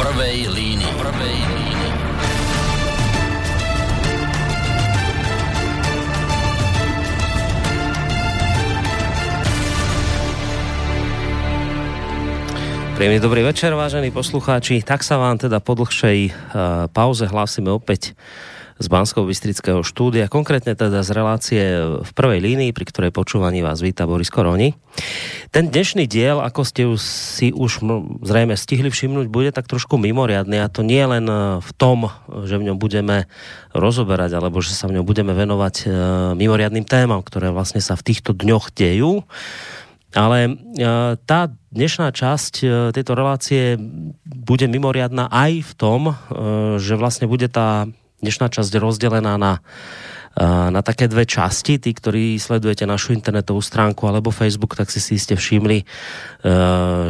prvej línii. Prvej línii. Príjemný dobrý večer, vážení poslucháči. Tak sa vám teda po dlhšej uh, pauze hlásime opäť z banského bystrického štúdia, konkrétne teda z relácie v prvej línii, pri ktorej počúvaní vás víta Boris Koroni. Ten dnešný diel, ako ste si už zrejme stihli všimnúť, bude tak trošku mimoriadný a to nie len e, v tom, že v ňom budeme rozoberať, alebo že sa v ňom budeme venovať e, mimoriadným témam, ktoré vlastne sa v týchto dňoch dejú, ale e, tá dnešná časť tejto relácie bude mimoriadná aj v tom, že vlastne bude tá dnešná časť rozdelená na na také dve časti. Tí, ktorí sledujete našu internetovú stránku alebo Facebook, tak si si ste všimli,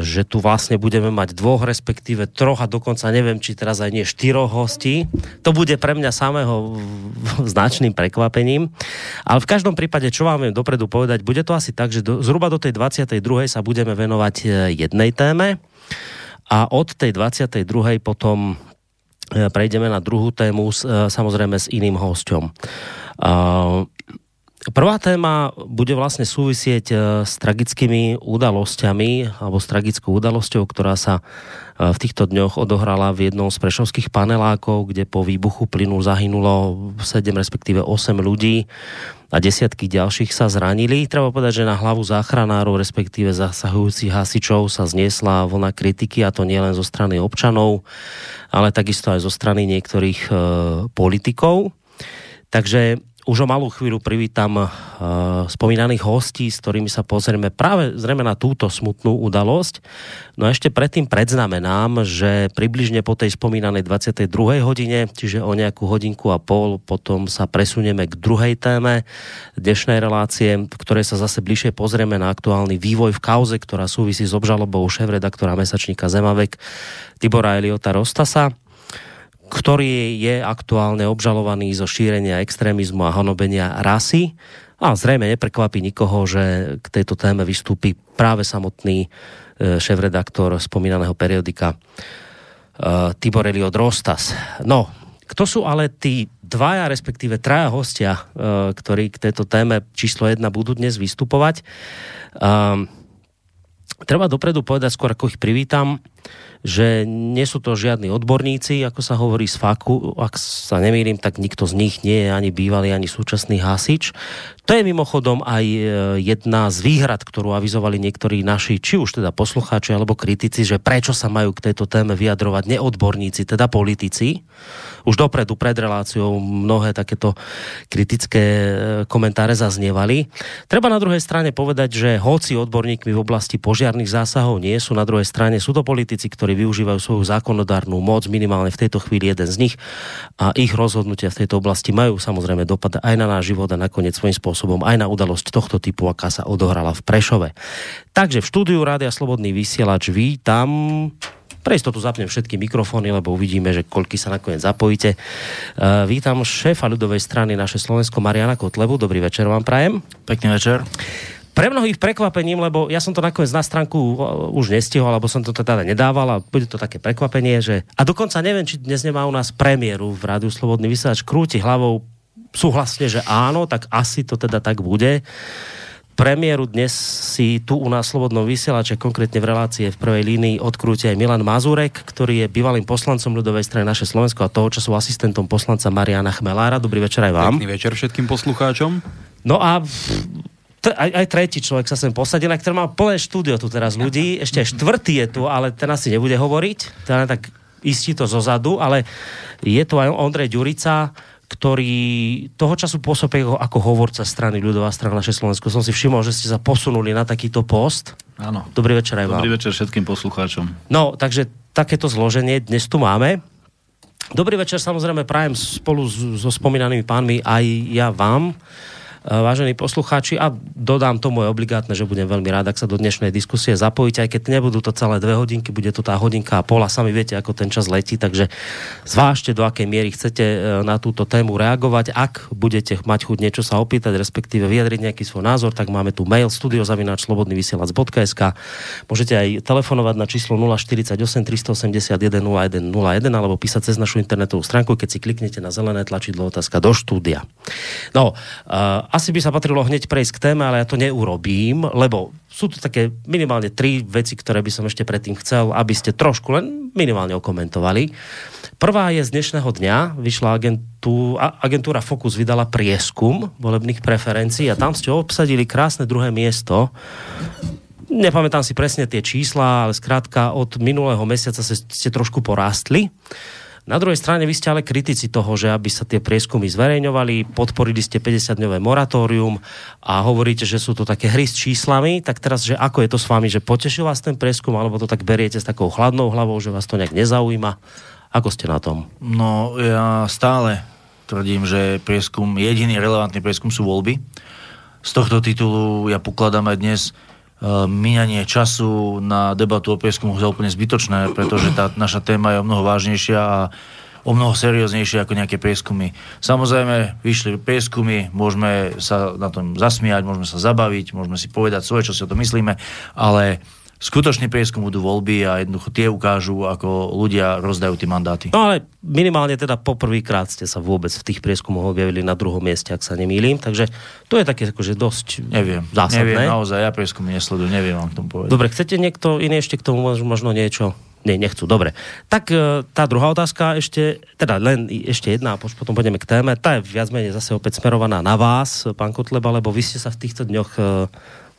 že tu vlastne budeme mať dvoch, respektíve troch a dokonca neviem, či teraz aj nie štyroch hostí. To bude pre mňa samého značným prekvapením. Ale v každom prípade, čo vám viem dopredu povedať, bude to asi tak, že do, zhruba do tej 22. sa budeme venovať e, jednej téme a od tej 22. potom E, prejdeme na druhú tému, e, samozrejme s iným hosťom. Prvá téma bude vlastne súvisieť e, s tragickými udalosťami alebo s tragickou udalosťou, ktorá sa v týchto dňoch odohrala v jednom z prešovských panelákov, kde po výbuchu plynu zahynulo 7 respektíve 8 ľudí a desiatky ďalších sa zranili. Treba povedať, že na hlavu záchranárov, respektíve zasahujúcich hasičov sa zniesla vlna kritiky a to nielen zo strany občanov, ale takisto aj zo strany niektorých e, politikov. Takže už o malú chvíľu privítam uh, spomínaných hostí, s ktorými sa pozrieme práve zrejme na túto smutnú udalosť. No a ešte predtým predznamenám, že približne po tej spomínanej 22. hodine, čiže o nejakú hodinku a pol, potom sa presunieme k druhej téme dnešnej relácie, v ktorej sa zase bližšie pozrieme na aktuálny vývoj v kauze, ktorá súvisí s obžalobou šéf-redaktora mesačníka Zemavek Tibora Eliota Rostasa ktorý je aktuálne obžalovaný zo šírenia extrémizmu a honobenia rasy. A zrejme neprekvapí nikoho, že k tejto téme vystúpi práve samotný e, šéf-redaktor spomínaného periodika e, Tibor Eliot Rostas. No, kto sú ale tí dvaja, respektíve traja hostia, e, ktorí k tejto téme číslo jedna budú dnes vystupovať? Treba dopredu povedať, skôr ako ich privítam, že nie sú to žiadni odborníci, ako sa hovorí z faku, ak sa nemýlim, tak nikto z nich nie je ani bývalý, ani súčasný hasič. To je mimochodom aj e, jedna z výhrad, ktorú avizovali niektorí naši, či už teda poslucháči alebo kritici, že prečo sa majú k tejto téme vyjadrovať neodborníci, teda politici. Už dopredu pred reláciou mnohé takéto kritické e, komentáre zaznievali. Treba na druhej strane povedať, že hoci odborníkmi v oblasti požiarných zásahov nie sú, na druhej strane sú to politici, ktorí využívajú svoju zákonodárnu moc, minimálne v tejto chvíli jeden z nich a ich rozhodnutia v tejto oblasti majú samozrejme dopad aj na náš život a nakoniec svojím spôsobom aj na udalosť tohto typu, aká sa odohrala v Prešove. Takže v štúdiu Rádia Slobodný vysielač vítam pre istotu zapnem všetky mikrofóny, lebo uvidíme, že koľky sa nakoniec zapojíte. Uh, vítam šéfa ľudovej strany naše Slovensko Mariana Kotlebu. Dobrý večer vám prajem. Pekný večer pre mnohých prekvapením, lebo ja som to nakoniec na stránku uh, už nestihol, alebo som to teda nedával a bude to také prekvapenie, že a dokonca neviem, či dnes nemá u nás premiéru v Rádiu Slobodný vysielač, krúti hlavou súhlasne, že áno, tak asi to teda tak bude. Premiéru dnes si tu u nás Slobodnom vysielače, konkrétne v relácie v prvej línii odkrúti aj Milan Mazurek, ktorý je bývalým poslancom ľudovej strany naše Slovensko a toho času asistentom poslanca Mariana Chmelára. Dobrý večer aj vám. Pekný večer všetkým poslucháčom. No a t- aj, aj tretí človek sa sem posadil, ktorý má plné štúdio tu teraz ľudí, ešte aj štvrtý je tu, ale ten asi nebude hovoriť, teda tak istí to zozadu, ale je tu aj Ondrej Ďurica, ktorý toho času pôsobí ako, ako hovorca strany ľudová strana naše Slovensko. Som si všimol, že ste sa posunuli na takýto post. Áno. Dobrý večer aj vám. Dobrý večer všetkým poslucháčom. No, takže takéto zloženie dnes tu máme. Dobrý večer samozrejme prajem spolu so spomínanými pánmi aj ja vám. Vážení poslucháči, a dodám to moje obligátne, že budem veľmi rád, ak sa do dnešnej diskusie zapojíte, aj keď nebudú to celé dve hodinky, bude to tá hodinka a pola, sami viete, ako ten čas letí, takže zvážte, do akej miery chcete e, na túto tému reagovať. Ak budete mať chuť niečo sa opýtať, respektíve vyjadriť nejaký svoj názor, tak máme tu mail studiozavináčslobodnyvysielac.sk Môžete aj telefonovať na číslo 048 381 0101 alebo písať cez našu internetovú stránku, keď si kliknete na zelené tlačidlo otázka do štúdia. No, uh, asi by sa patrilo hneď prejsť k téme, ale ja to neurobím, lebo sú tu také minimálne tri veci, ktoré by som ešte predtým chcel, aby ste trošku len minimálne okomentovali. Prvá je z dnešného dňa, vyšla agentú, agentúra Focus vydala prieskum volebných preferencií a tam ste obsadili krásne druhé miesto nepamätám si presne tie čísla, ale skrátka od minulého mesiaca ste trošku porástli. Na druhej strane vy ste ale kritici toho, že aby sa tie prieskumy zverejňovali, podporili ste 50-dňové moratórium a hovoríte, že sú to také hry s číslami, tak teraz, že ako je to s vami, že potešil vás ten prieskum, alebo to tak beriete s takou chladnou hlavou, že vás to nejak nezaujíma? Ako ste na tom? No, ja stále tvrdím, že prieskum, jediný relevantný prieskum sú voľby. Z tohto titulu ja pokladám aj dnes míňanie času na debatu o prieskumoch je úplne zbytočné, pretože tá naša téma je o mnoho vážnejšia a o mnoho serióznejšie ako nejaké prieskumy. Samozrejme, vyšli prieskumy, môžeme sa na tom zasmiať, môžeme sa zabaviť, môžeme si povedať svoje, čo si o to myslíme, ale skutočný prieskum budú voľby a jednoducho tie ukážu, ako ľudia rozdajú tie mandáty. No ale minimálne teda poprvýkrát ste sa vôbec v tých prieskumoch objavili na druhom mieste, ak sa nemýlim, takže to je také akože dosť neviem, zásadné. Neviem, naozaj, ja prieskumy nesledujem, neviem vám k tomu povedať. Dobre, chcete niekto iný ešte k tomu možno niečo? Nie, nechcú, dobre. Tak e, tá druhá otázka ešte, teda len ešte jedna, a potom pôjdeme k téme. Tá je viac menej zase opäť smerovaná na vás, pán Kotleba, lebo vy ste sa v týchto dňoch e,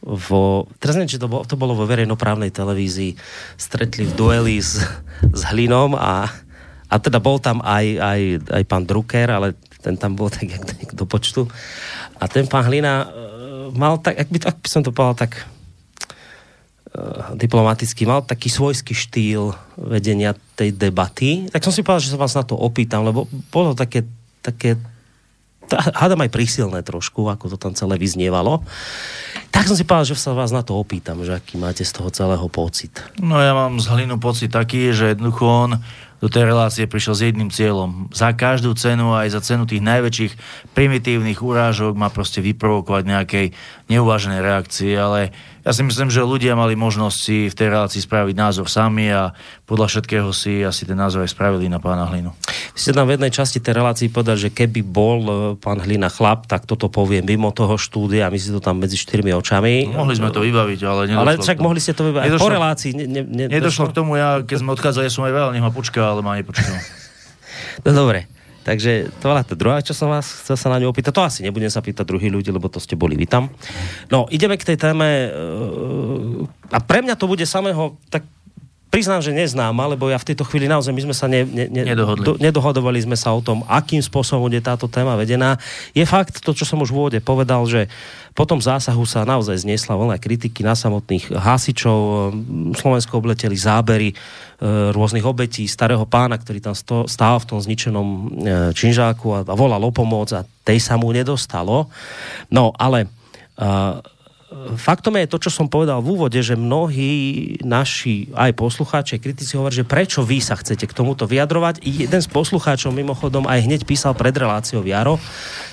vo, teraz neviem, či to bolo, to bolo vo verejnoprávnej televízii, stretli v dueli s, s Hlinom a, a teda bol tam aj, aj, aj pán Drucker, ale ten tam bol tak jak, jak do počtu. A ten pán Hlina uh, mal tak, ak by, ak by som to povedal tak uh, diplomaticky, mal taký svojský štýl vedenia tej debaty. Tak som si povedal, že sa vás na to opýtam, lebo bolo také, také hádam aj prísilné trošku, ako to tam celé vyznievalo. Tak som si povedal, že sa vás na to opýtam, že aký máte z toho celého pocit. No ja mám z Hlinu pocit taký, že jednoducho on do tej relácie prišiel s jedným cieľom. Za každú cenu, aj za cenu tých najväčších primitívnych urážok má proste vyprovokovať nejakej neuváženej reakcie, ale ja si myslím, že ľudia mali možnosť si v tej relácii spraviť názor sami a podľa všetkého si asi ten názor aj spravili na pána Hlinu. Vy ste tam v jednej časti tej relácii povedal, že keby bol e, pán Hlina chlap, tak toto povie mimo toho štúdia, my si to tam medzi štyrmi očami. No, mohli sme to vybaviť, ale nedošlo Ale však mohli ste to vybaviť nedošlo, po relácii. Ne, ne, ne, nedošlo k tomu, ja keď sme odchádzali, ja som aj veľa, nech ma počkal, ale ma nepočkal. no dobre. Takže to bola tá druhá, čo som vás chcel sa na ňu opýtať. To asi nebudem sa pýtať druhí ľudí, lebo to ste boli vy tam. No, ideme k tej téme. E, a pre mňa to bude samého tak priznám, že neznám, lebo ja v tejto chvíli naozaj my sme sa ne, ne, ne, Nedohodli. Do, nedohodovali sme sa o tom, akým spôsobom je táto téma vedená. Je fakt to, čo som už v úvode povedal, že po tom zásahu sa naozaj zniesla vlna kritiky na samotných hasičov. Slovensko obleteli zábery e, rôznych obetí starého pána, ktorý tam stál v tom zničenom e, činžáku a, volal o pomoc a tej sa mu nedostalo. No, ale faktom je to, čo som povedal v úvode, že mnohí naši aj poslucháči, kritici hovorí, že prečo vy sa chcete k tomuto vyjadrovať. Jeden z poslucháčov mimochodom aj hneď písal pred reláciou Jaro,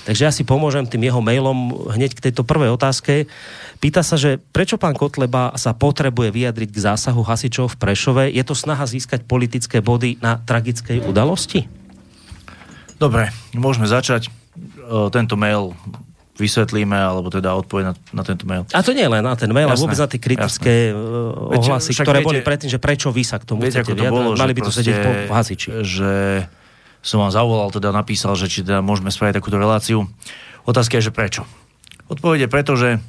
takže ja si pomôžem tým jeho mailom hneď k tejto prvej otázke. Pýta sa, že prečo pán Kotleba sa potrebuje vyjadriť k zásahu hasičov v Prešove? Je to snaha získať politické body na tragickej udalosti? Dobre, môžeme začať. Tento mail vysvetlíme, alebo teda odpoveď na, na tento mail. A to nie len na ten mail, ale vôbec na tie kritické jasné. E, ohlasy, Veď, ktoré viete, boli predtým, že prečo vy sa k tomu viete, chcete to bolo, mali by to sedieť po hasiči. Že som vám zavolal, teda napísal, že či teda môžeme spraviť takúto reláciu. Otázka je, že prečo. Odpovede preto, že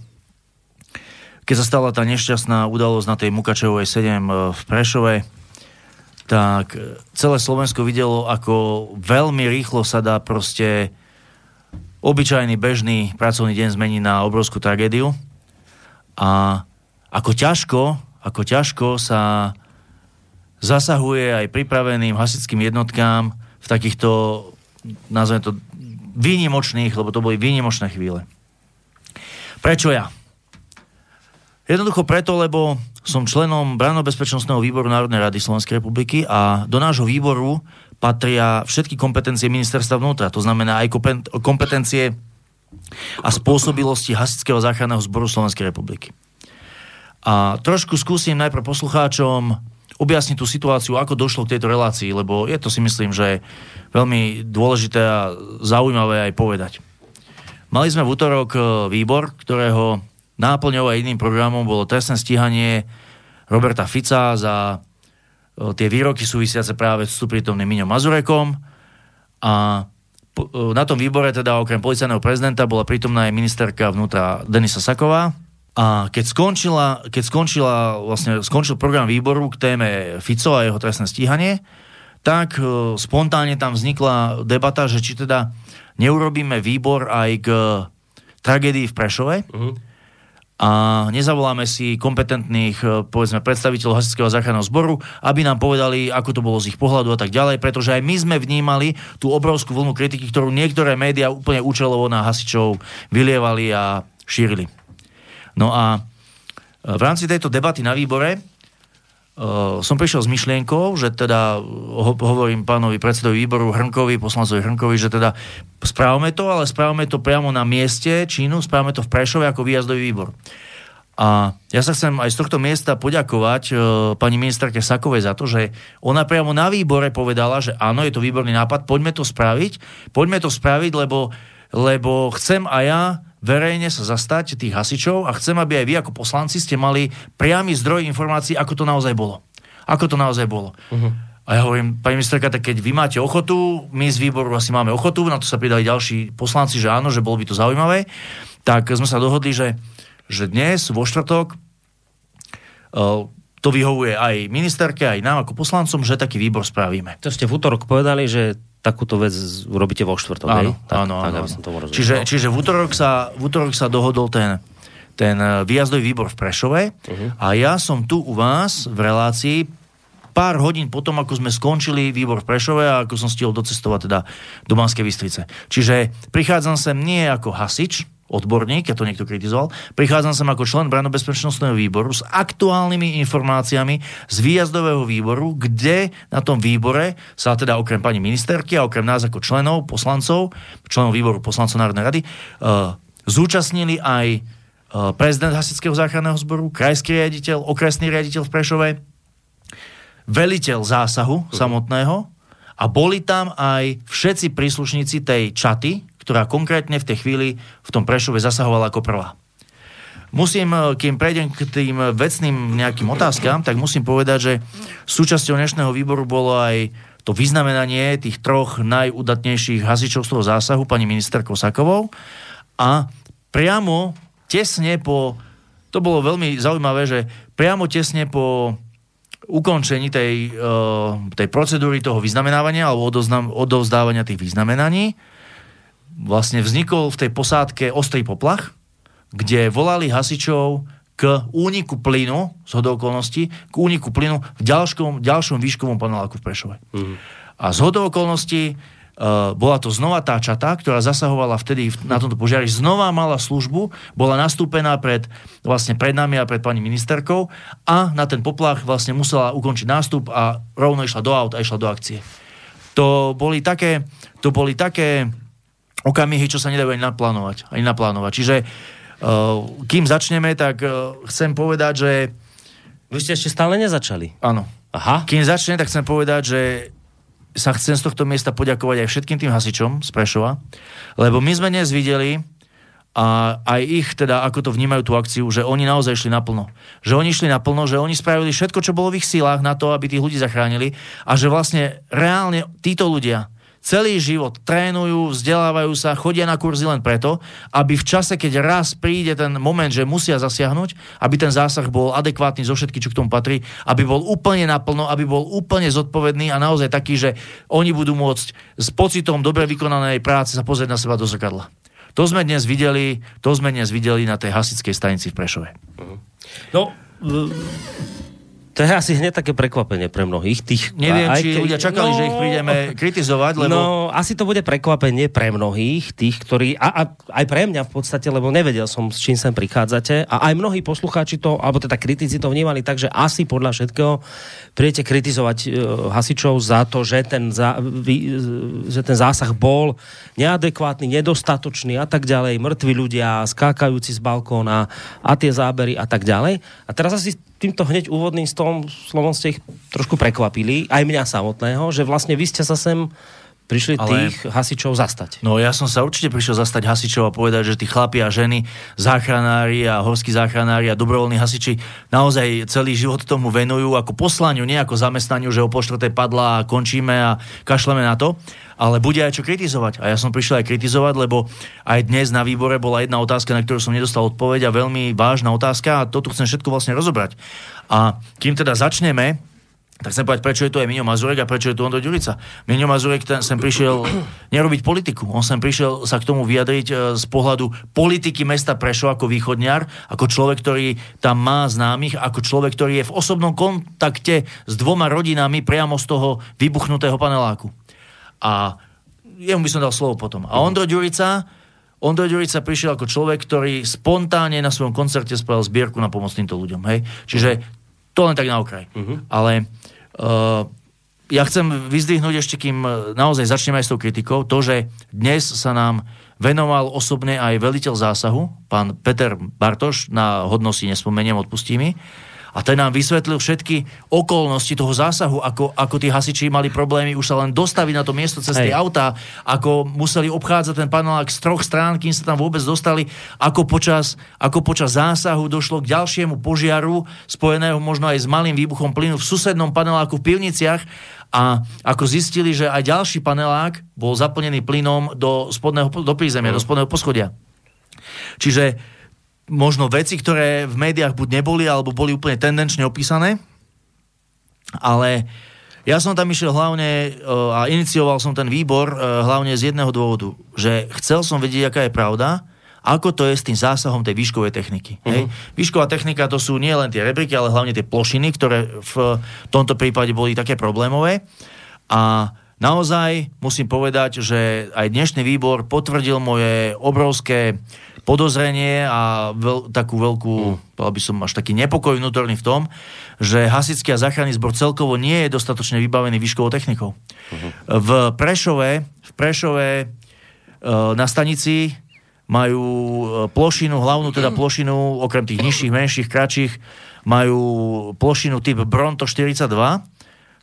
keď sa stala tá nešťastná udalosť na tej Mukačevovej 7 e, v Prešove, tak celé Slovensko videlo, ako veľmi rýchlo sa dá proste obyčajný, bežný pracovný deň zmení na obrovskú tragédiu a ako ťažko, ako ťažko sa zasahuje aj pripraveným hasičským jednotkám v takýchto, nazveme to, výnimočných, lebo to boli výnimočné chvíle. Prečo ja? Jednoducho preto, lebo som členom Branno-bezpečnostného výboru Národnej rady Slovenskej republiky a do nášho výboru patria všetky kompetencie ministerstva vnútra. To znamená aj kompetencie a spôsobilosti Hasického záchranného zboru Slovenskej republiky. A trošku skúsim najprv poslucháčom objasniť tú situáciu, ako došlo k tejto relácii, lebo je to si myslím, že veľmi dôležité a zaujímavé aj povedať. Mali sme v útorok e, výbor, ktorého náplňou a iným programom bolo trestné stíhanie Roberta Fica za tie výroky súvisiace práve s prítomným Miňom Mazurekom. A na tom výbore teda okrem policajného prezidenta bola prítomná aj ministerka vnútra Denisa Saková. A keď skončila, keď skončila vlastne skončil program výboru k téme Fico a jeho trestné stíhanie, tak spontánne tam vznikla debata, že či teda neurobíme výbor aj k tragédii v Prešove, uh-huh a nezavoláme si kompetentných, e, povedzme, predstaviteľov Hasičského záchranného zboru, aby nám povedali, ako to bolo z ich pohľadu a tak ďalej, pretože aj my sme vnímali tú obrovskú vlnu kritiky, ktorú niektoré médiá úplne účelovo na hasičov vylievali a šírili. No a e, v rámci tejto debaty na výbore som prišiel s myšlienkou, že teda ho, hovorím pánovi predsedovi výboru Hrnkovi, poslancovi Hrnkovi, že teda správame to, ale správame to priamo na mieste čínu, správame to v Prešove ako výjazdový výbor. A ja sa chcem aj z tohto miesta poďakovať uh, pani ministerke Sakovej za to, že ona priamo na výbore povedala, že áno, je to výborný nápad, poďme to spraviť, poďme to spraviť, lebo, lebo chcem aj ja verejne sa zastať tých hasičov a chcem, aby aj vy ako poslanci ste mali priamy zdroj informácií, ako to naozaj bolo. Ako to naozaj bolo. Uh-huh. A ja hovorím, pani ministerka, tak keď vy máte ochotu, my z výboru asi máme ochotu, na to sa pridali ďalší poslanci, že áno, že bolo by to zaujímavé, tak sme sa dohodli, že, že dnes, vo štvrtok, uh, to vyhovuje aj ministerke, aj nám ako poslancom, že taký výbor spravíme. To ste v útorok povedali, že takúto vec urobíte vo štvrtok, áno, Tak, áno, tak, áno. Aby som to čiže, čiže v, útorok sa, v útorok sa dohodol ten, ten eh, výjazdový výbor v Prešove uh-huh. a ja som tu u vás v relácii pár hodín potom, ako sme skončili výbor v Prešove a ako som stihol docestovať teda do Banskej Bystrice. Čiže prichádzam sem nie ako hasič, odborník, ja to niekto kritizoval, prichádzam sem ako člen Branobezpečnostného výboru s aktuálnymi informáciami z výjazdového výboru, kde na tom výbore sa teda okrem pani ministerky a okrem nás ako členov, poslancov, členov výboru poslancov Národnej rady, uh, zúčastnili aj uh, prezident Hasického záchranného zboru, krajský riaditeľ, okresný riaditeľ v Prešove, veliteľ zásahu samotného a boli tam aj všetci príslušníci tej čaty, ktorá konkrétne v tej chvíli v tom Prešove zasahovala ako prvá. Musím, eh, kým prejdem k tým vecným nejakým otázkam, tak musím povedať, že súčasťou dnešného výboru bolo aj to vyznamenanie tých troch najudatnejších hasičov z toho zásahu, pani ministerkou Sakovou. A priamo tesne po, to bolo veľmi zaujímavé, že priamo tesne po ukončení tej, uh, tej procedúry toho vyznamenávania alebo odovzdávania tých vyznamenaní vlastne vznikol v tej posádke ostrý poplach, kde volali hasičov k úniku plynu, z okolností, k úniku plynu v ďalšom, ďalšom výškovom paneláku v Prešove. Mm. A z okolností uh, bola to znova tá čata, ktorá zasahovala vtedy na tomto požiari, znova mala službu, bola nastúpená pred, vlastne pred nami a pred pani ministerkou a na ten poplach vlastne musela ukončiť nástup a rovno išla do aut a išla do akcie. To boli také, to boli také okamihy, čo sa nedajú ani naplánovať. Ani naplánovať. Čiže uh, kým začneme, tak uh, chcem povedať, že... Vy ste ešte stále nezačali. Áno. Aha. Kým začne, tak chcem povedať, že sa chcem z tohto miesta poďakovať aj všetkým tým hasičom z Prešova, lebo my sme dnes videli, a aj ich, teda ako to vnímajú tú akciu, že oni naozaj išli naplno. Že oni išli naplno, že oni spravili všetko, čo bolo v ich silách na to, aby tých ľudí zachránili a že vlastne reálne títo ľudia celý život trénujú, vzdelávajú sa, chodia na kurzy len preto, aby v čase, keď raz príde ten moment, že musia zasiahnuť, aby ten zásah bol adekvátny zo všetky, čo k tomu patrí, aby bol úplne naplno, aby bol úplne zodpovedný a naozaj taký, že oni budú môcť s pocitom dobre vykonanej práce sa pozrieť na seba do zrkadla. To sme dnes videli, to sme dnes videli na tej hasickej stanici v Prešove. No, To je asi hneď také prekvapenie pre mnohých tých. Neviem, aj či ľudia čakali, no, že ich prídeme kritizovať, lebo... No, asi to bude prekvapenie pre mnohých, tých, ktorí... A, a aj pre mňa v podstate, lebo nevedel som, s čím sem prichádzate. A aj mnohí poslucháči to, alebo teda kritici to vnímali tak, že asi podľa všetkého príjete kritizovať uh, hasičov za to, že ten, za, vy, že ten zásah bol neadekvátny, nedostatočný a tak ďalej. Mŕtvi ľudia, skákajúci z balkóna a tie zábery a tak ďalej. A teraz asi týmto hneď úvodným stolom slovom ste ich trošku prekvapili, aj mňa samotného, že vlastne vy ste sa sem prišli Ale... tých hasičov zastať. No ja som sa určite prišiel zastať hasičov a povedať, že tí chlapi a ženy, záchranári a horskí záchranári a dobrovoľní hasiči naozaj celý život tomu venujú ako poslaniu, nie ako zamestnaniu, že o po padla a končíme a kašleme na to ale bude aj čo kritizovať. A ja som prišiel aj kritizovať, lebo aj dnes na výbore bola jedna otázka, na ktorú som nedostal odpoveď a veľmi vážna otázka a toto chcem všetko vlastne rozobrať. A kým teda začneme, tak chcem povedať, prečo je tu aj Miňo Mazurek a prečo je tu Ondro Ďurica. Miňo Mazurek ten sem prišiel nerobiť politiku. On sem prišiel sa k tomu vyjadriť e, z pohľadu politiky mesta Prešov ako východňar, ako človek, ktorý tam má známych, ako človek, ktorý je v osobnom kontakte s dvoma rodinami priamo z toho vybuchnutého paneláku. A jemu by som dal slovo potom. A Ondro Ďurica, Ondro Ďurica prišiel ako človek, ktorý spontánne na svojom koncerte spravil zbierku na pomoc týmto ľuďom. Hej? Čiže to len tak na okraj. Uh-huh. Ale ja chcem vyzdvihnúť ešte, kým naozaj začneme aj s tou kritikou, to, že dnes sa nám venoval osobne aj veliteľ zásahu, pán Peter Bartoš, na hodnosti nespomeniem, odpustí mi, a ten nám vysvetlil všetky okolnosti toho zásahu, ako, ako tí hasiči mali problémy už sa len dostaviť na to miesto cez tie autá, ako museli obchádzať ten panelák z troch strán, kým sa tam vôbec dostali, ako počas, ako počas zásahu došlo k ďalšiemu požiaru, spojeného možno aj s malým výbuchom plynu v susednom paneláku v pivniciach a ako zistili, že aj ďalší panelák bol zaplnený plynom do, spodného, do prízemia, mm. do spodného poschodia. Čiže možno veci, ktoré v médiách buď neboli, alebo boli úplne tendenčne opísané. Ale ja som tam išiel hlavne e, a inicioval som ten výbor e, hlavne z jedného dôvodu, že chcel som vedieť, aká je pravda, ako to je s tým zásahom tej výškovej techniky. Uh-huh. Hej? Výšková technika to sú nie len tie rebriky, ale hlavne tie plošiny, ktoré v tomto prípade boli také problémové. A naozaj musím povedať, že aj dnešný výbor potvrdil moje obrovské podozrenie a veľ, takú veľkú, mm. by som až taký nepokoj vnútorný v tom, že hasický a záchranný zbor celkovo nie je dostatočne vybavený výškovou technikou. Mm-hmm. V Prešove, v Prešove e, na stanici majú e, plošinu, hlavnú teda plošinu, okrem tých nižších, menších, kratších, majú plošinu typ Bronto 42,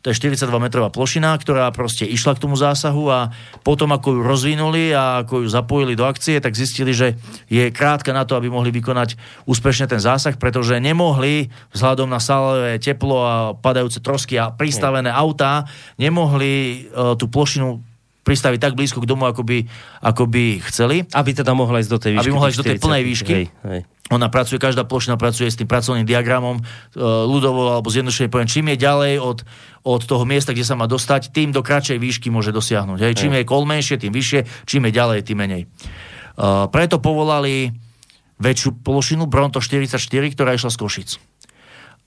to je 42 metrová plošina, ktorá proste išla k tomu zásahu a potom ako ju rozvinuli a ako ju zapojili do akcie, tak zistili, že je krátka na to, aby mohli vykonať úspešne ten zásah, pretože nemohli vzhľadom na salové teplo a padajúce trosky a pristavené autá, nemohli uh, tú plošinu pristaviť tak blízko k domu, ako by, ako by chceli. Aby teda mohla ísť do tej výšky. Aby mohla ísť do tej plnej výšky. Hej, hej. Ona pracuje, každá plošina pracuje s tým pracovným diagramom, e, ľudovo alebo zjednodušene poviem, čím je ďalej od, od toho miesta, kde sa má dostať, tým do kratšej výšky môže dosiahnuť. Hej. Čím je kol menšie, tým vyššie, čím je ďalej, tým menej. Uh, preto povolali väčšiu plošinu Bronto 44, ktorá išla z Košic.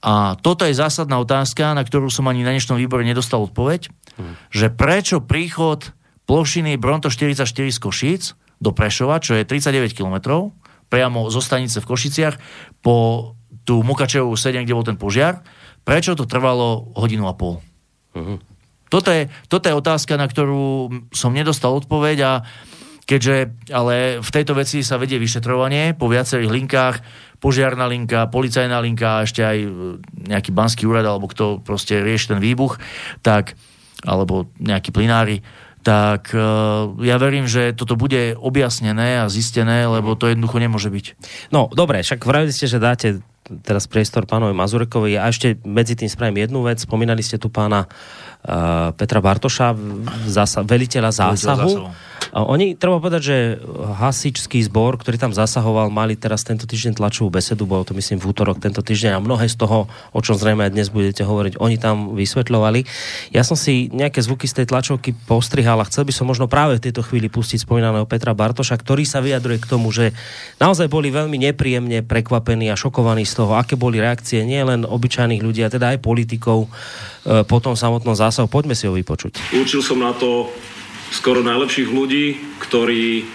A toto je zásadná otázka, na ktorú som ani na dnešnom výbore nedostal odpoveď, hmm. že prečo príchod plošiny Bronto 44 z Košic do Prešova, čo je 39 kilometrov, priamo zo stanice v Košiciach po tú Mukačevú 7, kde bol ten požiar. Prečo to trvalo hodinu a pol? Uh-huh. Toto, je, toto je otázka, na ktorú som nedostal odpoveď a keďže ale v tejto veci sa vedie vyšetrovanie po viacerých linkách, požiarná linka, policajná linka a ešte aj nejaký banský úrad alebo kto proste rieši ten výbuch, tak alebo nejakí plinári, tak uh, ja verím, že toto bude objasnené a zistené, lebo to jednoducho nemôže byť. No, dobre, však vravili ste, že dáte teraz priestor pánovi Mazurekovi a ešte medzi tým spravím jednu vec. Spomínali ste tu pána uh, Petra Bartoša, zasa, veliteľa zásahu. A oni, treba povedať, že hasičský zbor, ktorý tam zasahoval, mali teraz tento týždeň tlačovú besedu, bolo to myslím v útorok tento týždeň a mnohé z toho, o čom zrejme aj dnes budete hovoriť, oni tam vysvetľovali. Ja som si nejaké zvuky z tej tlačovky postrihal a chcel by som možno práve v tejto chvíli pustiť spomínaného Petra Bartoša, ktorý sa vyjadruje k tomu, že naozaj boli veľmi nepríjemne prekvapení a šokovaní z toho, aké boli reakcie nielen obyčajných ľudí, a teda aj politikov po tom samotnom zásahu. Poďme si ho vypočuť. Učil som na to skoro najlepších ľudí, ktorí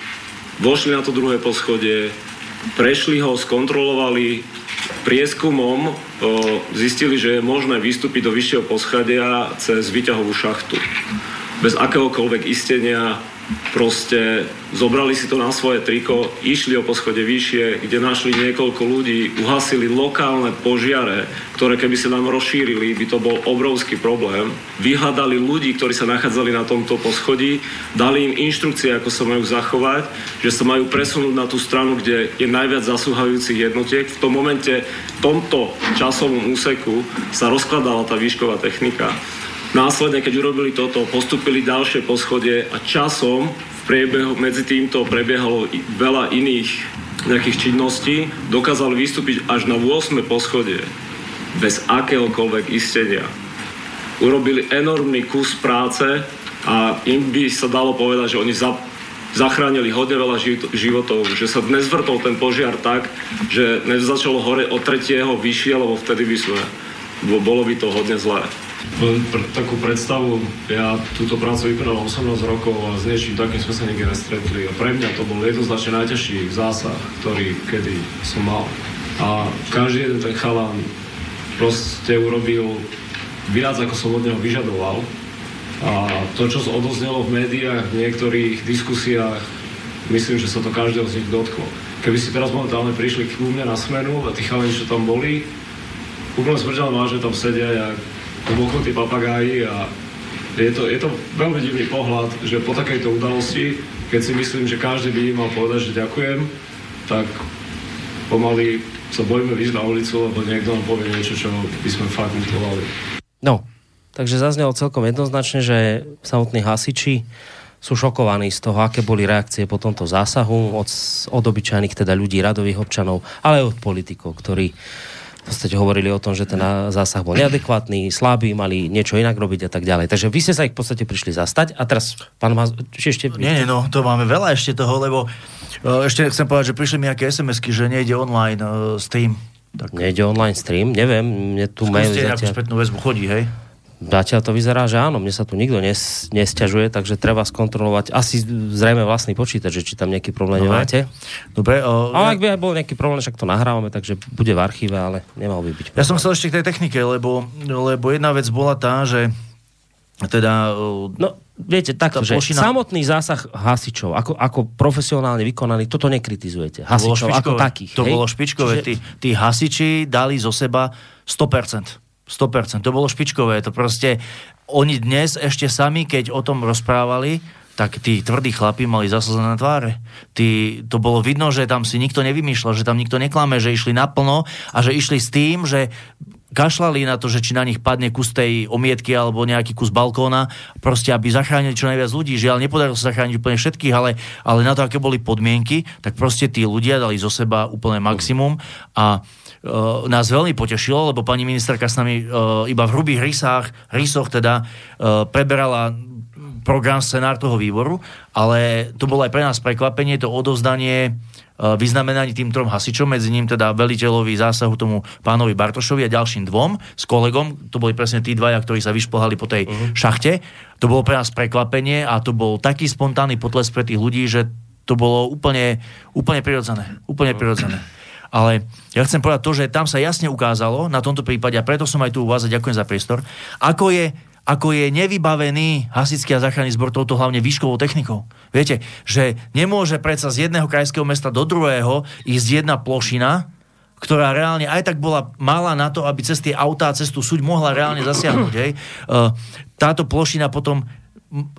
vošli na to druhé poschodie, prešli ho, skontrolovali, prieskumom zistili, že je možné vystúpiť do vyššieho poschodia cez výťahovú šachtu. Bez akéhokoľvek istenia proste zobrali si to na svoje triko, išli o poschode vyššie, kde našli niekoľko ľudí, uhasili lokálne požiare, ktoré keby sa nám rozšírili, by to bol obrovský problém. Vyhľadali ľudí, ktorí sa nachádzali na tomto poschodí, dali im inštrukcie, ako sa majú zachovať, že sa majú presunúť na tú stranu, kde je najviac zasúhajúcich jednotiek. V tom momente, v tomto časovom úseku sa rozkladala tá výšková technika Následne, keď urobili toto, postupili ďalšie poschodie a časom v priebehu medzi týmto prebiehalo veľa iných nejakých činností, dokázali vystúpiť až na 8. poschodie bez akéhokoľvek istenia. Urobili enormný kus práce a im by sa dalo povedať, že oni za, zachránili hodne veľa životov, že sa dnes vrtol ten požiar tak, že nezačalo hore od tretieho vyššie, lebo vtedy by sme, bolo by to hodne zlé. Pre takú predstavu, ja túto prácu vykonal 18 rokov a s niečím takým sme sa nikdy nestretli. A pre mňa to bol jednoznačne najťažší zásah, ktorý kedy som mal. A každý jeden ten chalán proste urobil viac, ako som od neho vyžadoval. A to, čo odoznelo v médiách, v niektorých diskusiách, myslím, že sa to každého z nich dotklo. Keby si teraz momentálne prišli k mne na smenu a tí chalani, čo tam boli, úplne smrteľné vážne tam sedia, jak tí papagáji a je to, je to veľmi divný pohľad, že po takejto udalosti, keď si myslím, že každý by im mal povedať, že ďakujem, tak pomaly sa bojíme vyjsť na ulicu, lebo niekto nám povie niečo, čo by sme fakt lutovali. No, takže zaznelo celkom jednoznačne, že samotní hasiči sú šokovaní z toho, aké boli reakcie po tomto zásahu od, od obyčajných teda ľudí, radových občanov, ale aj od politikov, ktorí v podstate hovorili o tom, že ten zásah bol neadekvátny, slabý, mali niečo inak robiť a tak ďalej. Takže vy ste sa ich v podstate prišli zastať a teraz, pán Maz, či ešte... Nie, nie, no, to máme veľa ešte toho, lebo uh, ešte chcem povedať, že prišli mi nejaké SMS-ky, že nejde online uh, stream. Tak... Nejde online stream, neviem, mne tu mail zatiaľ... spätnú väzbu chodí, hej? Zatiaľ to vyzerá, že áno, mne sa tu nikto nes, nesťažuje, takže treba skontrolovať asi zrejme vlastný počítač, že či tam nejaký problém Dobre. nemáte. Dobre. O, ale ak by aj bol nejaký problém, však to nahrávame, takže bude v archíve, ale nemal by byť. Ja som chcel ešte k tej technike, lebo, lebo jedna vec bola tá, že teda... No, viete, takto, že plošina... samotný zásah hasičov, ako, ako profesionálne vykonaný, toto nekritizujete. Hasičov ako takých. To hej? bolo špičkové. Čiže... Tí, tí hasiči dali zo seba 100%. 100%. To bolo špičkové. To proste, oni dnes ešte sami, keď o tom rozprávali, tak tí tvrdí chlapi mali zaslzené tváre. Tí, to bolo vidno, že tam si nikto nevymýšľal, že tam nikto neklame, že išli naplno a že išli s tým, že kašlali na to, že či na nich padne kus tej omietky alebo nejaký kus balkóna, proste aby zachránili čo najviac ľudí. Žiaľ, nepodarilo sa zachrániť úplne všetkých, ale, ale na to, aké boli podmienky, tak proste tí ľudia dali zo seba úplne maximum a uh, nás veľmi potešilo, lebo pani ministerka s nami uh, iba v hrubých rysách, rysoch teda uh, preberala program, scenár toho výboru, ale to bolo aj pre nás prekvapenie, to odovzdanie vyznamenaní tým trom hasičom, medzi ním teda veliteľovi zásahu tomu pánovi Bartošovi a ďalším dvom s kolegom, to boli presne tí dvaja, ktorí sa vyšplhali po tej uh-huh. šachte. To bolo pre nás prekvapenie a to bol taký spontánny potles pre tých ľudí, že to bolo úplne, úplne prirodzené. Úplne prirodzené. Ale ja chcem povedať to, že tam sa jasne ukázalo na tomto prípade, a preto som aj tu u vás a ďakujem za priestor, ako je ako je nevybavený hasický a záchranný zbor touto hlavne výškovou technikou. Viete, že nemôže predsa z jedného krajského mesta do druhého ísť jedna plošina, ktorá reálne aj tak bola malá na to, aby cez tie autá, cez tú súď mohla reálne zasiahnuť. Hej. E, táto plošina potom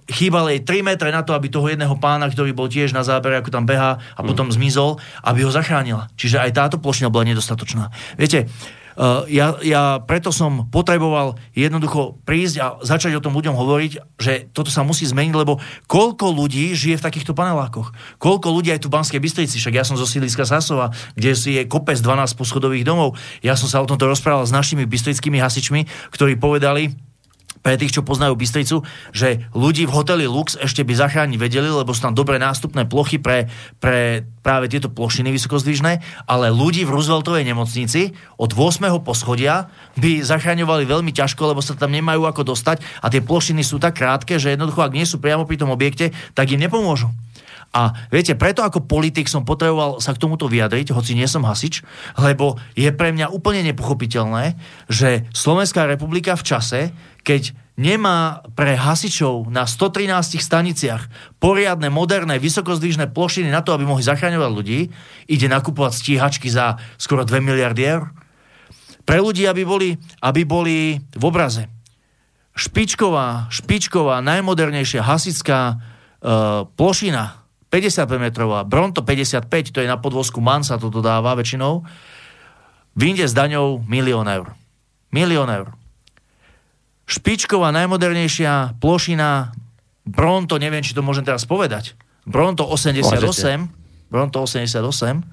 chýbali jej 3 metre na to, aby toho jedného pána, ktorý bol tiež na zábere, ako tam beha a potom zmizol, aby ho zachránila. Čiže aj táto plošina bola nedostatočná. Viete, Uh, ja, ja preto som potreboval jednoducho prísť a začať o tom ľuďom hovoriť, že toto sa musí zmeniť, lebo koľko ľudí žije v takýchto panelákoch? Koľko ľudí aj tu v Banskej Bystrici? Však ja som zo Sídliska Sasova, kde si je kopec 12 poschodových domov. Ja som sa o tomto rozprával s našimi bystrickými hasičmi, ktorí povedali, pre tých, čo poznajú Bystricu, že ľudí v hoteli Lux ešte by zachrániť vedeli, lebo sú tam dobré nástupné plochy pre, pre práve tieto plošiny vysokozdvižné, ale ľudí v Rooseveltovej nemocnici od 8. poschodia by zachraňovali veľmi ťažko, lebo sa tam nemajú ako dostať a tie plošiny sú tak krátke, že jednoducho, ak nie sú priamo pri tom objekte, tak im nepomôžu. A viete, preto ako politik som potreboval sa k tomuto vyjadriť, hoci nie som hasič, lebo je pre mňa úplne nepochopiteľné, že Slovenská republika v čase, keď nemá pre hasičov na 113 staniciach poriadne, moderné, vysokozdvižné plošiny na to, aby mohli zachraňovať ľudí, ide nakupovať stíhačky za skoro 2 miliardy eur. Pre ľudí, aby boli, aby boli v obraze. Špičková, špičková, najmodernejšia hasická uh, plošina 55 metrová, Bronto 55, to je na podvozku MAN sa to dodáva väčšinou, vyjde s daňou milión eur. Milión eur. Špičková, najmodernejšia plošina Bronto, neviem, či to môžem teraz povedať, Bronto 88, Môžete. Bronto 88,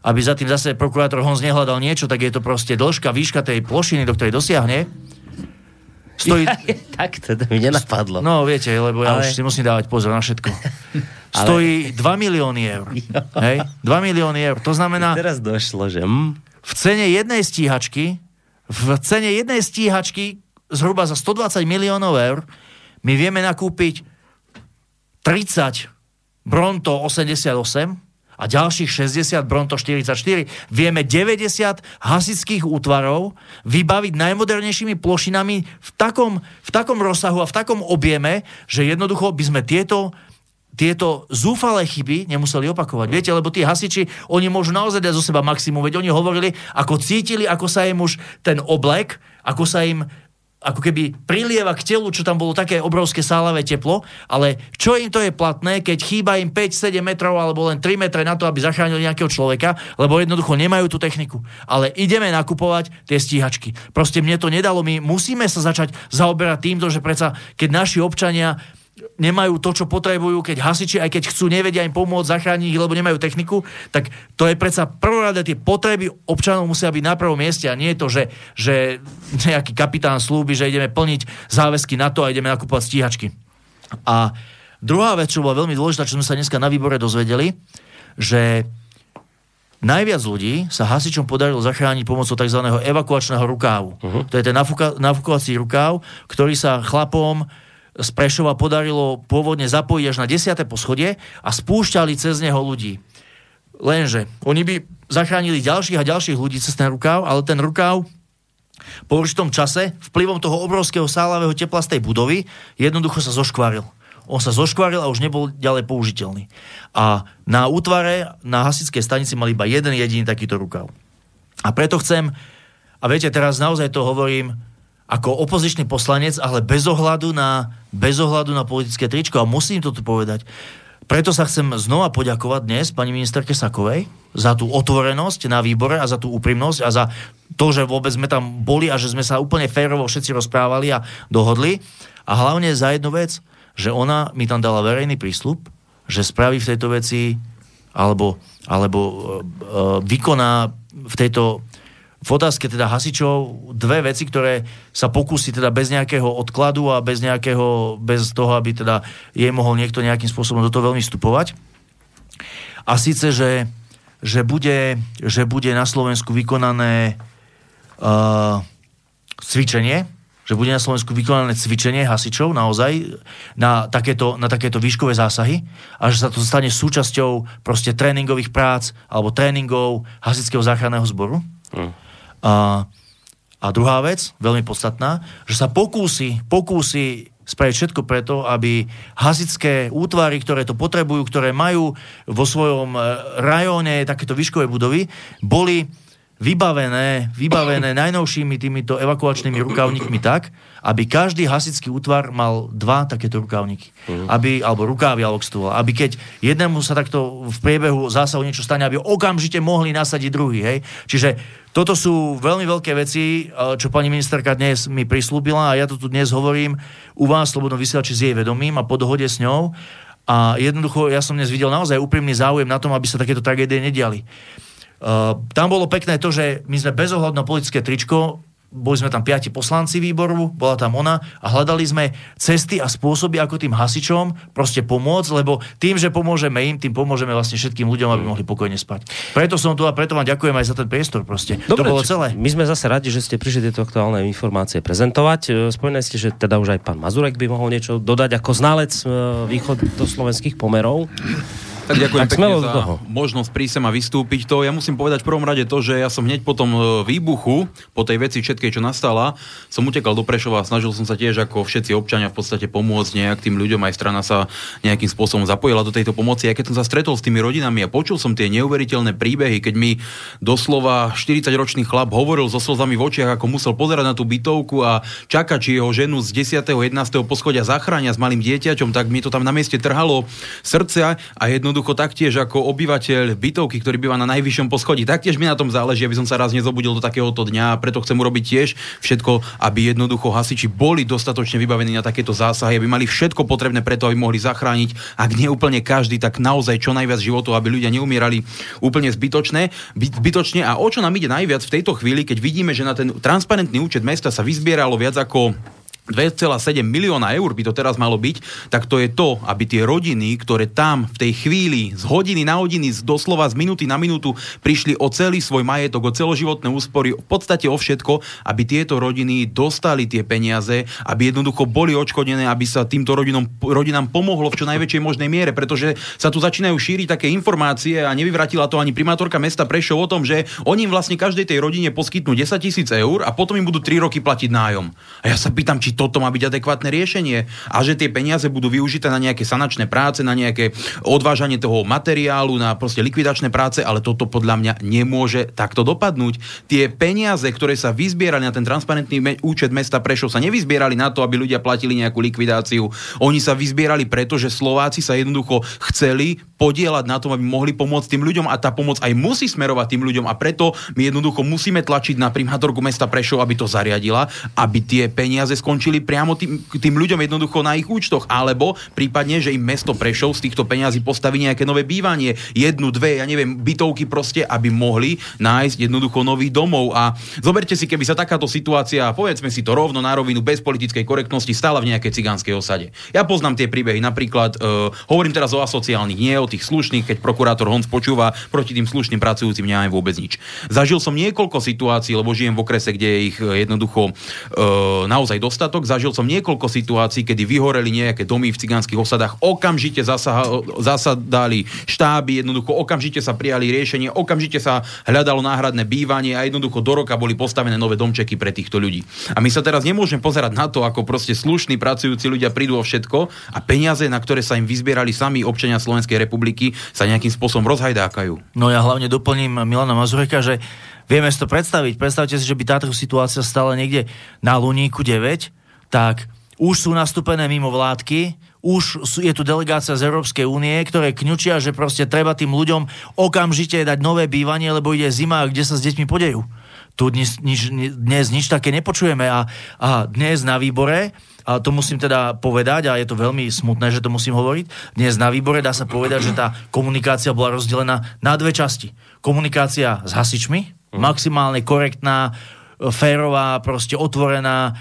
aby za tým zase prokurátor Honz nehľadal niečo, tak je to proste dĺžka, výška tej plošiny, do ktorej dosiahne. Stojí... Ja, tak to mi nenapadlo. No, viete, lebo ja Ale... už si musím dávať pozor na všetko. stojí 2 milióny eur. Hej? 2 milióny eur. To znamená... Teraz došlo, že... Mm. V cene jednej stíhačky, v cene jednej stíhačky zhruba za 120 miliónov eur my vieme nakúpiť 30 Bronto 88 a ďalších 60 Bronto 44. Vieme 90 hasických útvarov vybaviť najmodernejšími plošinami v takom, v takom rozsahu a v takom objeme, že jednoducho by sme tieto tieto zúfalé chyby nemuseli opakovať. Viete, lebo tí hasiči, oni môžu naozaj dať zo seba maximum, veď oni hovorili, ako cítili, ako sa im už ten oblek, ako sa im ako keby prilieva k telu, čo tam bolo také obrovské sálavé teplo, ale čo im to je platné, keď chýba im 5-7 metrov alebo len 3 metre na to, aby zachránili nejakého človeka, lebo jednoducho nemajú tú techniku. Ale ideme nakupovať tie stíhačky. Proste mne to nedalo, my musíme sa začať zaoberať týmto, že predsa keď naši občania nemajú to, čo potrebujú, keď hasiči, aj keď chcú, nevedia im pomôcť, zachrániť ich, lebo nemajú techniku, tak to je predsa prvoradé, tie potreby občanov musia byť na prvom mieste a nie je to, že, že nejaký kapitán slúbi, že ideme plniť záväzky na to a ideme nakúpovať stíhačky. A druhá vec, čo bola veľmi dôležitá, čo sme sa dneska na výbore dozvedeli, že najviac ľudí sa hasičom podarilo zachrániť pomocou tzv. evakuačného rukávu. Uh-huh. To je ten nafúkovací rukáv, ktorý sa chlapom z Prešova podarilo pôvodne zapojiť až na 10. poschodie a spúšťali cez neho ľudí. Lenže oni by zachránili ďalších a ďalších ľudí cez ten rukáv, ale ten rukáv po určitom čase vplyvom toho obrovského sálavého tepla z tej budovy jednoducho sa zoškvaril. On sa zoškvaril a už nebol ďalej použiteľný. A na útvare, na hasickej stanici mali iba jeden jediný takýto rukav. A preto chcem, a viete, teraz naozaj to hovorím ako opozičný poslanec, ale bez ohľadu na, bez ohľadu na politické tričko. A musím to tu povedať. Preto sa chcem znova poďakovať dnes pani ministerke Sakovej za tú otvorenosť na výbore a za tú úprimnosť a za to, že vôbec sme tam boli a že sme sa úplne férovo všetci rozprávali a dohodli. A hlavne za jednu vec, že ona mi tam dala verejný prísľub, že spraví v tejto veci alebo, alebo e, e, vykoná v tejto v otázke teda hasičov dve veci, ktoré sa pokúsi teda bez nejakého odkladu a bez nejakého, bez toho, aby teda jej mohol niekto nejakým spôsobom do toho veľmi vstupovať. A síce, že, že, bude, že bude na Slovensku vykonané uh, cvičenie, že bude na Slovensku vykonané cvičenie hasičov naozaj na takéto, na takéto výškové zásahy a že sa to stane súčasťou proste tréningových prác alebo tréningov hasičského záchranného zboru. Mm. A, a druhá vec, veľmi podstatná, že sa pokúsi, pokúsi spraviť všetko preto, aby hasické útvary, ktoré to potrebujú, ktoré majú vo svojom e, rajóne takéto výškové budovy, boli vybavené, vybavené najnovšími týmito evakuačnými rukavníkmi tak, aby každý hasický útvar mal dva takéto rukávniky. Aby, alebo rukávy, alebo stôl. Aby keď jednému sa takto v priebehu zásahu niečo stane, aby okamžite mohli nasadiť druhý. Hej? Čiže toto sú veľmi veľké veci, e, čo pani ministerka dnes mi prislúbila a ja to tu dnes hovorím u vás, Slobodno vysielači s jej vedomím a po dohode s ňou. A jednoducho, ja som dnes videl naozaj úprimný záujem na tom, aby sa takéto tragédie nediali. Uh, tam bolo pekné to, že my sme bez ohľadu na politické tričko boli sme tam piati poslanci výboru, bola tam ona a hľadali sme cesty a spôsoby, ako tým hasičom proste pomôcť, lebo tým, že pomôžeme im, tým pomôžeme vlastne všetkým ľuďom, aby mohli pokojne spať. Preto som tu a preto vám ďakujem aj za ten priestor proste. Dobre, to bolo celé. My sme zase radi, že ste prišli tieto aktuálne informácie prezentovať. E, Spomínali ste, že teda už aj pán Mazurek by mohol niečo dodať ako znalec e, východ do slovenských pomerov. Tak ďakujem Tak pekne za toho. možnosť prísť sem a vystúpiť. To ja musím povedať v prvom rade to, že ja som hneď po tom e, výbuchu, po tej veci všetkej, čo nastala, som utekal do Prešova a snažil som sa tiež ako všetci občania v podstate pomôcť nejak tým ľuďom, aj strana sa nejakým spôsobom zapojila do tejto pomoci. A keď som sa stretol s tými rodinami a počul som tie neuveriteľné príbehy, keď mi doslova 40-ročný chlap hovoril so slzami v očiach, ako musel pozerať na tú bytovku a čakať, či jeho ženu z 10. 11. poschodia zachránia s malým dieťaťom, tak mi to tam na mieste trhalo srdce a jednoducho taktiež ako obyvateľ bytovky, ktorý býva na najvyššom poschodí, taktiež mi na tom záleží, aby som sa raz nezobudil do takéhoto dňa a preto chcem urobiť tiež všetko, aby jednoducho hasiči boli dostatočne vybavení na takéto zásahy, aby mali všetko potrebné preto, aby mohli zachrániť, ak nie úplne každý, tak naozaj čo najviac životov, aby ľudia neumierali úplne zbytočné, by- zbytočne. A o čo nám ide najviac v tejto chvíli, keď vidíme, že na ten transparentný účet mesta sa vyzbieralo viac ako 2,7 milióna eur by to teraz malo byť, tak to je to, aby tie rodiny, ktoré tam v tej chvíli z hodiny na hodiny, z doslova z minúty na minútu prišli o celý svoj majetok, o celoživotné úspory, v podstate o všetko, aby tieto rodiny dostali tie peniaze, aby jednoducho boli odškodené, aby sa týmto rodinom, rodinám pomohlo v čo najväčšej možnej miere, pretože sa tu začínajú šíriť také informácie a nevyvratila to ani primátorka mesta Prešov o tom, že oni vlastne každej tej rodine poskytnú 10 tisíc eur a potom im budú 3 roky platiť nájom. A ja sa pýtam, či toto má byť adekvátne riešenie a že tie peniaze budú využité na nejaké sanačné práce, na nejaké odvážanie toho materiálu, na proste likvidačné práce, ale toto podľa mňa nemôže takto dopadnúť. Tie peniaze, ktoré sa vyzbierali na ten transparentný me- účet mesta Prešov, sa nevyzbierali na to, aby ľudia platili nejakú likvidáciu. Oni sa vyzbierali preto, že Slováci sa jednoducho chceli podielať na tom, aby mohli pomôcť tým ľuďom a tá pomoc aj musí smerovať tým ľuďom a preto my jednoducho musíme tlačiť na primátorku mesta Prešov, aby to zariadila, aby tie peniaze skončili priamo tým, tým ľuďom jednoducho na ich účtoch, alebo prípadne, že im mesto Prešov z týchto peňazí postaví nejaké nové bývanie, jednu, dve, ja neviem, bytovky proste, aby mohli nájsť jednoducho nový domov a zoberte si, keby sa takáto situácia, povedzme si to rovno na rovinu, bez politickej korektnosti, stala v nejakej cigánskej osade. Ja poznám tie príbehy, napríklad, uh, hovorím teraz o asociálnych, nie o tých slušných, keď prokurátor Honc počúva proti tým slušným pracujúcim nemáme vôbec nič. Zažil som niekoľko situácií, lebo žijem v okrese, kde je ich eh, jednoducho uh, naozaj dostatok. Zažil som niekoľko situácií, kedy vyhoreli nejaké domy v cigánskych osadách, okamžite zasaha, zasadali štáby, jednoducho okamžite sa prijali riešenie, okamžite sa hľadalo náhradné bývanie a jednoducho do roka boli postavené nové domčeky pre týchto ľudí. A my sa teraz nemôžeme pozerať na to, ako proste slušní pracujúci ľudia prídu o všetko a peniaze, na ktoré sa im vyzbierali sami občania Slovenskej republiky, sa nejakým spôsobom rozhajdákajú. No ja hlavne doplním Milana Mazureka, že vieme si to predstaviť. Predstavte si, že by táto situácia stala niekde na Luníku 9, tak už sú nastúpené mimo vládky, už je tu delegácia z Európskej únie, ktoré kňučia, že proste treba tým ľuďom okamžite dať nové bývanie, lebo ide zima, kde sa s deťmi podejú. Tu dnes, nič, dnes nič také nepočujeme a, a dnes na výbore a to musím teda povedať, a je to veľmi smutné, že to musím hovoriť. Dnes na výbore dá sa povedať, že tá komunikácia bola rozdelená na dve časti. Komunikácia s hasičmi, maximálne korektná, férová, proste otvorená,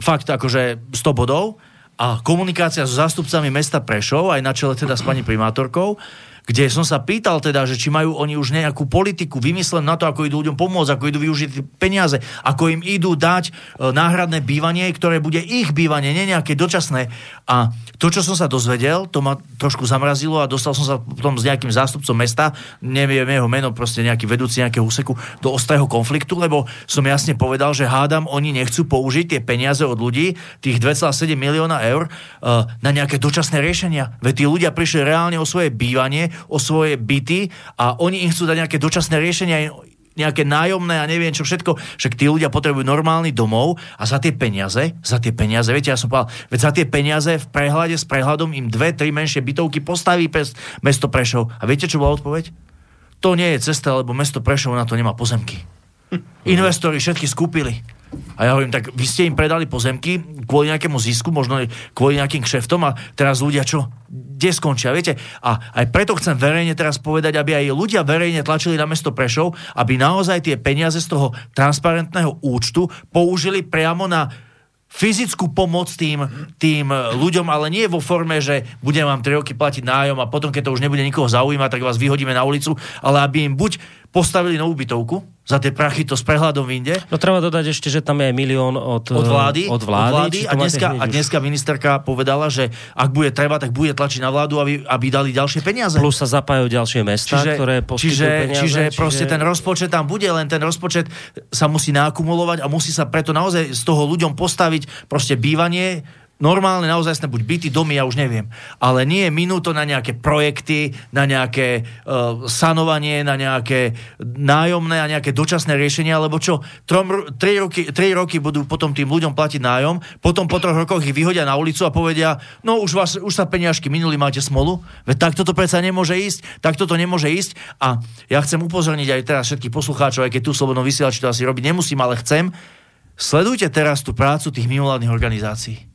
fakt akože 100 bodov. A komunikácia so zástupcami mesta Prešov, aj na čele teda s pani primátorkou, kde som sa pýtal teda, že či majú oni už nejakú politiku vymyslenú na to, ako idú ľuďom pomôcť, ako idú využiť peniaze, ako im idú dať e, náhradné bývanie, ktoré bude ich bývanie, nie nejaké dočasné. A to, čo som sa dozvedel, to ma trošku zamrazilo a dostal som sa potom s nejakým zástupcom mesta, neviem jeho meno, proste nejaký vedúci nejakého úseku, do ostrého konfliktu, lebo som jasne povedal, že hádam, oni nechcú použiť tie peniaze od ľudí, tých 2,7 milióna eur, e, na nejaké dočasné riešenia. Veď tí ľudia prišli reálne o svoje bývanie, o svoje byty a oni im chcú dať nejaké dočasné riešenia. nejaké nájomné a neviem čo všetko. Však tí ľudia potrebujú normálny domov a za tie peniaze, za tie peniaze, viete, ja som povedal, veď za tie peniaze v prehľade s prehľadom im dve, tri menšie bytovky postaví pes, mesto Prešov. A viete, čo bola odpoveď? To nie je cesta, lebo mesto Prešov na to nemá pozemky. Investori všetky skúpili. A ja hovorím, tak vy ste im predali pozemky kvôli nejakému zisku, možno kvôli nejakým kšeftom a teraz ľudia čo? Kde skončia? Viete? A aj preto chcem verejne teraz povedať, aby aj ľudia verejne tlačili na mesto Prešov, aby naozaj tie peniaze z toho transparentného účtu použili priamo na fyzickú pomoc tým, tým ľuďom, ale nie vo forme, že budem vám 3 roky platiť nájom a potom, keď to už nebude nikoho zaujímať, tak vás vyhodíme na ulicu, ale aby im buď postavili novú bytovku, za tie prachy to s prehľadom vinde. No treba dodať ešte, že tam je aj milión od, od vlády. Od vlády, od vlády a, dneska, a dneska ministerka povedala, že ak bude treba, tak bude tlačiť na vládu, aby, aby dali ďalšie peniaze. Plus sa zapájajú ďalšie mesta, čiže, ktoré čiže, peniaze. Čiže, čiže proste ten rozpočet tam bude, len ten rozpočet sa musí naakumulovať a musí sa preto naozaj z toho ľuďom postaviť proste bývanie, normálne naozaj buď byty, domy, ja už neviem. Ale nie je minúto na nejaké projekty, na nejaké uh, sanovanie, na nejaké nájomné a nejaké dočasné riešenia, lebo čo, trom, tri, roky, tri roky budú potom tým ľuďom platiť nájom, potom po troch rokoch ich vyhodia na ulicu a povedia, no už, vás, už sa peniažky minuli, máte smolu. Veď takto to predsa nemôže ísť, takto to nemôže ísť. A ja chcem upozorniť aj teraz všetkých poslucháčov, aj keď tu slobodno vysielači to asi robiť nemusím, ale chcem, sledujte teraz tú prácu tých mimovládnych organizácií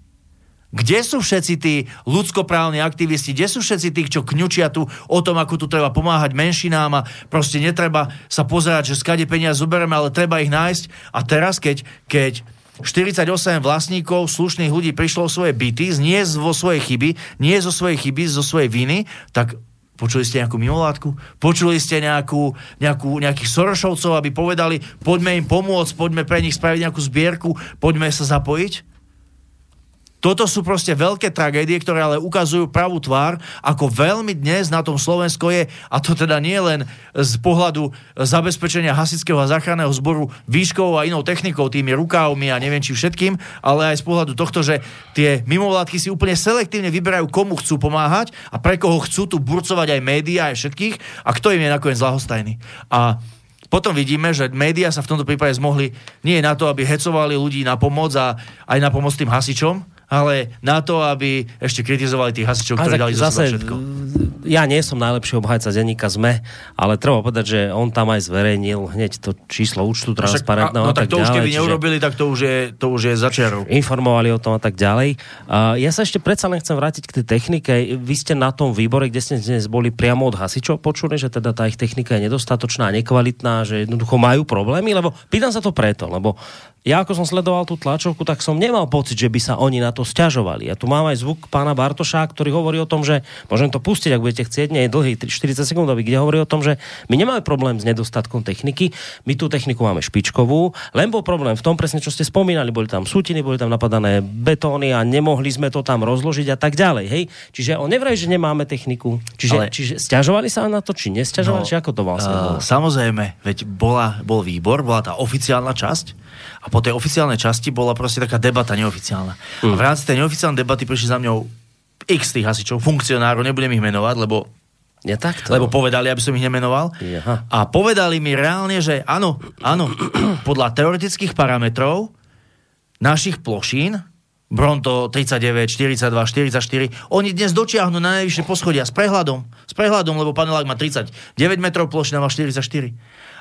kde sú všetci tí ľudskoprávni aktivisti, kde sú všetci tí, čo kňučia tu o tom, ako tu treba pomáhať menšinám a proste netreba sa pozerať, že skade peniaze zoberieme, ale treba ich nájsť. A teraz, keď, keď 48 vlastníkov slušných ľudí prišlo o svoje byty, nie vo svojej chyby, nie zo svojej chyby, zo svojej viny, tak Počuli ste nejakú mimovládku? Počuli ste nejakú, nejakú, nejakých Sorošovcov, aby povedali, poďme im pomôcť, poďme pre nich spraviť nejakú zbierku, poďme sa zapojiť? Toto sú proste veľké tragédie, ktoré ale ukazujú pravú tvár, ako veľmi dnes na tom Slovensko je, a to teda nie len z pohľadu zabezpečenia hasického a záchranného zboru výškou a inou technikou, tými rukávmi a neviem či všetkým, ale aj z pohľadu tohto, že tie mimovládky si úplne selektívne vyberajú, komu chcú pomáhať a pre koho chcú tu burcovať aj médiá, aj všetkých a kto im je nakoniec lahostajný. A potom vidíme, že médiá sa v tomto prípade zmohli nie na to, aby hecovali ľudí na pomoc a aj na pomoc tým hasičom, ale na to, aby ešte kritizovali tých hasičov, ktorí dali zase, všetko. Ja nie som najlepší obhajca denníka ZME, ale treba povedať, že on tam aj zverejnil hneď to číslo účtu transparentného no, tak, no, tak to už keby neurobili, tak to už je, to už je začiarov. Informovali o tom a tak ďalej. Uh, ja sa ešte predsa len chcem vrátiť k tej technike. Vy ste na tom výbore, kde ste dnes boli priamo od hasičov počuli, že teda tá ich technika je nedostatočná, nekvalitná, že jednoducho majú problémy, lebo pýtam sa to preto, lebo ja ako som sledoval tú tlačovku, tak som nemal pocit, že by sa oni na to stiažovali. Ja tu mám aj zvuk pána Bartoša, ktorý hovorí o tom, že môžem to pustiť, ak budete chcieť, nie je dlhý, 40 sekundový, kde hovorí o tom, že my nemáme problém s nedostatkom techniky, my tú techniku máme špičkovú, len bol problém v tom presne, čo ste spomínali, boli tam sútiny, boli tam napadané betóny a nemohli sme to tam rozložiť a tak ďalej. Hej? Čiže on nevraví, že nemáme techniku. Čiže, Ale... čiže stiažovali sa na to, či nestiažovali, no, či ako to vlastne uh, bolo? Samozrejme, veď bola, bol výbor, bola tá oficiálna časť a po tej oficiálnej časti bola proste taká debata neoficiálna. Mm. A v rámci tej neoficiálnej debaty prišli za mňou x tých hasičov, funkcionárov, nebudem ich menovať, lebo ja takto. Lebo povedali, aby som ich nemenoval. Jaha. A povedali mi reálne, že áno, áno, podľa teoretických parametrov našich plošín, Bronto 39, 42, 44, oni dnes dočiahnu na najvyššie poschodia s prehľadom, s prehľadom, lebo panelák má 39 metrov, plošina má 44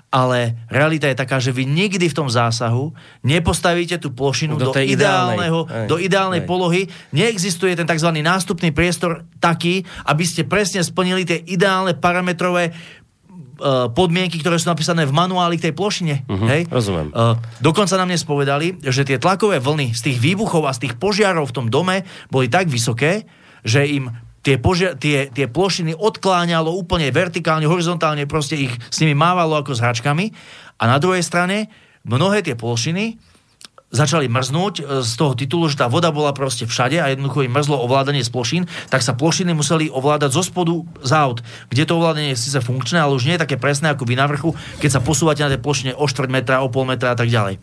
ale realita je taká, že vy nikdy v tom zásahu nepostavíte tú plošinu do, do ideálneho, ideálnej, do ideálnej aj. polohy. Neexistuje ten tzv. nástupný priestor taký, aby ste presne splnili tie ideálne parametrové uh, podmienky, ktoré sú napísané v manuáli k tej plošine. Uh-huh, hej? Rozumiem. Uh, dokonca nám dnes povedali, že tie tlakové vlny z tých výbuchov a z tých požiarov v tom dome boli tak vysoké, že im tie, požia- tie, tie plošiny odkláňalo úplne vertikálne, horizontálne, proste ich s nimi mávalo ako s hračkami. A na druhej strane mnohé tie plošiny začali mrznúť e, z toho titulu, že tá voda bola proste všade a jednoducho im mrzlo ovládanie z plošín, tak sa plošiny museli ovládať zo spodu z aut, kde to ovládanie je síce funkčné, ale už nie je také presné ako vy na vrchu, keď sa posúvate na tej plošine o 4 metra, o pol metra a tak ďalej.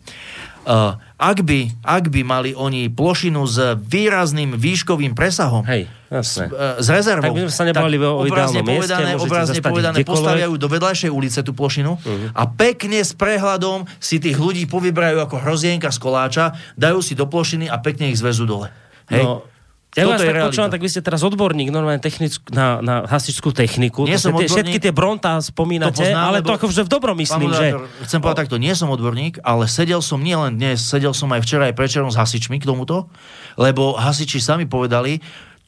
Uh, ak, by, ak by mali oni plošinu s výrazným výškovým presahom, Hej, jasné. s, e, s rezervou. Tak by sme sa nebavili o obrazne mieste, povedané, môžete obrazne povedané kdekoľvek. postaviajú do vedľajšej ulice tú plošinu Mhm. a pekne s prehľadom si tých ľudí povybrajú ako hrozienka z koláča, dajú si do plošiny a pekne ich zvezú dole. Hej? No, ja Toto vás tak počúvam, tak vy ste teraz odborník normálne technickú, na, na hasičskú techniku. Nie To som tie, odborník. všetky tie brontá spomínate, To poznám, ale lebo- to akože v dobrom myslím, Pán že... Chcem povedať takto, nie som odborník, ale sedel som nielen dnes, sedel som aj včera aj prečerom s hasičmi k tomuto, lebo hasiči sami povedali,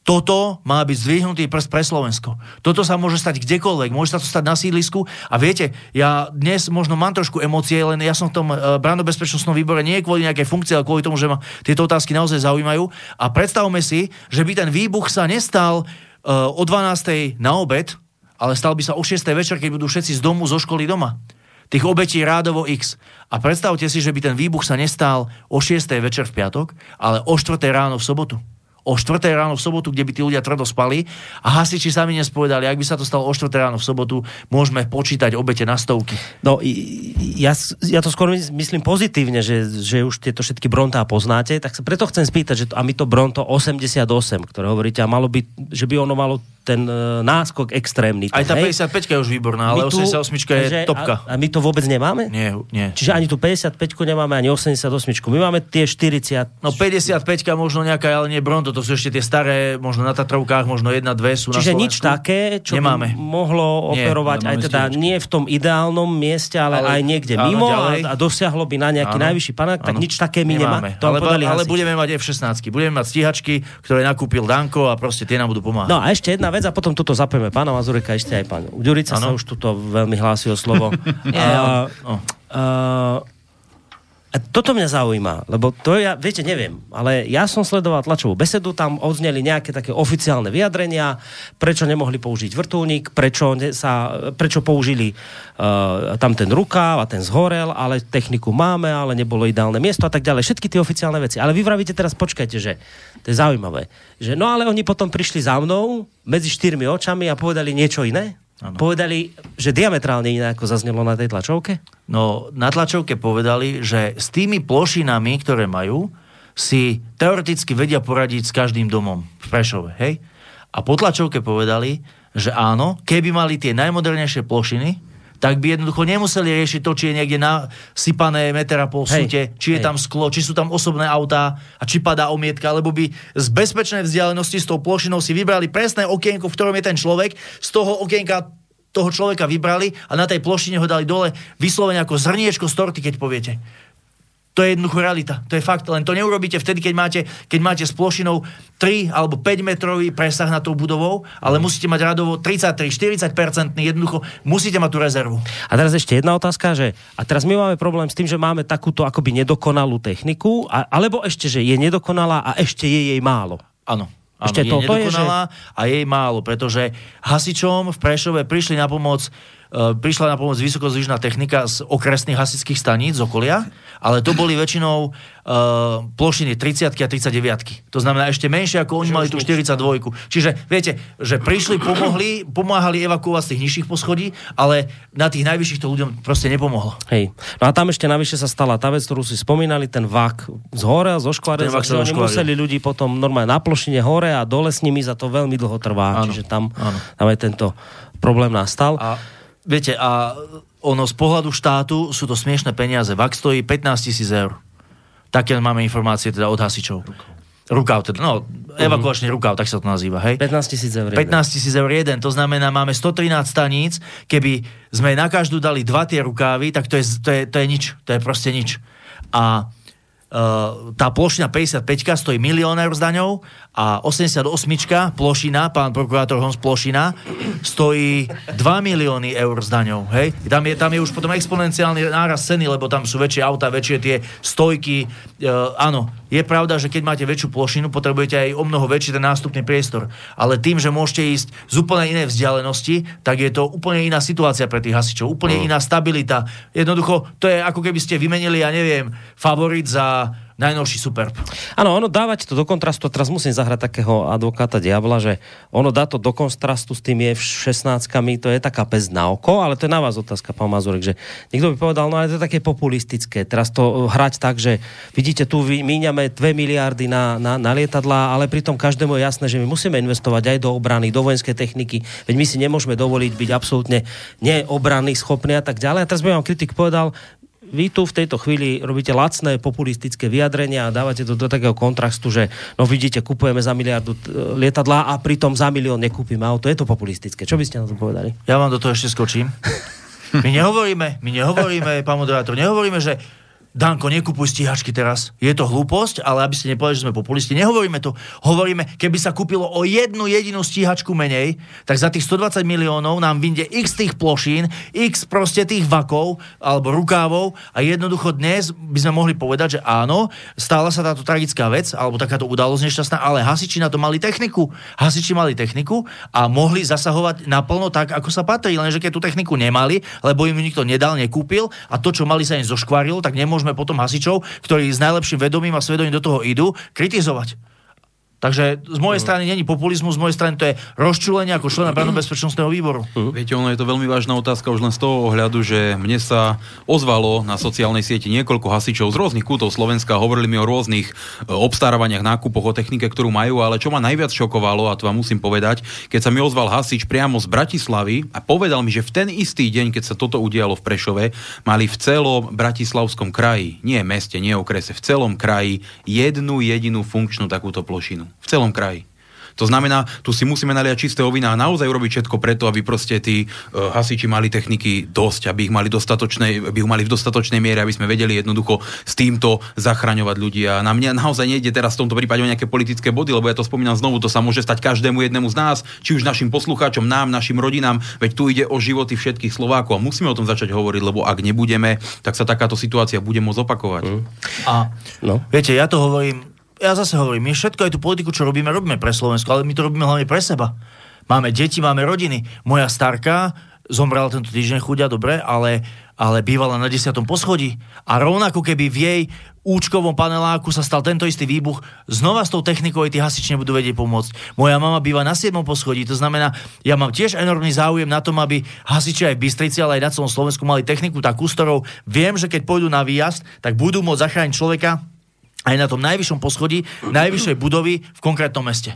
toto má byť zdvihnutý prst pre Slovensko. Toto sa môže stať kdekoľvek, môže sa to stať na sídlisku. A viete, ja dnes možno mám trošku emócie, len ja som v tom uh, brandobezpečnostnom výbore nie kvôli nejakej funkcii, ale kvôli tomu, že ma tieto otázky naozaj zaujímajú. A predstavme si, že by ten výbuch sa nestal uh, o 12. na obed, ale stal by sa o 6. večer, keď budú všetci z domu, zo školy doma. Tých obetí rádovo X. A predstavte si, že by ten výbuch sa nestal o 6. večer v piatok, ale o 4. ráno v sobotu. O 4. ráno v sobotu, kde by tí ľudia tvrdo spali a hasiči sami dnes povedali, ak by sa to stalo o 4. ráno v sobotu, môžeme počítať obete na stovky. No, ja, ja to skôr mys- myslím pozitívne, že, že už tieto všetky brontá poznáte, tak sa preto chcem spýtať, že to, a my to bronto 88, ktoré hovoríte, a malo by, že by ono malo ten e, náskok extrémny. Aj tá hej? 55 je už výborná, ale My tu- 88 je že- topka. A, a my to vôbec nemáme? Nie, nie. Čiže ani tu 55 nemáme, ani 88. My máme tie 40. No 55 možno nejaká, ale nie Bronto, to sú ešte tie staré, možno na Tatrovkách, možno jedna, dve sú Čiže na nič také, čo Nemáme. by mohlo Nie, operovať ale aj teda stíhačky. nie v tom ideálnom mieste, ale, Ale- aj niekde áno, mimo ďalej. a, a dosiahlo by na nejaký Áno, najvyšší panák, tak áno. nič také my nemáme. To ale, ale budeme mať F-16, budeme mať stíhačky, ktoré nakúpil Danko a proste tie nám budú pomáhať. No a ešte jedna vec a potom toto zapojeme pána Mazureka, ešte aj pán Ďurica sa už tuto veľmi hlási o slovo. A, no. a, a toto mňa zaujíma, lebo to ja, viete, neviem, ale ja som sledoval tlačovú besedu, tam odzneli nejaké také oficiálne vyjadrenia, prečo nemohli použiť vrtulník, prečo, ne, sa, prečo použili uh, tam ten rukáv a ten zhorel, ale techniku máme, ale nebolo ideálne miesto a tak ďalej. Všetky tie oficiálne veci. Ale vy vravíte teraz, počkajte, že to je zaujímavé. Že, no ale oni potom prišli za mnou medzi štyrmi očami a povedali niečo iné. Áno. Povedali, že diametrálne iné, ako zaznelo na tej tlačovke. No, na tlačovke povedali, že s tými plošinami, ktoré majú, si teoreticky vedia poradiť s každým domom v Prešove, hej? A po tlačovke povedali, že áno, keby mali tie najmodernejšie plošiny, tak by jednoducho nemuseli riešiť to, či je niekde nasypané meter a pol Hej, sute, či je hej. tam sklo, či sú tam osobné autá a či padá omietka, lebo by z bezpečnej vzdialenosti s tou plošinou si vybrali presné okienko, v ktorom je ten človek, z toho okienka toho človeka vybrali a na tej plošine ho dali dole vyslovene ako zrniečko z torty, keď poviete. To je jednoducho realita. To je fakt. Len to neurobíte vtedy, keď máte, keď máte s plošinou 3 alebo 5 metrový presah na tou budovou, ale musíte mať radovo 33, 40 percentný, jednoducho musíte mať tú rezervu. A teraz ešte jedna otázka, že a teraz my máme problém s tým, že máme takúto akoby nedokonalú techniku, a, alebo ešte, že je nedokonalá a ešte je jej málo. Áno. Áno, Ešte je toto je, nedokonalá a jej málo, pretože hasičom v Prešove prišli na pomoc prišla na pomoc vysokozvyšná technika z okresných hasičských staníc z okolia, ale to boli väčšinou uh, plošiny 30 a 39. To znamená ešte menšie, ako oni mali tú 42. Čiže viete, že prišli, pomohli, pomáhali evakuovať z tých nižších poschodí, ale na tých najvyšších to ľuďom proste nepomohlo. Hej. No a tam ešte navyše sa stala tá vec, ktorú si spomínali, ten vak vak sa že oni zoškvaril. museli ľudí potom normálne na plošine hore a dole s nimi za to veľmi dlho trvá. Áno, Čiže tam, áno. tam aj tento problém nastal. A viete, a ono z pohľadu štátu sú to smiešné peniaze. VAK stojí 15 tisíc eur. Také máme informácie teda od hasičov. Rukav, teda, no, evakuačný rukav, tak sa to nazýva, hej? 15 tisíc eur. jeden. 15 tisíc eur jeden, to znamená, máme 113 staníc, keby sme na každú dali dva tie rukávy, tak to je, to je, to je nič, to je proste nič. A tá plošina 55 stojí milión eur s daňou a 88 plošina, pán prokurátor Hons Plošina, stojí 2 milióny eur s daňou. Hej? Tam, je, tam je už potom exponenciálny náraz ceny, lebo tam sú väčšie auta, väčšie tie stojky. Uh, áno, je pravda, že keď máte väčšiu plošinu, potrebujete aj o mnoho väčší ten nástupný priestor. Ale tým, že môžete ísť z úplne inej vzdialenosti, tak je to úplne iná situácia pre tých hasičov, úplne iná stabilita. Jednoducho, to je ako keby ste vymenili, ja neviem, favorit za najnovší Superb. Áno, ono dávať to do kontrastu, teraz musím zahrať takého advokáta diabla, že ono dá to do kontrastu s tým je v 16 to je taká pez na oko, ale to je na vás otázka, pán Mazurek, že niekto by povedal, no ale to je také populistické, teraz to hrať tak, že vidíte, tu míňame 2 miliardy na, na, na lietadla, ale pritom každému je jasné, že my musíme investovať aj do obrany, do vojenskej techniky, veď my si nemôžeme dovoliť byť absolútne neobranný, schopný a tak ďalej. A teraz by vám kritik povedal, vy tu v tejto chvíli robíte lacné populistické vyjadrenia a dávate to do takého kontrastu, že no vidíte, kupujeme za miliardu lietadla a pritom za milión nekúpime auto. Je to populistické. Čo by ste na to povedali? Ja vám do toho ešte skočím. My nehovoríme, my nehovoríme, pán moderátor, nehovoríme, že Danko, nekupuj stíhačky teraz. Je to hlúposť, ale aby ste nepovedali, že sme populisti, nehovoríme to. Hovoríme, keby sa kúpilo o jednu jedinú stíhačku menej, tak za tých 120 miliónov nám vyjde x tých plošín, x proste tých vakov alebo rukávov a jednoducho dnes by sme mohli povedať, že áno, stála sa táto tragická vec alebo takáto udalosť nešťastná, ale hasiči na to mali techniku. Hasiči mali techniku a mohli zasahovať naplno tak, ako sa patrí, lenže keď tú techniku nemali, lebo im nikto nedal, nekúpil a to, čo mali sa im zoškvarilo, tak nemôžeme môžeme potom hasičov, ktorí s najlepším vedomím a svedomím do toho idú, kritizovať. Takže z mojej strany není populizmus, z mojej strany to je rozčulenie ako člena bezpečnostného výboru. Uh-huh. Viete, ono je to veľmi vážna otázka už len z toho ohľadu, že mne sa ozvalo na sociálnej sieti niekoľko hasičov z rôznych kútov Slovenska, hovorili mi o rôznych e, obstarávaniach, nákupoch, o technike, ktorú majú, ale čo ma najviac šokovalo, a to vám musím povedať, keď sa mi ozval hasič priamo z Bratislavy a povedal mi, že v ten istý deň, keď sa toto udialo v Prešove, mali v celom Bratislavskom kraji, nie meste, nie okrese, v celom kraji jednu jedinú funkčnú takúto plošinu. V celom kraji. To znamená, tu si musíme naliať čistého vina a naozaj urobiť všetko preto, aby proste tí uh, hasiči mali techniky dosť, aby ich mali, dostatočnej, aby ich mali v dostatočnej miere, aby sme vedeli jednoducho s týmto zachraňovať ľudí. A na mňa naozaj nejde teraz v tomto prípade o nejaké politické body, lebo ja to spomínam znovu, to sa môže stať každému jednému z nás, či už našim poslucháčom, nám, našim rodinám, veď tu ide o životy všetkých Slovákov a musíme o tom začať hovoriť, lebo ak nebudeme, tak sa takáto situácia bude môcť opakovať. Mm. A no. viete, ja to hovorím ja zase hovorím, my všetko aj tú politiku, čo robíme, robíme pre Slovensko, ale my to robíme hlavne pre seba. Máme deti, máme rodiny. Moja starka zomrela tento týždeň chudia, dobre, ale, ale bývala na desiatom poschodí. A rovnako keby v jej účkovom paneláku sa stal tento istý výbuch, znova s tou technikou aj tí hasiči nebudú vedieť pomôcť. Moja mama býva na 7. poschodí, to znamená, ja mám tiež enormný záujem na tom, aby hasiči aj v Bystrici, ale aj na celom Slovensku mali techniku takú, s ktorou viem, že keď pôjdu na výjazd, tak budú môcť zachrániť človeka, aj na tom najvyššom poschodí, najvyššej budovy v konkrétnom meste.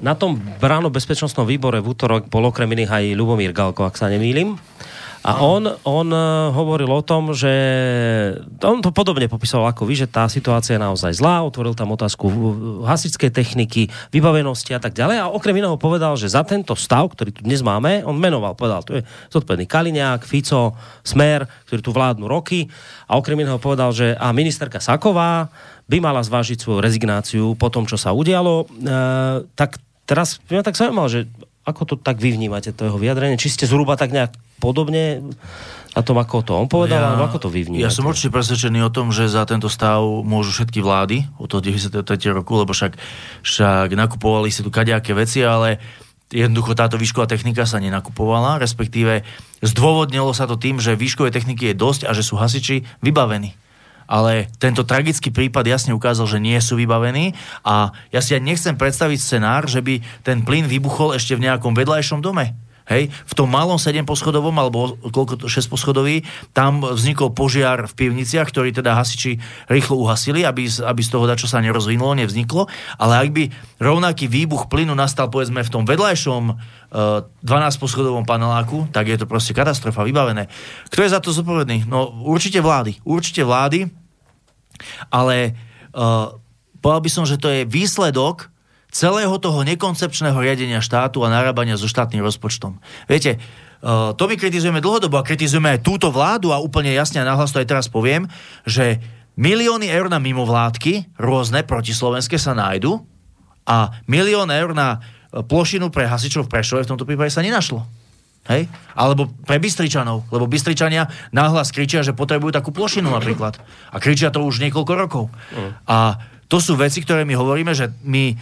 Na tom bráno bezpečnostnom výbore v útorok bol okrem iných aj Lubomír Galko, ak sa nemýlim. A on, on e, hovoril o tom, že on to podobne popisoval ako vy, že tá situácia je naozaj zlá, otvoril tam otázku hasičskej techniky, vybavenosti a tak ďalej a okrem iného povedal, že za tento stav, ktorý tu dnes máme, on menoval, povedal, tu je zodpovedný Kaliňák, Fico, Smer, ktorí tu vládnu roky a okrem iného povedal, že a ministerka Saková by mala zvážiť svoju rezignáciu po tom, čo sa udialo, e, tak teraz mňa tak zaujímalo, že ako to tak vy vnímate, to jeho vyjadrenie? Či ste zhruba tak nejak podobne na tom, ako to on povedal, ja, alebo ako to vy vnímate? Ja som určite presvedčený o tom, že za tento stav môžu všetky vlády od toho 93. roku, lebo však, však nakupovali si tu kadejaké veci, ale jednoducho táto výšková technika sa nenakupovala, respektíve zdôvodnilo sa to tým, že výškové techniky je dosť a že sú hasiči vybavení ale tento tragický prípad jasne ukázal, že nie sú vybavení a ja si aj nechcem predstaviť scenár, že by ten plyn vybuchol ešte v nejakom vedľajšom dome. Hej, v tom malom 7 poschodovom alebo koľko to 6 poschodový, tam vznikol požiar v pivniciach, ktorý teda hasiči rýchlo uhasili, aby, aby z toho čo sa nerozvinulo, nevzniklo. Ale ak by rovnaký výbuch plynu nastal povedzme v tom vedľajšom uh, 12 poschodovom paneláku, tak je to proste katastrofa, vybavené. Kto je za to zodpovedný? No určite vlády. Určite vlády, ale uh, povedal by som, že to je výsledok celého toho nekoncepčného riadenia štátu a narábania so štátnym rozpočtom. Viete, uh, to my kritizujeme dlhodobo a kritizujeme aj túto vládu a úplne jasne a nahlas to aj teraz poviem, že milióny eur na mimovládky, rôzne protislovenské sa nájdu a milión eur na e, plošinu pre hasičov v Prešove v tomto prípade sa nenašlo. Hej? Alebo pre Bystričanov, lebo Bystričania náhlas kričia, že potrebujú takú plošinu napríklad. A kričia to už niekoľko rokov. Mm. A to sú veci, ktoré my hovoríme, že my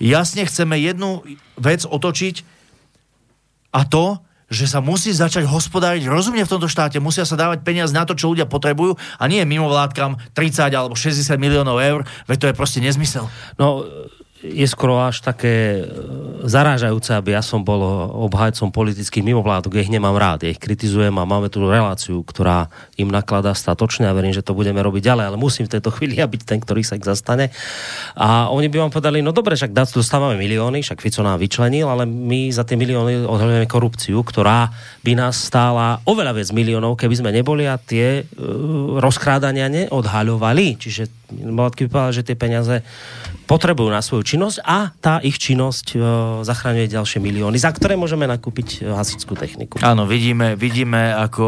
jasne chceme jednu vec otočiť a to, že sa musí začať hospodáriť rozumne v tomto štáte, musia sa dávať peniaze na to, čo ľudia potrebujú a nie mimovládkam 30 alebo 60 miliónov eur, veď to je proste nezmysel. No, je skoro až také e, zarážajúce, aby ja som bol obhajcom politických mimovládok. Ja ich nemám rád, ja ich kritizujem a máme tu reláciu, ktorá im nakladá statočne a verím, že to budeme robiť ďalej, ale musím v tejto chvíli byť ten, ktorý sa ich zastane. A oni by vám povedali, no dobre, však dostávame milióny, však Fico nám vyčlenil, ale my za tie milióny odhaľujeme korupciu, ktorá by nás stála oveľa viac miliónov, keby sme neboli a tie uh, rozkrádania neodhaľovali. Čiže Mladky by povedal, že tie peniaze potrebujú na svoju činnosť a tá ich činnosť e, zachraňuje ďalšie milióny, za ktoré môžeme nakúpiť e, hasičskú techniku. Áno, vidíme, vidíme, ako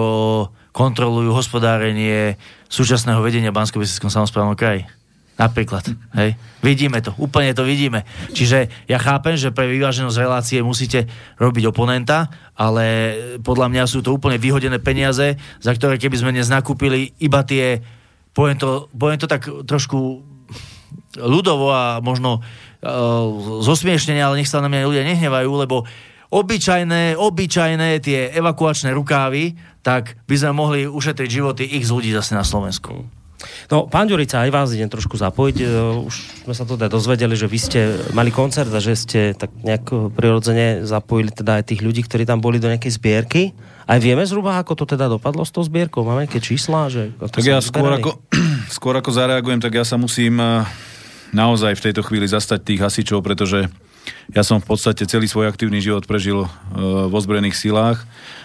kontrolujú hospodárenie súčasného vedenia bansko vysockom samozprávnom kraji. Napríklad. Hej. Vidíme to, úplne to vidíme. Čiže ja chápem, že pre vyváženosť relácie musíte robiť oponenta, ale podľa mňa sú to úplne vyhodené peniaze, za ktoré keby sme dnes nakúpili iba tie, poviem to, poviem to tak trošku ľudovo a možno uh, zosmiešnenie, ale nech sa na mňa ľudia nehnevajú, lebo obyčajné, obyčajné tie evakuačné rukávy, tak by sme mohli ušetriť životy ich ľudí zase na Slovensku. No, pán Ďurica, aj vás idem trošku zapojiť. E, už sme sa teda dozvedeli, že vy ste mali koncert a že ste tak nejak prirodzene zapojili teda aj tých ľudí, ktorí tam boli do nejakej zbierky. Aj vieme zhruba, ako to teda dopadlo s tou zbierkou? Máme nejaké čísla? Že tak ja skôr ako, skôr ako zareagujem, tak ja sa musím uh naozaj v tejto chvíli zastať tých hasičov, pretože ja som v podstate celý svoj aktívny život prežil e, v ozbrojených silách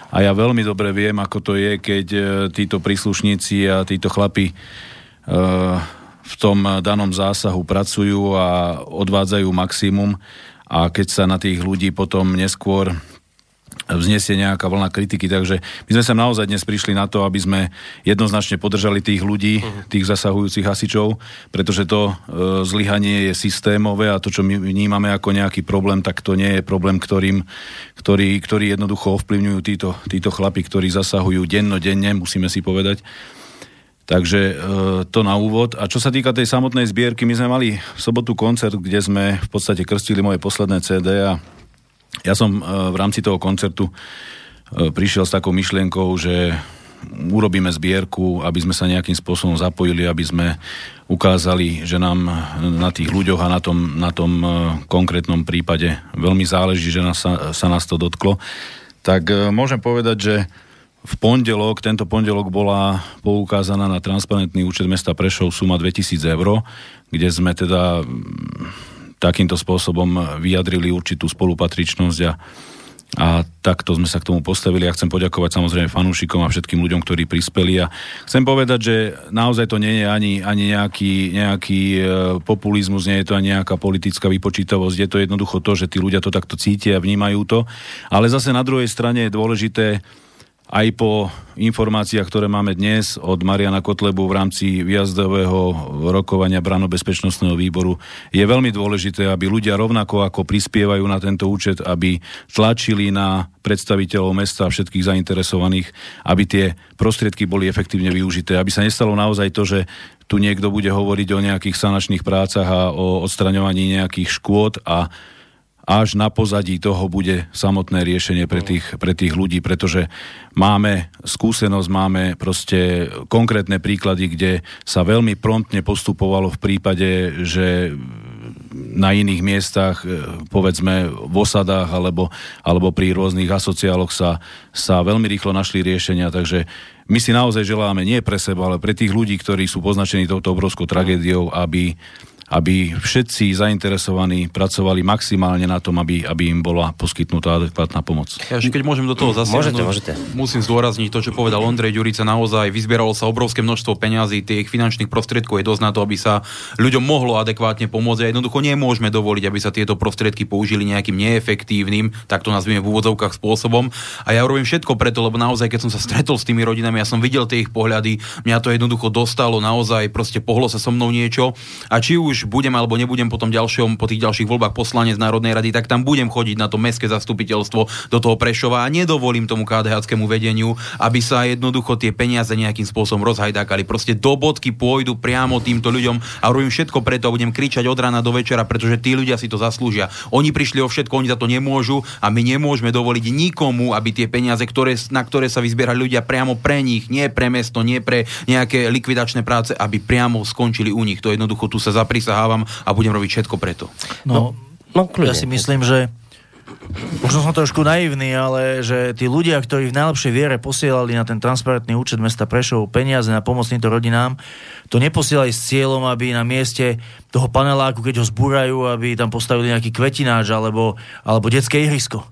a ja veľmi dobre viem, ako to je, keď e, títo príslušníci a títo chlapi v tom danom zásahu pracujú a odvádzajú maximum a keď sa na tých ľudí potom neskôr vznesie nejaká vlna kritiky. Takže my sme sa naozaj dnes prišli na to, aby sme jednoznačne podržali tých ľudí, uh-huh. tých zasahujúcich hasičov, pretože to e, zlyhanie je systémové a to, čo my vnímame ako nejaký problém, tak to nie je problém, ktorým, ktorý, ktorý jednoducho ovplyvňujú títo, títo chlapi, ktorí zasahujú dennodenne, musíme si povedať. Takže e, to na úvod. A čo sa týka tej samotnej zbierky, my sme mali v sobotu koncert, kde sme v podstate krstili moje posledné CD a ja som e, v rámci toho koncertu e, prišiel s takou myšlienkou, že urobíme zbierku, aby sme sa nejakým spôsobom zapojili, aby sme ukázali, že nám na tých ľuďoch a na tom, na tom e, konkrétnom prípade veľmi záleží, že nás sa, nás to dotklo. Tak môžem povedať, že v pondelok, tento pondelok bola poukázaná na transparentný účet mesta Prešov suma 2000 eur, kde sme teda takýmto spôsobom vyjadrili určitú spolupatričnosť a, a takto sme sa k tomu postavili. Ja chcem poďakovať samozrejme fanúšikom a všetkým ľuďom, ktorí prispeli. A chcem povedať, že naozaj to nie je ani, ani nejaký, nejaký e, populizmus, nie je to ani nejaká politická vypočítavosť, je to jednoducho to, že tí ľudia to takto cítia a vnímajú to, ale zase na druhej strane je dôležité aj po informáciách, ktoré máme dnes od Mariana Kotlebu v rámci výjazdového rokovania Brano-bezpečnostného výboru, je veľmi dôležité, aby ľudia rovnako ako prispievajú na tento účet, aby tlačili na predstaviteľov mesta a všetkých zainteresovaných, aby tie prostriedky boli efektívne využité. Aby sa nestalo naozaj to, že tu niekto bude hovoriť o nejakých sanačných prácach a o odstraňovaní nejakých škôd a až na pozadí toho bude samotné riešenie pre tých, pre tých ľudí, pretože máme skúsenosť, máme proste konkrétne príklady, kde sa veľmi promptne postupovalo v prípade, že na iných miestach, e, povedzme v osadách alebo, alebo pri rôznych asociáloch sa, sa veľmi rýchlo našli riešenia, takže my si naozaj želáme nie pre seba, ale pre tých ľudí, ktorí sú poznačení touto obrovskou tragédiou, aby aby všetci zainteresovaní pracovali maximálne na tom, aby, aby im bola poskytnutá adekvátna pomoc. Ja, keď môžem do toho zasiahnuť, môžete, môžete. musím zdôrazniť to, čo povedal Ondrej Ďurica, naozaj vyzbieralo sa obrovské množstvo peňazí, tých finančných prostriedkov je dosť na to, aby sa ľuďom mohlo adekvátne pomôcť a jednoducho nemôžeme dovoliť, aby sa tieto prostriedky použili nejakým neefektívnym, tak to nazvime v úvodzovkách spôsobom. A ja robím všetko preto, lebo naozaj, keď som sa stretol s tými rodinami, ja som videl tie ich pohľady, mňa to jednoducho dostalo, naozaj proste pohlo sa so mnou niečo. A či už už budem alebo nebudem potom ďalšom, po tých ďalších voľbách poslanec Národnej rady, tak tam budem chodiť na to mestské zastupiteľstvo do toho Prešova a nedovolím tomu KDHskému vedeniu, aby sa jednoducho tie peniaze nejakým spôsobom rozhajdákali. Proste do bodky pôjdu priamo týmto ľuďom a robím všetko preto a budem kričať od rána do večera, pretože tí ľudia si to zaslúžia. Oni prišli o všetko, oni za to nemôžu a my nemôžeme dovoliť nikomu, aby tie peniaze, ktoré, na ktoré sa vyzbierali ľudia priamo pre nich, nie pre mesto, nie pre nejaké likvidačné práce, aby priamo skončili u nich. To jednoducho tu sa zaprisahávam a budem robiť všetko preto. No, No, ja si myslím, že možno som trošku naivný, ale že tí ľudia, ktorí v najlepšej viere posielali na ten transparentný účet mesta Prešov peniaze na pomoc týmto rodinám, to neposielali s cieľom, aby na mieste toho paneláku, keď ho zbúrajú, aby tam postavili nejaký kvetináč alebo, alebo detské ihrisko.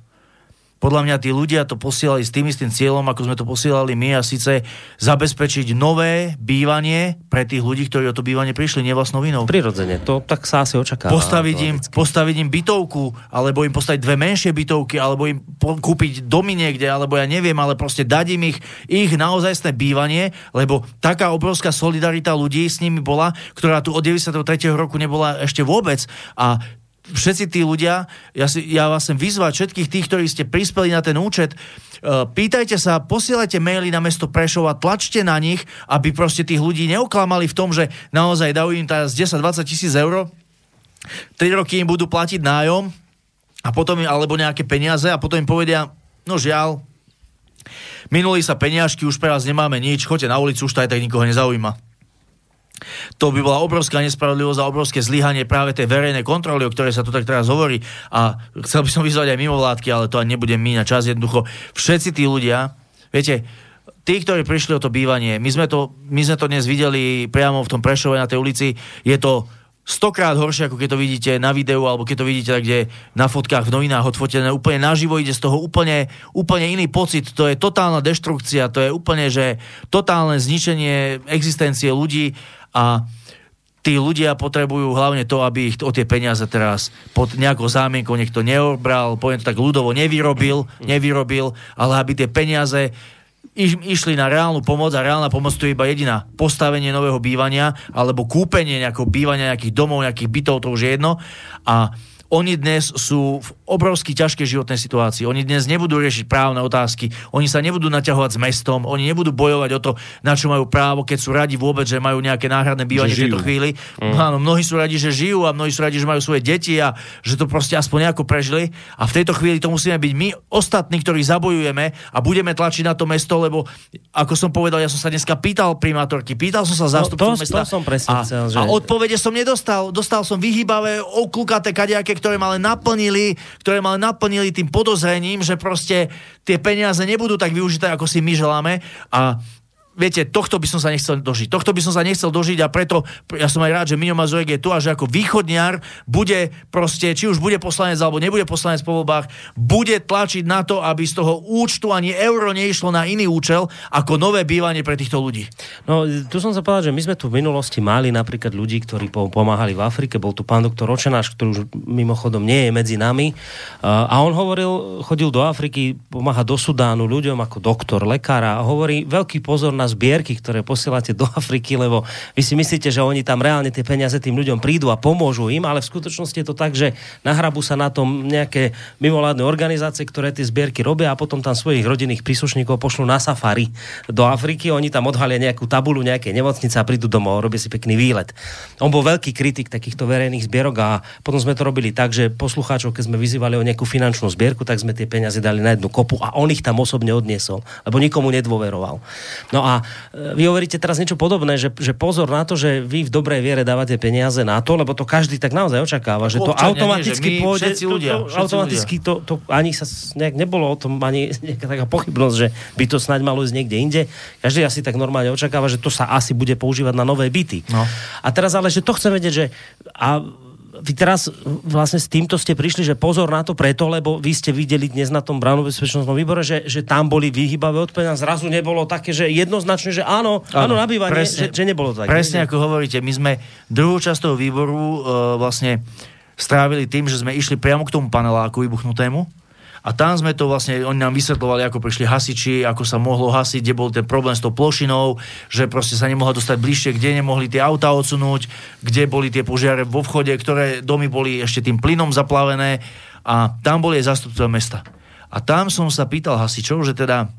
Podľa mňa tí ľudia to posielali s tým istým cieľom, ako sme to posielali my a síce zabezpečiť nové bývanie pre tých ľudí, ktorí o to bývanie prišli nevlastnou vinou. Prirodzene, to tak sa asi očakáva. Postaviť im, postaviť im bytovku, alebo im postaviť dve menšie bytovky, alebo im po- kúpiť domy niekde, alebo ja neviem, ale proste dať im ich, ich naozajstné bývanie, lebo taká obrovská solidarita ľudí s nimi bola, ktorá tu od 93. roku nebola ešte vôbec. A všetci tí ľudia, ja, si, ja vás chcem vyzvať všetkých tých, ktorí ste prispeli na ten účet, e, pýtajte sa, posielajte maily na mesto Prešova, tlačte na nich, aby proste tých ľudí neoklamali v tom, že naozaj dajú im teraz 10-20 tisíc eur, 3 roky im budú platiť nájom a potom im, alebo nejaké peniaze a potom im povedia, no žiaľ, minuli sa peniažky, už pre vás nemáme nič, choďte na ulicu, už to aj tak nikoho nezaujíma. To by bola obrovská nespravodlivosť a obrovské zlyhanie práve tej verejnej kontroly, o ktorej sa tu tak teraz hovorí. A chcel by som vyzvať aj mimovládky, ale to ani nebudem míňať čas. Jednoducho, všetci tí ľudia, viete, tí, ktorí prišli o to bývanie, my sme to, my sme to dnes videli priamo v tom Prešove na tej ulici, je to stokrát horšie, ako keď to vidíte na videu, alebo keď to vidíte tak, kde na fotkách, v novinách odfotené, úplne naživo ide z toho úplne, úplne iný pocit. To je totálna deštrukcia, to je úplne, že totálne zničenie existencie ľudí a tí ľudia potrebujú hlavne to, aby ich o tie peniaze teraz pod nejakou zámienkou niekto neobral, poviem to tak ľudovo, nevyrobil, nevyrobil, ale aby tie peniaze iš, išli na reálnu pomoc a reálna pomoc tu je iba jediná. Postavenie nového bývania alebo kúpenie nejakého bývania, nejakých domov, nejakých bytov, to už je jedno. A oni dnes sú v obrovsky ťažkej životnej situácii. Oni dnes nebudú riešiť právne otázky, oni sa nebudú naťahovať s mestom, oni nebudú bojovať o to, na čo majú právo, keď sú radi vôbec, že majú nejaké náhradné bývanie v tejto chvíli. Mm. Áno, mnohí sú radi, že žijú a mnohí sú radi, že majú svoje deti a že to proste aspoň nejako prežili. A v tejto chvíli to musíme byť my ostatní, ktorí zabojujeme a budeme tlačiť na to mesto, lebo ako som povedal, ja som sa dneska pýtal primátorky, pýtal som sa zástupcov to- mesta. to som presne a, chcel, že- a odpovede som nedostal. Dostal som vyhýbavé, oklúkaté kadejaké, ktoré ma len naplnili, ktoré ma len naplnili tým podozrením, že proste tie peniaze nebudú tak využité, ako si my želáme. A viete, tohto by som sa nechcel dožiť. Tohto by som sa nechcel dožiť a preto ja som aj rád, že Miňo Mazurek je tu a že ako východniar bude proste, či už bude poslanec alebo nebude poslanec po voľbách, bude tlačiť na to, aby z toho účtu ani euro neišlo na iný účel ako nové bývanie pre týchto ľudí. No, tu som sa povedal, že my sme tu v minulosti mali napríklad ľudí, ktorí po- pomáhali v Afrike. Bol tu pán doktor Očenáš, ktorý už mimochodom nie je medzi nami. A on hovoril, chodil do Afriky, pomáha do Sudánu ľuďom ako doktor, lekár a hovorí veľký pozor na zbierky, ktoré posielate do Afriky, lebo vy si myslíte, že oni tam reálne tie peniaze tým ľuďom prídu a pomôžu im, ale v skutočnosti je to tak, že nahrabu sa na tom nejaké mimovládne organizácie, ktoré tie zbierky robia a potom tam svojich rodinných príslušníkov pošlú na safari do Afriky, oni tam odhalia nejakú tabulu nejakej nemocnice a prídu domov, robia si pekný výlet. On bol veľký kritik takýchto verejných zbierok a potom sme to robili tak, že poslucháčov, keď sme vyzývali o nejakú finančnú zbierku, tak sme tie peniaze dali na jednu kopu a on ich tam osobne odniesol, lebo nikomu nedôveroval. No a e, vy hovoríte teraz niečo podobné, že, že pozor na to, že vy v dobrej viere dávate peniaze na to, lebo to každý tak naozaj očakáva, že to Občania, nie, automaticky že my, pôjde, to, ľudia, to, automaticky to, to, ani sa nejak nebolo o tom ani nejaká taká pochybnosť, že by to snáď malo ísť niekde inde. Každý asi tak normálne očakáva, že to sa asi bude používať na nové byty. No. A teraz ale, že to chcem vedieť, že a vy teraz vlastne s týmto ste prišli, že pozor na to preto, lebo vy ste videli dnes na tom bránu bezpečnostnom výbore, že, že tam boli vyhybavé odpovede a zrazu nebolo také, že jednoznačne, že áno, áno, áno nabývanie, že, že nebolo tak. Presne ako hovoríte, my sme druhú časť toho výboru uh, vlastne strávili tým, že sme išli priamo k tomu paneláku vybuchnutému a tam sme to vlastne, oni nám vysvetlovali, ako prišli hasiči, ako sa mohlo hasiť, kde bol ten problém s tou plošinou, že proste sa nemohla dostať bližšie, kde nemohli tie auta odsunúť, kde boli tie požiare vo vchode, ktoré domy boli ešte tým plynom zaplavené a tam boli aj zastupcovia mesta. A tam som sa pýtal hasičov, že teda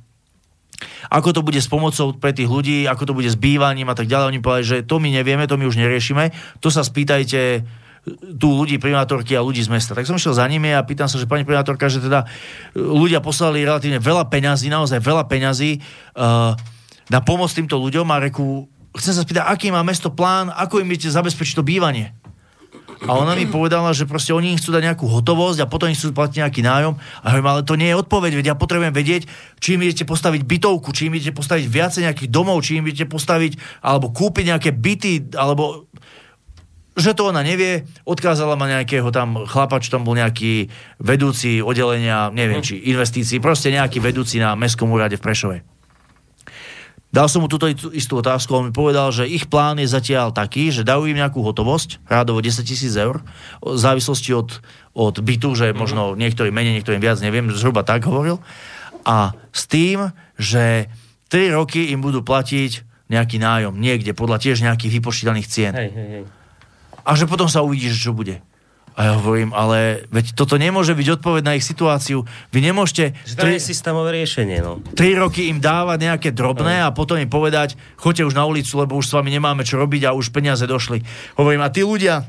ako to bude s pomocou pre tých ľudí, ako to bude s bývaním a tak ďalej. Oni povedali, že to my nevieme, to my už neriešime, to sa spýtajte tu ľudí, primátorky a ľudí z mesta. Tak som šiel za nimi a pýtam sa, že pani primátorka, že teda ľudia poslali relatívne veľa peňazí, naozaj veľa peňazí uh, na pomoc týmto ľuďom a reku, chcem sa spýtať, aký má mesto plán, ako im idete zabezpečiť to bývanie. A ona mi povedala, že proste oni chcú dať nejakú hotovosť a potom chcú platiť nejaký nájom. A hovorím, ale to nie je odpoveď, veď ja potrebujem vedieť, či im idete postaviť bytovku, či im idete postaviť viacej nejakých domov, či im idete postaviť alebo kúpiť nejaké byty, alebo že to ona nevie, odkázala ma nejakého tam chlapa, čo tam bol nejaký vedúci oddelenia, neviem, či investícií, proste nejaký vedúci na Mestskom úrade v Prešove. Dal som mu túto istú otázku, on mi povedal, že ich plán je zatiaľ taký, že dajú im nejakú hotovosť, rádovo 10 tisíc eur, v závislosti od, od bytu, že možno niektorý menej, niektorým viac, neviem, zhruba tak hovoril. A s tým, že 3 roky im budú platiť nejaký nájom niekde, podľa tiež nejakých vypočítaných cien. Hej, hej, hej. A že potom sa uvidí, že čo bude. A ja hovorím, ale veď toto nemôže byť odpoveď na ich situáciu. Vy nemôžete... Že to je systémové riešenie, no. 3 roky im dávať nejaké drobné a potom im povedať, choďte už na ulicu, lebo už s vami nemáme čo robiť a už peniaze došli. Hovorím, a tí ľudia,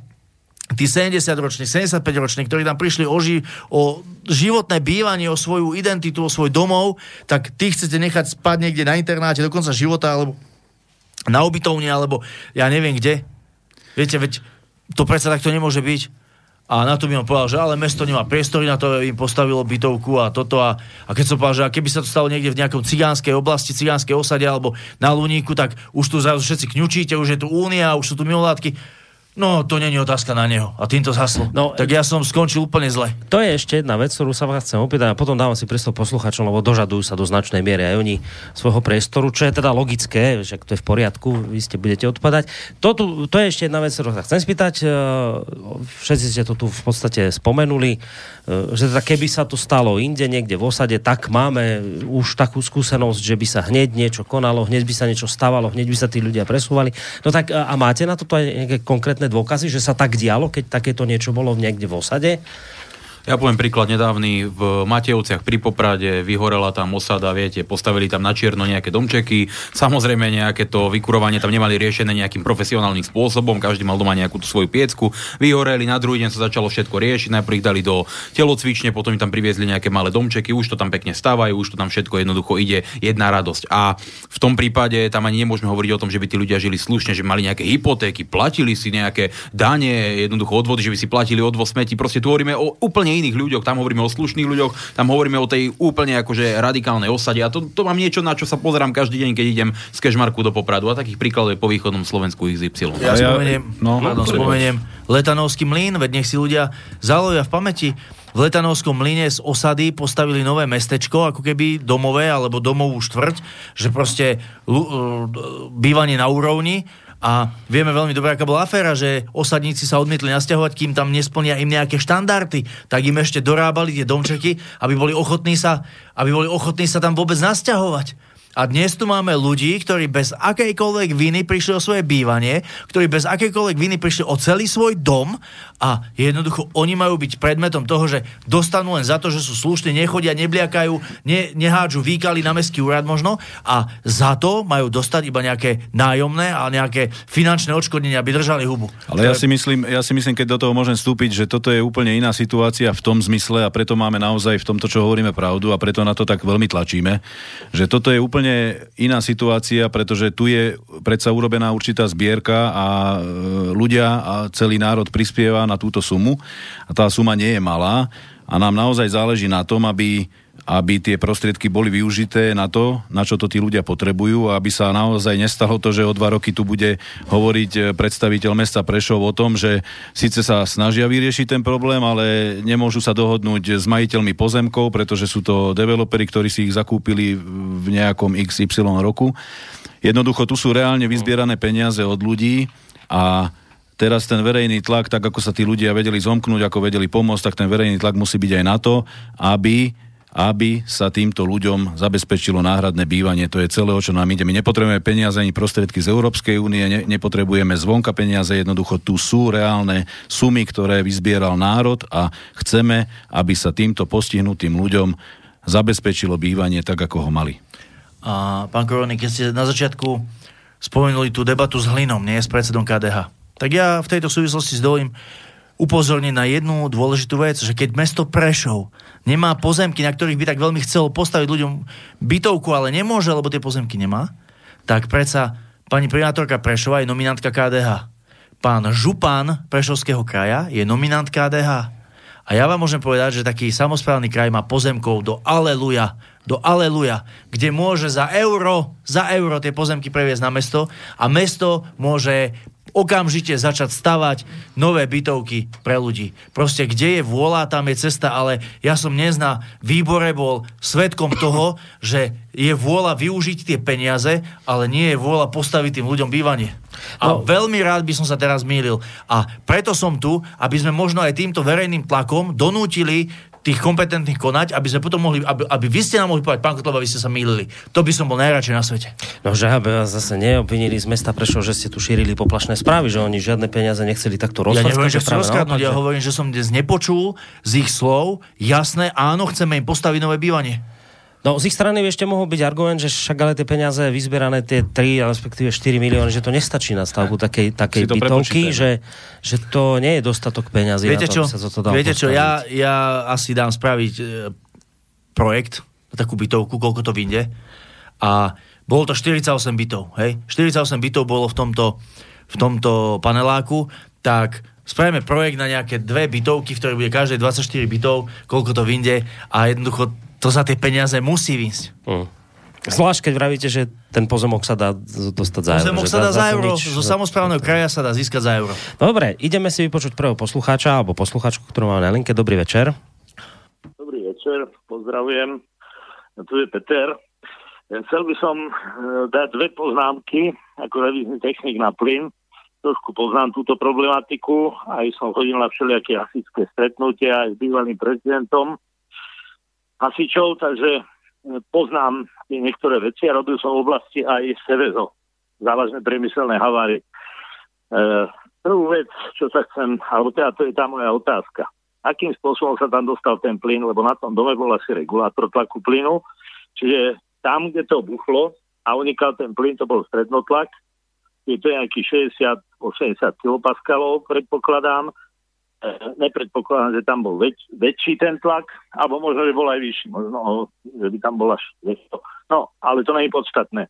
tí 70-roční, 75-roční, ktorí tam prišli o, ži- o životné bývanie, o svoju identitu, o svoj domov, tak tí chcete nechať spať niekde na internáte do konca života, alebo na ubytovni, alebo ja neviem kde. Viete, veď to predsa takto nemôže byť. A na to by on povedal, že ale mesto nemá priestory na to, im postavilo bytovku a toto. A, a keď som povedal, že keby sa to stalo niekde v nejakom cigánskej oblasti, cigánskej osade alebo na Luníku, tak už tu zrazu všetci kňučíte, už je tu únia, už sú tu mimovládky. No, to není otázka na neho. A týmto zhaslo. No, tak ja som skončil úplne zle. To je ešte jedna vec, ktorú sa vás chcem opýtať a potom dávam si priestor posluchačom, lebo dožadujú sa do značnej miery aj oni svojho priestoru, čo je teda logické, že to je v poriadku, vy ste budete odpadať. To, tu, to je ešte jedna vec, ktorú sa chcem spýtať. e, Všetci ste to tu v podstate spomenuli, že teda keby sa to stalo inde, niekde v osade, tak máme už takú skúsenosť, že by sa hneď niečo konalo, hneď by sa niečo stávalo, hneď by sa tí ľudia presúvali. No tak a máte na toto aj nejaké konkrétne dôkazy, že sa tak dialo, keď takéto niečo bolo niekde v osade? Ja poviem príklad nedávny. V Matejovciach pri Poprade vyhorela tam osada, viete, postavili tam na čierno nejaké domčeky. Samozrejme nejaké to vykurovanie tam nemali riešené nejakým profesionálnym spôsobom, každý mal doma nejakú tú svoju piecku. Vyhoreli, na druhý deň sa začalo všetko riešiť, najprv ich dali do telocvične, potom im tam priviezli nejaké malé domčeky, už to tam pekne stávajú, už to tam všetko jednoducho ide, jedna radosť. A v tom prípade tam ani nemôžeme hovoriť o tom, že by tí ľudia žili slušne, že mali nejaké hypotéky, platili si nejaké dane, jednoducho odvody, že by si platili odvoz smeti. Proste tu hovoríme o úplne iných ľuďoch, tam hovoríme o slušných ľuďoch, tam hovoríme o tej úplne akože radikálnej osade a to, to mám niečo, na čo sa pozerám každý deň, keď idem z Kešmarku do Popradu a takých príkladov je po východnom Slovensku XY. Ja, ja- spomeniem, no, no, pardon, prepač. spomeniem Letanovský mlyn, veď nech si ľudia zalovia v pamäti. V Letanovskom mlyne z osady postavili nové mestečko, ako keby domové alebo domovú štvrť, že proste lu- e, bývanie na úrovni a vieme veľmi dobre, aká bola aféra, že osadníci sa odmietli nasťahovať, kým tam nesplnia im nejaké štandardy, tak im ešte dorábali tie domčeky, aby boli ochotní sa, aby boli ochotní sa tam vôbec nasťahovať. A dnes tu máme ľudí, ktorí bez akejkoľvek viny prišli o svoje bývanie, ktorí bez akejkoľvek viny prišli o celý svoj dom a jednoducho oni majú byť predmetom toho, že dostanú len za to, že sú slušní, nechodia, nebliakajú, ne, nehádžu výkaly na mestský úrad možno a za to majú dostať iba nejaké nájomné a nejaké finančné odškodnenia, aby držali hubu. Ale ja si, myslím, ja si myslím, keď do toho môžem vstúpiť, že toto je úplne iná situácia v tom zmysle a preto máme naozaj v tomto, čo hovoríme, pravdu a preto na to tak veľmi tlačíme, že toto je úplne iná situácia, pretože tu je predsa urobená určitá zbierka a e, ľudia a celý národ prispieva na túto sumu. A tá suma nie je malá a nám naozaj záleží na tom, aby aby tie prostriedky boli využité na to, na čo to tí ľudia potrebujú a aby sa naozaj nestalo to, že o dva roky tu bude hovoriť e, predstaviteľ mesta Prešov o tom, že síce sa snažia vyriešiť ten problém, ale nemôžu sa dohodnúť s majiteľmi pozemkov, pretože sú to developeri, ktorí si ich zakúpili v nejakom XY roku. Jednoducho tu sú reálne vyzbierané peniaze od ľudí a teraz ten verejný tlak, tak ako sa tí ľudia vedeli zomknúť, ako vedeli pomôcť, tak ten verejný tlak musí byť aj na to, aby aby sa týmto ľuďom zabezpečilo náhradné bývanie. To je celé, o čo nám ide. My nepotrebujeme peniaze ani prostriedky z Európskej únie, ne, nepotrebujeme zvonka peniaze, jednoducho tu sú reálne sumy, ktoré vyzbieral národ a chceme, aby sa týmto postihnutým ľuďom zabezpečilo bývanie tak, ako ho mali. A pán Korony, keď ste na začiatku spomenuli tú debatu s Hlinom, nie s predsedom KDH, tak ja v tejto súvislosti s dovolím upozorniť na jednu dôležitú vec, že keď mesto Prešov nemá pozemky, na ktorých by tak veľmi chcelo postaviť ľuďom bytovku, ale nemôže, lebo tie pozemky nemá, tak predsa pani primátorka Prešova je nominantka KDH. Pán Župan Prešovského kraja je nominant KDH. A ja vám môžem povedať, že taký samozprávny kraj má pozemkov do Aleluja, do Aleluja, kde môže za euro, za euro tie pozemky previesť na mesto a mesto môže okamžite začať stavať nové bytovky pre ľudí. Proste kde je vôľa, tam je cesta, ale ja som dnes na výbore bol svetkom toho, že je vôľa využiť tie peniaze, ale nie je vôľa postaviť tým ľuďom bývanie. A no. veľmi rád by som sa teraz mýlil. A preto som tu, aby sme možno aj týmto verejným tlakom donútili tých kompetentných konať, aby sme potom mohli, aby, aby vy ste nám mohli povedať, pán Kotleba, vy ste sa mýlili. To by som bol najradšej na svete. No, že aby vás zase neobvinili z mesta Prešov, že ste tu šírili poplašné správy, že oni žiadne peniaze nechceli takto rozhodnúť. Ja nehovorím, že rozkradnúť, ja hovorím, že som dnes nepočul z ich slov jasné, áno, chceme im postaviť nové bývanie. No z ich strany by ešte mohol byť argument, že však ale tie peniaze vyzberané tie 3, respektíve 4 milióny, že to nestačí na stavbu takej, takej bytovky, že, že to nie je dostatok peňazí viete na to, čo, sa toto dalo Viete čo, ja, ja asi dám spraviť e, projekt na takú bytovku, koľko to vyjde. A bolo to 48 bytov, hej? 48 bytov bolo v tomto, v tomto paneláku, tak spravíme projekt na nejaké dve bytovky, v ktorej bude každé 24 bytov, koľko to vyjde a jednoducho to za tie peniaze musí výsť. Mm. Zvlášť, keď vravíte, že ten pozemok sa dá dostať za pozemok euro. Pozemok sa dá za, za euro, nič, zo samozprávneho kraja sa dá získať za euro. Dobre, ideme si vypočuť prvého poslucháča alebo poslucháčku, ktorú máme na linke. Dobrý večer. Dobrý večer, pozdravujem. Tu je Peter. Chcel by som e, dať dve poznámky ako revizný technik na plyn. Trošku poznám túto problematiku, aj som chodil na všelijaké asické stretnutia aj s bývalým prezidentom hasičov, takže e, poznám niektoré veci a robil som v oblasti aj Sevezo, závažné priemyselné havárie. E, prvú vec, čo sa chcem, alebo teda to je tá moja otázka. Akým spôsobom sa tam dostal ten plyn, lebo na tom dome bol asi regulátor tlaku plynu, čiže tam, kde to buchlo a unikal ten plyn, to bol strednotlak, je to nejaký 60-80 kilopaskalov, predpokladám, nepredpokladám, že tam bol väč, väčší ten tlak, alebo možno, že bol aj vyšší, možno, že by tam bol až 200. No, ale to nie je podstatné.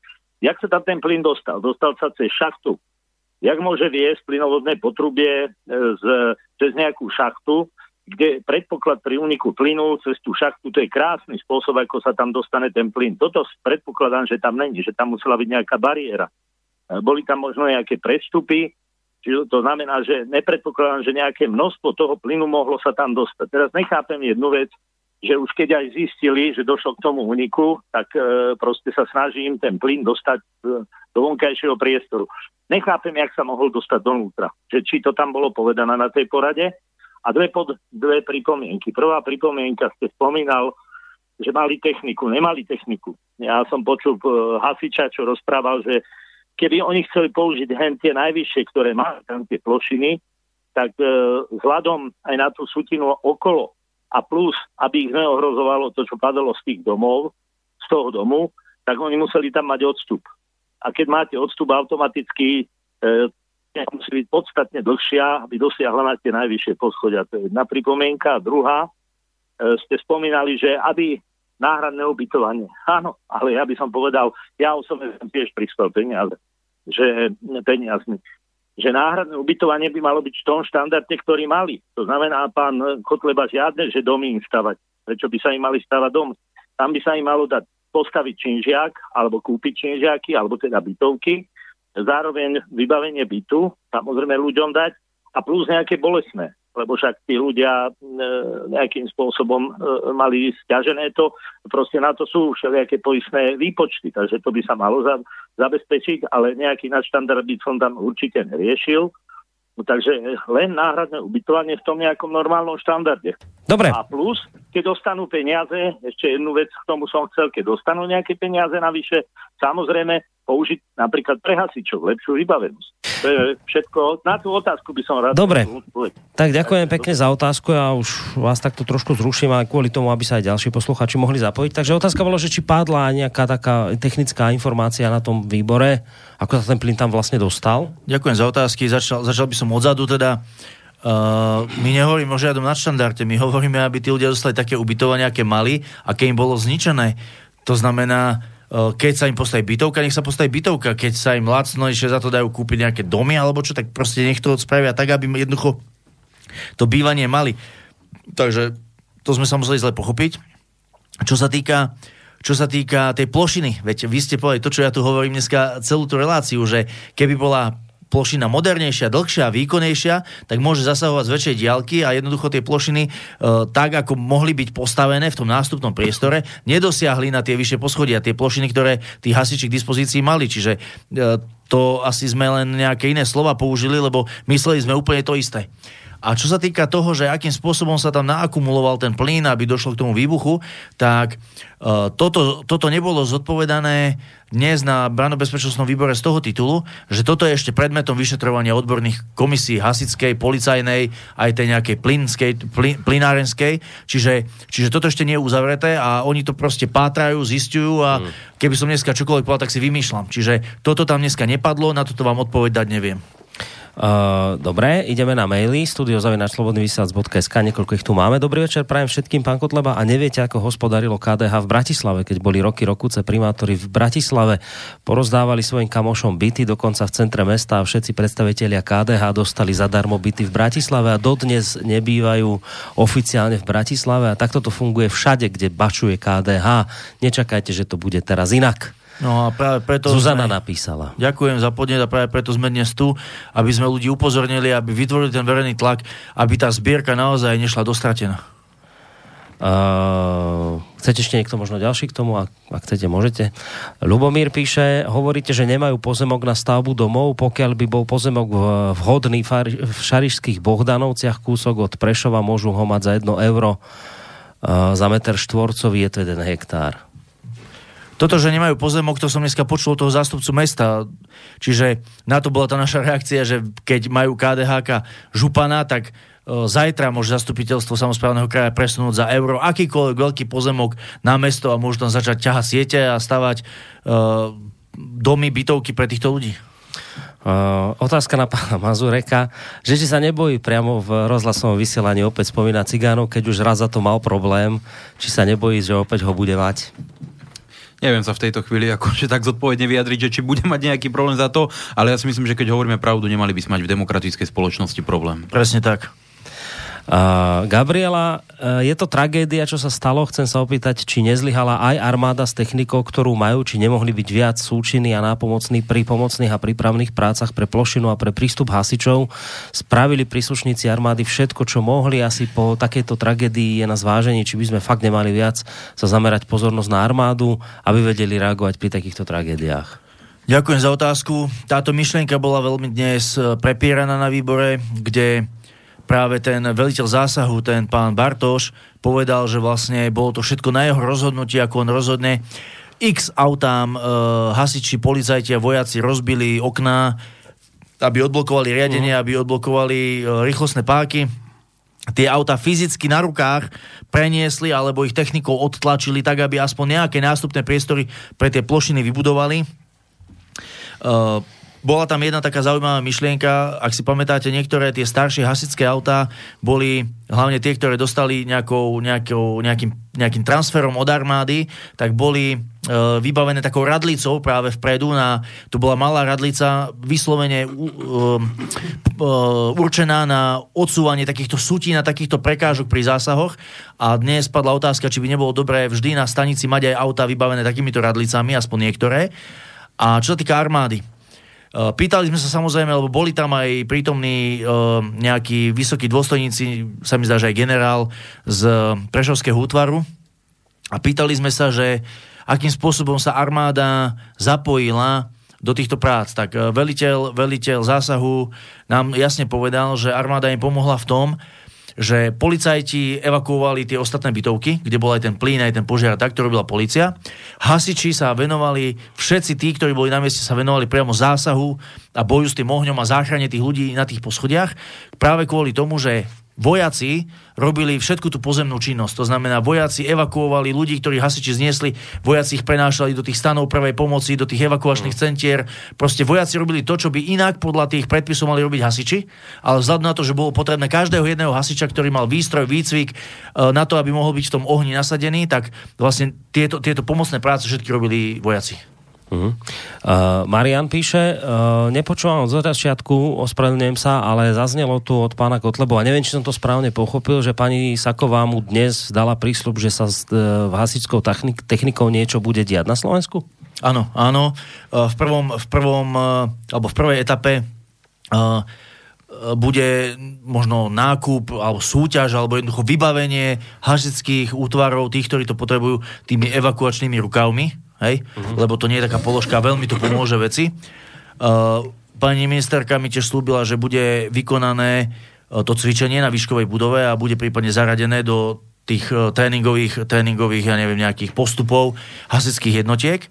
Jak sa tam ten plyn dostal? Dostal sa cez šachtu. Jak môže viesť plynovodné potrubie e, z, cez nejakú šachtu, kde predpoklad pri úniku plynu cez tú šachtu, to je krásny spôsob, ako sa tam dostane ten plyn. Toto predpokladám, že tam není, že tam musela byť nejaká bariéra. E, boli tam možno nejaké prestupy, Čiže to znamená, že nepredpokladám, že nejaké množstvo toho plynu mohlo sa tam dostať. Teraz nechápem jednu vec, že už keď aj zistili, že došlo k tomu uniku, tak e, proste sa snažím ten plyn dostať e, do vonkajšieho priestoru. Nechápem, jak sa mohol dostať donútra. Že či to tam bolo povedané na tej porade. A dve, pod, dve pripomienky. Prvá pripomienka ste spomínal, že mali techniku. Nemali techniku. Ja som počul e, hasiča, čo rozprával, že keby oni chceli použiť hen tie najvyššie, ktoré majú tam tie plošiny, tak e, vzhľadom aj na tú sutinu okolo a plus, aby ich neohrozovalo to, čo padalo z tých domov, z toho domu, tak oni museli tam mať odstup. A keď máte odstup, automaticky e, musí byť podstatne dlhšia, aby dosiahla na tie najvyššie poschodia. To je jedna pripomienka. Druhá, e, ste spomínali, že aby náhradné ubytovanie. Áno, ale ja by som povedal, ja osobne som tiež prispel peniaze že peniazmi. Že náhradné ubytovanie by malo byť v tom štandarde, ktorý mali. To znamená, pán Kotleba, žiadne, že domy im stavať. Prečo by sa im mali stavať dom? Tam by sa im malo dať postaviť činžiak, alebo kúpiť činžiaky, alebo teda bytovky, zároveň vybavenie bytu, samozrejme ľuďom dať a plus nejaké bolesné lebo však tí ľudia e, nejakým spôsobom e, mali stiažené to. Proste na to sú všelijaké poistné výpočty, takže to by sa malo za, zabezpečiť, ale nejaký nadštandard by som tam určite neriešil. No, takže len náhradné ubytovanie v tom nejakom normálnom štandarde. Dobre. A plus, keď dostanú peniaze, ešte jednu vec k tomu som chcel, keď dostanú nejaké peniaze navyše, samozrejme použiť napríklad pre hasičov lepšiu vybavenosť. To je všetko. Na tú otázku by som rád... Dobre, tak ďakujem pekne za otázku. Ja už vás takto trošku zruším, ale kvôli tomu, aby sa aj ďalší posluchači mohli zapojiť. Takže otázka bola, že či padla nejaká taká technická informácia na tom výbore, ako sa ten plyn tam vlastne dostal? Ďakujem za otázky. Začal, začal by som odzadu teda. Uh, my nehovoríme o žiadnom nadštandarte, my hovoríme, aby tí ľudia dostali také ubytovanie, aké mali a keď im bolo zničené. To znamená, uh, keď sa im postaví bytovka, nech sa postaví bytovka. Keď sa im lacnejšie za to dajú kúpiť nejaké domy alebo čo, tak proste nech to spravia tak, aby jednoducho to bývanie mali. Takže to sme sa museli zle pochopiť. Čo sa týka čo sa týka tej plošiny, veď vy ste povedali to, čo ja tu hovorím dneska celú tú reláciu, že keby bola plošina modernejšia, dlhšia, výkonnejšia, tak môže zasahovať z väčšej diaľky a jednoducho tie plošiny e, tak, ako mohli byť postavené v tom nástupnom priestore, nedosiahli na tie vyššie poschodia, tie plošiny, ktoré tí hasiči k dispozícii mali. Čiže e, to asi sme len nejaké iné slova použili, lebo mysleli sme úplne to isté. A čo sa týka toho, že akým spôsobom sa tam naakumuloval ten plyn, aby došlo k tomu výbuchu, tak uh, toto, toto nebolo zodpovedané dnes na branobezpečnostnom výbore z toho titulu, že toto je ešte predmetom vyšetrovania odborných komisí hasickej, policajnej, aj tej nejakej plynskej, plyn, plynárenskej. Čiže, čiže toto ešte nie je uzavreté a oni to proste pátrajú, zistujú a mm. keby som dneska čokoľvek povedal, tak si vymýšľam. Čiže toto tam dneska nepadlo, na toto vám odpovedať neviem. Uh, dobre, ideme na maily studiozavinačslobodnyvysielac.sk niekoľko ich tu máme. Dobrý večer, prajem všetkým, pán Kotleba. A neviete, ako hospodarilo KDH v Bratislave, keď boli roky rokuce primátori v Bratislave, porozdávali svojim kamošom byty, dokonca v centre mesta a všetci predstavitelia KDH dostali zadarmo byty v Bratislave a dodnes nebývajú oficiálne v Bratislave a takto to funguje všade, kde bačuje KDH. Nečakajte, že to bude teraz inak. No a práve preto... Zuzana sme, napísala. Ďakujem za podnet a práve preto sme dnes tu, aby sme ľudí upozornili, aby vytvorili ten verejný tlak, aby tá zbierka naozaj nešla dostratená. Uh, chcete ešte niekto možno ďalší k tomu? Ak, ak chcete, môžete. Lubomír píše, hovoríte, že nemajú pozemok na stavbu domov, pokiaľ by bol pozemok vhodný v šarišských Bohdanovciach, kúsok od Prešova, môžu ho mať za jedno euro uh, za meter štvorcový, je to jeden hektár. Toto, že nemajú pozemok, to som dneska počul toho zástupcu mesta. Čiže na to bola tá naša reakcia, že keď majú KDH župana, tak e, zajtra môže zastupiteľstvo samozprávneho kraja presunúť za euro akýkoľvek veľký pozemok na mesto a môžu tam začať ťahať siete a stavať uh, domy, bytovky pre týchto ľudí. Uh, otázka na pána Mazureka, že či sa nebojí priamo v rozhlasovom vysielaní opäť spomínať cigánov, keď už raz za to mal problém, či sa nebojí, že opäť ho bude mať? Neviem sa v tejto chvíli akože tak zodpovedne vyjadriť, že či bude mať nejaký problém za to, ale ja si myslím, že keď hovoríme pravdu, nemali by sme mať v demokratickej spoločnosti problém. Presne tak. Gabriela, uh, je to tragédia, čo sa stalo? Chcem sa opýtať, či nezlyhala aj armáda s technikou, ktorú majú, či nemohli byť viac súčinní a nápomocní pri pomocných a prípravných prácach pre plošinu a pre prístup hasičov. Spravili príslušníci armády všetko, čo mohli. Asi po takejto tragédii je na zváženie, či by sme fakt nemali viac sa zamerať pozornosť na armádu, aby vedeli reagovať pri takýchto tragédiách. Ďakujem za otázku. Táto myšlienka bola veľmi dnes eh, prepieraná na výbore, kde práve ten veliteľ zásahu, ten pán Bartoš, povedal, že vlastne bolo to všetko na jeho rozhodnutie, ako on rozhodne. X autám e, hasiči, policajti a vojaci rozbili okná, aby odblokovali riadenie, uh. aby odblokovali e, rýchlostné páky. Tie auta fyzicky na rukách preniesli alebo ich technikou odtlačili tak, aby aspoň nejaké nástupné priestory pre tie plošiny vybudovali. E, bola tam jedna taká zaujímavá myšlienka, ak si pamätáte, niektoré tie staršie hasičské autá boli, hlavne tie, ktoré dostali nejakou, nejakou, nejakým, nejakým transferom od armády, tak boli e, vybavené takou radlicou práve vpredu. Na, tu bola malá radlica vyslovene uh, uh, určená na odsúvanie takýchto sutí, na takýchto prekážok pri zásahoch. A dnes padla otázka, či by nebolo dobré vždy na stanici mať aj auta vybavené takýmito radlicami, aspoň niektoré. A čo sa týka armády, pýtali sme sa samozrejme, lebo boli tam aj prítomní uh, nejakí vysokí dôstojníci, sa mi zdá, že aj generál z Prešovského útvaru. A pýtali sme sa, že akým spôsobom sa armáda zapojila do týchto prác. Tak uh, veliteľ, veliteľ zásahu nám jasne povedal, že armáda im pomohla v tom, že policajti evakuovali tie ostatné bytovky, kde bol aj ten plyn, aj ten požiar, tak to robila policia. Hasiči sa venovali, všetci tí, ktorí boli na mieste, sa venovali priamo zásahu a boju s tým ohňom a záchrane tých ľudí na tých poschodiach. Práve kvôli tomu, že vojaci robili všetku tú pozemnú činnosť. To znamená, vojaci evakuovali ľudí, ktorí hasiči zniesli, vojaci ich prenášali do tých stanov prvej pomoci, do tých evakuačných mm. centier. Proste vojaci robili to, čo by inak podľa tých predpisov mali robiť hasiči, ale vzhľadom na to, že bolo potrebné každého jedného hasiča, ktorý mal výstroj, výcvik e, na to, aby mohol byť v tom ohni nasadený, tak vlastne tieto, tieto pomocné práce všetky robili vojaci. Uh-huh. Uh, Marian píše, uh, nepočúvam od začiatku, ospravedlňujem sa, ale zaznelo tu od pána Kotlebu a neviem, či som to správne pochopil, že pani Saková mu dnes dala prísľub, že sa s uh, hasickou technik- technikou niečo bude diať na Slovensku? Áno, áno. Uh, v prvom, v prvom uh, alebo v prvej etape uh, bude možno nákup alebo súťaž alebo jednoducho vybavenie hasičských útvarov, tých, ktorí to potrebujú, tými evakuačnými rukavmi hej? Uh-huh. Lebo to nie je taká položka, veľmi to pomôže veci. Uh, pani ministerka mi tiež slúbila, že bude vykonané uh, to cvičenie na výškovej budove a bude prípadne zaradené do tých uh, tréningových, tréningových, ja neviem, nejakých postupov hasičských jednotiek.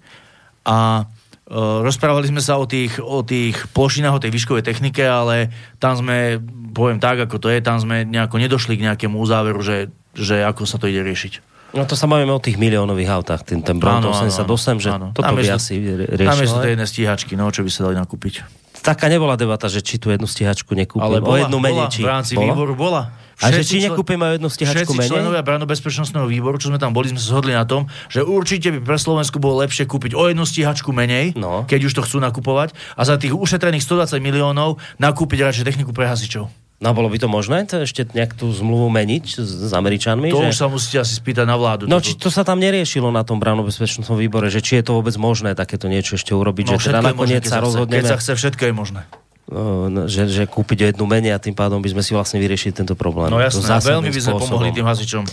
A Uh, rozprávali sme sa o tých, o tých plošinách, o tej výškovej technike, ale tam sme, poviem tak, ako to je, tam sme nejako nedošli k nejakému záveru, že, že ako sa to ide riešiť. No to sa bavíme o tých miliónových autách, ten, ten Bronto 88, že áno. toto by asi riešil. Tam to jedné stíhačky, no, čo by sa dali nakúpiť. Taká nebola debata, že či tu jednu stíhačku nekúpim, Ale bola, o jednu menej. Bola, či, v rámci bola? výboru bola. A že či nekúpime o jednu stíhačku menej? členovia bezpečnostného výboru, čo sme tam boli, sme sa zhodli na tom, že určite by pre Slovensku bolo lepšie kúpiť o jednu stíhačku menej, no. keď už to chcú nakupovať, a za tých ušetrených 120 miliónov nakúpiť radšej techniku pre hasičov. No bolo by to možné to ešte nejak tú zmluvu meniť s, s Američanmi? To že... už sa musíte asi spýtať na vládu. No či to sa tam neriešilo na tom bezpečnostnom výbore, že či je to vôbec možné takéto niečo ešte urobiť, no, že teda nakoniec sa rozhodneme... Keď sa chce, všetko je možné. No, že, že kúpiť jednu menej a tým pádom by sme si vlastne vyriešili tento problém. No jasné, veľmi by sme pomohli tým hasičom.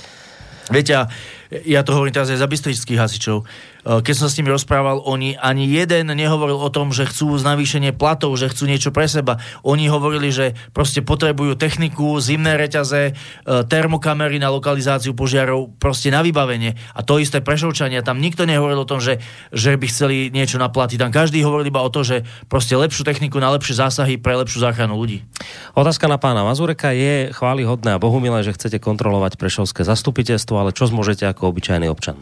Viete, ja to hovorím teraz aj za bystrických hasičov. Eh, keď som s nimi rozprával, oni ani jeden nehovoril o tom, že chcú navýšenie platov, že chcú niečo pre seba. Oni hovorili, že proste potrebujú techniku, zimné reťaze, eh, termokamery na lokalizáciu požiarov, proste na vybavenie. A to isté prešovčania. Tam nikto nehovoril o tom, že, že by chceli niečo naplatiť. Tam každý hovoril iba o to, že proste lepšiu techniku na lepšie zásahy pre lepšiu záchranu ľudí. Otázka na pána Mazureka je chválihodné a bohumilé, že chcete kontrolovať prešovské zastupiteľstvo, ale čo zmôžete ako obyčajný občan?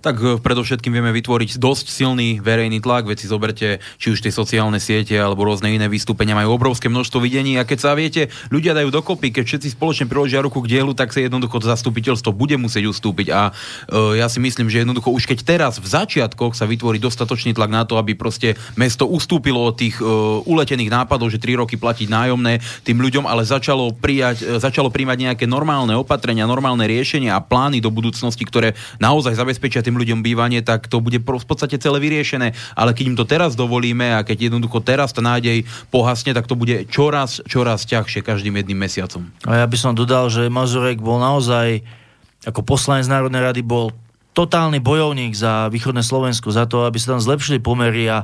Tak eh, predovšetkým vieme vytvoriť dosť silný verejný tlak, veci zoberte, či už tie sociálne siete alebo rôzne iné vystúpenia majú obrovské množstvo videní. A keď sa viete, ľudia dajú dokopy, keď všetci spoločne priložia ruku k dielu, tak sa jednoducho zastupiteľstvo bude musieť ustúpiť. A uh, ja si myslím, že jednoducho už keď teraz v začiatkoch sa vytvorí dostatočný tlak na to, aby proste mesto ustúpilo od tých uh, uletených nápadov, že 3 roky platiť nájomné tým ľuďom, ale začalo, prijať, uh, začalo príjmať nejaké normálne opatrenia, normálne riešenia a plány do budúcnosti, ktoré naozaj zabezpečia tým ľuďom bývanie, tak to bude v podstate celé vyriešené. Ale keď im to teraz dovolíme a keď jednoducho teraz tá nádej pohasne, tak to bude čoraz, čoraz ťažšie každým jedným mesiacom. A ja by som dodal, že Mazurek bol naozaj ako poslanec Národnej rady bol totálny bojovník za východné Slovensko, za to, aby sa tam zlepšili pomery a,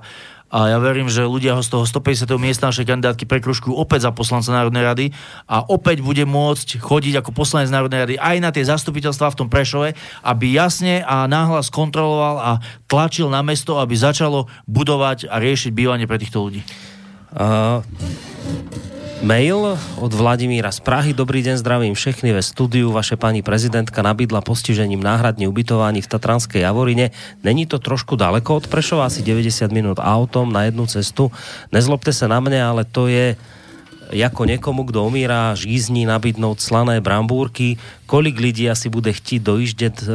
a ja verím, že ľudia ho z toho 150. miesta našej kandidátky prekružkujú opäť za poslanca Národnej rady a opäť bude môcť chodiť ako poslanec Národnej rady aj na tie zastupiteľstva v tom Prešove, aby jasne a náhlas kontroloval a tlačil na mesto, aby začalo budovať a riešiť bývanie pre týchto ľudí. Uh, Mail od Vladimíra z Prahy. Dobrý deň, zdravím všechny ve studiu. Vaše pani prezidentka nabídla postižením náhradne ubytování v Tatranskej Javorine. Není to trošku daleko od Prešova, asi 90 minút autom na jednu cestu. Nezlobte sa na mňa, ale to je ako niekomu, kto umírá, žízní nabídnout slané brambúrky, kolik lidí asi bude chtít dojíždět e,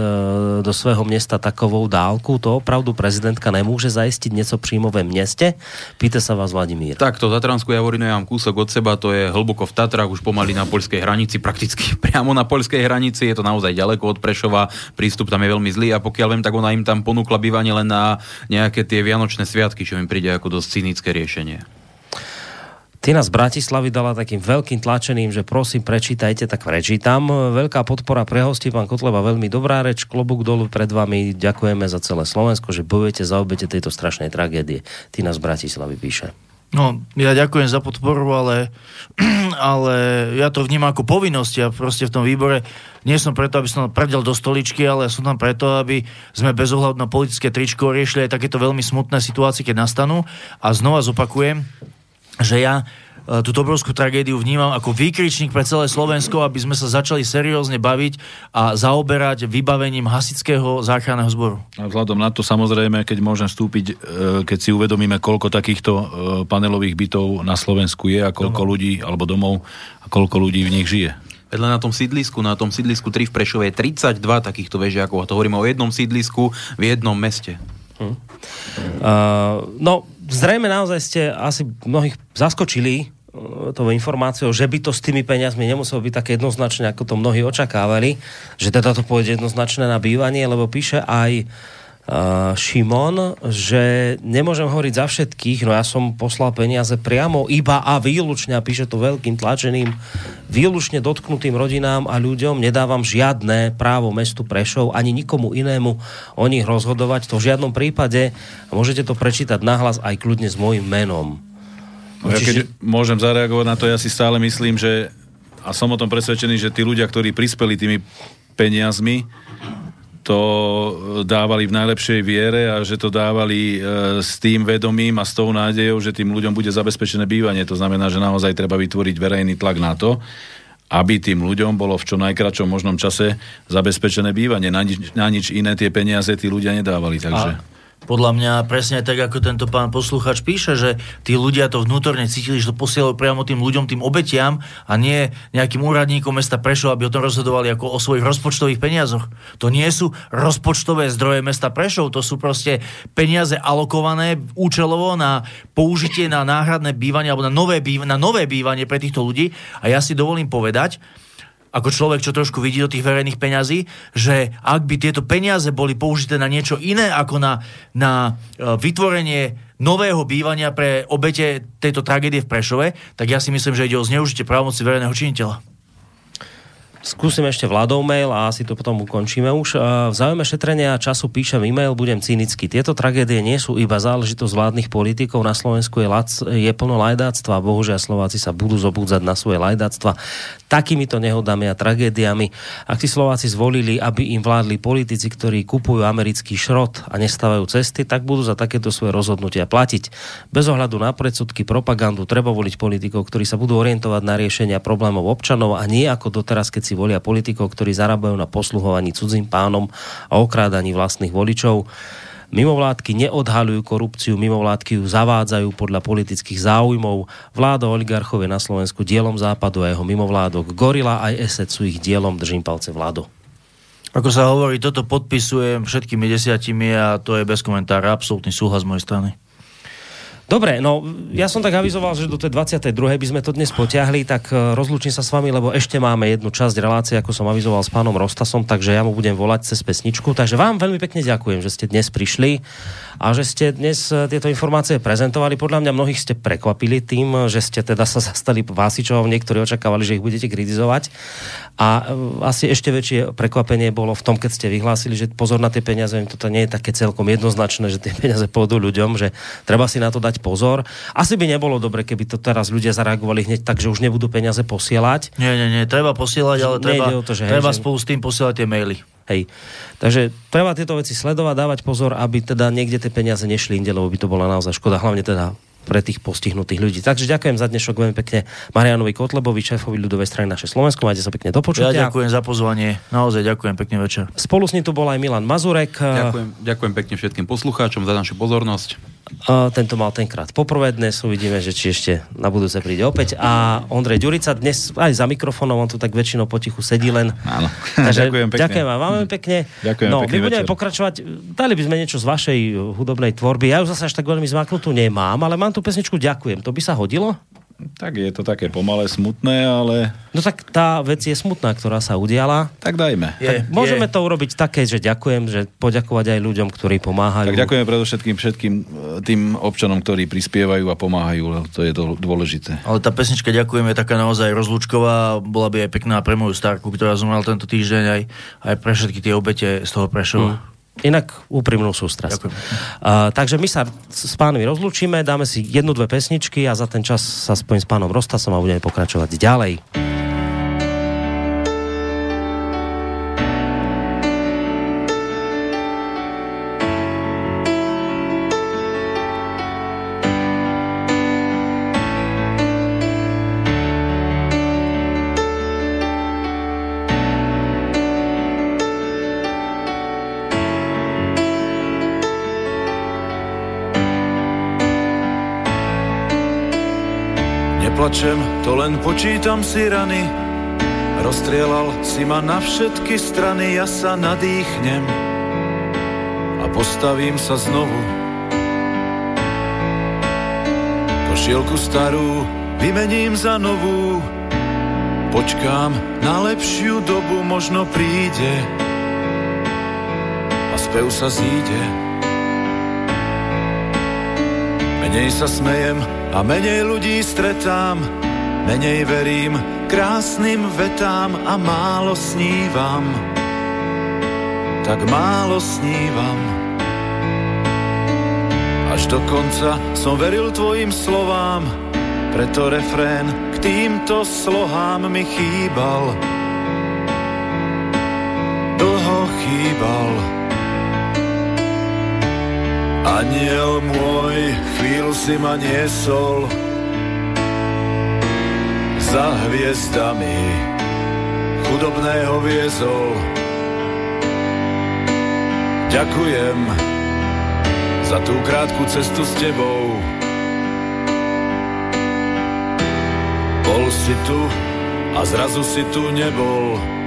do svého města takovou dálku, to opravdu prezidentka nemůže zajistiť něco přímo ve městě? Pýta sa vás Vladimír. Tak to Tatranskú Javorinu ja mám kúsok od seba, to je hlboko v Tatrách, už pomaly na poľskej hranici, prakticky priamo na poľskej hranici, je to naozaj ďaleko od Prešova, prístup tam je veľmi zlý a pokiaľ viem, tak ona im tam ponúkla bývanie len na nejaké tie vianočné sviatky, čo im príde ako dosť cynické riešenie. Tina z Bratislavy dala takým veľkým tlačeným, že prosím, prečítajte, tak prečítam. Veľká podpora pre hosti, pán Kotleba, veľmi dobrá reč, klobúk dolu pred vami, ďakujeme za celé Slovensko, že bojujete za obete tejto strašnej tragédie. Tina z Bratislavy píše. No, ja ďakujem za podporu, ale, ale ja to vnímam ako povinnosť. Ja proste v tom výbore nie som preto, aby som prdel do stoličky, ale som tam preto, aby sme bez ohľadu na politické tričko riešili aj takéto veľmi smutné situácie, keď nastanú. A znova zopakujem, že ja E, túto obrovskú tragédiu vnímam ako výkričník pre celé Slovensko, aby sme sa začali seriózne baviť a zaoberať vybavením hasického záchranného zboru. A vzhľadom na to samozrejme, keď môžem vstúpiť, e, keď si uvedomíme, koľko takýchto e, panelových bytov na Slovensku je a koľko domov. ľudí, alebo domov, a koľko ľudí v nich žije. Vedľa na tom sídlisku, na tom sídlisku 3 v Prešove je 32 takýchto vežiakov. A to hovoríme o jednom sídlisku v jednom meste. Hm. Uh, no, zrejme naozaj ste asi mnohých zaskočili E, tou informáciou, že by to s tými peniazmi nemuselo byť také jednoznačne, ako to mnohí očakávali, že teda to pôjde jednoznačné na bývanie, lebo píše aj uh, Šimon, že nemôžem hovoriť za všetkých, no ja som poslal peniaze priamo iba a výlučne, a píše to veľkým tlačeným, výlučne dotknutým rodinám a ľuďom nedávam žiadne právo mestu Prešov ani nikomu inému o nich rozhodovať. To v žiadnom prípade, môžete to prečítať nahlas aj kľudne s môjim menom No, ja keď môžem zareagovať na to, ja si stále myslím, že a som o tom presvedčený, že tí ľudia, ktorí prispeli tými peniazmi, to dávali v najlepšej viere a že to dávali e, s tým vedomím a s tou nádejou, že tým ľuďom bude zabezpečené bývanie. To znamená, že naozaj treba vytvoriť verejný tlak na to, aby tým ľuďom bolo v čo najkračom možnom čase zabezpečené bývanie. Na nič, na nič iné tie peniaze tí ľudia nedávali. Takže... A podľa mňa presne tak, ako tento pán posluchač píše, že tí ľudia to vnútorne cítili, že to posielajú priamo tým ľuďom, tým obetiam a nie nejakým úradníkom mesta Prešov, aby o tom rozhodovali ako o svojich rozpočtových peniazoch. To nie sú rozpočtové zdroje mesta Prešov, to sú proste peniaze alokované účelovo na použitie na náhradné bývanie alebo na nové, býv- na nové bývanie pre týchto ľudí. A ja si dovolím povedať, ako človek, čo trošku vidí do tých verejných peňazí, že ak by tieto peniaze boli použité na niečo iné ako na, na e, vytvorenie nového bývania pre obete tejto tragédie v Prešove, tak ja si myslím, že ide o zneužitie právomoci verejného činiteľa. Skúsim ešte Vladov mail a asi to potom ukončíme už. V záujme šetrenia času píšem e-mail, budem cynický. Tieto tragédie nie sú iba záležitosť vládnych politikov. Na Slovensku je, lac, je plno lajdáctva. Bohužiaľ Slováci sa budú zobúdzať na svoje lajdáctva takýmito nehodami a tragédiami. Ak si Slováci zvolili, aby im vládli politici, ktorí kupujú americký šrot a nestávajú cesty, tak budú za takéto svoje rozhodnutia platiť. Bez ohľadu na predsudky, propagandu, treba voliť politikov, ktorí sa budú orientovať na riešenia problémov občanov a nie ako doteraz, keď si volia politikov, ktorí zarábajú na posluhovaní cudzím pánom a okrádaní vlastných voličov. Mimovládky neodhalujú korupciu, mimovládky ju zavádzajú podľa politických záujmov. Vláda oligarchov je na Slovensku dielom západu a jeho mimovládok. Gorila aj ESET sú ich dielom, držím palce vládo. Ako sa hovorí, toto podpisujem všetkými desiatimi a to je bez komentára, absolútny súhlas z mojej strany. Dobre, no ja som tak avizoval, že do tej 22. by sme to dnes potiahli, tak e, rozlúčim sa s vami, lebo ešte máme jednu časť relácie, ako som avizoval s pánom Rostasom, takže ja mu budem volať cez pesničku. Takže vám veľmi pekne ďakujem, že ste dnes prišli a že ste dnes e, tieto informácie prezentovali. Podľa mňa mnohých ste prekvapili tým, že ste teda sa zastali Vásičov, niektorí očakávali, že ich budete kritizovať. A e, asi ešte väčšie prekvapenie bolo v tom, keď ste vyhlásili, že pozor na tie peniaze, toto nie je také celkom jednoznačné, že tie peniaze pôjdu ľuďom, že treba si na to dať pozor. Asi by nebolo dobre, keby to teraz ľudia zareagovali hneď tak, že už nebudú peniaze posielať. Nie, nie, nie, treba posielať, ale treba, to, že treba hej, spolu s tým posielať tie maily. Hej. Takže treba tieto veci sledovať, dávať pozor, aby teda niekde tie peniaze nešli inde, lebo by to bola naozaj škoda, hlavne teda pre tých postihnutých ľudí. Takže ďakujem za dnešok veľmi pekne Marianovi Kotlebovi, šéfovi ľudovej strany naše Slovensko. Majte sa pekne do počutia. Ja ďakujem za pozvanie. Naozaj ďakujem pekne večer. Spolu s ním tu bol aj Milan Mazurek. Ďakujem, ďakujem pekne všetkým poslucháčom za našu pozornosť. Uh, tento mal tenkrát poprvé dnes, uvidíme, že či ešte na budúce príde opäť. A Ondrej Ďurica dnes aj za mikrofónom, on tu tak väčšinou potichu sedí len. Áno, Takže ďakujem pekne. Ďakujem vám veľmi pekne. Ďakujem no, my budeme večer. pokračovať, dali by sme niečo z vašej hudobnej tvorby. Ja už zase až tak veľmi zmaknutú nemám, ale mám tu pesničku Ďakujem. To by sa hodilo? Tak je to také pomalé, smutné, ale... No tak tá vec je smutná, ktorá sa udiala. Tak dajme. Je, tak môžeme je. to urobiť také, že ďakujem, že poďakovať aj ľuďom, ktorí pomáhajú. Tak ďakujeme predovšetkým všetkým e, tým občanom, ktorí prispievajú a pomáhajú, to je to dôležité. Ale tá pesnička ďakujem je taká naozaj rozlúčková, bola by aj pekná pre moju starku, ktorá zomrela tento týždeň, aj, aj pre všetky tie obete z toho Prešova. Hmm. Inak úprimnú sústrasť. Uh, takže my sa s pánmi rozlučíme, dáme si jednu, dve pesničky a za ten čas sa spojím s pánom Rostasom a budeme pokračovať ďalej. Počítam si rany. Rozstrielal si ma na všetky strany, ja sa nadýchnem a postavím sa znovu. Košielku starú vymením za novú, počkám na lepšiu dobu, možno príde a spev sa zíde. Menej sa smejem a menej ľudí stretám, menej verím krásnym vetám a málo snívam. Tak málo snívam. Až do konca som veril tvojim slovám, preto refrén k týmto slohám mi chýbal. Dlho chýbal. Aniel môj, chvíľu si ma niesol za hviezdami, chudobného viezol. Ďakujem za tú krátku cestu s tebou. Bol si tu a zrazu si tu nebol.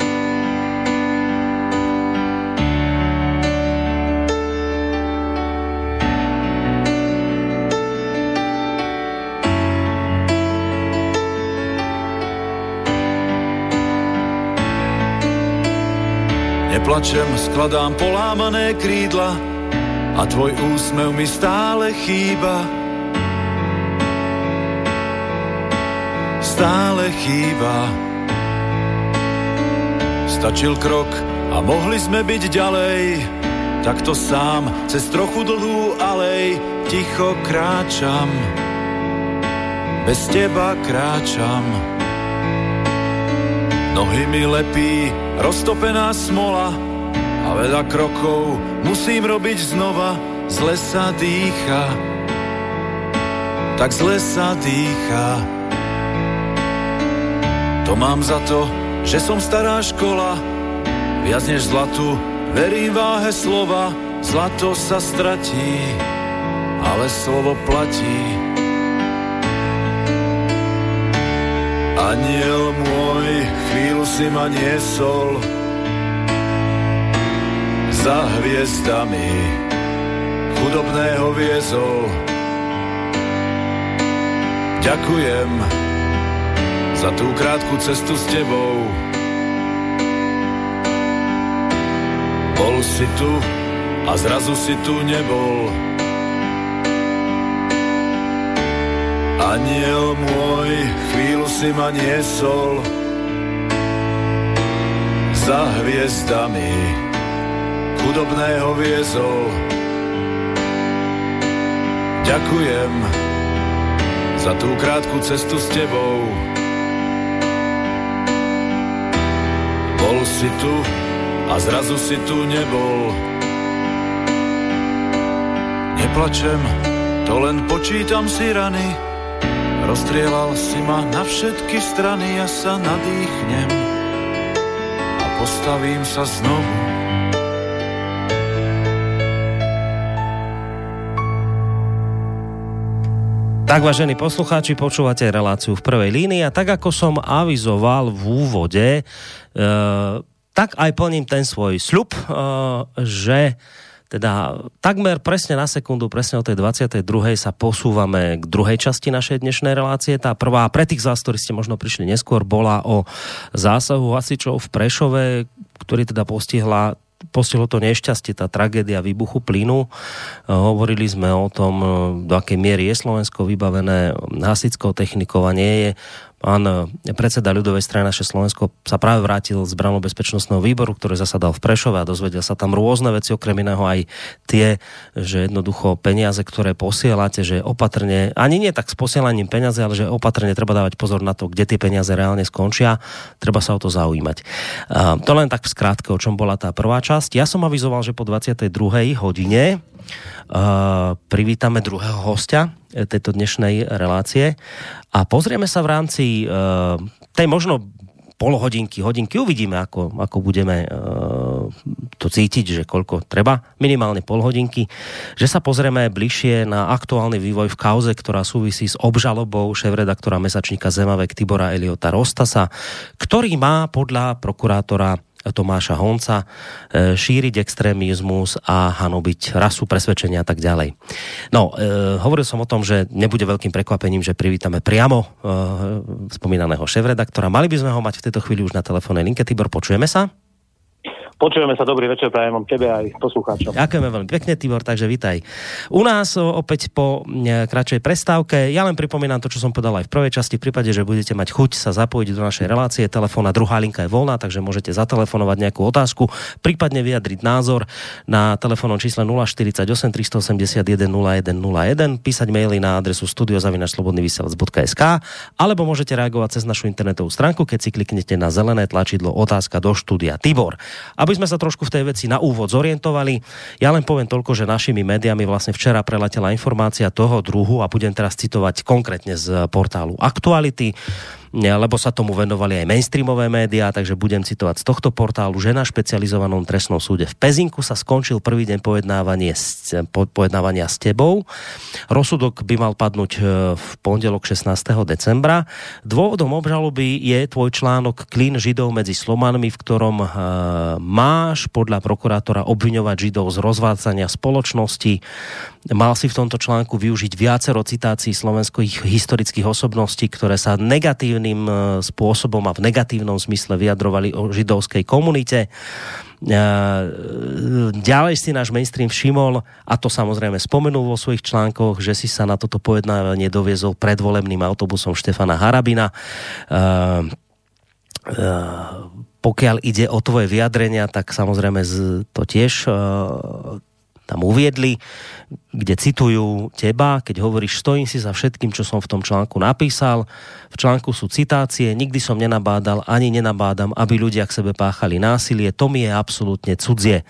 Neplačem, skladám polámané krídla a tvoj úsmev mi stále chýba. Stále chýba. Stačil krok a mohli sme byť ďalej. Takto sám, cez trochu dlhú alej, ticho kráčam. Bez teba kráčam. Nohy mi lepí roztopená smola a veľa krokov musím robiť znova, zle sa dýcha, tak zle sa dýcha. To mám za to, že som stará škola, viac než zlatu, verím váhe slova, zlato sa stratí, ale slovo platí. Aniel môj, chvíľu si ma niesol za hviezdami, chudobného viezol. Ďakujem za tú krátku cestu s tebou. Bol si tu a zrazu si tu nebol. Aniel môj, chvíľu si ma niesol za hviezdami, chudobného viezol. Ďakujem za tú krátku cestu s tebou. Bol si tu a zrazu si tu nebol. Neplačem, to len počítam si rany, Rozstrielal si ma na všetky strany, ja sa nadýchnem a postavím sa znovu. Tak, vážení poslucháči, počúvate reláciu v prvej línii a tak, ako som avizoval v úvode, e, tak aj plním ten svoj sľub, e, že teda takmer presne na sekundu, presne o tej 22. sa posúvame k druhej časti našej dnešnej relácie. Tá prvá, pre tých z vás, ktorí ste možno prišli neskôr, bola o zásahu hasičov v Prešove, ktorý teda postihla postihlo to nešťastie, tá tragédia výbuchu plynu. Hovorili sme o tom, do akej miery je Slovensko vybavené hasickou technikou a nie je Pán eh, predseda ľudovej strany naše Slovensko sa práve vrátil z brano bezpečnostného výboru, ktorý zasadal v Prešove a dozvedel sa tam rôzne veci, okrem iného aj tie, že jednoducho peniaze, ktoré posielate, že opatrne, ani nie tak s posielaním peniaze, ale že opatrne treba dávať pozor na to, kde tie peniaze reálne skončia, treba sa o to zaujímať. A to len tak v skrátke, o čom bola tá prvá časť. Ja som avizoval, že po 22. hodine Uh, privítame druhého hostia eh, tejto dnešnej relácie. A pozrieme sa v rámci uh, tej možno pol hodinky, uvidíme, ako, ako budeme uh, to cítiť, že koľko treba, minimálne pol hodinky, že sa pozrieme bližšie na aktuálny vývoj v kauze, ktorá súvisí s obžalobou šéf-redaktora mesačníka Zemavek Tibora Eliota Rostasa, ktorý má podľa prokurátora Tomáša Honca, e, šíriť extrémizmus a hanobiť rasu, presvedčenia a tak ďalej. No, e, hovoril som o tom, že nebude veľkým prekvapením, že privítame priamo e, spomínaného šéf-redaktora. Mali by sme ho mať v tejto chvíli už na telefónnej linke. Tibor, počujeme sa? Počujeme sa, dobrý večer, prajem vám tebe aj poslucháčom. Ďakujeme veľmi pekne, Tibor, takže vitaj. U nás opäť po kratšej prestávke. Ja len pripomínam to, čo som povedal aj v prvej časti. V prípade, že budete mať chuť sa zapojiť do našej relácie, telefónna druhá linka je voľná, takže môžete zatelefonovať nejakú otázku, prípadne vyjadriť názor na telefónnom čísle 048 381 0101, písať maily na adresu studiozavinačslobodnyvysielac.sk alebo môžete reagovať cez našu internetovú stránku, keď si kliknete na zelené tlačidlo otázka do štúdia. Tibor, aby aby sme sa trošku v tej veci na úvod zorientovali, ja len poviem toľko, že našimi médiami vlastne včera preletela informácia toho druhu a budem teraz citovať konkrétne z portálu Aktuality lebo sa tomu venovali aj mainstreamové médiá, takže budem citovať z tohto portálu, že na špecializovanom trestnom súde v Pezinku sa skončil prvý deň pojednávania s, po, pojednávania s tebou. Rozsudok by mal padnúť e, v pondelok 16. decembra. Dôvodom obžaloby je tvoj článok Klín Židov medzi Slomanmi, v ktorom uh, máš podľa prokurátora obviňovať Židov z rozvádzania spoločnosti. Mal si v tomto článku využiť viacero citácií slovenských historických osobností, ktoré sa negatívnym e, spôsobom a v negatívnom zmysle vyjadrovali o židovskej komunite. E, ďalej si náš mainstream všimol, a to samozrejme spomenul vo svojich článkoch, že si sa na toto pojednávanie doviezol predvolebným autobusom Štefana Harabina. E, pokiaľ ide o tvoje vyjadrenia, tak samozrejme to tiež tam uviedli, kde citujú teba, keď hovoríš, stojím si za všetkým, čo som v tom článku napísal. V článku sú citácie, nikdy som nenabádal, ani nenabádam, aby ľudia k sebe páchali násilie, to mi je absolútne cudzie.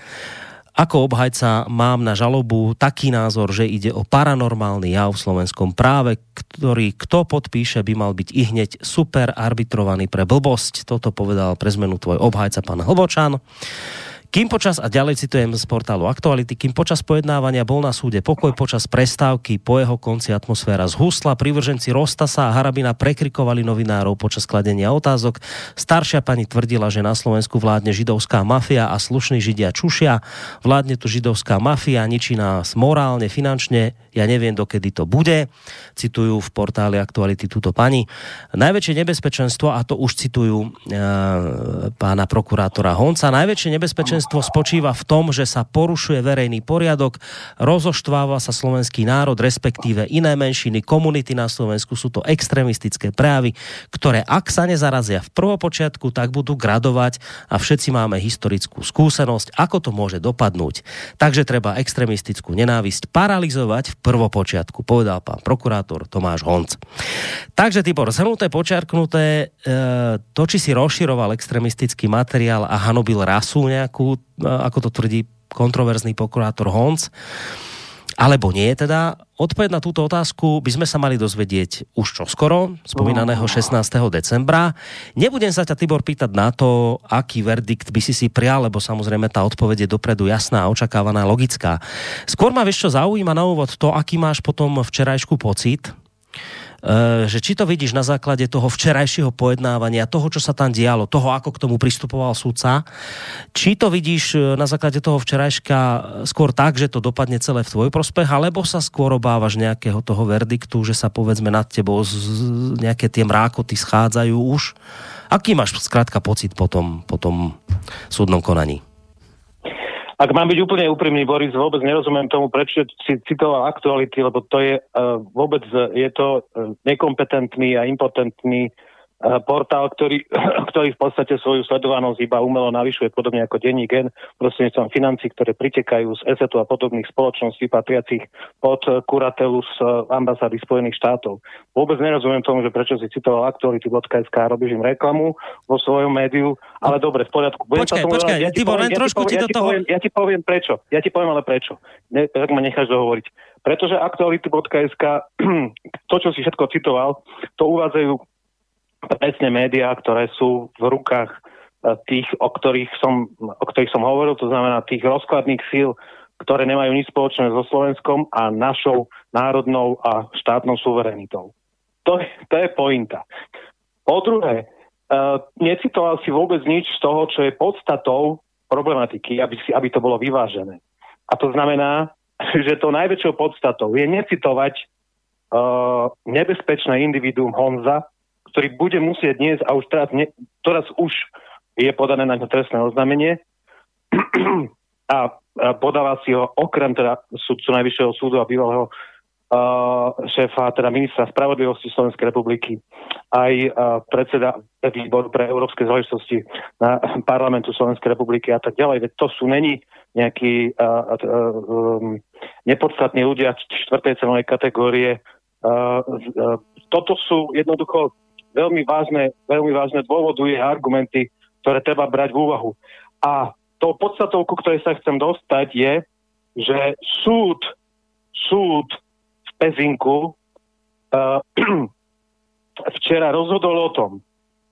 Ako obhajca mám na žalobu taký názor, že ide o paranormálny jav v slovenskom práve, ktorý kto podpíše by mal byť i hneď super arbitrovaný pre blbosť. Toto povedal pre zmenu tvoj obhajca pán Hlbočan. Kým počas, a ďalej citujem z portálu Aktuality, kým počas pojednávania bol na súde pokoj počas prestávky, po jeho konci atmosféra zhusla, privrženci Rostasa a Harabina prekrikovali novinárov počas kladenia otázok. Staršia pani tvrdila, že na Slovensku vládne židovská mafia a slušní židia čušia. Vládne tu židovská mafia, ničí nás morálne, finančne, ja neviem, dokedy to bude. Citujú v portáli Aktuality túto pani. Najväčšie nebezpečenstvo, a to už citujú e, pána prokurátora Honca, najväčšie nebezpečenstvo spočíva v tom, že sa porušuje verejný poriadok, rozoštváva sa slovenský národ, respektíve iné menšiny, komunity na Slovensku. Sú to extrémistické prejavy, ktoré ak sa nezarazia v prvopočiatku, tak budú gradovať a všetci máme historickú skúsenosť, ako to môže dopadnúť. Takže treba extrémistickú nenávisť paralizovať v prvopočiatku, povedal pán prokurátor Tomáš Honc. Takže, Tibor, zhrnuté, počiarknuté, e, to, či si rozširoval extrémistický materiál a hanobil rasu nejakú, ako to tvrdí kontroverzný prokurátor Honc, alebo nie teda? Odpoveď na túto otázku by sme sa mali dozvedieť už čoskoro, spomínaného 16. decembra. Nebudem sa ťa, Tibor, pýtať na to, aký verdikt by si si prial, lebo samozrejme tá odpoveď je dopredu jasná, očakávaná, logická. Skôr ma vieš čo zaujíma na úvod to, aký máš potom včerajšku pocit, že či to vidíš na základe toho včerajšieho pojednávania, toho, čo sa tam dialo, toho, ako k tomu pristupoval sudca, či to vidíš eh, na základe toho včerajška skôr tak, že to dopadne celé v tvoj prospech, alebo sa skôr obávaš nejakého toho verdiktu, že sa povedzme nad tebou z, nejaké tie mrákoty schádzajú už? Aký máš skrátka pocit po tom, po tom súdnom konaní? Ak mám byť úplne úprimný, Boris, vôbec nerozumiem tomu, prečo si citoval aktuality, lebo to je uh, vôbec, je to uh, nekompetentný a impotentný portál, ktorý, ktorý v podstate svoju sledovanosť iba umelo navyšuje, podobne ako denní gen, prostredníctvom financí, ktoré pritekajú z ESETu a podobných spoločností patriacich pod kuratelu z ambasády Spojených štátov. Vôbec nerozumiem tomu, že prečo si citoval aktuality.sk a robíš im reklamu vo svojom médiu, ale dobre, v poriadku. Budem počkaj, počkaj, ja ti poviem, len ja trošku ti do toho... Poviem, ja ti poviem prečo. Ja ti poviem ale prečo. Ne, tak ma necháš dohovoriť. Pretože aktuality.sk, to, čo si všetko citoval, to uvádzajú presne médiá, ktoré sú v rukách e, tých, o ktorých, som, o ktorých som hovoril, to znamená tých rozkladných síl, ktoré nemajú nič spoločné so Slovenskom a našou národnou a štátnou suverenitou. To, to je pointa. Po druhé, uh, necitoval si vôbec nič z toho, čo je podstatou problematiky, aby, si, aby to bolo vyvážené. A to znamená, že to najväčšou podstatou je necitovať uh, nebezpečné individuum Honza, ktorý bude musieť dnes, a už teraz, ne, teraz už je podané na trestné oznámenie a, a podáva si ho okrem teda súdcu Najvyššieho súdu a bývalého uh, šéfa, teda ministra spravodlivosti Slovenskej republiky, aj uh, predseda výboru pre európske záležitosti na parlamentu Slovenskej republiky a tak ďalej. Veď to sú není nejakí uh, uh, um, nepodstatní ľudia čtvrtej cenovej kategórie. Uh, uh, toto sú jednoducho veľmi vážne, veľmi vážne dôvoduje argumenty, ktoré treba brať v úvahu. A to podstatou, ku ktorej sa chcem dostať, je, že súd, súd v Pezinku uh, včera rozhodol o tom,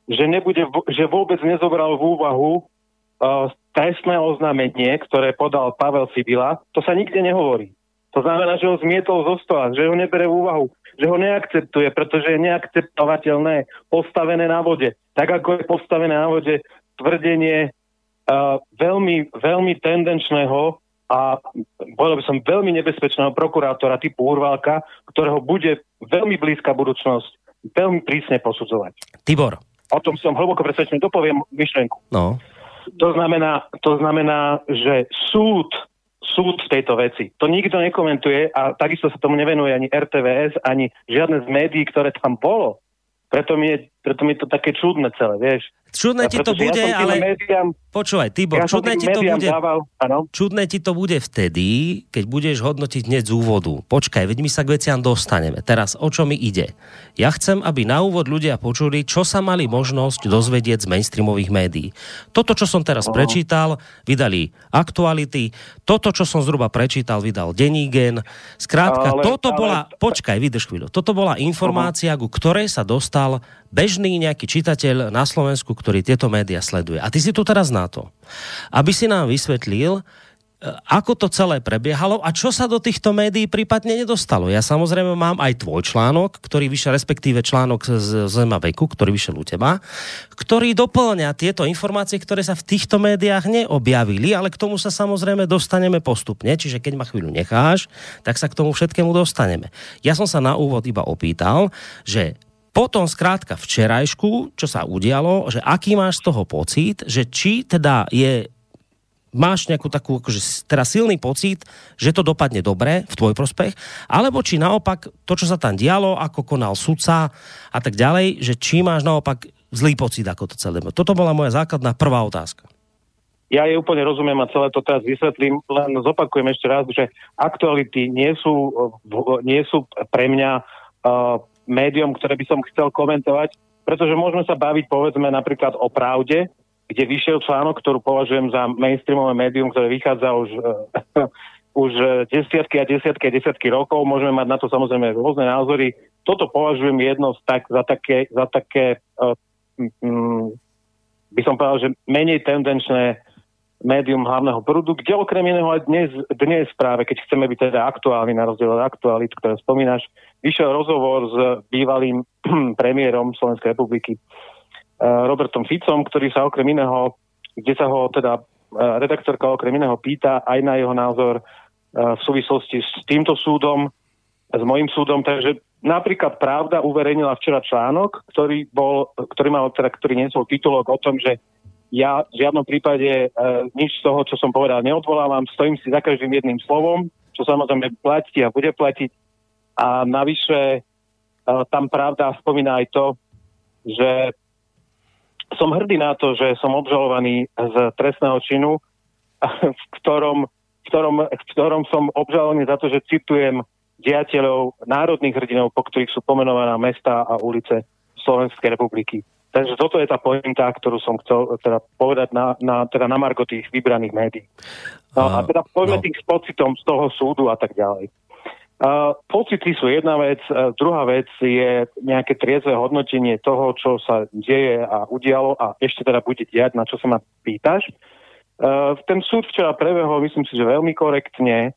že, nebude, že vôbec nezobral v úvahu uh, trestné oznámenie, ktoré podal Pavel Sibila. To sa nikde nehovorí. To znamená, že ho zmietol zo stola, že ho nebere v úvahu že ho neakceptuje, pretože je neakceptovateľné postavené na vode. Tak ako je postavené na vode tvrdenie uh, veľmi, veľmi tendenčného a povedal by som veľmi nebezpečného prokurátora typu Urvalka, ktorého bude veľmi blízka budúcnosť veľmi prísne posudzovať. Tibor. O tom som hlboko presvedčený, dopoviem myšlenku. No. To znamená, to znamená, že súd súd v tejto veci. To nikto nekomentuje a takisto sa tomu nevenuje ani RTVS, ani žiadne z médií, ktoré tam bolo. Preto mi, je, preto mi to také čudné celé, vieš. Čudné ti to bude, ja ale... Médiám, Počúvaj, Tibor, ja čudné, ti to bude, dával, čudné ti to bude vtedy, keď budeš hodnotiť hneď z úvodu. Počkaj, veď my sa k veciam dostaneme. Teraz, o čo mi ide? Ja chcem, aby na úvod ľudia počuli, čo sa mali možnosť dozvedieť z mainstreamových médií. Toto, čo som teraz oh. prečítal, vydali aktuality. Toto, čo som zhruba prečítal, vydal Denígen. Skrátka, ale, toto ale... bola... Počkaj, vydrž chvíľu. Toto bola informácia, uh-huh. ku ktorej sa dostal bežný nejaký čitateľ na Slovensku, ktorý tieto médiá sleduje. A ty si tu teraz na to, aby si nám vysvetlil, e, ako to celé prebiehalo a čo sa do týchto médií prípadne nedostalo. Ja samozrejme mám aj tvoj článok, ktorý vyšiel, respektíve článok z Zema veku, ktorý vyšiel u teba, ktorý doplňa tieto informácie, ktoré sa v týchto médiách neobjavili, ale k tomu sa samozrejme dostaneme postupne, čiže keď ma chvíľu necháš, tak sa k tomu všetkému dostaneme. Ja som sa na úvod iba opýtal, že potom skrátka včerajšku, čo sa udialo, že aký máš z toho pocit, že či teda je máš nejakú takú akože teraz silný pocit, že to dopadne dobre v tvoj prospech, alebo či naopak to, čo sa tam dialo, ako konal sudca a tak ďalej, že či máš naopak zlý pocit, ako to celé. Toto bola moja základná prvá otázka. Ja je úplne rozumiem a celé to teraz vysvetlím, len zopakujem ešte raz, že aktuality nie sú, nie sú pre mňa uh, médium, ktoré by som chcel komentovať, pretože môžeme sa baviť povedzme napríklad o pravde, kde vyšiel článok, ktorú považujem za mainstreamové médium, ktoré vychádza už, uh, už desiatky a desiatky a desiatky rokov. Môžeme mať na to samozrejme rôzne názory. Toto považujem jedno z tak, za také, za také um, by som povedal, že menej tendenčné médium hlavného prúdu, kde okrem iného aj dnes, dnes práve, keď chceme byť teda aktuálni na rozdiel od aktuálit, ktoré spomínaš, vyšiel rozhovor s bývalým premiérom Slovenskej republiky uh, Robertom Ficom, ktorý sa okrem iného, kde sa ho teda uh, redaktorka okrem iného pýta aj na jeho názor uh, v súvislosti s týmto súdom, s mojim súdom, takže napríklad Pravda uverejnila včera článok, ktorý, bol, ktorý mal teda, ktorý niesol titulok o tom, že ja v žiadnom prípade e, nič z toho, čo som povedal, neodvolávam. Stojím si za každým jedným slovom, čo samozrejme platí a bude platiť. A navyše e, tam pravda spomína aj to, že som hrdý na to, že som obžalovaný z trestného činu, v ktorom, v ktorom, v ktorom som obžalovaný za to, že citujem diateľov národných hrdinov, po ktorých sú pomenované mesta a ulice Slovenskej republiky. Takže toto je tá pointa, ktorú som chcel teda povedať na, na, teda na margo tých vybraných médií. No, a teda poďme no. tým s pocitom z toho súdu a tak ďalej. Uh, pocity sú jedna vec, uh, druhá vec je nejaké triezve hodnotenie toho, čo sa deje a udialo a ešte teda bude diať, na čo sa ma pýtaš. Uh, ten súd včera prebehol, myslím si, že veľmi korektne.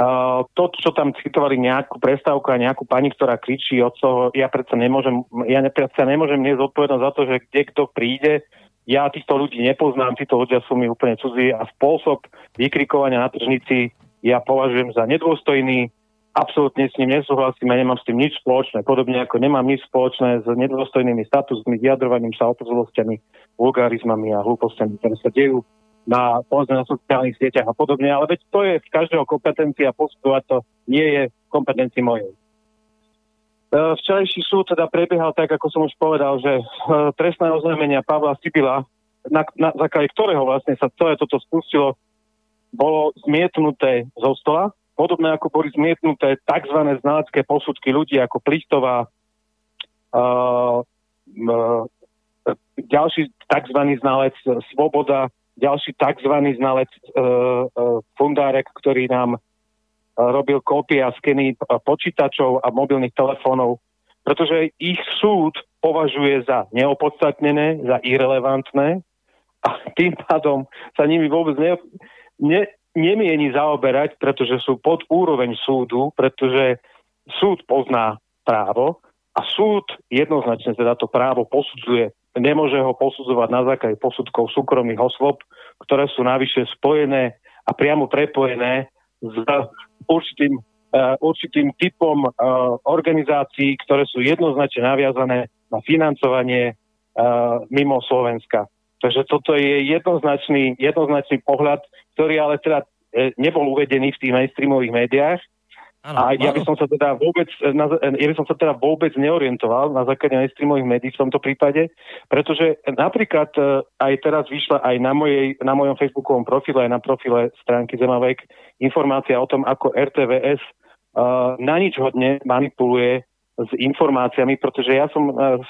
Uh, to, čo tam citovali nejakú prestávku a nejakú pani, ktorá kričí od toho, ja predsa nemôžem, ja predsa nemôžem dnes odpovedať za to, že kde kto príde, ja týchto ľudí nepoznám, títo ľudia sú mi úplne cudzí a spôsob vykrikovania na tržnici ja považujem za nedôstojný, absolútne s ním nesúhlasím a nemám s tým nič spoločné. Podobne ako nemám nič spoločné s nedôstojnými statusmi, vyjadrovaním sa opozulostiami, vulgarizmami a hlúpostiami, ktoré sa dejú na, povedzme, na sociálnych sieťach a podobne. Ale veď to je v každého kompetencia postupovať to nie je kompetencii mojej. E, včerajší súd teda prebiehal tak, ako som už povedal, že e, trestné oznámenia Pavla Sibila, na, na základe ktorého vlastne sa celé toto spustilo, bolo zmietnuté zo stola podobné ako boli zmietnuté tzv. znalecké posudky ľudí ako Plichtová, uh, uh, ďalší tzv. znalec Svoboda, ďalší tzv. znalec uh, uh, Fundárek, ktorý nám uh, robil kópie a skeny počítačov a mobilných telefónov, pretože ich súd považuje za neopodstatnené, za irrelevantné a tým pádom sa nimi vôbec ne, ne, nemieni zaoberať, pretože sú pod úroveň súdu, pretože súd pozná právo a súd jednoznačne teda to právo posudzuje. Nemôže ho posudzovať na základe posudkov súkromných osôb, ktoré sú navyše spojené a priamo prepojené s určitým, uh, určitým typom uh, organizácií, ktoré sú jednoznačne naviazané na financovanie uh, mimo Slovenska. Takže toto je jednoznačný, jednoznačný pohľad, ktorý ale teda e, nebol uvedený v tých mainstreamových médiách. Ano, a ja by som sa teda vôbec, ja by som sa teda vôbec neorientoval na základe mainstreamových médií v tomto prípade, pretože napríklad e, aj teraz vyšla aj na, mojej, na mojom facebookovom profile, aj na profile stránky Zemavek informácia o tom, ako RTVS uh, na nič hodne manipuluje s informáciami, pretože ja som v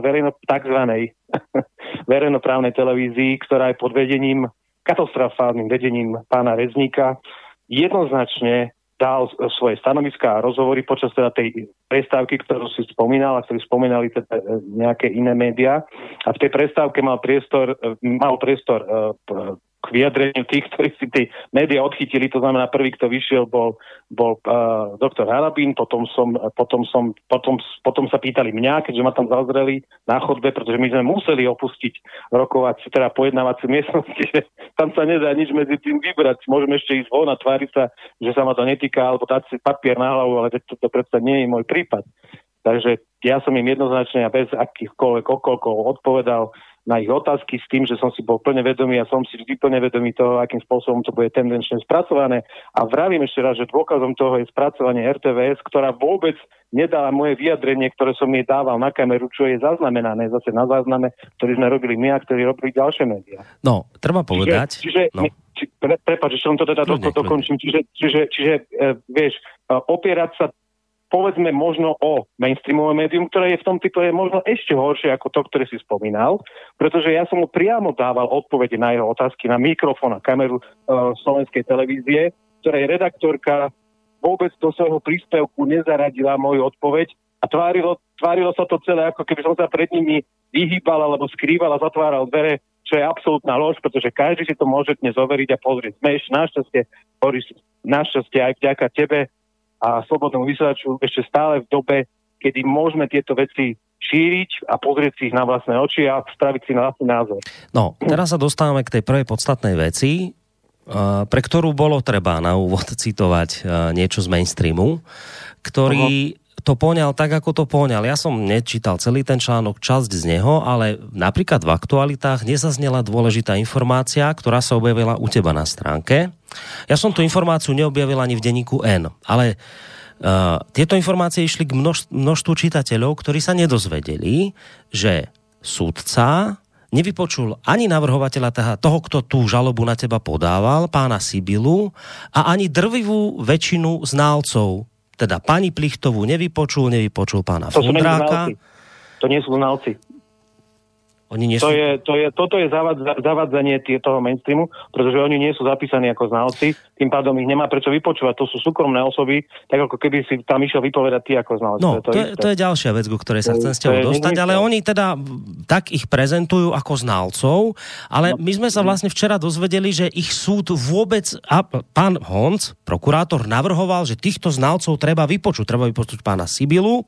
verejno, takzvanej verejnoprávnej televízii, ktorá je pod vedením, katastrofálnym vedením pána Rezníka, jednoznačne dal svoje stanoviská a rozhovory počas teda tej prestávky, ktorú si spomínal a ktorú spomínali teda e, nejaké iné médiá. A v tej prestávke mal priestor, e, mal priestor e, k vyjadreniu tých, ktorí si tie médiá odchytili. To znamená, prvý, kto vyšiel, bol, bol uh, doktor Harabín, potom, som, potom, som, potom, potom sa pýtali mňa, keďže ma tam zazreli na chodbe, pretože my sme museli opustiť rokovať, teda pojednávaciu miestnosť, že tam sa nedá nič medzi tým vybrať. Môžeme ešte ísť von a tváriť sa, že sa ma to netýka, alebo dať si papier na hlavu, ale to, to predsa nie je môj prípad. Takže ja som im jednoznačne a bez akýchkoľvek okolkov odpovedal, na ich otázky s tým, že som si bol plne vedomý a som si vždy plne vedomý toho, akým spôsobom to bude tendenčne spracované. A vravím ešte raz, že dôkazom toho je spracovanie RTVS, ktorá vôbec nedala moje vyjadrenie, ktoré som jej dával na kameru, čo je zaznamenané zase na zázname, ktorý sme robili my a ktorý robili ďalšie médiá. No, treba povedať... Čiže, čiže no. či, pre, prepáč, ešte len to teda kľudne, dokončím. Čiže, čiže, čiže e, vieš, e, opierať sa povedzme možno o mainstreamové médium, ktoré je v tom type možno ešte horšie ako to, ktoré si spomínal, pretože ja som mu priamo dával odpovede na jeho otázky na mikrofón a kameru uh, slovenskej televízie, ktorej redaktorka vôbec do svojho príspevku nezaradila moju odpoveď a tvárilo, tvárilo sa to celé, ako keby som sa pred nimi vyhýbal alebo skrýval a zatváral dvere, čo je absolútna lož, pretože každý si to môže dnes overiť a pozrieť. Sme ešte našťastie, Boris, našťastie aj vďaka tebe a slobodnému vysielaču ešte stále v dobe, kedy môžeme tieto veci šíriť a pozrieť si ich na vlastné oči a spraviť si na vlastný názor. No, teraz sa dostávame k tej prvej podstatnej veci, pre ktorú bolo treba na úvod citovať niečo z mainstreamu, ktorý to poňal tak, ako to poňal. Ja som nečítal celý ten článok, časť z neho, ale napríklad v aktualitách nezaznela dôležitá informácia, ktorá sa objavila u teba na stránke. Ja som tú informáciu neobjavil ani v denníku N, ale Uh, tieto informácie išli k množ, množstvu čitateľov, ktorí sa nedozvedeli, že súdca nevypočul ani navrhovateľa toho, kto tú žalobu na teba podával, pána Sibilu, a ani drvivú väčšinu ználcov. Teda pani Plichtovú nevypočul, nevypočul pána To Fundráka. To nie sú znalci. Oni nie To sú... je, to je, toto je zavadza, zavadzanie toho mainstreamu, pretože oni nie sú zapísaní ako znalci, tým pádom ich nemá prečo vypočúvať. To sú súkromné osoby, tak ako keby si tam išiel vypovedať ty ako znalec. No, to, je, isté. to je ďalšia vec, ku ktorej sa To je- chcem s to tebou je dostať, ale oni teda tak ich prezentujú ako znalcov, ale my sme sa vlastne včera dozvedeli, že ich súd vôbec, a pán Honc, prokurátor, navrhoval, že týchto znalcov treba vypočuť. Treba vypočuť pána Sibilu,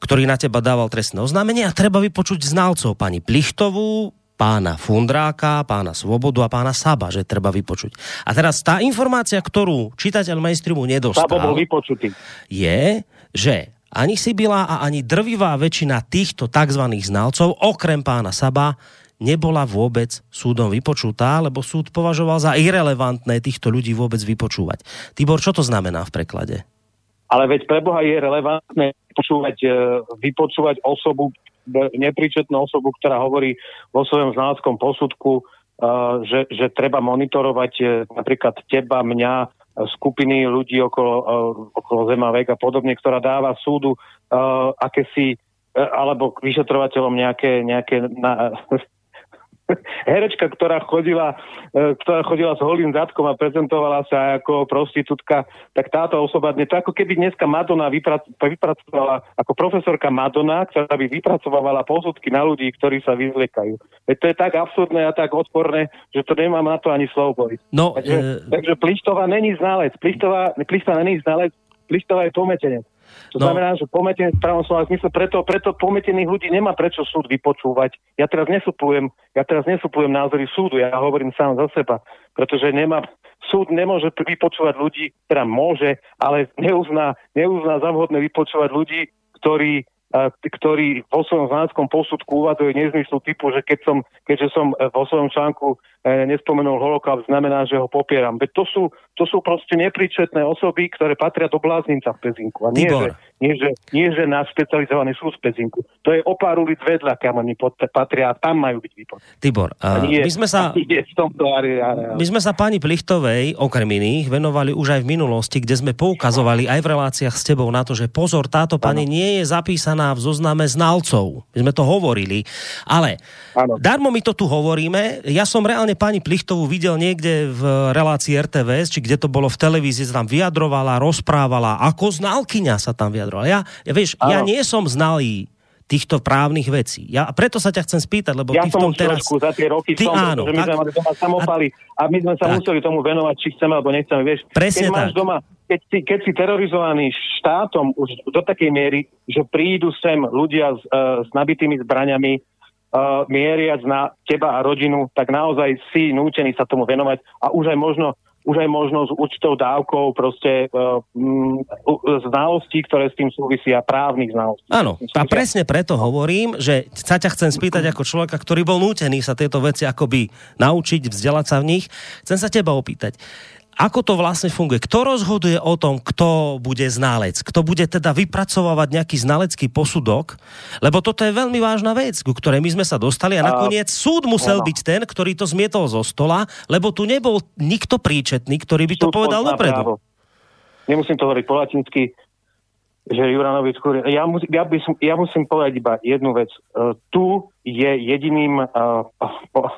ktorý na teba dával trestné oznámenie a treba vypočuť znalcov pani Plichtovú, pána Fundráka, pána Svobodu a pána Saba, že treba vypočuť. A teraz tá informácia, ktorú čitateľ mainstreamu nedostal Sabo bol vypočutý. je, že ani Sibila a ani drvivá väčšina týchto tzv. znalcov, okrem pána Saba, nebola vôbec súdom vypočutá, lebo súd považoval za irrelevantné týchto ľudí vôbec vypočúvať. Tibor, čo to znamená v preklade? Ale veď pre Boha je relevantné počúvať, e, vypočúvať osobu, e, nepríčetnú osobu, ktorá hovorí vo svojom znaleckom posudku, e, že, že treba monitorovať napríklad teba, mňa, skupiny ľudí okolo, okolo Zemavek a podobne, ktorá dáva súdu akési, alebo vyšetrovateľom nejaké, nejaké na, herečka, ktorá chodila, e, ktorá chodila s holým zadkom a prezentovala sa ako prostitútka, tak táto osoba, to ako keby dneska Madonna vyprac, vypracovala, ako profesorka Madonna, ktorá by vypracovala posudky na ľudí, ktorí sa vyzliekajú. Veď to je tak absurdné a tak odporné, že to nemám na to ani slovo boliť. No, Takže, e- takže Plištová není znalec. Plištová, Plištová není znalec, Plištová je pometenec. To No. znamená, že pometenec v pravom slova zmysle, preto, preto pometených ľudí nemá prečo súd vypočúvať. Ja teraz nesuplujem, ja teraz nesuplujem názory súdu, ja hovorím sám za seba, pretože nemá, súd nemôže vypočúvať ľudí, teda môže, ale neuzná, neuzná za vhodné vypočúvať ľudí, ktorí t- ktorí vo svojom znaleckom posudku uvádzajú nezmyslu typu, že keď som, keďže som e, vo svojom článku e, nespomenul holokaust, znamená, že ho popieram. Veď to sú, to sú proste nepríčetné osoby, ktoré patria do bláznica v Pezinku. A nie, Tibor. že, nie, že, nie, že náš špecializovaný súd v Pezinku. To je o pár ulic vedľa, kam oni pod- patria a tam majú byť výpočty. Tibor, A uh, nie, my sme sa... v tomto areále. My sme sa pani Plichtovej, okrem iných, venovali už aj v minulosti, kde sme poukazovali aj v reláciách s tebou na to, že pozor, táto pani nie je zapísaná v zozname znalcov. My sme to hovorili. Ale Áno. darmo my to tu hovoríme. Ja som reálne pani Plichtovú videl niekde v relácii RTVS, či kde to bolo v televízii, sa tam vyjadrovala, rozprávala, ako znalkyňa sa tam vyjadrovala. Ja, ja vieš, ja nie som znalý týchto právnych vecí. Ja a preto sa ťa chcem spýtať, lebo Ja ty v tom teraz... za tie roky Ty som, áno, pretože my tak- sme mali doma samopaly a my sme sa Tak. museli tomu venovať, či chceme alebo nechceme. Vieš, Presne keď máš tak. doma, keď si, keď si terorizovaný štátom už do takej miery, že prídu sem ľudia s, uh, s nabitými zbraňami, uh, mieriac na teba a rodinu, tak naozaj si nútený sa tomu venovať a už aj možno už aj možno s určitou dávkou proste uh, mm, u- znalostí, ktoré s tým súvisia, právnych znalostí. Áno, a presne preto hovorím, že sa ťa chcem spýtať ako človeka, ktorý bol nútený sa tieto veci akoby naučiť, vzdelať sa v nich. Chcem sa teba opýtať, ako to vlastne funguje? Kto rozhoduje o tom, kto bude ználec? Kto bude teda vypracovávať nejaký znalecký posudok? Lebo toto je veľmi vážna vec, ku ktorej my sme sa dostali a nakoniec súd musel áno. byť ten, ktorý to zmietol zo stola, lebo tu nebol nikto príčetný, ktorý by to Súd povedal dopredu. právo. Nemusím to hovoriť po latinsky, že Juranovič skôr... Ja, mus, ja, by som, ja musím povedať iba jednu vec. Uh, tu je jediným uh, po,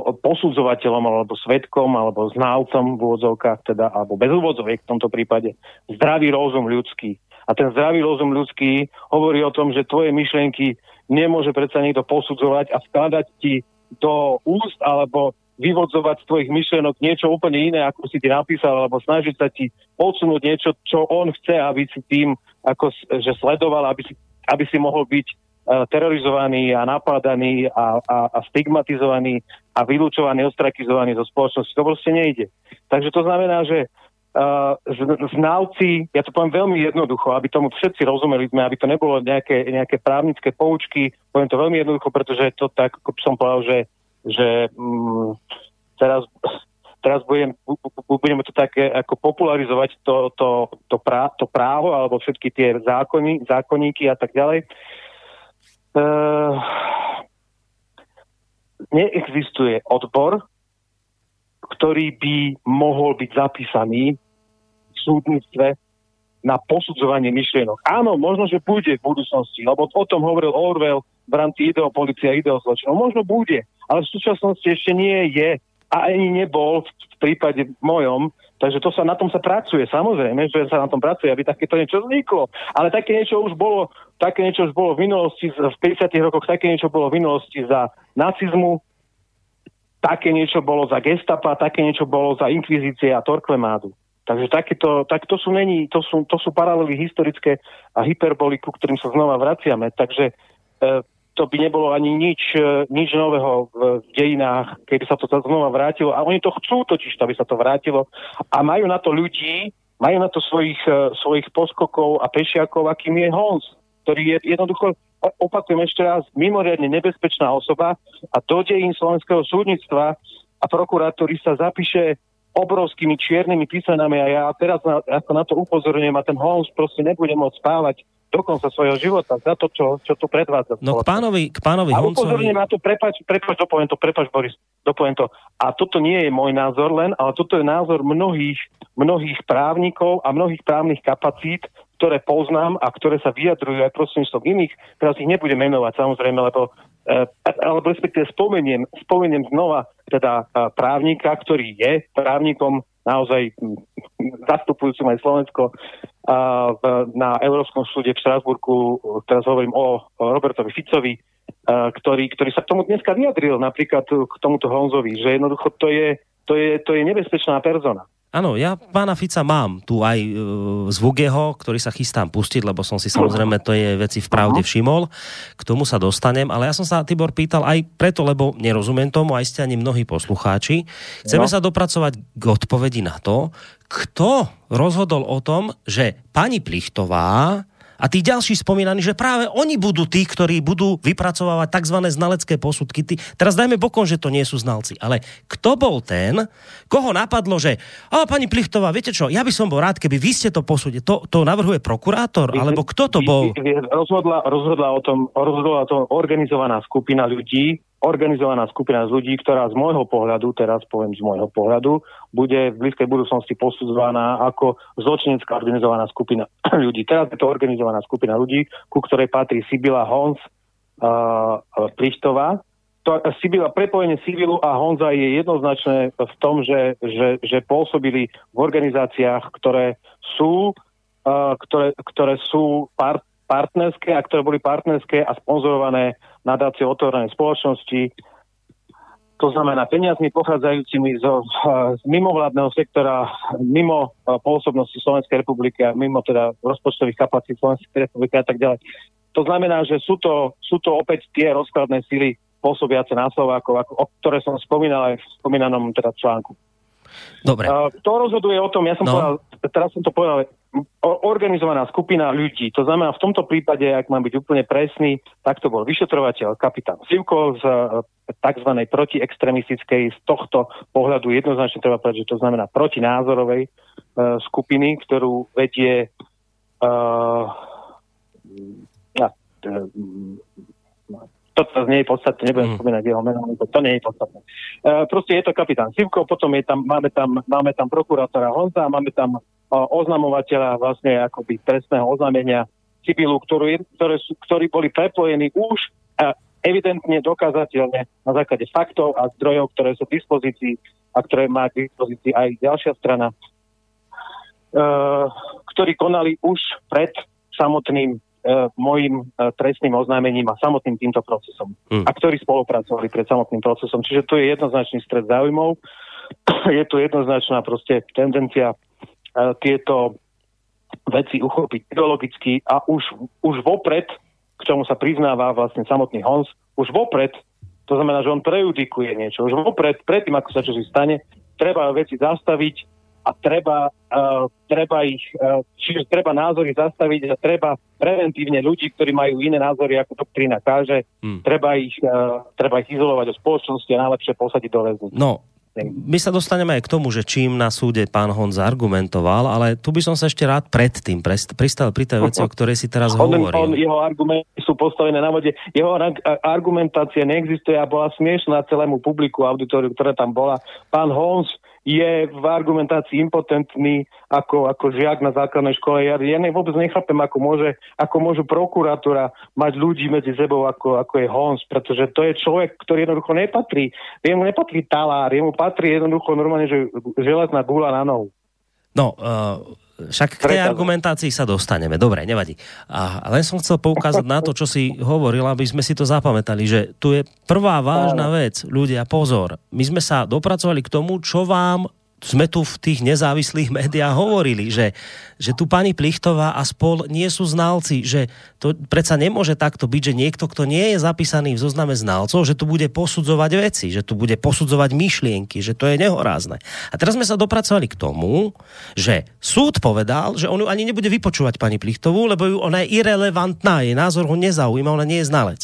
posudzovateľom alebo svetkom alebo znalcom v úvodzovkách, teda, alebo bez úvodzoviek v tomto prípade, zdravý rozum ľudský. A ten zdravý rozum ľudský hovorí o tom, že tvoje myšlienky nemôže predsa niekto posudzovať a skladať ti do úst alebo vyvodzovať z tvojich myšlienok niečo úplne iné, ako si ty napísal, alebo snažiť sa ti odsunúť niečo, čo on chce, aby si tým ako, že sledoval, aby si, aby si mohol byť uh, terorizovaný a napádaný a, a, a stigmatizovaný a vylúčovaný, ostrakizovaný zo spoločnosti. To proste nejde. Takže to znamená, že uh, znalci, ja to poviem veľmi jednoducho, aby tomu všetci rozumeli sme, aby to nebolo nejaké, nejaké právnické poučky, poviem to veľmi jednoducho, pretože to tak, ako som povedal, že, že mm, teraz teraz budem, budeme to také ako popularizovať to, to, to, prá, to právo alebo všetky tie zákony, zákonníky a tak ďalej. Uh, neexistuje odbor, ktorý by mohol byť zapísaný v súdnictve na posudzovanie myšlienok. Áno, možno, že bude v budúcnosti, lebo o tom hovoril Orwell v rámci ideopolicie a ideozločinov. Možno bude, ale v súčasnosti ešte nie je a ani nebol v prípade mojom, takže to sa, na tom sa pracuje, samozrejme, že sa na tom pracuje, aby takéto niečo vzniklo. Ale také niečo už bolo, také niečo už bolo v minulosti, v 50. rokoch také niečo bolo v minulosti za nacizmu, také niečo bolo za gestapa, také niečo bolo za inkvizície a Torklemádu. Takže takéto, tak to sú, není, to sú, to sú paralely historické a hyperboliku, ktorým sa znova vraciame. Takže e, to by nebolo ani nič, e, nič nového v dejinách, keby sa to znova vrátilo. A oni to chcú totiž, aby sa to vrátilo. A majú na to ľudí, majú na to svojich, e, svojich poskokov a pešiakov, akým je Hons, ktorý je jednoducho, opakujem ešte raz, mimoriadne nebezpečná osoba a do dejín slovenského súdnictva a prokurátory sa zapíše obrovskými čiernymi písmenami a ja teraz na, ako na to upozorňujem a ten Holmes proste nebude môcť spávať do konca svojho života za to, čo, čo tu predvádza. No k pánovi, k pánovi a upozorňujem na to, prepač, prepač, dopoviem to, prepač Boris, dopoviem to. A toto nie je môj názor len, ale toto je názor mnohých, mnohých právnikov a mnohých právnych kapacít, ktoré poznám a ktoré sa vyjadrujú aj prostredníctvom iných, teraz ich nebudem menovať samozrejme, lebo Eh, alebo respektíve spomeniem, spomeniem znova teda eh, právnika, ktorý je právnikom naozaj zastupujúcim aj Slovensko na Európskom súde v Štrasburku, teraz hovorím o Robertovi Ficovi, eh, ktorý, ktorý sa k tomu dneska vyjadril, napríklad k tomuto Honzovi, že jednoducho to je, to je, to je nebezpečná persona. Áno, ja pána Fica mám tu aj e, zvuk jeho, ktorý sa chystám pustiť, lebo som si samozrejme to je veci v pravde všimol. K tomu sa dostanem, ale ja som sa Tibor pýtal aj preto, lebo nerozumiem tomu, aj ste ani mnohí poslucháči. Chceme no. sa dopracovať k odpovedi na to, kto rozhodol o tom, že pani Plichtová a tí ďalší spomínaní, že práve oni budú tí, ktorí budú vypracovávať tzv. znalecké posudky. Tí, teraz dajme bokom, že to nie sú znalci, ale kto bol ten, koho napadlo, že a pani Plichtová, viete čo, ja by som bol rád, keby vy ste to posúdili. To, to navrhuje prokurátor, alebo kto to bol? Rozhodla, rozhodla, o tom, rozhodla o tom organizovaná skupina ľudí, organizovaná skupina z ľudí, ktorá z môjho pohľadu, teraz poviem z môjho pohľadu, bude v blízkej budúcnosti posudzovaná ako zločinecká organizovaná skupina ľudí. Teraz je to organizovaná skupina ľudí, ku ktorej patrí Sibila Hons uh, Plichtová. To, Sibila, prepojenie Sibilu a Honza je jednoznačné v tom, že, že, že pôsobili v organizáciách, ktoré sú, uh, ktoré, ktoré sú part, partnerské a ktoré boli partnerské a sponzorované nadácie otvorenej spoločnosti. To znamená peniazmi pochádzajúcimi zo, z mimovládneho sektora, mimo pôsobnosti Slovenskej republiky a mimo teda rozpočtových kapacít Slovenskej republiky a tak ďalej. To znamená, že sú to, sú to opäť tie rozkladné sily pôsobiace na Slovákov, ako, o ktoré som spomínal aj v spomínanom teda článku. Dobre. Uh, kto rozhoduje o tom, ja som no. povedal, teraz som to povedal, organizovaná skupina ľudí. To znamená, v tomto prípade, ak mám byť úplne presný, tak to bol vyšetrovateľ kapitán Sivko z e, tzv. protiextremistickej, z tohto pohľadu jednoznačne treba povedať, že to znamená protinázorovej uh, skupiny, ktorú vedie uh, uh, to nie je podstatné, nebudem mm. spomínať jeho meno, to, to nie je podstatné. Uh, proste je to kapitán Sivko, potom je tam, máme, tam, máme tam prokurátora Honza, máme tam oznamovateľa vlastne akoby trestného oznámenia Sibilu, ktorú, ktoré sú, ktorí boli prepojení už a evidentne dokázateľne na základe faktov a zdrojov, ktoré sú v dispozícii a ktoré má k dispozícii aj ďalšia strana, uh, ktorí konali už pred samotným uh, môjim uh, trestným oznámením a samotným týmto procesom. Hmm. A ktorí spolupracovali pred samotným procesom. Čiže tu je jednoznačný stred záujmov, je tu jednoznačná proste tendencia E, tieto veci uchopiť ideologicky a už, už vopred, k čomu sa priznáva vlastne samotný Hons, už vopred, to znamená, že on prejudikuje niečo, už vopred, predtým, ako sa čo si stane, treba veci zastaviť a treba, uh, treba ich, uh, čiže treba názory zastaviť a treba preventívne ľudí, ktorí majú iné názory, ako doktrína káže, hmm. treba, ich, uh, treba ich izolovať do spoločnosti a najlepšie posadiť do väznice. No, my sa dostaneme aj k tomu, že čím na súde pán Honz argumentoval, ale tu by som sa ešte rád predtým pristal pri tej veci, o ktorej si teraz on, hovoril. On, jeho argumenty sú postavené na vode. Jeho argumentácia neexistuje a bola smiešná celému publiku auditoriu, ktoré tam bola. Pán Honz je v argumentácii impotentný ako, ako žiak na základnej škole. Ja, ja ne, vôbec nechápem, ako môže, ako môžu prokuratúra mať ľudí medzi sebou, ako, ako je Hons, pretože to je človek, ktorý jednoducho nepatrí. Jemu nepatrí talár, jemu patrí jednoducho normálne, že železná gula na nohu. No, uh, však k tej argumentácii sa dostaneme. Dobre, nevadí. A len som chcel poukázať na to, čo si hovoril, aby sme si to zapamätali, že tu je prvá vážna vec. Ľudia, pozor. My sme sa dopracovali k tomu, čo vám sme tu v tých nezávislých médiách hovorili, že, že tu pani Plichtová a spol nie sú znalci, že to predsa nemôže takto byť, že niekto, kto nie je zapísaný v zozname znalcov, že tu bude posudzovať veci, že tu bude posudzovať myšlienky, že to je nehorázne. A teraz sme sa dopracovali k tomu, že súd povedal, že on ju ani nebude vypočúvať pani Plichtovú, lebo ju ona je irrelevantná, jej názor ho nezaujíma, ona nie je znalec.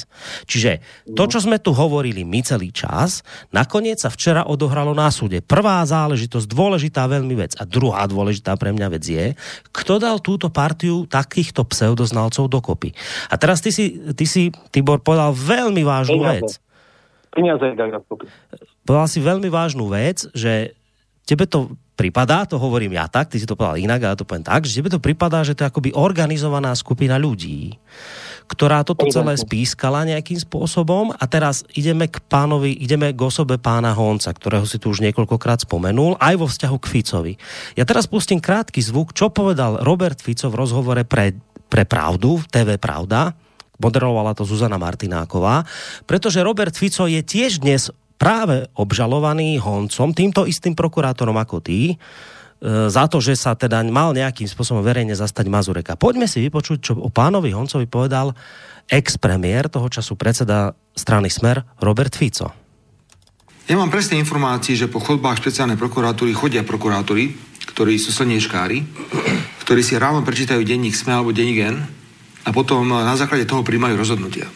Čiže to, čo sme tu hovorili my celý čas, nakoniec sa včera odohralo na súde. Prvá záležitosť dôležitá veľmi vec. A druhá dôležitá pre mňa vec je, kto dal túto partiu takýchto pseudoznalcov dokopy. A teraz ty si, ty si Tibor, povedal veľmi vážnu vec. Peniaze dali dokopy. Povedal si veľmi vážnu vec, že tebe to pripadá, to hovorím ja tak, ty si to povedal inak, ale to poviem tak, že tebe to pripadá, že to je akoby organizovaná skupina ľudí, ktorá toto celé spískala nejakým spôsobom. A teraz ideme k pánovi, ideme k osobe pána Honca, ktorého si tu už niekoľkokrát spomenul, aj vo vzťahu k Ficovi. Ja teraz pustím krátky zvuk, čo povedal Robert Fico v rozhovore pre, pre Pravdu, TV Pravda, moderovala to Zuzana Martináková, pretože Robert Fico je tiež dnes práve obžalovaný Honcom, týmto istým prokurátorom ako ty, za to, že sa teda mal nejakým spôsobom verejne zastať Mazureka. Poďme si vypočuť, čo o pánovi Honcovi povedal ex-premiér, toho času predseda strany Smer, Robert Fico. Ja mám presné informácie, že po chodbách špeciálnej prokuratúry chodia prokurátori, ktorí sú slniečkári, ktorí si ráno prečítajú denník SME alebo denník N a potom na základe toho príjmajú rozhodnutia.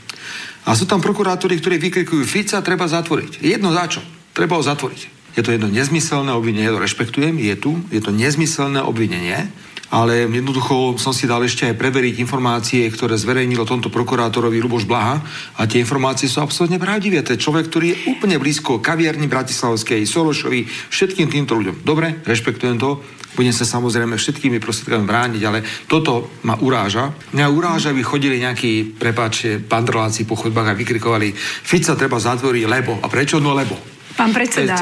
A sú tam prokurátori, ktorí vykrikujú Fica treba zatvoriť. Jedno za čo? Treba ho zatvoriť. Je to jedno nezmyselné obvinenie, to rešpektujem, je tu, je to nezmyselné obvinenie, ale jednoducho som si dal ešte aj preveriť informácie, ktoré zverejnilo tomto prokurátorovi Luboš Blaha a tie informácie sú absolútne pravdivé. To je človek, ktorý je úplne blízko kaviarni Bratislavskej, Sorošovi, všetkým týmto ľuďom. Dobre, rešpektujem to, budem sa samozrejme všetkými prostriedkami brániť, ale toto ma uráža. Mňa uráža, aby chodili nejakí, prepáčte, pandroláci po chodbách a vykrikovali Fica treba zatvoriť, lebo. A prečo? No lebo. Pán predseda,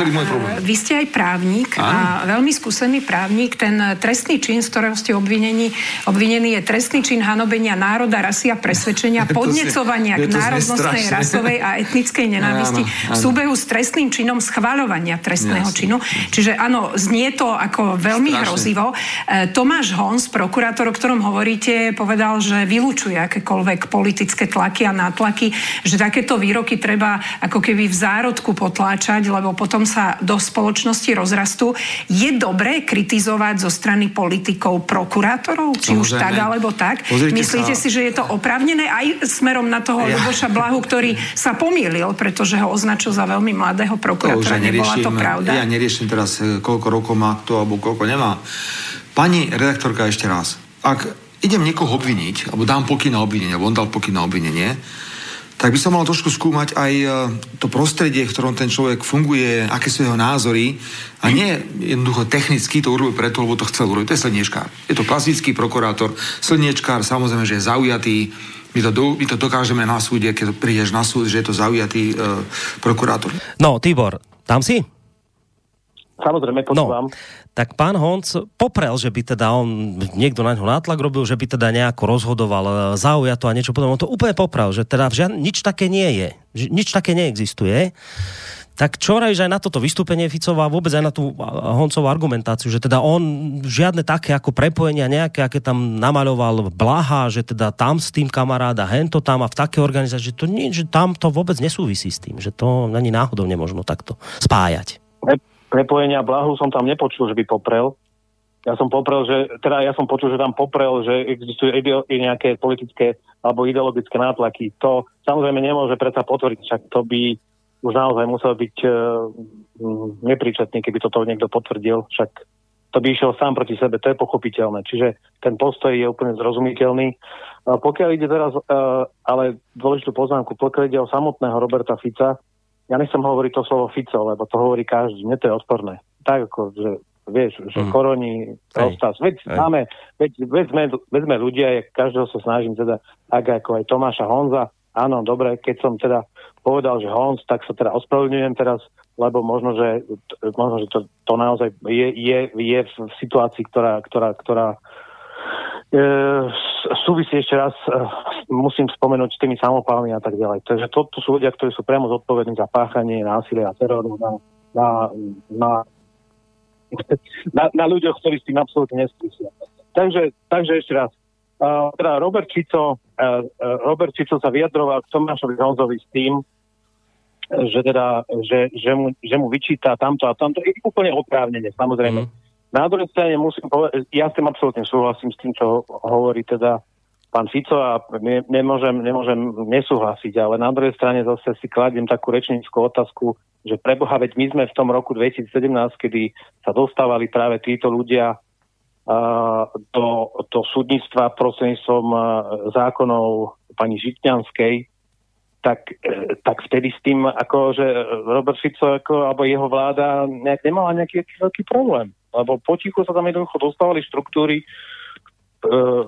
vy ste aj právnik a veľmi skúsený právnik. Ten trestný čin, z ktorého ste obvinení, obvinený je trestný čin hanobenia národa, rasy a presvedčenia, podnecovania k národnostnej, rasovej a etnickej nenávisti v súbehu s trestným činom schváľovania trestného činu. Čiže áno, znie to ako veľmi strašne. hrozivo. E, Tomáš Hons, prokurátor, o ktorom hovoríte, povedal, že vylúčuje akékoľvek politické tlaky a nátlaky, že takéto výroky treba ako keby v zárodku potláčať kritizovať, lebo potom sa do spoločnosti rozrastú. Je dobré kritizovať zo strany politikov prokurátorov? Či Samozrejme. už tak, alebo tak? Pozrite Myslíte sa... si, že je to oprávnené aj smerom na toho ja. Luboša Blahu, ktorý sa pomýlil, pretože ho označil za veľmi mladého prokurátora. To Nebola to pravda? Ja neriešim teraz, e, koľko rokov má kto, alebo koľko nemá. Pani redaktorka, ešte raz. Ak idem niekoho obviniť, alebo dám pokyn na obvinenie, alebo on dal pokyn na obvinenie, tak by som mal trošku skúmať aj e, to prostredie, v ktorom ten človek funguje, aké sú jeho názory a nie jednoducho technicky to urobiť preto, lebo to chcel urobiť. To je slniečkár. Je to klasický prokurátor. Slniečkár samozrejme, že je zaujatý. My to, do, my to dokážeme na súde, keď prídeš na súd, že je to zaujatý e, prokurátor. No, Tibor, tam si? Samozrejme, počúvam. No, tak pán Honc poprel, že by teda on, niekto na ňo nátlak robil, že by teda nejako rozhodoval e, zaujato a niečo potom. On to úplne poprel, že teda žiad, nič také nie je. Nič také neexistuje. Tak čo že aj na toto vystúpenie Ficová, vôbec aj na tú Honcovú argumentáciu, že teda on žiadne také ako prepojenia nejaké, aké tam namaľoval Blaha, že teda tam s tým kamaráda, hento tam a v také organizácii, že to nie, že tam to vôbec nesúvisí s tým, že to ani náhodou nemožno takto spájať prepojenia blahu som tam nepočul, že by poprel. Ja som poprel, že, teda ja som počul, že tam poprel, že existujú ide, nejaké politické alebo ideologické nátlaky. To samozrejme nemôže predsa potvrdiť, však to by už naozaj musel byť uh, nepríčetný, keby toto niekto potvrdil, však to by išiel sám proti sebe, to je pochopiteľné. Čiže ten postoj je úplne zrozumiteľný. Pokiaľ ide teraz, uh, ale dôležitú poznámku, pokiaľ ide o samotného Roberta Fica, ja nechcem hovoriť to slovo Fico, lebo to hovorí každý, mne to je odporné. Tak ako, že vieš, že mm. koroni, rozstas. Veď máme, veď, veď, sme, veď sme ľudia, ja každého sa snažím teda, tak ako aj Tomáša Honza, áno, dobre, keď som teda povedal, že Honz, tak sa teda ospravedlňujem teraz, lebo možno, že, možno, že to, to naozaj je, je, je v situácii, ktorá, ktorá, ktorá súvisí ešte raz, e, musím spomenúť s tými samopálmi a tak ďalej. Takže to, sú ľudia, ktorí sú priamo zodpovední za páchanie násilia a teroru na, na, na na, na ľuďoch, ktorí s tým absolútne neskúsia. Takže, takže ešte raz. Uh, teda Robert Čico, uh, Robert Čico sa vyjadroval k Tomášovi Honzovi s tým, že, teda, že, že, mu, že mu vyčíta tamto a tamto. Je úplne oprávnene, samozrejme. Mm. Na druhej strane musím povedať, ja s tým absolútne súhlasím s tým, čo hovorí teda pán Fico a ne, nemôžem, nemôžem nesúhlasiť, ale na druhej strane zase si kladiem takú rečnickú otázku, že preboha, veď my sme v tom roku 2017, kedy sa dostávali práve títo ľudia uh, do, do súdnictva prostredníctvom uh, zákonov pani Žitňanskej, tak, uh, tak vtedy s tým, ako, že Robert Fico ako, alebo jeho vláda nejak nemala nejaký veľký problém. Lebo potichu sa tam jednoducho dostávali štruktúry, uh,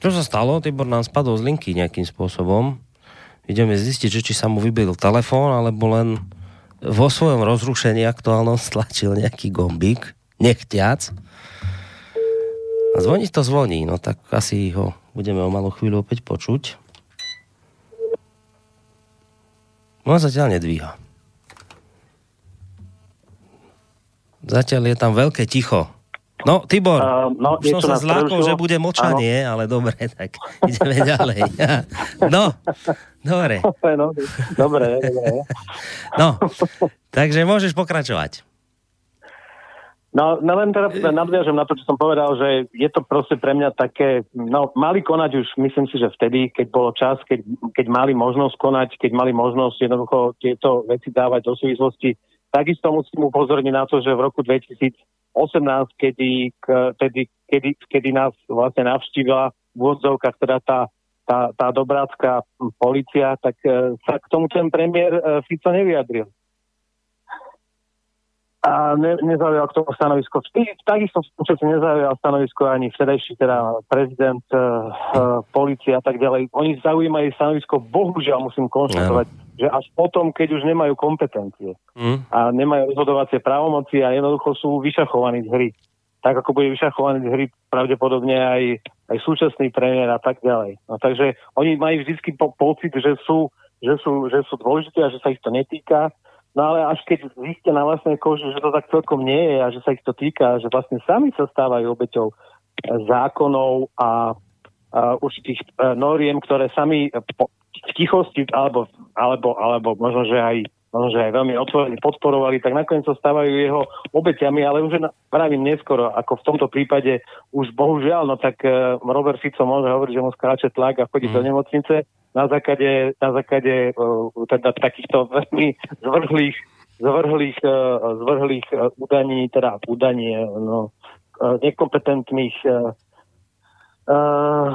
Čo sa stalo? Tibor nám spadol z linky nejakým spôsobom. Ideme zistiť, že či sa mu vybil telefón, alebo len vo svojom rozrušení aktuálnom stlačil nejaký gombík, nechťac. A zvoní to zvoní, no tak asi ho budeme o malú chvíľu opäť počuť. No zatiaľ nedvíha. Zatiaľ je tam veľké ticho. No, Tibor, uh, no, som sa zlákol, že bude močanie, ano. ale dobre, tak ideme ďalej. No, dobre. No, dobre, dobre. No, takže môžeš pokračovať. No, no len teraz nadviažem na to, čo som povedal, že je to proste pre mňa také, no mali konať už, myslím si, že vtedy, keď bolo čas, keď, keď mali možnosť konať, keď mali možnosť jednoducho tieto veci dávať do súvislosti. Takisto musím upozorniť na to, že v roku 2000 18, kedy, kedy, kedy, kedy nás vlastne navštívila v úvodzovkách teda tá, tá, tá dobrácká policia, tak e, sa k tomu ten premiér e, Fico nevyjadril. A ne, nezaujal k tomu stanovisko. Takisto v nezaujal stanovisko ani vtedajší teda prezident, uh, policia a tak ďalej. Oni zaujímajú stanovisko, bohužiaľ musím konštatovať, že až potom, keď už nemajú kompetencie mm. a nemajú rozhodovacie právomoci a jednoducho sú vyšachovaní z hry. Tak ako bude vyšachovaný z hry pravdepodobne aj, aj súčasný premiér a tak ďalej. No, takže oni majú vždy po, pocit, že sú, že, sú, že sú dôležité a že sa ich to netýka. No ale až keď zistia na vlastnej koži, že to tak celkom nie je a že sa ich to týka, že vlastne sami sa stávajú obeťou zákonov a, a určitých e, noriem, ktoré sami v tichosti alebo, alebo, alebo možno, že aj možno, že aj veľmi otvorene podporovali, tak nakoniec sa stávajú jeho obeťami, ale už pravím neskoro, ako v tomto prípade už bohužiaľ, no tak uh, Robert Fico môže hovoriť, že mu skáče tlak a chodí mm. do nemocnice na základe, na základe teda takýchto veľmi zvrhlých zvrhlých, uh, zvrhlých údaní, teda údanie no, uh, nekompetentných uh, uh,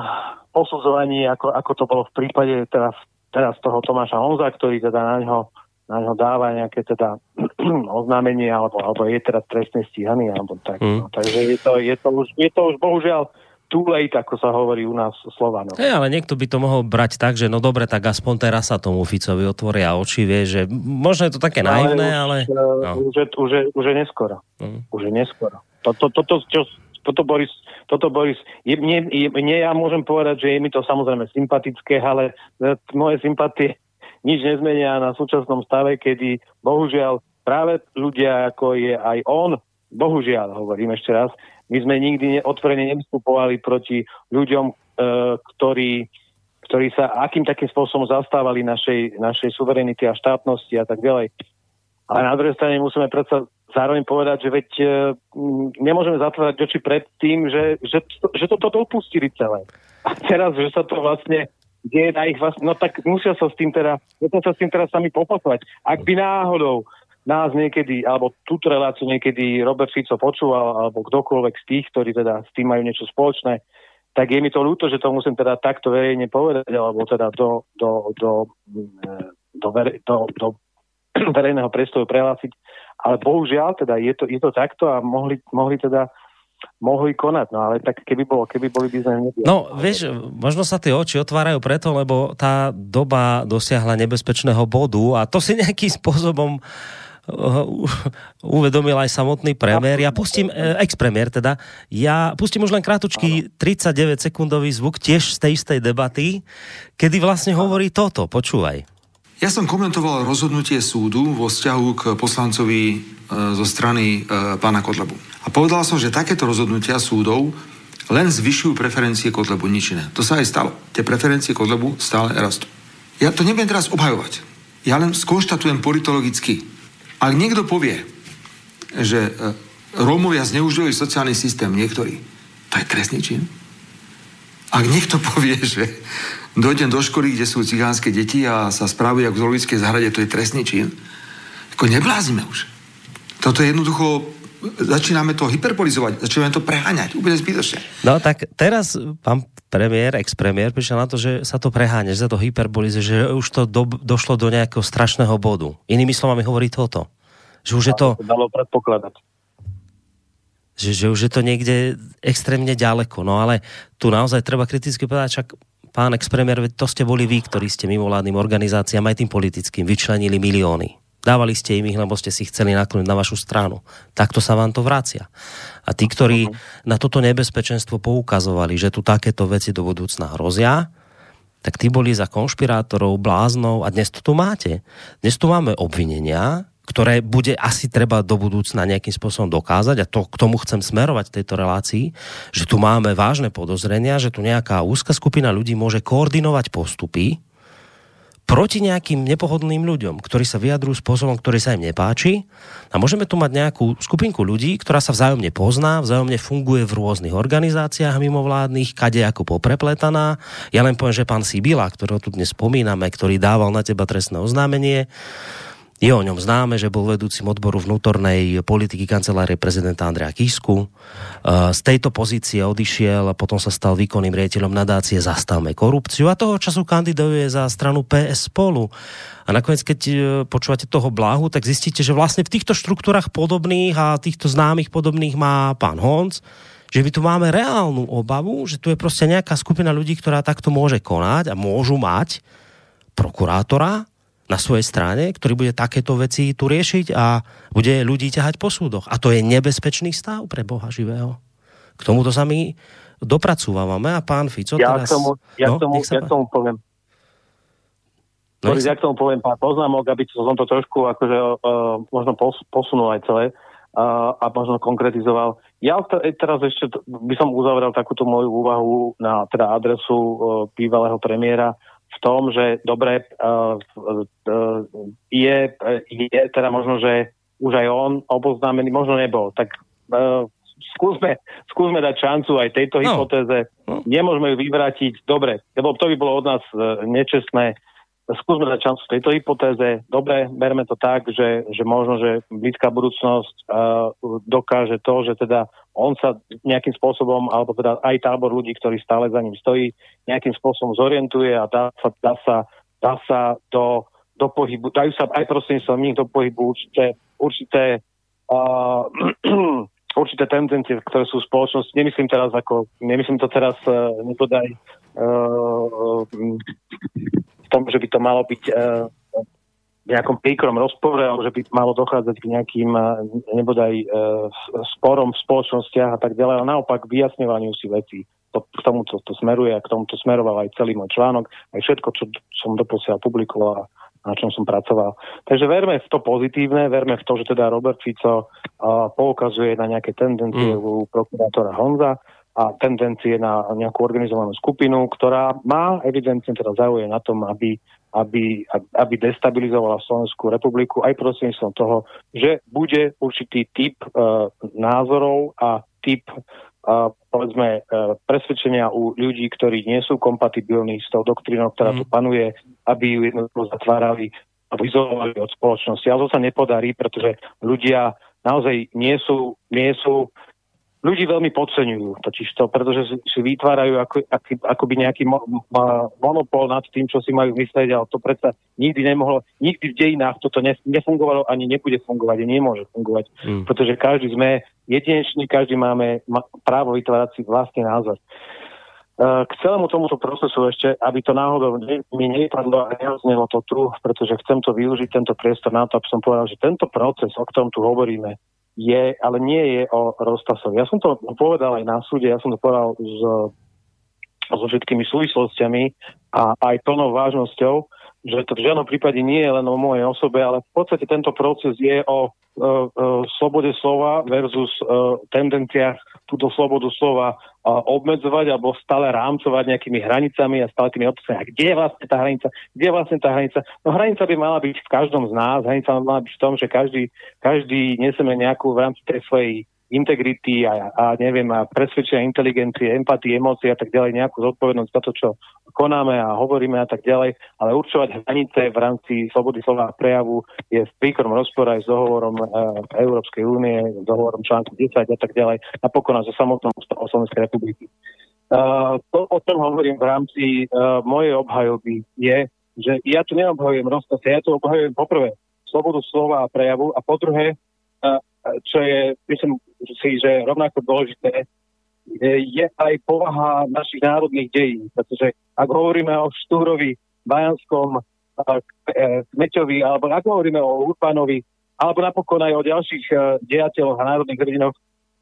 posudzovaní, ako, ako to bolo v prípade teraz, teraz toho Tomáša Honza, ktorý teda na ňo, na ňo dáva nejaké teda oznámenie, alebo, alebo je teda trestne stíhaný, alebo tak. Mm. No. Takže je to, je, to už, je to už bohužiaľ too late, ako sa hovorí u nás Slovano. Hey, ale niekto by to mohol brať tak, že no dobre, tak aspoň teraz sa tomu Ficovi otvoria oči, vie, že možno je to také no, naivné, ale... Už, no. už, je, už, je, už je neskoro. Mm. Už je neskoro. Toto, to, to, čo, toto Boris, toto Boris je, mne, je, mne ja môžem povedať, že je mi to samozrejme sympatické, ale e, moje sympatie nič nezmenia na súčasnom stave, kedy bohužiaľ práve ľudia, ako je aj on, bohužiaľ, hovorím ešte raz, my sme nikdy otvorene nevystupovali proti ľuďom, e, ktorí, ktorí sa akým takým spôsobom zastávali našej, našej suverenity a štátnosti a tak ďalej. Ale na druhej strane musíme predsa zároveň povedať, že veď e, nemôžeme zatvárať oči pred tým, že, že, že toto dopustili celé. A teraz, že sa to vlastne kde je na ich vlastne, no tak musia sa s tým teda, musia sa s tým teraz sami popasovať. Ak by náhodou nás niekedy, alebo túto reláciu niekedy Robert Fico počúval, alebo kdokoľvek z tých, ktorí teda s tým majú niečo spoločné, tak je mi to ľúto, že to musím teda takto verejne povedať, alebo teda do, do, do, do, do, do, do verejného priestoru prehlásiť. Ale bohužiaľ, teda je to, je to takto a mohli, mohli teda mohli konať, no ale tak keby, bolo, keby boli by sme. No, vieš, možno sa tie oči otvárajú preto, lebo tá doba dosiahla nebezpečného bodu a to si nejakým spôsobom uvedomil aj samotný premiér. Ja pustím, eh, ex-premiér teda, ja pustím už len krátučký 39 sekundový zvuk tiež z tej istej debaty, kedy vlastne hovorí toto, počúvaj. Ja som komentoval rozhodnutie súdu vo vzťahu k poslancovi e, zo strany e, pána Kotlebu. A povedal som, že takéto rozhodnutia súdov len zvyšujú preferencie Kotlebu, nič iné. To sa aj stalo. Tie preferencie Kotlebu stále rastú. Ja to nebudem teraz obhajovať. Ja len skonštatujem politologicky. Ak niekto povie, že e, Rómovia zneužívajú sociálny systém, niektorí, to je trestný čin. Ak niekto povie, že dojdem do školy, kde sú cigánske deti a sa správajú ako v zoologickej zahrade, to je trestný čin. Ako neblázime už. Toto je jednoducho začíname to hyperbolizovať, začíname to preháňať, úplne zbytočne. No tak teraz pán premiér, ex-premiér, prišiel na to, že sa to preháňa, že sa to hyperbolizuje, že už to do, došlo do nejakého strašného bodu. Inými slovami hovorí toto. Že už je to... Dalo predpokladať. Že, že už je to niekde extrémne ďaleko. No ale tu naozaj treba kriticky povedať, čak pán ex-premiér, to ste boli vy, ktorí ste mimovládnym organizáciám aj tým politickým vyčlenili milióny. Dávali ste im ich, lebo ste si chceli nakloniť na vašu stranu. Takto sa vám to vracia. A tí, ktorí na toto nebezpečenstvo poukazovali, že tu takéto veci do budúcna hrozia, tak tí boli za konšpirátorov, bláznov a dnes to tu máte. Dnes tu máme obvinenia, ktoré bude asi treba do budúcna nejakým spôsobom dokázať a to k tomu chcem smerovať v tejto relácii, že tu máme vážne podozrenia, že tu nejaká úzka skupina ľudí môže koordinovať postupy proti nejakým nepohodlným ľuďom, ktorí sa vyjadrujú spôsobom, ktorý sa im nepáči a môžeme tu mať nejakú skupinku ľudí, ktorá sa vzájomne pozná, vzájomne funguje v rôznych organizáciách mimovládnych, kade ako poprepletaná. Ja len poviem, že pán Sibila, ktorého tu dnes spomíname, ktorý dával na teba trestné oznámenie, je o ňom známe, že bol vedúcim odboru vnútornej politiky kancelárie prezidenta Andrea Kisku. Z tejto pozície odišiel a potom sa stal výkonným riaditeľom nadácie Zastavme korupciu a toho času kandiduje za stranu PS spolu. A nakoniec, keď e, počúvate toho bláhu, tak zistíte, že vlastne v týchto štruktúrach podobných a týchto známych podobných má pán Honc, že my tu máme reálnu obavu, že tu je proste nejaká skupina ľudí, ktorá takto môže konať a môžu mať prokurátora, na svojej strane, ktorý bude takéto veci tu riešiť a bude ľudí ťahať po súdoch. A to je nebezpečný stav pre Boha živého. K tomuto sa my dopracúvame a pán Fico ja teraz... Tomu, ja, no, tomu, ja tomu poviem. No, ja k tomu poviem pár poznámok, aby som to trošku akože, uh, možno posunul aj celé uh, a možno konkretizoval. Ja teraz ešte by som uzavrel takúto moju úvahu na teda adresu uh, bývalého premiéra tom, že dobre, uh, uh, je, je teda možno, že už aj on oboznámený, možno nebol, tak uh, skúsme, skúsme dať šancu aj tejto no. hypotéze. No. Nemôžeme ju vyvrátiť. Dobre, lebo to by bolo od nás uh, nečestné skúsme dať šancu tejto hypotéze. Dobre, berme to tak, že, že možno, že blízka budúcnosť uh, dokáže to, že teda on sa nejakým spôsobom, alebo teda aj tábor ľudí, ktorí stále za ním stojí, nejakým spôsobom zorientuje a dá sa, dá sa, dá sa do, do pohybu, dajú sa aj prostredníctvom nich do pohybu určité, určité uh, určité tendencie, ktoré sú v spoločnosti. Nemyslím teraz ako, nemyslím to teraz uh, nepodaj uh, tom, že by to malo byť uh, v nejakom príkrom rozpore, alebo že by malo dochádzať k nejakým uh, nebodaj uh, sporom v spoločnostiach a tak ďalej, ale naopak vyjasňovaniu si veci. To, k tomu to, to smeruje a k tomu to smeroval aj celý môj článok, aj všetko, čo som doposiaľ publikoval a na čom som pracoval. Takže verme v to pozitívne, verme v to, že teda Robert Fico uh, poukazuje na nejaké tendencie mm. u prokurátora Honza a tendencie na nejakú organizovanú skupinu, ktorá má evidentne teda záujem na tom, aby, aby, aby destabilizovala Slovenskú republiku aj prostredníctvom toho, že bude určitý typ uh, názorov a typ povedzme, presvedčenia u ľudí, ktorí nie sú kompatibilní s tou doktrínou, ktorá tu panuje, aby ju jednoducho zatvárali alebo izolovali od spoločnosti. Ale to sa nepodarí, pretože ľudia naozaj nie sú, nie sú ľudí veľmi podceňujú totiž to, pretože si, vytvárajú ako, ako, akoby nejaký mo, mo, monopol nad tým, čo si majú myslieť, ale to predsa nikdy nemohlo, nikdy v dejinách toto nefungovalo ani nebude fungovať, ani nemôže fungovať, mm. pretože každý sme jedinečný, každý máme právo vytvárať si vlastný názor. K celému tomuto procesu ešte, aby to náhodou mi nepadlo a neoznelo to tu, pretože chcem to využiť, tento priestor na to, aby som povedal, že tento proces, o ktorom tu hovoríme, je, ale nie je o Rostasovi. Ja som to povedal aj na súde, ja som to povedal s, so všetkými súvislostiami a aj plnou vážnosťou, že to v žiadnom prípade nie je len o mojej osobe, ale v podstate tento proces je o uh, uh, slobode slova versus uh, tendenciách túto slobodu slova obmedzovať alebo stále rámcovať nejakými hranicami a stále tými otázkami. A kde je vlastne tá hranica? Kde je vlastne tá hranica? No hranica by mala byť v každom z nás. Hranica by mala byť v tom, že každý, každý neseme nejakú v rámci tej svojej integrity a, a neviem, a presvedčenia inteligencie, empatie, emócie a tak ďalej, nejakú zodpovednosť za to, čo konáme a hovoríme a tak ďalej, ale určovať hranice v rámci slobody slova a prejavu je v príkrom rozpore aj s dohovorom e, Európskej únie, s dohovorom článku 10 a tak ďalej, napokon aj so samotnou ústavou Slovenskej republiky. Uh, to, o tom hovorím v rámci uh, mojej obhajoby, je, že ja tu neobhajujem Rostas, ja tu obhajujem poprvé slobodu slova a prejavu a po druhé, uh, čo je, myslím, si, že rovnako dôležité je aj povaha našich národných dejín, pretože ak hovoríme o Štúrovi, Bajanskom, e, Kmeťovi, alebo ak hovoríme o Urbanovi, alebo napokon aj o ďalších e, dejateľoch a národných hrdinoch,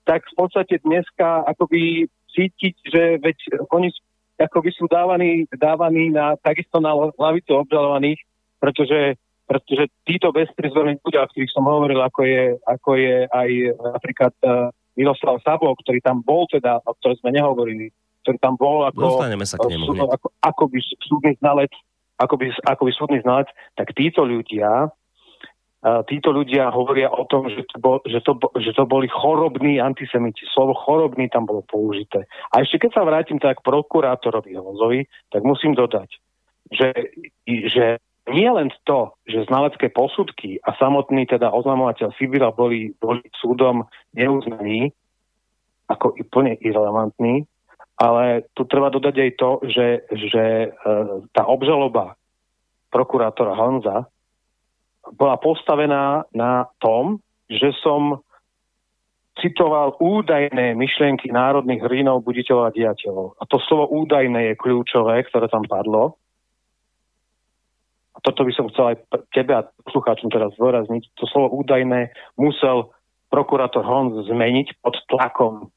tak v podstate dneska akoby cítiť, že veď oni akoby sú dávaní, dávaní na, takisto na lavicu obžalovaných, pretože pretože títo bezprizorní ľudia, o ktorých som hovoril, ako je, ako je aj napríklad uh, Miroslav Sabo, ktorý tam bol teda, o ktorom sme nehovorili, ktorý tam bol ako, Dostaneme sa k nemu súd, ako, ako by súdny znalec, ako by, ako by súdny znalec, tak títo ľudia uh, títo ľudia hovoria o tom, že to, bol, že, to, že to boli chorobní antisemiti. Slovo chorobný tam bolo použité. A ešte keď sa vrátim tak k prokurátorovi Hozovi, tak musím dodať, že, že nie len to, že znalecké posudky a samotný teda oznamovateľ Sibira boli, boli súdom neuznaní ako plne irrelevantní, ale tu treba dodať aj to, že, že e, tá obžaloba prokurátora Honza bola postavená na tom, že som citoval údajné myšlienky národných hrdinov, buditeľov a diateľov. A to slovo údajné je kľúčové, ktoré tam padlo toto by som chcel aj tebe a poslucháčom teraz zdôrazniť, to slovo údajné musel prokurátor Honz zmeniť pod tlakom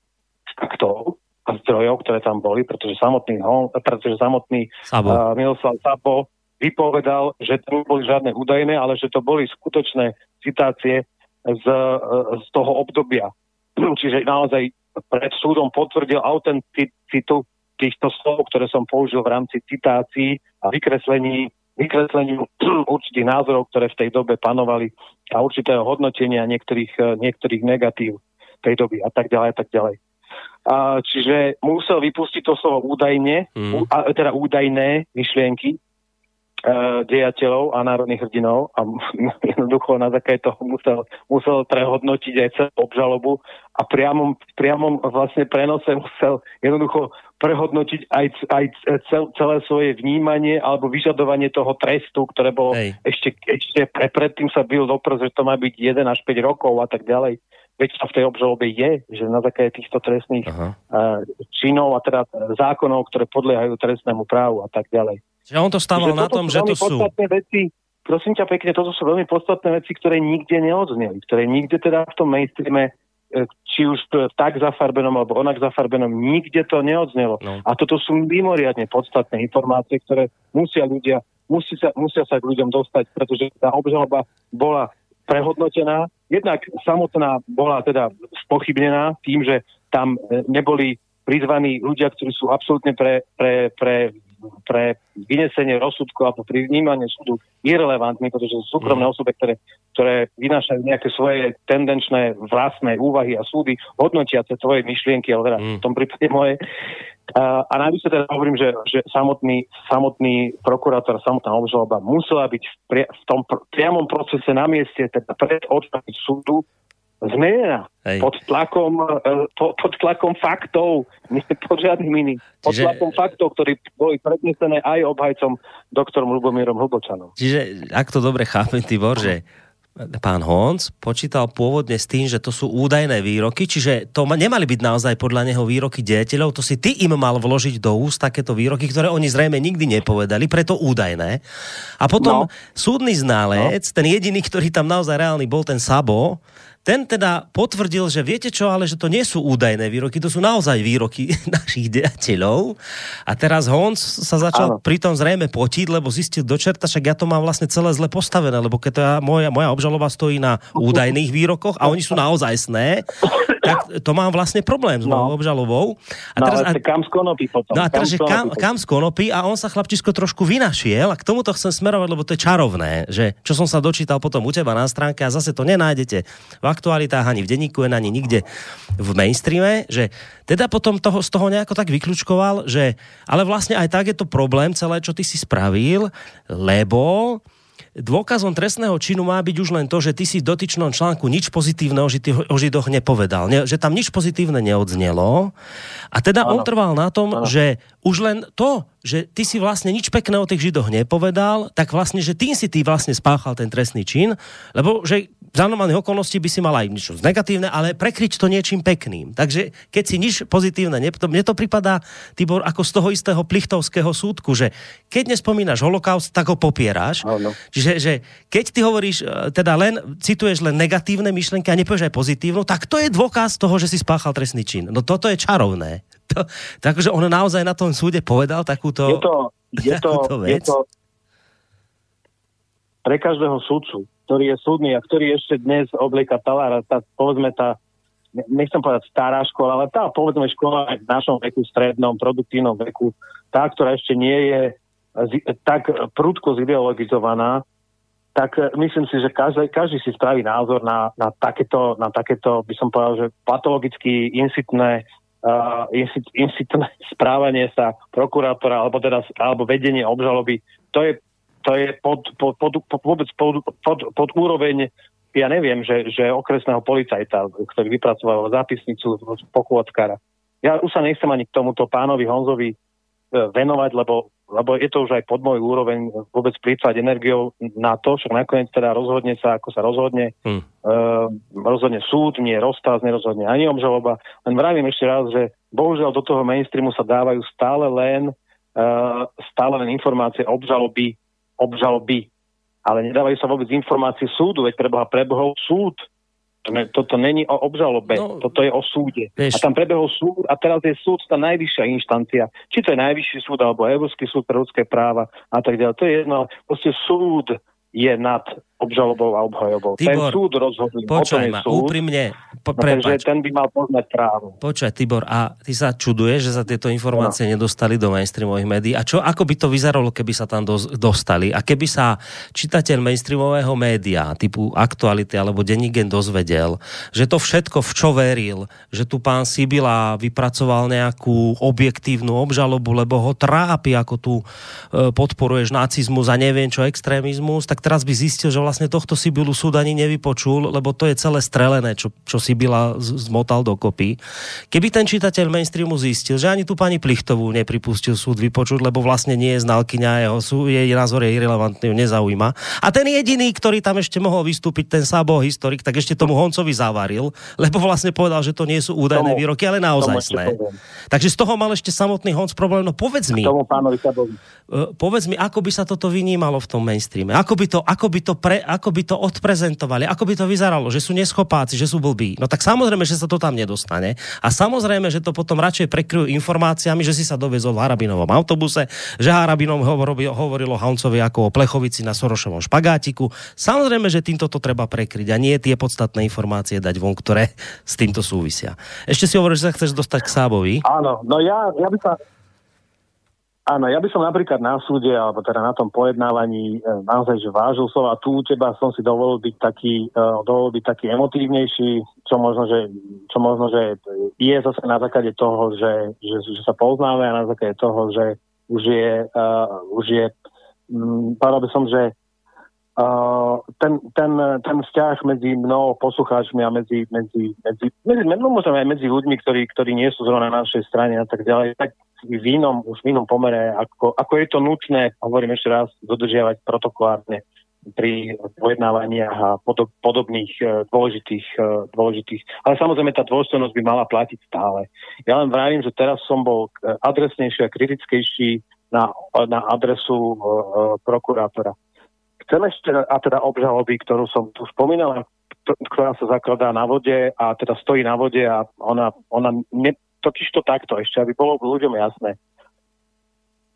faktov a zdrojov, ktoré tam boli, pretože samotný, Hon, pretože samotný Sabo. Uh, Miloslav Sabo vypovedal, že to boli žiadne údajné, ale že to boli skutočné citácie z, z toho obdobia. Čiže naozaj pred súdom potvrdil autenticitu týchto slov, ktoré som použil v rámci citácií a vykreslení vykresleniu určitých názorov, ktoré v tej dobe panovali a určitého hodnotenia niektorých, eh, niektorých negatív tej doby a tak ďalej a tak ďalej. A, čiže musel vypustiť to slovo údajne, mm. a, teda údajné myšlienky dejateľov a národných hrdinov a jednoducho na základe toho musel, musel prehodnotiť aj celú obžalobu a priamom, priamom vlastne prenose musel jednoducho prehodnotiť aj, aj cel, celé svoje vnímanie alebo vyžadovanie toho trestu, ktoré bolo Hej. ešte, ešte pre, predtým sa byl dopr, že to má byť 1 až 5 rokov a tak ďalej. Veď sa v tej obžalobe je, že na základe týchto trestných uh, činov a teda zákonov, ktoré podliehajú trestnému právu a tak ďalej. Že on to stával na tom, že to sú... Veci, prosím ťa pekne, toto sú veľmi podstatné veci, ktoré nikde neodzneli, ktoré nikde teda v tom mainstreame E, či už tak zafarbenom alebo onak zafarbenom, nikde to neodznelo. No. A toto sú mimoriadne podstatné informácie, ktoré musia ľudia, musí sa, musia sa k ľuďom dostať, pretože tá obžaloba bola prehodnotená. Jednak samotná bola teda spochybnená tým, že tam e, neboli prizvaní ľudia, ktorí sú absolútne pre, pre, pre pre vynesenie rozsudku alebo pri vnímaní súdu irrelevantní, pretože sú súkromné osoby, ktoré, ktoré vynášajú nejaké svoje tendenčné vlastné úvahy a súdy, hodnotiace svoje myšlienky, ale teda v tom prípade moje. A, a najvyššie teda hovorím, že, že samotný, samotný prokurátor, samotná obžaloba musela byť v, pri, v tom pr- priamom procese na mieste, teda pred očami súdu, zmenená. Hej. Pod tlakom, po, pod tlakom faktov, nie pod žiadnym iným. Pod Čiže... tlakom faktov, ktorí boli prednesené aj obhajcom doktorom Lubomírom Hlbočanom. Čiže, ak to dobre chápem, Tibor, že pán Honc počítal pôvodne s tým, že to sú údajné výroky, čiže to nemali byť naozaj podľa neho výroky deteľov, to si ty im mal vložiť do úst takéto výroky, ktoré oni zrejme nikdy nepovedali, preto údajné. A potom no. súdny ználec, no. ten jediný, ktorý tam naozaj reálny bol, ten Sabo, ten teda potvrdil, že viete čo, ale že to nie sú údajné výroky, to sú naozaj výroky našich dejateľov. A teraz Honc sa začal Áno. pritom zrejme potiť, lebo zistil do čerta, však ja to mám vlastne celé zle postavené, lebo keď ja, moja, moja obžaloba stojí na údajných výrokoch a oni sú naozaj sné, tak to mám vlastne problém s mojou no. obžalobou. A no, teraz, no, ale a, kam z konopy potom? No a teraz, že kam, kam z konopy a on sa chlapčisko trošku vynašiel a k tomuto chcem smerovať, lebo to je čarovné, že čo som sa dočítal potom u teba na stránke a zase to nenájdete v aktualitách, ani v denníku, ani nikde v mainstreame, že teda potom toho, z toho nejako tak vyklúčkoval, že ale vlastne aj tak je to problém celé, čo ty si spravil, lebo dôkazom trestného činu má byť už len to, že ty si v dotyčnom článku nič pozitívne o, žity, o Židoch nepovedal, ne, že tam nič pozitívne neodznelo. A teda ano. on trval na tom, ano. že už len to, že ty si vlastne nič pekné o tých Židoch nepovedal, tak vlastne, že tým si ty vlastne spáchal ten trestný čin, lebo že za normálnych okolností by si mal aj niečo negatívne, ale prekryť to niečím pekným. Takže keď si nič pozitívne, mne to, pripadá, Tibor, ako z toho istého plichtovského súdku, že keď nespomínaš holokaust, tak ho popieráš. No. Čiže že keď ty hovoríš, e, teda len cituješ len negatívne myšlenky a nepovieš aj pozitívnu, tak to je dôkaz toho, že si spáchal trestný čin. No toto je čarovné. To, takže on naozaj na tom súde povedal takúto, je to, je to, vec. Je to pre každého súdcu ktorý je súdny a ktorý ešte dnes oblieka talára, tá, povedzme tá, nechcem povedať stará škola, ale tá povedzme škola aj v našom veku, strednom, produktívnom veku, tá, ktorá ešte nie je tak prudko zideologizovaná, tak myslím si, že každý, každý si spraví názor na, na, takéto, na takéto, by som povedal, že patologicky insitné, uh, insit, insitné správanie sa prokurátora alebo, teda, alebo vedenie obžaloby. To je to je pod, pod, pod, pod, vôbec pod, pod, pod úroveň ja neviem, že, že okresného policajta, ktorý vypracoval zápisnicu pokôckára. Ja už sa nechcem ani k tomuto pánovi Honzovi e, venovať, lebo, lebo je to už aj pod môj úroveň vôbec plýtvať energiou na to, však nakoniec teda rozhodne sa, ako sa rozhodne, hmm. uh, rozhodne súd, nie rozkaz, nerozhodne ani obžaloba. Len vravím ešte raz, že bohužiaľ do toho mainstreamu sa dávajú stále len, uh, stále len informácie obžaloby obžalby. Ale nedávajú sa vôbec informácie súdu, veď preboha prebehol súd. Toto není o obžalobe, no, toto je o súde. Vieš. A tam prebehol súd a teraz je súd tá najvyššia inštancia. Či to je najvyšší súd, alebo Európsky súd pre ľudské práva a tak ďalej. To je jedno, proste súd je nad obžalobou a obhajobou. Tibor, ten súd rozhoduje. Počuj ma, súd, úprimne, po, takže ten by mal poznať právo. Počuj, Tibor, a ty sa čuduješ, že sa tieto informácie no. nedostali do mainstreamových médií? A čo, ako by to vyzeralo, keby sa tam do, dostali? A keby sa čitateľ mainstreamového média, typu Aktuality alebo Denigen dozvedel, že to všetko v čo veril, že tu pán Sibila vypracoval nejakú objektívnu obžalobu, lebo ho trápi, ako tu e, podporuješ nacizmus a neviem čo, extrémizmus, tak teraz by zistil, že vlastne tohto Sibilu súd ani nevypočul, lebo to je celé strelené, čo, čo Sibila zmotal dokopy. Keby ten čitateľ mainstreamu zistil, že ani tu pani Plichtovú nepripustil súd vypočuť, lebo vlastne nie je znalkyňa, jeho sú, jej názor je irrelevantný, nezaujíma. A ten jediný, ktorý tam ešte mohol vystúpiť, ten Sabo historik, tak ešte tomu Honcovi zavaril, lebo vlastne povedal, že to nie sú údajné tomu, výroky, ale naozaj. Takže z toho mal ešte samotný Honc problém. No povedz mi, uh, povedz mi, ako by sa toto vynímalo v tom mainstreame? Ako by to, ako by to pre ako by to odprezentovali, ako by to vyzeralo, že sú neschopáci, že sú blbí. No tak samozrejme, že sa to tam nedostane. A samozrejme, že to potom radšej prekryjú informáciami, že si sa dovezol v Harabinovom autobuse, že Harabinom hovorilo, Hancovi ako o plechovici na Sorošovom špagátiku. Samozrejme, že týmto to treba prekryť a nie tie podstatné informácie dať von, ktoré s týmto súvisia. Ešte si hovoríš, že sa chceš dostať k Sábovi. Áno, no ja, ja by sa Áno, ja by som napríklad na súde, alebo teda na tom pojednávaní e, naozaj, že vážil som a tu teba som si dovolil byť taký, e, dovolil byť taký emotívnejší, čo možno, že, čo možno, že je zase na základe toho, že, že, že sa poznáme a na základe toho, že už je, uh, už je um, by som, že Uh, ten, ten, ten vzťah medzi mnou, poslucháčmi a medzi, medzi, medzi, medzi no možno aj medzi ľuďmi, ktorí, ktorí nie sú zrovna na našej strane a tak ďalej, tak v inom, už v inom pomere, ako, ako je to nutné, hovorím ešte raz, dodržiavať protokolárne pri pojednávaniach a podob, podobných uh, dôležitých, uh, dôležitých. Ale samozrejme tá dôstojnosť by mala platiť stále. Ja len vravím, že teraz som bol adresnejší a kritickejší na, na adresu uh, prokurátora Chcem ešte, a teda obžaloby, ktorú som tu spomínal, ktorá sa zakladá na vode a teda stojí na vode a ona, ona ne, totiž to takto ešte, aby bolo ľuďom jasné.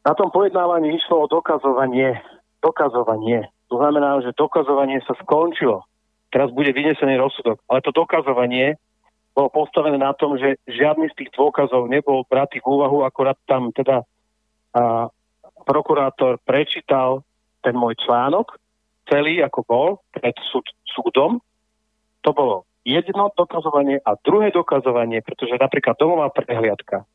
Na tom pojednávaní išlo o dokazovanie. Dokazovanie. To znamená, že dokazovanie sa skončilo. Teraz bude vynesený rozsudok. Ale to dokazovanie bolo postavené na tom, že žiadny z tých dôkazov nebol bratý v úvahu, akorát tam teda a, prokurátor prečítal ten môj článok, celý ako bol pred súd, súdom, to bolo jedno dokazovanie a druhé dokazovanie, pretože napríklad domová prehliadka,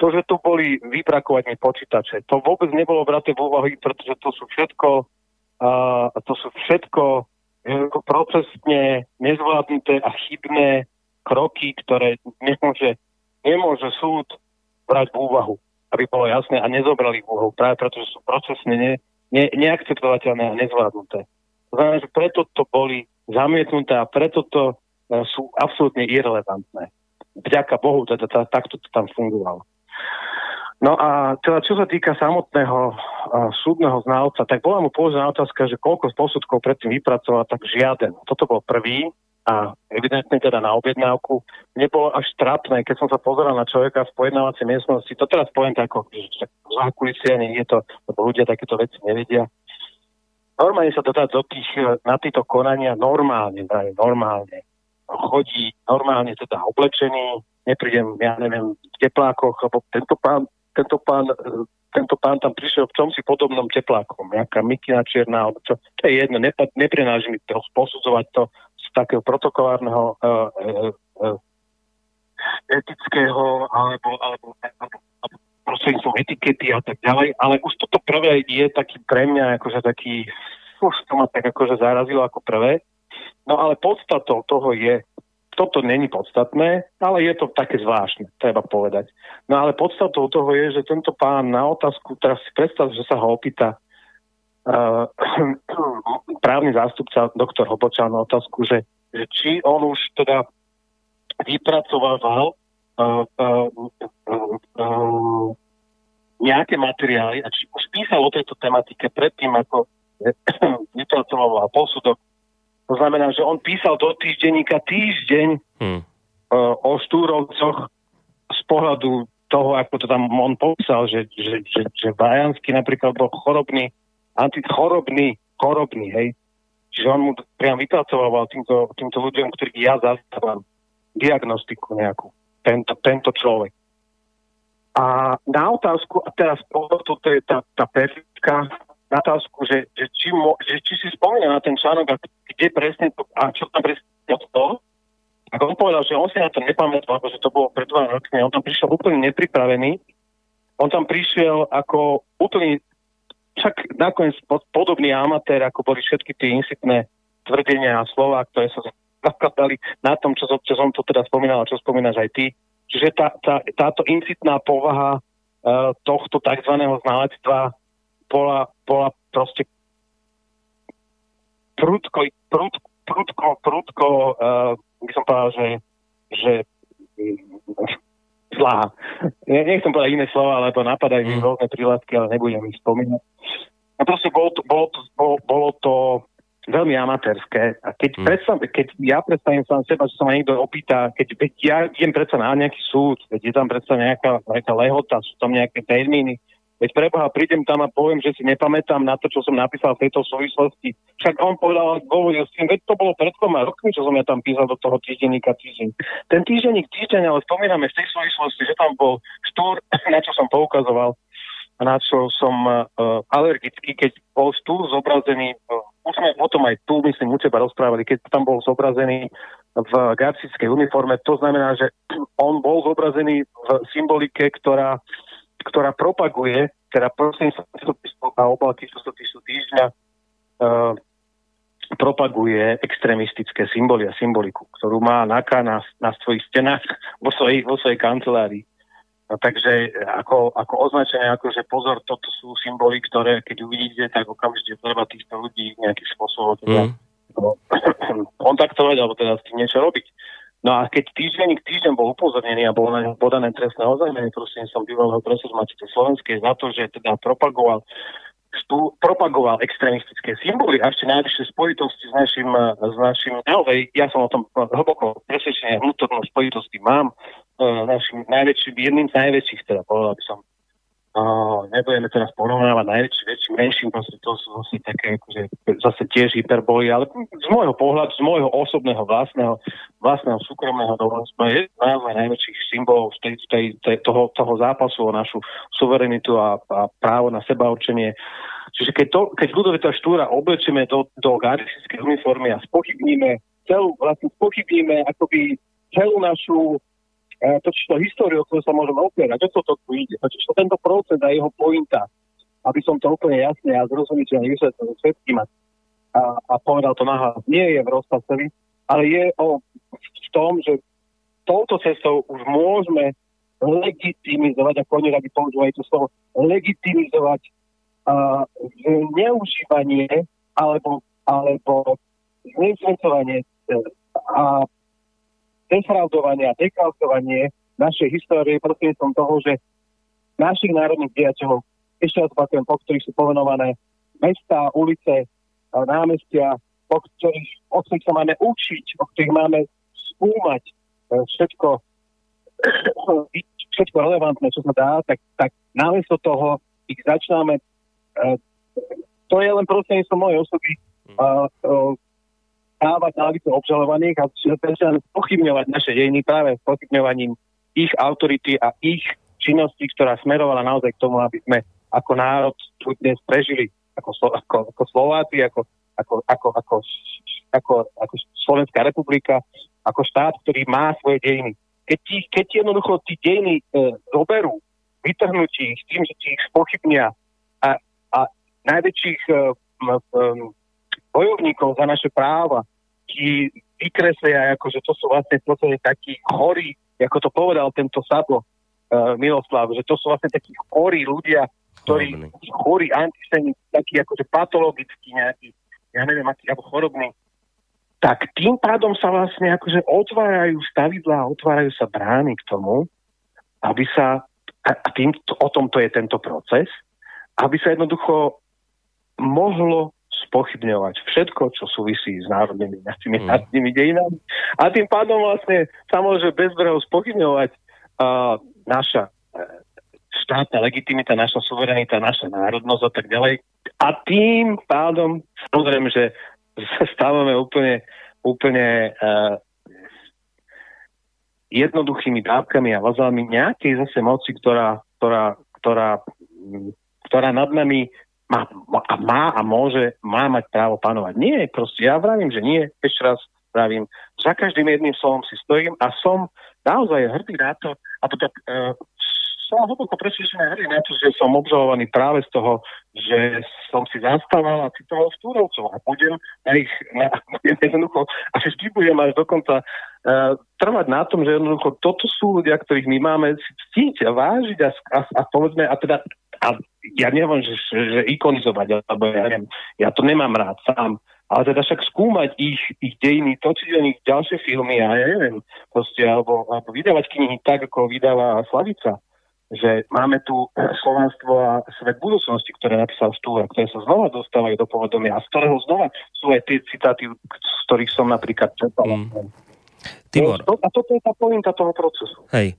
to, že tu boli vybrakovanie počítače, to vôbec nebolo braté v úvahy, pretože to sú všetko, uh, to sú všetko procesne nezvládnuté a chybné kroky, ktoré nemôže, nemôže súd brať v úvahu, aby bolo jasné a nezobrali v úvahu, práve pretože sú procesne ne, ne, neakceptovateľné a nezvládnuté. To znamená, že preto to boli zamietnuté a preto to uh, sú absolútne irrelevantné. Vďaka Bohu, teda tá, takto to tam fungovalo. No a teda čo sa týka samotného uh, súdneho znalca, tak bola mu položená otázka, že koľko posudkov predtým vypracoval, tak žiaden. Toto bol prvý a evidentne teda na objednávku. Nebolo až trapné, keď som sa pozeral na človeka v pojednávacej miestnosti, to teraz poviem tak ako zákulisia, nie je to, lebo ľudia takéto veci nevedia. Normálne sa dá do tých, na tieto konania normálne, normálne. Chodí normálne teda oblečený, neprídem, ja neviem, v teplákoch, lebo tento pán, tento pán, tento pán tam prišiel v čomsi podobnom teplákom, nejaká mikina čierna, alebo čo, to je jedno, neprináži mi to posudzovať to z takého protokolárneho uh, uh, uh, etického alebo, alebo, alebo, alebo prostredníctvom etikety a tak ďalej, ale už toto prvé je taký pre mňa akože taký, už to ma tak akože zarazilo ako prvé. No ale podstatou toho je, toto není podstatné, ale je to také zvláštne, treba povedať. No ale podstatou toho je, že tento pán na otázku, teraz si predstav, že sa ho opýta uh, právny zástupca doktor Hobočan na otázku, že, že či on už teda vypracoval uh, uh, uh, nejaké materiály a či už písal o tejto tematike predtým, ako vypracoval posudok. To znamená, že on písal do týždenníka týždeň hmm. uh, o Štúrovcoch z pohľadu toho, ako to tam on popísal, že, že, že, že Vajanský napríklad bol chorobný, antichorobný, chorobný, hej. Čiže on mu priam vypracoval týmto, týmto ľuďom, ktorých ja zastávam diagnostiku nejakú. Tento, tento človek. A na otázku, a teraz to je tá, tá perfektka, na otázku, že, že, či, mo, že či si spomína na ten článok a kde presne to, a čo tam presne to, a on povedal, že on si na to nepamätal, že to bolo pred dva rokmi, on tam prišiel úplne nepripravený, on tam prišiel ako úplne, však nakoniec podobný amatér, ako boli všetky tie insitné tvrdenia a slova, ktoré sa zakladali na tom, čo, čo som to teda spomínal a čo spomínaš aj ty, Čiže tá, tá, táto incitná povaha uh, tohto tzv. znalectva bola, bola proste prudko, prudko, prudko, prudko uh, by som povedal, že, že zlá. Nechcem povedať iné slova, lebo napadajú mi mm. rôzne príladky, ale nebudem ich spomínať. A proste bolo to, bolo to, bolo, bolo to veľmi amatérske. A keď, hmm. predstav, keď ja predstavím sám seba, že sa ma niekto opýta, keď veď ja idem predsa na nejaký súd, veď je tam predsa nejaká, nejaká lehota, sú tam nejaké termíny, veď preboha, prídem tam a poviem, že si nepamätám na to, čo som napísal v tejto súvislosti. Však on povedal, hovoril s tým, veď to bolo pred dvoma rokmi, čo som ja tam písal do toho týždenníka týždeň. Ten týždenník týždeň, ale spomíname v tej súvislosti, že tam bol štúr, na čo som poukazoval, na čo som uh, alergický, keď bol tu zobrazený, uh, už sme o tom aj tu, myslím, u teba rozprávali, keď tam bol zobrazený v garcickej uniforme, to znamená, že on bol zobrazený v symbolike, ktorá, ktorá propaguje, teda prosím sa a obálky časopisu týždňa uh, propaguje extremistické symboly a symboliku, ktorú má NAKA na, na svojich stenách vo svojej, vo svojej kancelárii. No, takže ako, ako označenie, ako že pozor, toto sú symboly, ktoré keď uvidíte, tak okamžite treba týchto ľudí nejakým spôsobom teda, mm. kontaktovať alebo teda s tým niečo robiť. No a keď týždenník týždeň bol upozornený a bol na ňom podané trestné oznámenie, som bývalého presvedmateľa Slovenskej za to, že teda propagoval tu propagoval extrémistické symboly a ešte najvyššie spojitosti s našim, s našim naozaj, ja som o tom hlboko presvedčený, vnútornú spojitosti mám, uh, našim najväčším, jedným z najväčších, teda povedal by som, uh, nebudeme teraz porovnávať najväčší, väčším, menším, proste to sú zase také, akože, zase tiež hyperboly, ale z môjho pohľadu, z môjho osobného vlastného, vlastného súkromného dovolenstva je naozaj najväčších symbolov tej, tej, tej, toho, toho zápasu o našu suverenitu a, a právo na seba určenie. Čiže keď, to, keď Ludovita Štúra oblečíme do, do gardistickej uniformy a spochybníme celú, vlastne spochybníme akoby celú našu e, totiž to históriu, o ktorú sa môžeme opierať, o to to tu ide. Totiž to tento proces a jeho pointa, aby som to úplne jasne a zrozumiteľne vysvetlil všetkým a, a povedal to nahlas, nie je v rozpasovi, ale je o, v tom, že touto cestou už môžeme legitimizovať, ako oni radi používajú to slovo, legitimizovať uh, neužívanie alebo, alebo zneužívanie a defraudovanie a dekalkovanie našej histórie prostredníctvom toho, že našich národných diateľov, ešte raz po ktorých sú povenované mesta, ulice, námestia, po ktorých, o ktorých sa máme učiť, o ktorých máme skúmať e, všetko, všetko relevantné, čo sa dá, tak, tak namiesto toho ich začíname to je len prostredníctvom mojej osoby a, dávať na lice obžalovaných a začíname pochybňovať naše dejiny práve s pochybňovaním ich autority a ich činnosti, ktorá smerovala naozaj k tomu, aby sme ako národ tu dnes prežili ako, ako, ako Slováci, ako, ako, ako, ako, ako, ako Slovenská republika, ako štát, ktorý má svoje dejiny. Keď, ti, keď ti jednoducho tí dejiny e, zoberú, vytrhnutí ich tým, že ti ich spochybnia a najväčších um, bojovníkov za naše práva, tí vykreslia, ako, že to sú vlastne podstate takí chorí, ako to povedal tento Sabo uh, Miloslav, že to sú vlastne takí chorí ľudia, ktorí chorí antisemiti, takí akože patologickí nejakí, ja neviem, aký, ako chorobní, tak tým pádom sa vlastne akože otvárajú stavidlá, otvárajú sa brány k tomu, aby sa, a tým, o tomto je tento proces, aby sa jednoducho mohlo spochybňovať všetko, čo súvisí s národnými našimi mm. národnými dejinami. A tým pádom vlastne sa môže bezbreho spochybňovať uh, naša uh, štátna legitimita, naša suverenita, naša národnosť a tak ďalej. A tým pádom samozrejme, že sa stávame úplne, úplne uh, jednoduchými dávkami a vazalmi nejakej zase moci, ktorá, ktorá, ktorá, ktorá nad nami má, má a môže, má mať právo panovať. Nie, proste ja vravím, že nie, ešte raz vravím, za každým jedným slovom si stojím a som naozaj hrdý na to, a teda, uh, som hlboko presvedčený hrdý na to, že som obžalovaný práve z toho, že som si zastával a citoval Stúrovcov a budem na ich, na, jednoducho, a vždy budem až dokonca uh, trvať na tom, že jednoducho toto sú ľudia, ktorých my máme ctiť a vážiť a, a, a povedzme, a teda a ja neviem, že, že ikonizovať, alebo ja neviem, ja to nemám rád sám, ale teda však skúmať ich, ich dejiny, točiť o nich ďalšie filmy a ja neviem, proste, alebo, alebo vydávať knihy tak, ako vydáva Slavica, že máme tu Slovenstvo a svet budúcnosti, ktoré napísal Stúra, ktoré sa znova dostávajú do povedomia a z ktorého znova sú aj tie citáty, z ktorých som napríklad čerpal. Mm. Tibor. A toto je tá pointa toho procesu. Hej.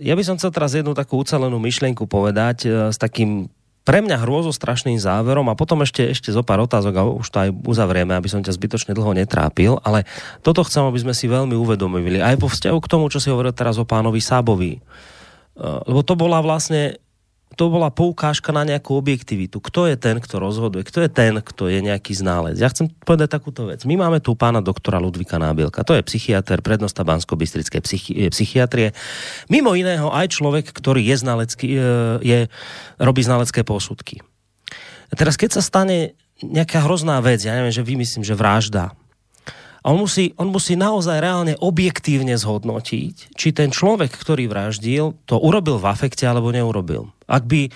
Ja by som chcel teraz jednu takú ucelenú myšlienku povedať e, s takým pre mňa hrôzostrašným záverom a potom ešte, ešte zo pár otázok a už to aj uzavrieme, aby som ťa zbytočne dlho netrápil, ale toto chcem, aby sme si veľmi uvedomili. Aj po vzťahu k tomu, čo si hovoril teraz o pánovi Sábovi. E, lebo to bola vlastne to bola poukážka na nejakú objektivitu. Kto je ten, kto rozhoduje? Kto je ten, kto je nejaký ználec? Ja chcem povedať takúto vec. My máme tu pána doktora Ludvika Nábielka. To je psychiatr, prednosta Bansko-Bystrickej psychi- psychiatrie. Mimo iného aj človek, ktorý je znalecký, e, je, robí znalecké posudky. A teraz, keď sa stane nejaká hrozná vec, ja neviem, že vymyslím, že vražda, a on musí, on musí naozaj reálne objektívne zhodnotiť, či ten človek, ktorý vraždil, to urobil v afekte alebo neurobil. Ak, by, eh,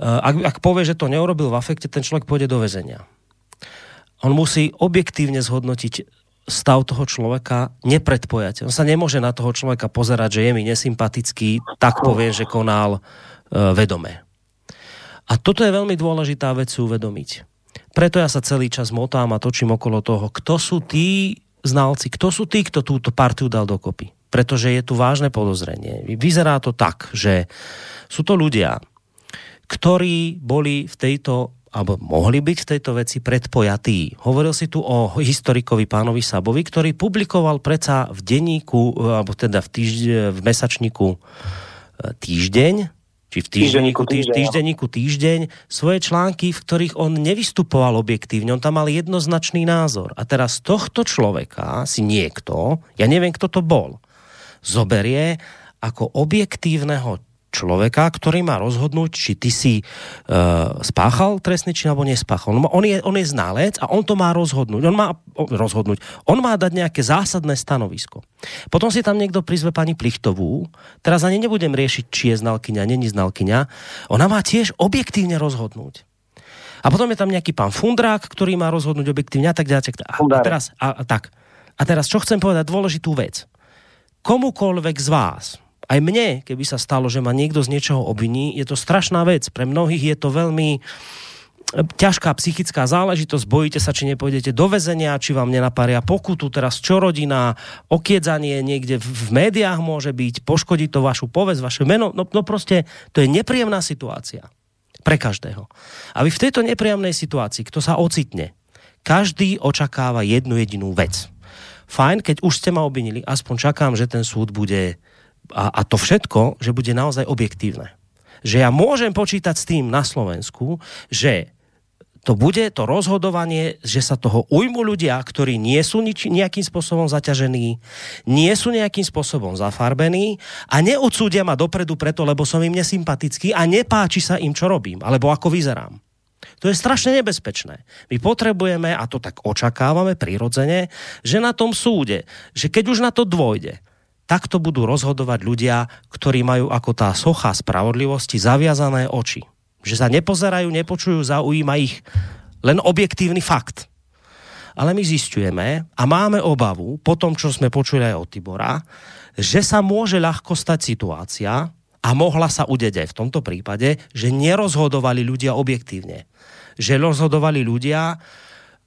ak, ak povie, že to neurobil v afekte, ten človek pôjde do väzenia. On musí objektívne zhodnotiť stav toho človeka nepredpojať. On sa nemôže na toho človeka pozerať, že je mi nesympatický, tak povie, že konal uh, vedome. A toto je veľmi dôležitá vec si uvedomiť preto ja sa celý čas motám a točím okolo toho, kto sú tí znalci, kto sú tí, kto túto partiu dal dokopy. Pretože je tu vážne podozrenie. Vyzerá to tak, že sú to ľudia, ktorí boli v tejto alebo mohli byť v tejto veci predpojatí. Hovoril si tu o historikovi pánovi Sabovi, ktorý publikoval predsa v denníku, alebo teda v, týžde, v mesačníku e, Týždeň, či v týždenníku, týždeň, týždenníku týždeň, svoje články, v ktorých on nevystupoval objektívne, on tam mal jednoznačný názor. A teraz tohto človeka si niekto, ja neviem, kto to bol, zoberie ako objektívneho človeka, ktorý má rozhodnúť, či ty si uh, spáchal trestný čin alebo nespáchal. On, on, je, on je znalec a on to má rozhodnúť. On má rozhodnúť. On má dať nejaké zásadné stanovisko. Potom si tam niekto prizve pani Plichtovú. Teraz ani nebudem riešiť, či je znalkyňa, není znalkyňa. Ona má tiež objektívne rozhodnúť. A potom je tam nejaký pán Fundrák, ktorý má rozhodnúť objektívne a tak ďalej. A, a, teraz, a, a, tak. a teraz, čo chcem povedať, dôležitú vec. Komukoľvek z vás, aj mne, keby sa stalo, že ma niekto z niečoho obviní, je to strašná vec. Pre mnohých je to veľmi e, ťažká psychická záležitosť, bojíte sa, či nepôjdete do väzenia, či vám nenapária pokutu, teraz čo rodina, okiedzanie niekde v médiách môže byť, poškodí to vašu povesť, vaše meno, no, no proste to je nepríjemná situácia pre každého. A vy v tejto nepríjemnej situácii, kto sa ocitne, každý očakáva jednu jedinú vec. Fajn, keď už ste ma obvinili, aspoň čakám, že ten súd bude a, a to všetko, že bude naozaj objektívne. Že ja môžem počítať s tým na Slovensku, že to bude to rozhodovanie, že sa toho ujmu ľudia, ktorí nie sú nič, nejakým spôsobom zaťažení, nie sú nejakým spôsobom zafarbení a neodsúdia ma dopredu preto, lebo som im nesympatický a nepáči sa im, čo robím, alebo ako vyzerám. To je strašne nebezpečné. My potrebujeme, a to tak očakávame prirodzene, že na tom súde, že keď už na to dôjde, takto budú rozhodovať ľudia, ktorí majú ako tá socha spravodlivosti zaviazané oči. Že sa nepozerajú, nepočujú, zaujíma ich len objektívny fakt. Ale my zistujeme a máme obavu, po tom, čo sme počuli aj od Tibora, že sa môže ľahko stať situácia, a mohla sa udeť aj v tomto prípade, že nerozhodovali ľudia objektívne. Že rozhodovali ľudia,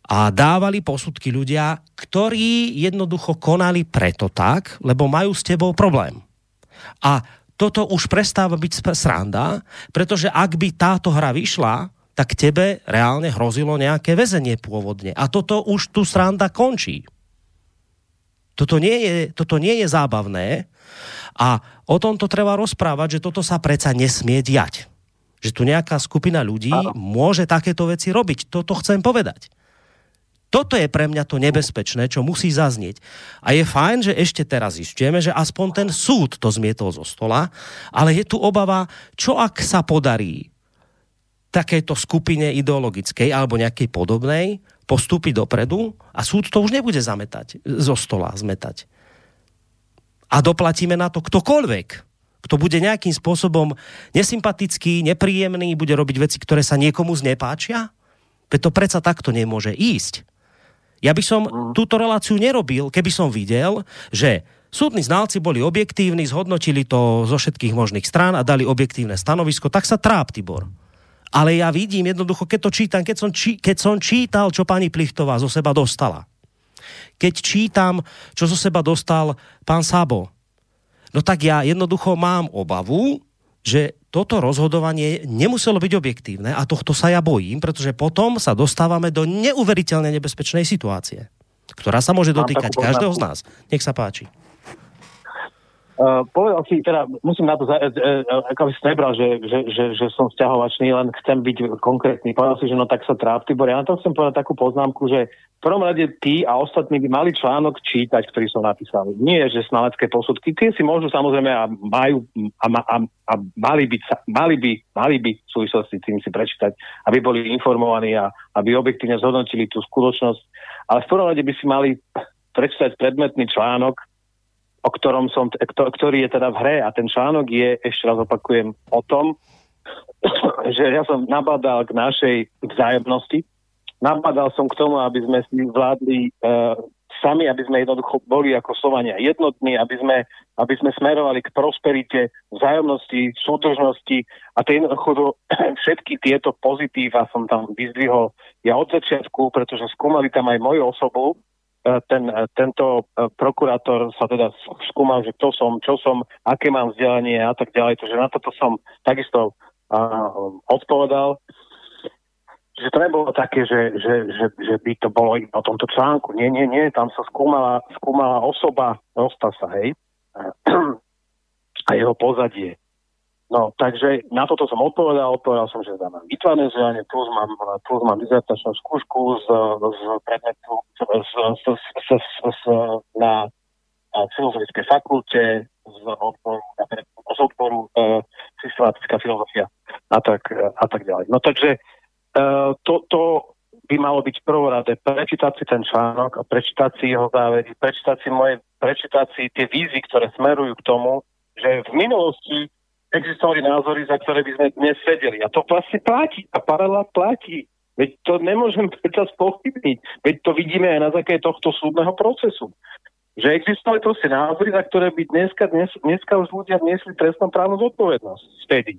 a dávali posudky ľudia, ktorí jednoducho konali preto tak, lebo majú s tebou problém. A toto už prestáva byť sranda, pretože ak by táto hra vyšla, tak tebe reálne hrozilo nejaké väzenie pôvodne. A toto už tu sranda končí. Toto nie je, toto nie je zábavné a o tomto treba rozprávať, že toto sa predsa nesmie diať. Že tu nejaká skupina ľudí môže takéto veci robiť. Toto chcem povedať. Toto je pre mňa to nebezpečné, čo musí zaznieť. A je fajn, že ešte teraz zistujeme, že aspoň ten súd to zmietol zo stola, ale je tu obava, čo ak sa podarí takéto skupine ideologickej alebo nejakej podobnej postúpiť dopredu a súd to už nebude zametať, zo stola zmetať. A doplatíme na to ktokoľvek, kto bude nejakým spôsobom nesympatický, nepríjemný, bude robiť veci, ktoré sa niekomu znepáčia? Veď to predsa takto nemôže ísť. Ja by som mm. túto reláciu nerobil, keby som videl, že súdni znalci boli objektívni, zhodnotili to zo všetkých možných strán a dali objektívne stanovisko, tak sa tráp, Tibor. Ale ja vidím jednoducho, keď to čítam, keď som, či, keď som čítal, čo pani Plichtová zo seba dostala. Keď čítam, čo zo seba dostal pán Sabo. No tak ja jednoducho mám obavu, že toto rozhodovanie nemuselo byť objektívne a tohto sa ja bojím, pretože potom sa dostávame do neuveriteľne nebezpečnej situácie, ktorá sa môže dotýkať každého z nás. Nech sa páči. Uh, povedal si, teda musím na to, uh, uh, ako by si nebral, že, že, že, že som vzťahovačný, len chcem byť konkrétny. Povedal si, že no tak sa tráp, Tibor. Ja na to chcem povedať takú poznámku, že v prvom rade ty a ostatní by mali článok čítať, ktorý som napísal. Nie, že znalecké posudky. Tie si môžu samozrejme a majú a, a, a mali, by, mali, by, mali by v súvislosti s tým si prečítať, aby boli informovaní a aby objektívne zhodnotili tú skutočnosť. Ale v prvom rade by si mali prečítať predmetný článok, o ktorom som, ktorý je teda v hre. A ten článok je, ešte raz opakujem, o tom, že ja som nabadal k našej vzájomnosti, nabadal som k tomu, aby sme si vládli uh, sami, aby sme jednoducho boli ako Slovania jednotní, aby sme, aby sme smerovali k prosperite, vzájomnosti, súdržnosti. A tej jednoducho všetky tieto pozitíva som tam vyzdvihol ja od začiatku, pretože skúmali tam aj moju osobu, ten, e, tento e, prokurátor sa teda skúmal, že kto som, čo som, aké mám vzdelanie a tak ďalej. Takže na toto som takisto uh, odpovedal. Že to nebolo také, že, že, že, že by to bolo iba o tomto článku. Nie, nie, nie, tam sa skúmala, skúmala osoba Rostasa, hej, a jeho pozadie. No, takže na toto som odpovedal, odpovedal som, že mám vytvarné vzdelanie, plus mám, plus mám dizertačnú skúšku z, z predmetu z, z, z, z, z, z, na filozofickej fakulte z odboru, z odboru e, systematická filozofia a tak, a tak ďalej. No takže e, to, to by malo byť prvoradé prečítať si ten článok a prečítať si jeho závery, prečítať si moje, prečítať si tie vízy, ktoré smerujú k tomu, že v minulosti existovali názory, za ktoré by sme dnes sedeli. A to vlastne platí. A paralela platí. Veď to nemôžem predsa spochybniť. Veď to vidíme aj na základe tohto súdneho procesu. Že existovali proste názory, za ktoré by dneska, dnes, dneska už ľudia niesli trestnú právnu zodpovednosť. Vtedy.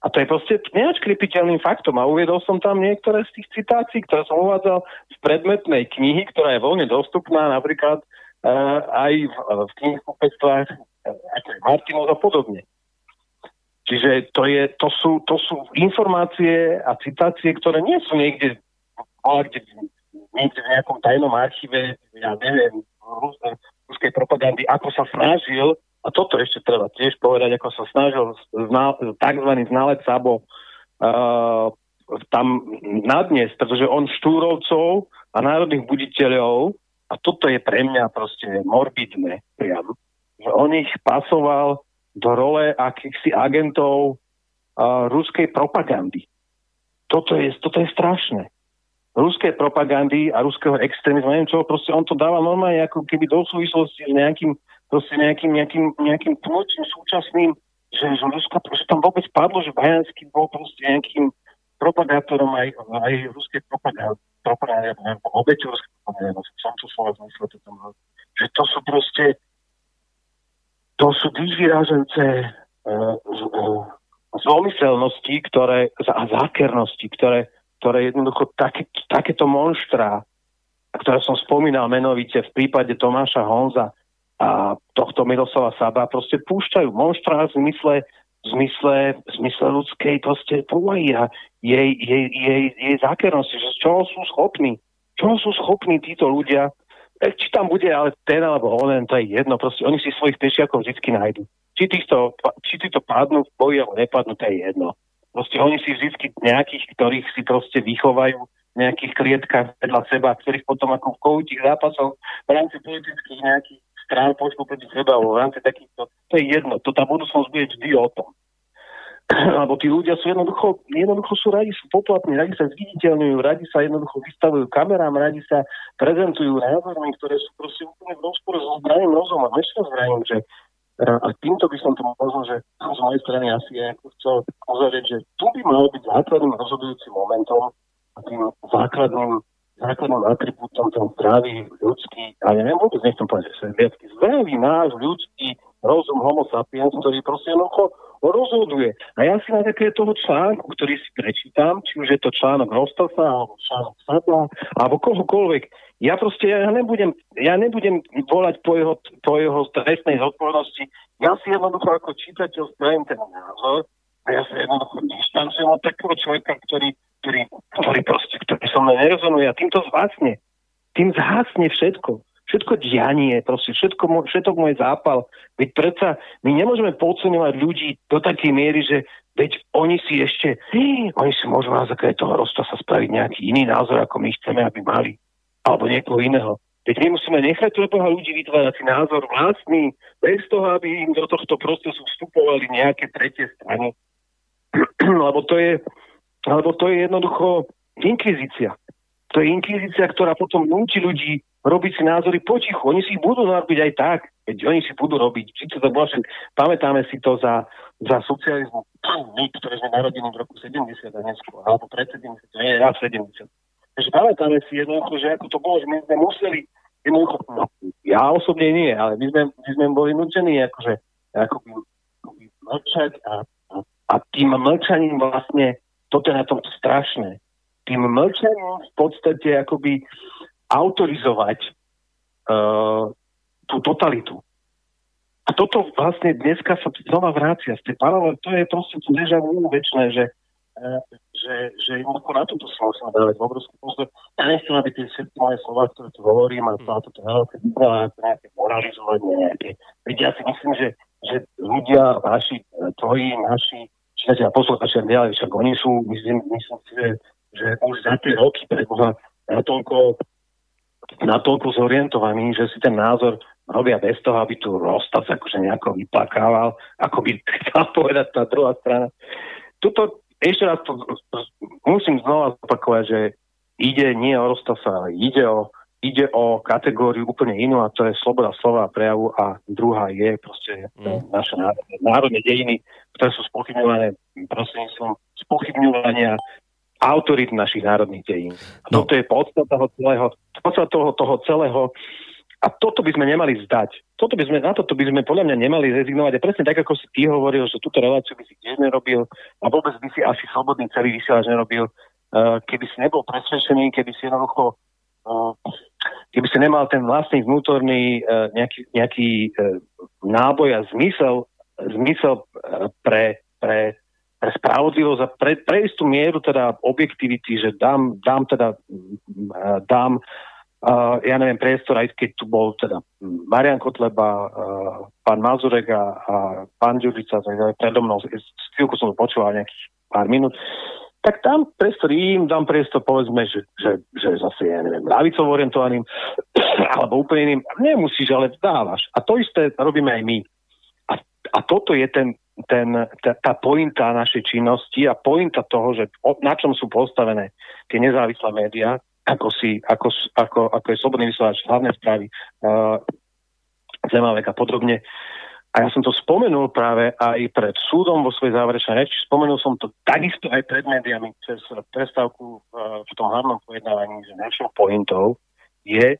A to je proste neočkripiteľným faktom. A uviedol som tam niektoré z tých citácií, ktoré som uvádzal z predmetnej knihy, ktorá je voľne dostupná napríklad uh, aj v, v knihkupectvách, uh, Martinov a podobne. Čiže to, je, to, sú, to sú informácie a citácie, ktoré nie sú niekde, niekde, niekde v nejakom tajnom archíve, ja neviem, ruskej propagandy, ako sa snažil, a toto ešte treba tiež povedať, ako sa snažil zna, tzv. znalec Sabo uh, tam nadniesť, pretože on štúrovcov a národných buditeľov, a toto je pre mňa proste morbidné priam, že on ich pasoval do role akýchsi agentov uh, ruskej propagandy. Toto je, toto je strašné. Ruské propagandy a ruského extrémizmu, neviem čo, proste on to dáva normálne ako keby do súvislosti s nejakým, proste nejakým, nejakým, nejakým pnúčným súčasným, že, že Rusko, že tam vôbec padlo, že Bajanský bol proste nejakým propagátorom aj, aj ruskej propagandy, propagandy, obeťou ruskej propagandy, som to slovo zmyslel, to tam, že to sú proste to sú tých vyrážajúce uh, zlomyselnosti ktoré, a zákernosti, ktoré, ktoré jednoducho také, takéto monštra, ktoré som spomínal menovite v prípade Tomáša Honza a tohto Miroslava Saba, proste púšťajú monštra v zmysle, v zmysle, v zmysle ľudskej proste a jej, jej, jej, jej zákernosti, čoho sú schopní. Čoho sú schopní títo ľudia, E, či tam bude ale ten alebo onen, to je jedno, proste oni si svojich pešiakov vždy nájdu. Či týchto, či týchto padnú v boji alebo nepadnú, to je jedno. Proste oni si vždy nejakých, ktorých si proste vychovajú v nejakých klietkách vedľa seba, ktorých potom ako v koutích zápasov v rámci politických nejakých strán pošlo proti seba, v rámci takýchto, to je jedno, to tá budúcnosť bude vždy o tom. lebo tí ľudia sú jednoducho, jednoducho sú radi, sú poplatní, radi sa zviditeľňujú, radi sa jednoducho vystavujú kamerám, radi sa prezentujú názormi, ktoré sú proste úplne v rozpore so zdravým rozumom. Ešte zvrajím, že a týmto by som to možno, že z mojej strany asi ako chcel uzavrieť, že tu by malo byť základným rozhodujúcim momentom a tým základným základným atribútom toho zdravý ľudský, a ja neviem, vôbec nechcem povedať, že je zdravý náš ľudský rozum homo sapiens, ktorý proste jednoducho rozhoduje. A ja si na také toho článku, ktorý si prečítam, či už je to článok Rostasa, alebo článok Sadla, alebo kohokoľvek, ja proste, ja nebudem, ja nebudem volať po jeho, po jeho trestnej zodpovednosti. Ja si jednoducho ako čítateľ spravím ten názor a ja si jednoducho dištancujem od takého človeka, ktorý, ktorý, ktorý proste, ktorý so mnou nerozumuje a týmto zhasne. Tým zhasne všetko. Všetko dianie, proste všetko, všetko môj zápal. Veď predsa my nemôžeme podceňovať ľudí do takej miery, že veď oni si ešte, oni si môžu na základe toho rosta sa spraviť nejaký iný názor, ako my chceme, aby mali. Alebo niekoho iného. Veď my musíme nechať toho ľudí vytvárať si názor vlastný, bez toho, aby im do tohto procesu vstupovali nejaké tretie strany. Lebo to je, lebo to je jednoducho inkvizícia. To je inkvizícia, ktorá potom núti ľudí robiť si názory potichu. Oni si ich budú robiť aj tak, keď oni si budú robiť. Či to bolo, pamätáme si to za, za socializmu, my, ktoré sme narodení v roku 70 a neskôr, alebo pred 70, nie, ja 70. Takže pamätáme si jednoducho, že ako to bolo, že my sme museli jednoducho, no, ja osobne nie, ale my sme, my sme boli nutení akože, akoby, akoby mlčať a, a, a tým mlčaním vlastne, toto je na tom strašné, tým mlčaním v podstate akoby autorizovať uh, tú totalitu. A toto vlastne dneska sa znova vrácia z tej paralel, to je proste to deja vu väčšie, že, uh, že, že jednoducho na toto sa musíme dávať v obrovskú pozor. Ja nechcem, aby tie všetky moje slova, ktoré tu hovorím, a a toto veľké nejaké moralizovanie, nejaké. Veď ja si myslím, že, že ľudia, naši, tvoji, naši, čitatelia, poslucháči, však oni sú, myslím, myslím si, že že už za tie roky preboha natoľko, natoľko zorientovaní, že si ten názor robia bez toho, aby tu Rostav akože nejako vyplakával, ako by chcel povedať tá druhá strana. Tuto ešte raz to, musím znova zopakovať, že ide nie o Rostasa, ale ide o, ide o kategóriu úplne inú a to je sloboda slova a prejavu a druhá je proste mm. naše národné, národné dejiny, ktoré sú spochybňované prostredníctvom spochybňovania autorit našich národných dejín. A no. toto je podstata toho celého, podstata toho, toho celého a toto by sme nemali zdať. Toto by sme, na toto by sme podľa mňa nemali rezignovať. A presne tak, ako si ty hovoril, že túto reláciu by si tiež nerobil a vôbec by si asi slobodný celý vysielač nerobil, uh, keby si nebol presvedčený, keby si jednoducho uh, keby si nemal ten vlastný vnútorný uh, nejaký, nejaký náboj a zmysel, zmysel pre pre spravodlivosť a pre, pre istú mieru teda objektivity, že dám, dám teda dám uh, ja neviem, priestor, aj keď tu bol teda Marian Kotleba, uh, pán Mazurek a, a pán Ďurica, tak predo mnou, chvíľku som to počúval nejakých pár minút, tak dám priestor im, dám priestor povedzme, že, že, že zase, ja neviem, ľavicov orientovaným alebo úplne iným. Nemusíš, ale dávaš. A to isté robíme aj my. A, toto je ten, ten, tá, tá pointa našej činnosti a pointa toho, že na čom sú postavené tie nezávislé médiá, ako, si, ako, ako, ako je Slobodný vysielač, hlavné správy, uh, Zemavek a podobne. A ja som to spomenul práve aj pred súdom vo svojej záverečnej reči. Spomenul som to takisto aj pred médiami cez prestávku uh, v tom hlavnom pojednávaní, že našou pointou je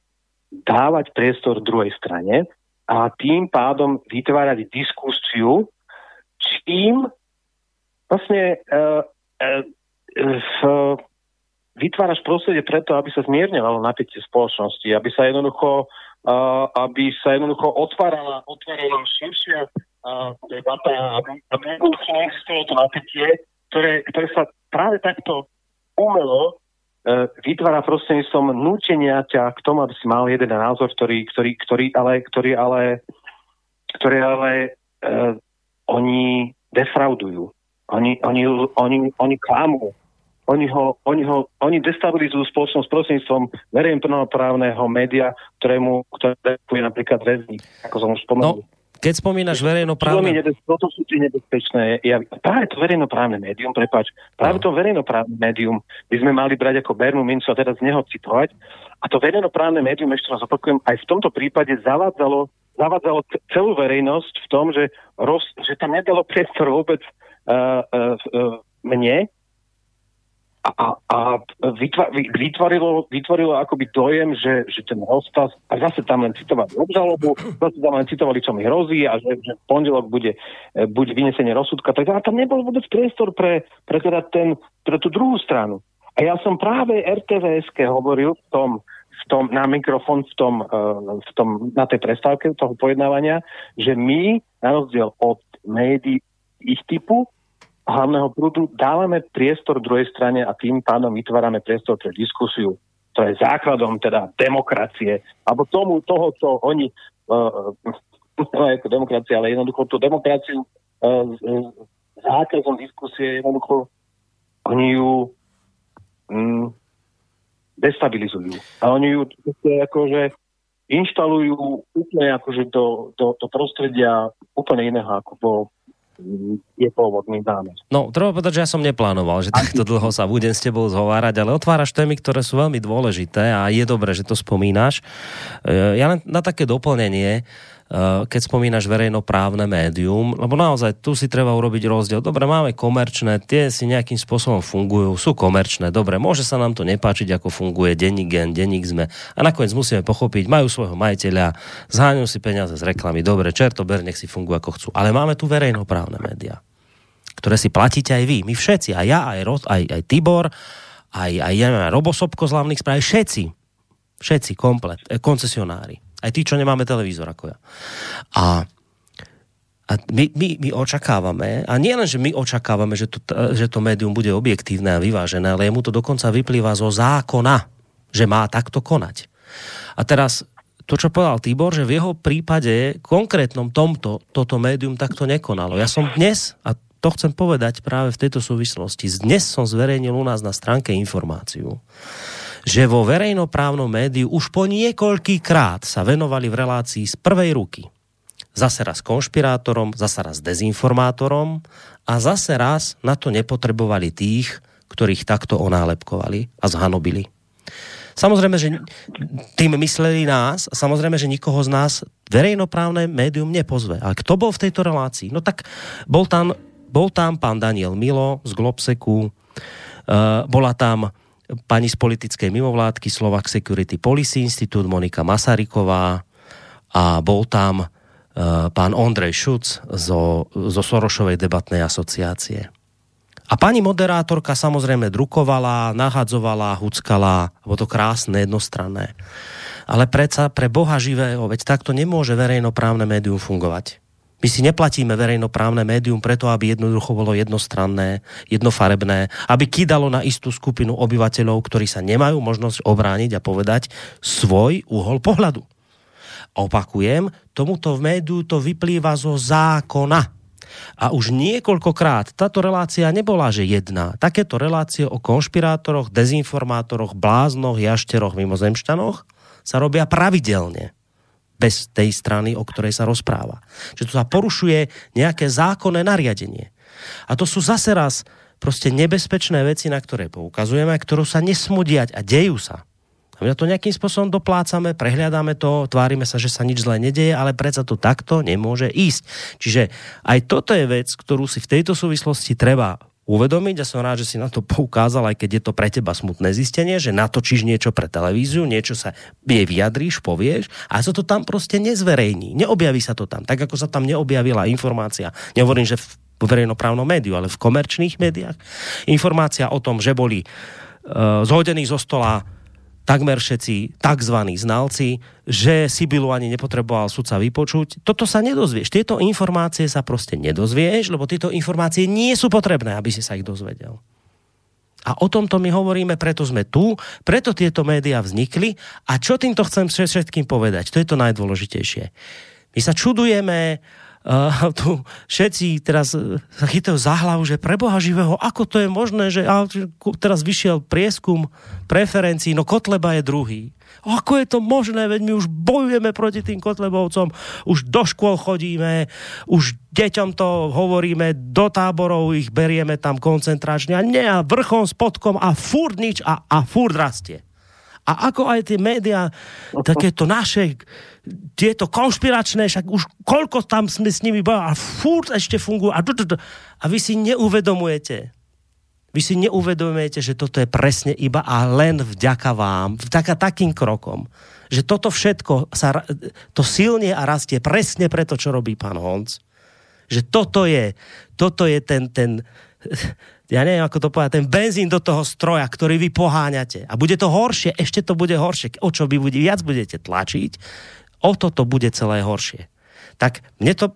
dávať priestor druhej strane a tým pádom vytvárať diskusiu, čím vlastne uh, uh, vytváraš prostredie preto, aby sa zmierňovalo napätie spoločnosti, aby sa jednoducho, uh, aby sa jednoducho otvárala, otvárala širšia uh, debata, aby, aby jednoducho to napätie, ktoré, ktoré sa práve takto umelo vytvára prostredníctvom nútenia ťa k tomu, aby si mal jeden názor, ktorý, ktorý, ktorý ale, ktorý ale, ktorý ale uh, oni defraudujú. Oni, oni, oni, oni klamú. Oni, ho, oni, ho, oni destabilizujú spoločnosť prostredníctvom verejnoprávneho média, ktorému, ktoré je napríklad väzník, ako som už spomenul. No. Keď spomínaš verejnoprávne... Toto sú tie nebezpečné. Ja, práve to verejnoprávne médium, prepáč, práve no. to verejnoprávne médium by sme mali brať ako bernú mincu a teraz z neho citovať. A to verejnoprávne médium, ešte raz opakujem, aj v tomto prípade zavádzalo zavádzalo celú verejnosť v tom, že, roz, že tam nedalo priestor vôbec uh, uh, uh, mne a, a, vytvorilo, vytvorilo akoby dojem, že, že ten rozkaz, a zase tam len citovali obžalobu, zase tam len citovali, čo mi hrozí a že, že v pondelok bude, buď vynesenie rozsudka, tak a tam nebol vôbec priestor pre, pre, teda ten, pre tú druhú stranu. A ja som práve RTVS hovoril v tom, v tom, na mikrofón v tom, uh, v tom, na tej prestávke toho pojednávania, že my, na rozdiel od médií ich typu, hlavného prúdu, dávame priestor druhej strane a tým pádom vytvárame priestor pre diskusiu, to je základom teda demokracie, alebo tomu, toho, čo oni, uh, no ako demokracia, ale jednoducho tú demokraciu uh, zákazom diskusie, jednoducho oni ju um, destabilizujú. A oni ju akože inštalujú úplne akože do, do, do prostredia úplne iného, ako bol je pôvodný zámer. No, treba povedať, že ja som neplánoval, že takto dlho sa budem s tebou zhovárať, ale otváraš témy, ktoré sú veľmi dôležité a je dobré, že to spomínaš. E, ja len na také doplnenie, keď spomínaš verejnoprávne médium, lebo naozaj tu si treba urobiť rozdiel. Dobre, máme komerčné, tie si nejakým spôsobom fungujú, sú komerčné, dobre, môže sa nám to nepáčiť, ako funguje denník gen, denník sme. A nakoniec musíme pochopiť, majú svojho majiteľa, zháňajú si peniaze z reklamy, dobre, čerto ber, nech si fungujú ako chcú. Ale máme tu verejnoprávne médiá, ktoré si platíte aj vy, my všetci, aj ja, aj, Rod, aj, aj Tibor, aj, aj ja, Robosobko z hlavných správ, všetci, všetci komplet, eh, koncesionári aj tí, čo nemáme televízor ako ja. A a my, my, my očakávame, a nie len, že my očakávame, že to, že to médium bude objektívne a vyvážené, ale mu to dokonca vyplýva zo zákona, že má takto konať. A teraz to, čo povedal Tibor, že v jeho prípade, konkrétnom tomto, toto médium takto nekonalo. Ja som dnes, a to chcem povedať práve v tejto súvislosti, dnes som zverejnil u nás na stránke informáciu, že vo verejnoprávnom médiu už po niekoľký krát sa venovali v relácii z prvej ruky. Zase raz konšpirátorom, zase raz dezinformátorom a zase raz na to nepotrebovali tých, ktorých takto onálepkovali a zhanobili. Samozrejme, že tým mysleli nás a samozrejme, že nikoho z nás verejnoprávne médium nepozve. A kto bol v tejto relácii? No tak bol tam, bol tam pán Daniel Milo z Globseku, uh, bola tam pani z politickej mimovládky Slovak Security Policy Institute Monika Masaryková a bol tam uh, pán Ondrej Šuc zo, zo Sorošovej debatnej asociácie. A pani moderátorka samozrejme drukovala, nahadzovala, huckala, bolo to krásne, jednostranné. Ale predsa pre Boha živého, veď takto nemôže verejnoprávne médium fungovať. My si neplatíme verejnoprávne médium preto, aby jednoducho bolo jednostranné, jednofarebné, aby kýdalo na istú skupinu obyvateľov, ktorí sa nemajú možnosť obrániť a povedať svoj uhol pohľadu. Opakujem, tomuto v médiu to vyplýva zo zákona. A už niekoľkokrát táto relácia nebola, že jedna. Takéto relácie o konšpirátoroch, dezinformátoroch, bláznoch, jašteroch, mimozemšťanoch sa robia pravidelne bez tej strany, o ktorej sa rozpráva. Že tu sa porušuje nejaké zákonné nariadenie. A to sú zase raz proste nebezpečné veci, na ktoré poukazujeme a ktorú sa nesmú diať a dejú sa. A my to nejakým spôsobom doplácame, prehľadáme to, tvárime sa, že sa nič zlé nedeje, ale predsa to takto nemôže ísť. Čiže aj toto je vec, ktorú si v tejto súvislosti treba uvedomiť a som rád, že si na to poukázal, aj keď je to pre teba smutné zistenie, že natočíš niečo pre televíziu, niečo sa jej vyjadríš, povieš a sa to tam proste nezverejní. Neobjaví sa to tam, tak ako sa tam neobjavila informácia. Nehovorím, že v verejnoprávnom médiu, ale v komerčných médiách. Informácia o tom, že boli uh, zhodení zo stola takmer všetci tzv. znalci, že Sibilu ani nepotreboval sudca vypočuť. Toto sa nedozvieš. Tieto informácie sa proste nedozvieš, lebo tieto informácie nie sú potrebné, aby si sa ich dozvedel. A o tomto my hovoríme, preto sme tu, preto tieto médiá vznikli. A čo týmto chcem všetkým povedať? To je to najdôležitejšie. My sa čudujeme, tu všetci teraz sa chytajú za hlavu, že pre Boha živého, ako to je možné, že teraz vyšiel prieskum preferencií, no Kotleba je druhý. Ako je to možné, veď my už bojujeme proti tým Kotlebovcom, už do škôl chodíme, už deťom to hovoríme, do táborov ich berieme tam koncentračne a nie a vrchom, spodkom a furt nič a, a furt rastie. A ako aj tie médiá, takéto naše tieto konšpiračné, však už koľko tam sme s nimi bojali a furt ešte fungujú a, a vy si neuvedomujete, vy si neuvedomujete, že toto je presne iba a len vďaka vám, vďaka takým krokom, že toto všetko sa, to silne a rastie presne preto, čo robí pán Honc. Že toto je, toto je ten, ten, ja neviem, ako to povedať, ten benzín do toho stroja, ktorý vy poháňate. A bude to horšie, ešte to bude horšie. O čo vy bude, viac budete tlačiť, o toto bude celé horšie. Tak mne to,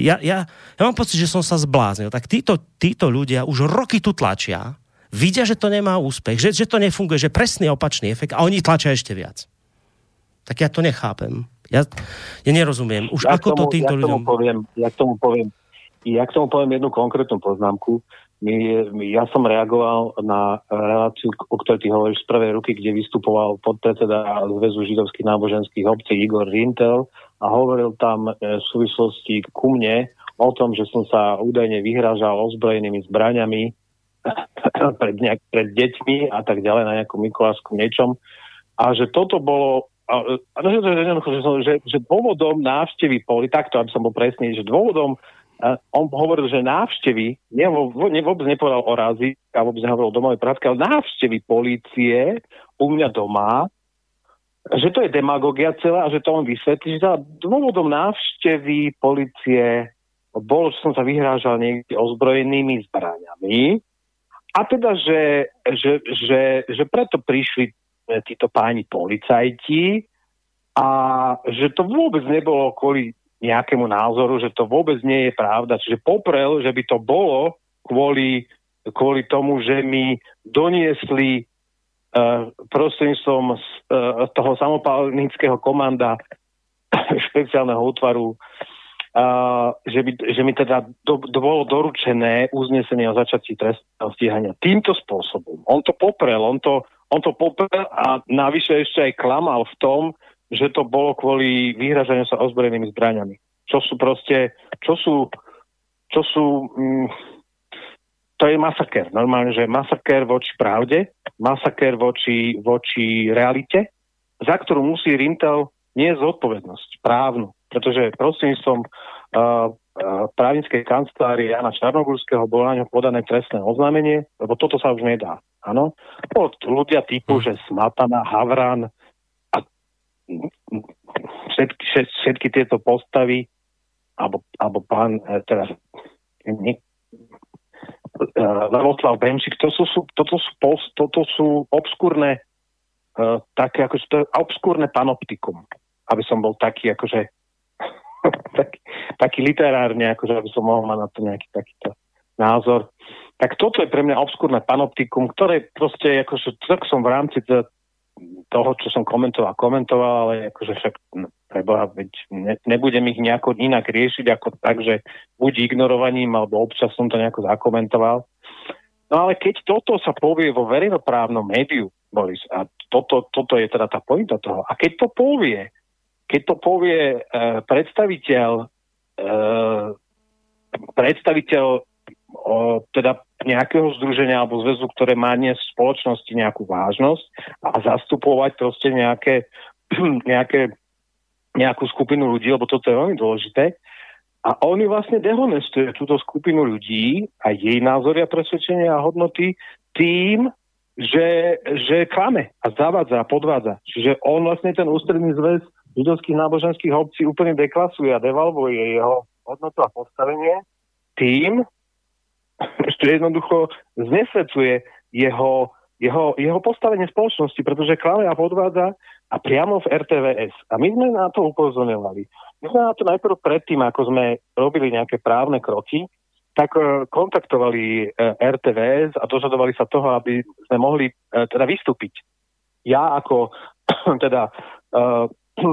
ja, ja, ja mám pocit, že som sa zbláznil. Tak títo, títo ľudia už roky tu tlačia, vidia, že to nemá úspech, že, že to nefunguje, že presný opačný efekt a oni tlačia ešte viac. Tak ja to nechápem. Ja, ja nerozumiem. Už ja ako tomu, to týmto ja ľuďom... Poviem, ja k tomu poviem, ja k tomu poviem jednu konkrétnu poznámku. Ja som reagoval na reláciu, o ktorej ty hovoríš z prvej ruky, kde vystupoval podpredseda Zväzu židovských náboženských obcí Igor Rintel a hovoril tam v súvislosti ku mne o tom, že som sa údajne vyhražal ozbrojenými zbraňami pred, nejak, pred deťmi a tak ďalej na nejakom Mikulášskom niečom. A že toto bolo a, a, že, že, že, že dôvodom návštevy poli, takto, aby som bol presný, že dôvodom on hovoril, že návštevy, ne, ne, vôbec nepovedal o razy, a vôbec nehovoril o domovej práce, ale návštevy polície u mňa doma, že to je demagogia celá a že to on vysvetlí, že dôvodom návštevy policie bolo, že som sa vyhrážal niekde ozbrojenými zbraniami a teda, že, že, že, že preto prišli e, títo páni policajti a že to vôbec nebolo kvôli nejakému názoru, že to vôbec nie je pravda. Čiže poprel, že by to bolo kvôli, kvôli tomu, že mi doniesli uh, prostredníctvom uh, toho samopalnického komanda špeciálneho útvaru Uh, že, by, že mi teda do, do, bolo doručené uznesenie o začatí trestného stíhania týmto spôsobom. On to poprel, on to, on to poprel a navyše ešte aj klamal v tom, že to bolo kvôli vyhražaniu sa ozbrojenými zbraniami. Čo sú proste, čo sú, čo sú, mm, to je masaker. Normálne, že masaker voči pravde, masaker voči, voči realite, za ktorú musí Rintel nie zodpovednosť právnu pretože prostredníctvom uh, uh, právnickej kancelárie Jana Čarnogurského bolo na ňo podané trestné oznámenie, lebo toto sa už nedá. Áno? Od ľudia typu, že Smatana, Havran všetky, všetky tieto postavy, alebo, alebo pán, e, teda ne, Levoslav Benčík, to sú, toto, sú, post, toto sú obskúrne uh, také, akože to je obskúrne panoptikum, aby som bol taký, akože tak, taký literárne, akože aby som mohol mať na to nejaký takýto názor. Tak toto je pre mňa obskúrne panoptikum, ktoré proste, akože tak som v rámci toho, čo som komentoval, komentoval, ale akože však no, preboha, veď ne, nebudem ich nejako inak riešiť ako tak, že buď ignorovaním, alebo občas som to nejako zakomentoval. No ale keď toto sa povie vo verejnoprávnom médiu, Boris, a toto, toto je teda tá pointa toho, a keď to povie keď to povie uh, predstaviteľ, uh, predstaviteľ teda nejakého združenia alebo zväzu, ktoré má dnes v spoločnosti nejakú vážnosť a zastupovať proste nejaké, nejaké, nejakú skupinu ľudí, lebo toto je veľmi dôležité. A on ju vlastne dehonestuje túto skupinu ľudí a jej názory a presvedčenia a hodnoty tým, že, že klame a zavádza a podvádza. Čiže on vlastne ten ústredný zväz židovských náboženských obcí úplne deklasuje a devalvuje jeho hodnotu a postavenie tým, že jednoducho znesvedcuje jeho, jeho, jeho postavenie spoločnosti, pretože klame a podvádza a priamo v RTVS. A my sme na to upozorňovali. My sme na to najprv predtým, ako sme robili nejaké právne kroky, tak e, kontaktovali e, RTVS a dožadovali sa toho, aby sme mohli e, teda vystúpiť. Ja ako teda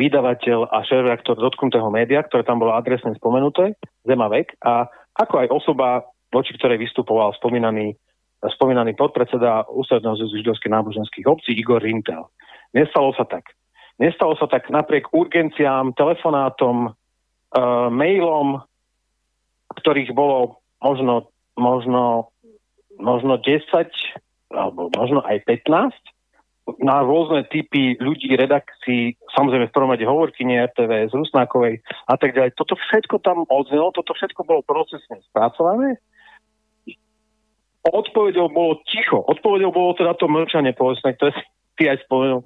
vydavateľ a šéf-reaktor dotknutého média, ktoré tam bolo adresne spomenuté, Zemavek, a ako aj osoba, voči ktorej vystupoval spomínaný, spomínaný podpredseda Ústredného zväzu židovských náboženských obcí Igor Rintel. Nestalo sa tak. Nestalo sa tak napriek urgenciám, telefonátom, e, mailom, ktorých bolo možno, možno, možno 10 alebo možno aj 15 na rôzne typy ľudí, redakcií, samozrejme v prvom rade hovorkyne RTV, z Rusnákovej a tak ďalej. Toto všetko tam odznelo, toto všetko bolo procesne spracované. Odpovedou bolo ticho. Odpovedou bolo teda to mlčanie, povedzme, ktoré si ty aj spomenul.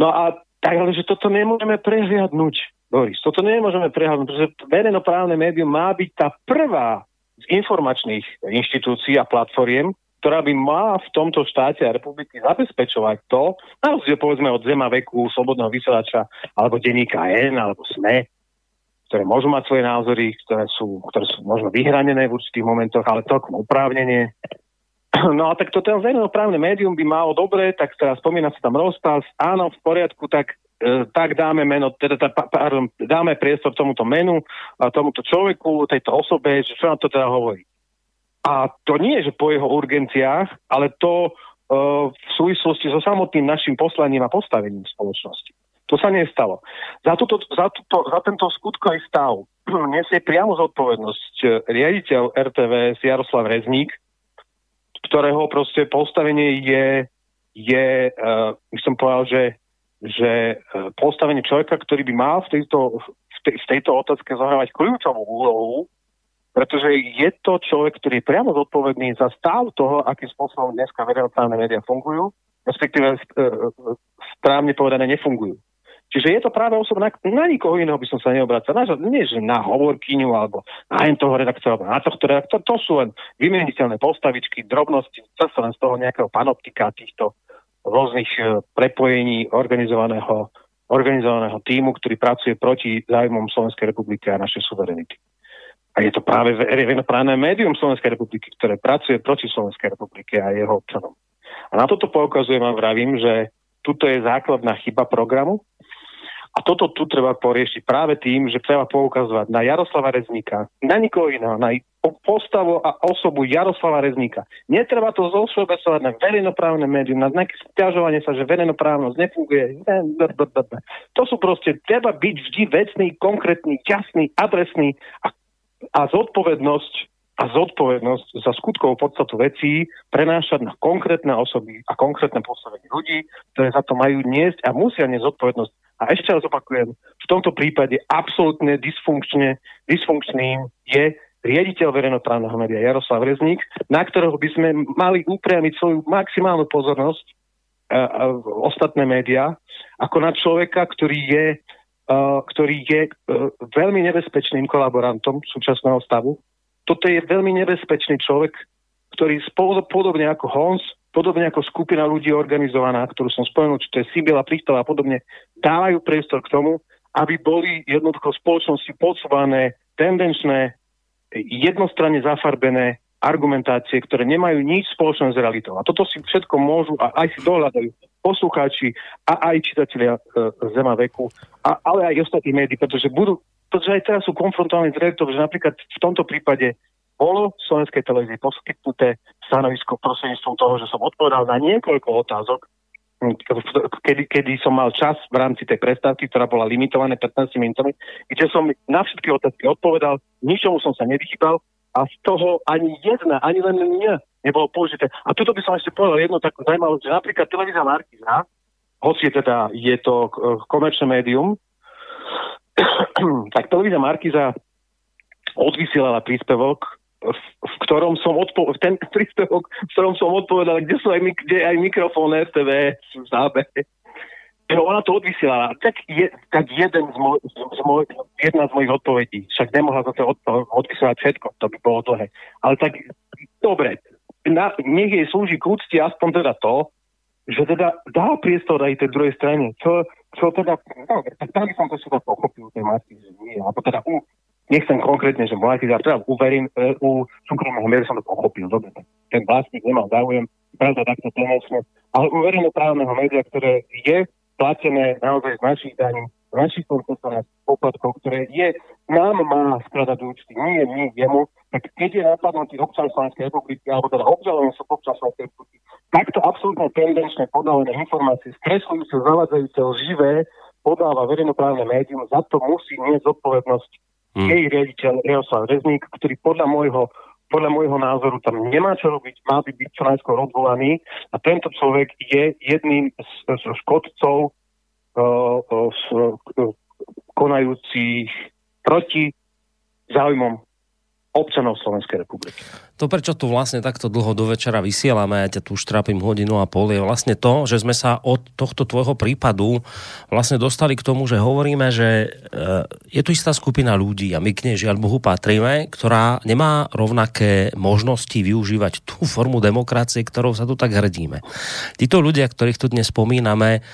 No a tak, ale že toto nemôžeme prehliadnúť, Boris. Toto nemôžeme prehliadnúť, pretože verejnoprávne médium má byť tá prvá z informačných inštitúcií a platformiem, ktorá by mala v tomto štáte a republiky zabezpečovať to, na rozdiel povedzme od Zema veku, Slobodného vysielača, alebo denníka N, alebo SME, ktoré môžu mať svoje názory, ktoré sú, ktoré sú možno vyhranené v určitých momentoch, ale celkom oprávnenie. No a tak to ten verejnoprávne médium by malo dobre, tak teraz spomína sa tam rozpás, áno, v poriadku, tak e, tak dáme meno, teda, pardon, dáme priestor tomuto menu, a tomuto človeku, tejto osobe, že čo nám to teda hovorí. A to nie je, že po jeho urgenciách, ale to uh, v súvislosti so samotným našim poslaním a postavením spoločnosti. To sa nestalo. Za, tuto, za, tuto, za tento skutkový stav nesie priamo zodpovednosť e, riaditeľ RTVS Jaroslav Rezník, ktorého proste postavenie je, je uh, by som povedal, že, že postavenie človeka, ktorý by mal v tejto, v, te, v tejto otázke zohrávať kľúčovú úlohu, pretože je to človek, ktorý je priamo zodpovedný za stav toho, akým spôsobom dneska verejnoprávne médiá fungujú, respektíve uh, správne povedané nefungujú. Čiže je to práve osoba, na, na nikoho iného by som sa neobracal. Na, nie, že na hovorkyňu alebo na len toho redaktora, alebo na tohto redaktora. To sú len vymeniteľné postavičky, drobnosti, zase len z toho nejakého panoptika týchto rôznych e, prepojení organizovaného, organizovaného týmu, ktorý pracuje proti zájmom Slovenskej republiky a našej suverenity. A je to práve verejnoprávne médium Slovenskej republiky, ktoré pracuje proti Slovenskej republike a jeho občanom. A na toto poukazujem a vravím, že tuto je základná chyba programu, a toto tu treba poriešiť práve tým, že treba poukazovať na Jaroslava Rezníka, na nikoho iného, na postavu a osobu Jaroslava Rezníka. Netreba to zosvobecovať na verejnoprávne médium, na nejaké stiažovanie sa, že verejnoprávnosť nefunguje. To sú proste, treba byť vždy vecný, konkrétny, jasný, adresný a, a zodpovednosť a zodpovednosť za skutkovú podstatu vecí prenášať na konkrétne osoby a konkrétne postavenie ľudí, ktoré za to majú niesť a musia niesť zodpovednosť. A ešte raz opakujem, v tomto prípade absolútne dysfunkčne, dysfunkčným je riaditeľ verejnoprávneho média Jaroslav Rezník, na ktorého by sme mali upriamiť svoju maximálnu pozornosť uh, uh, ostatné médiá, ako na človeka, ktorý je, ktorý je uh, veľmi nebezpečným kolaborantom súčasného stavu. Toto je veľmi nebezpečný človek, ktorý podobne ako Hons podobne ako skupina ľudí organizovaná, ktorú som spomenul, či to je Sibila, Prichtova a podobne, dávajú priestor k tomu, aby boli jednoducho spoločnosti podsúvané tendenčné, jednostranne zafarbené argumentácie, ktoré nemajú nič spoločné s realitou. A toto si všetko môžu a aj si dohľadajú poslucháči a aj čitatelia e, Zema veku, a, ale aj ostatní médií, pretože budú, pretože aj teraz sú konfrontovaní s realitou, že napríklad v tomto prípade bolo Slovenskej televízii poskytnuté stanovisko prostredníctvom toho, že som odpovedal na niekoľko otázok, kedy, kedy som mal čas v rámci tej prestávky, ktorá bola limitovaná 15 minútami, kde som na všetky otázky odpovedal, ničomu som sa nevychýbal a z toho ani jedna, ani len nie nebolo použité. A tuto by som ešte povedal jedno takú zaujímavosť, že napríklad televízia Markiza, hoci teda je to komerčné médium, tak televízia Markiza odvysielala príspevok v ktorom som odpovedal, ten príspevok, v ktorom som odpovedal, kde sú aj, kde aj mikrofón RTV v zábere. No ona to odvysielala. Tak, je, tak jeden z moj, z moj, jedna z mojich odpovedí. Však nemohla zase od, odvysielať všetko, to by bolo dlhé. Ale tak, dobre, na, nech jej slúži k úcti aspoň teda to, že teda dá priestor aj tej druhej strane. Čo, čo teda, no, tak by som to všetko pochopil, tej matky, že nie. Alebo teda u, nechcem konkrétne, že monetizátor, teda uverím, e, u súkromného mieru som to pochopil, dobre, ten vlastník nemal záujem, pravda takto tenečne, ale u verejnoprávneho média, ktoré je platené naozaj z našich daní, z našich koncesionárskych poplatkov, ktoré je, nám má skladať účty, nie my jemu, tak keď je napadnutý občan Slovenskej republiky, alebo teda obžalovaný sú občan Slovenskej republiky, takto absolútne tendenčne podávané informácie, skresľujúce, zavadzajúce, živé, podáva verejnoprávne médium, za to musí nieť zodpovednosť hmm. jej riaditeľ Jaroslav Rezník, ktorý podľa môjho podľa môjho názoru tam nemá čo robiť, má by byť čo najskôr odvolaný a tento človek je jedným z, z škodcov uh, uh, konajúcich proti záujmom občanov Slovenskej republiky. To, prečo tu vlastne takto dlho do večera vysielame, ja ťa tu už trápim hodinu a pol, je vlastne to, že sme sa od tohto tvojho prípadu vlastne dostali k tomu, že hovoríme, že e, je tu istá skupina ľudí a my k nej žiaľ Bohu patríme, ktorá nemá rovnaké možnosti využívať tú formu demokracie, ktorou sa tu tak hrdíme. Títo ľudia, ktorých tu dnes spomíname,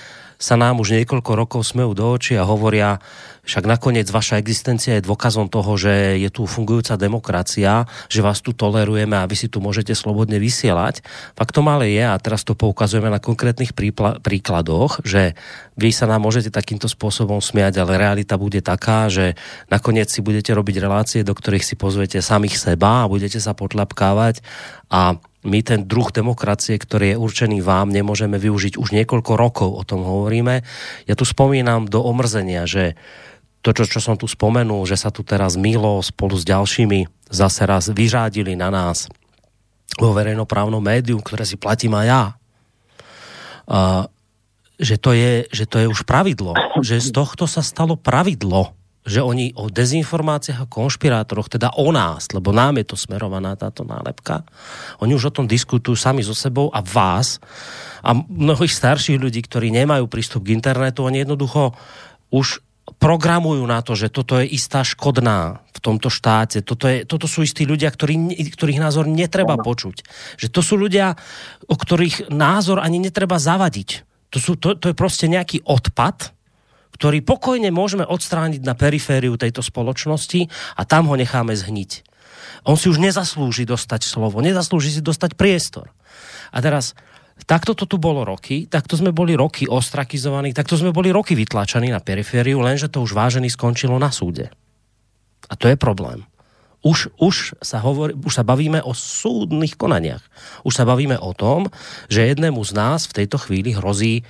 sa nám už niekoľko rokov smejú do očí a hovoria, však nakoniec vaša existencia je dôkazom toho, že je tu fungujúca demokracia, že vás tu tolerujeme a vy si tu môžete slobodne vysielať. Faktom ale je, a teraz to poukazujeme na konkrétnych príkladoch, že vy sa nám môžete takýmto spôsobom smiať, ale realita bude taká, že nakoniec si budete robiť relácie, do ktorých si pozvete samých seba a budete sa potlapkávať a my ten druh demokracie, ktorý je určený vám, nemôžeme využiť už niekoľko rokov, o tom hovoríme. Ja tu spomínam do omrzenia, že to, čo, čo som tu spomenul, že sa tu teraz Milo spolu s ďalšími zase raz vyžádili na nás vo verejnoprávnom médiu, ktoré si platím aj ja. Uh, že, to je, že to je už pravidlo. Že z tohto sa stalo pravidlo že oni o dezinformáciách a konšpirátoroch, teda o nás, lebo nám je to smerovaná táto nálepka, oni už o tom diskutujú sami so sebou a vás a mnohých starších ľudí, ktorí nemajú prístup k internetu, oni jednoducho už programujú na to, že toto je istá škodná v tomto štáte. Toto, je, toto sú istí ľudia, ktorí, ktorých názor netreba počuť. Že to sú ľudia, o ktorých názor ani netreba zavadiť. To, sú, to, to je proste nejaký odpad, ktorý pokojne môžeme odstrániť na perifériu tejto spoločnosti a tam ho necháme zhniť. On si už nezaslúži dostať slovo, nezaslúži si dostať priestor. A teraz Takto to tu bolo roky, takto sme boli roky ostrakizovaní, takto sme boli roky vytlačaní na perifériu, lenže to už vážený skončilo na súde. A to je problém. Už, už, sa hovorí, už sa bavíme o súdnych konaniach. Už sa bavíme o tom, že jednému z nás v tejto chvíli hrozí,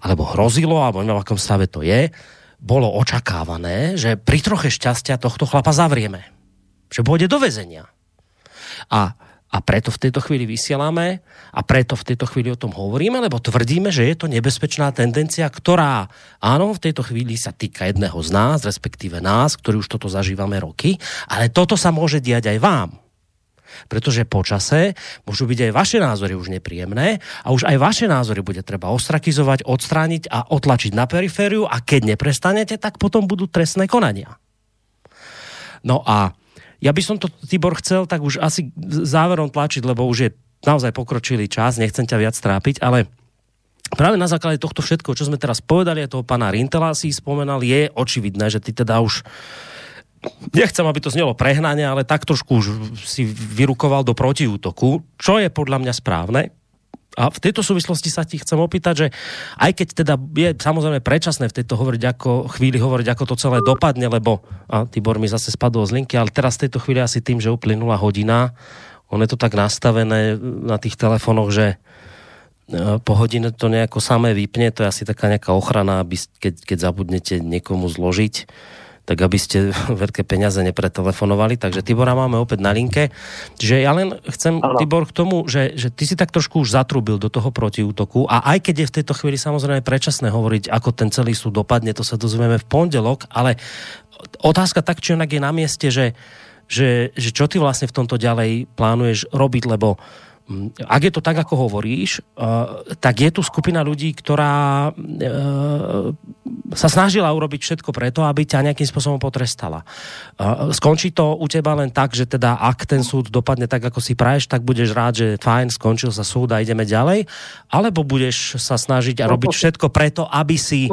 alebo hrozilo, alebo neviem, v akom stave to je, bolo očakávané, že pri troche šťastia tohto chlapa zavrieme. Že pôjde do väzenia. A a preto v tejto chvíli vysielame a preto v tejto chvíli o tom hovoríme, lebo tvrdíme, že je to nebezpečná tendencia, ktorá, áno, v tejto chvíli sa týka jedného z nás, respektíve nás, ktorí už toto zažívame roky, ale toto sa môže diať aj vám. Pretože počase môžu byť aj vaše názory už nepríjemné a už aj vaše názory bude treba ostrakizovať, odstrániť a otlačiť na perifériu a keď neprestanete, tak potom budú trestné konania. No a ja by som to, Tibor, chcel tak už asi záverom tlačiť, lebo už je naozaj pokročilý čas, nechcem ťa viac trápiť, ale práve na základe tohto všetko, čo sme teraz povedali, a toho pána Rintela si spomenal, je očividné, že ty teda už nechcem, aby to znelo prehnanie, ale tak trošku už si vyrukoval do protiútoku, čo je podľa mňa správne. A v tejto súvislosti sa ti chcem opýtať, že aj keď teda je samozrejme predčasné v tejto hovoriť ako, chvíli hovoriť, ako to celé dopadne, lebo a Tibor mi zase spadol z linky, ale teraz v tejto chvíli asi tým, že uplynula hodina, on je to tak nastavené na tých telefónoch, že e, po hodine to nejako samé vypne, to je asi taká nejaká ochrana, aby keď, keď zabudnete niekomu zložiť tak aby ste veľké peniaze nepretelefonovali. Takže Tibora máme opäť na linke. Že ja len chcem, ano. Tibor, k tomu, že, že ty si tak trošku už zatrúbil do toho protiútoku a aj keď je v tejto chvíli samozrejme predčasné hovoriť, ako ten celý súd dopadne, to sa dozvieme v pondelok, ale otázka tak či onak je na mieste, že, že, že čo ty vlastne v tomto ďalej plánuješ robiť, lebo ak je to tak, ako hovoríš, uh, tak je tu skupina ľudí, ktorá uh, sa snažila urobiť všetko preto, aby ťa nejakým spôsobom potrestala. Uh, skončí to u teba len tak, že teda ak ten súd dopadne tak, ako si praješ, tak budeš rád, že fajn, skončil sa súd a ideme ďalej, alebo budeš sa snažiť a robiť všetko preto, aby si,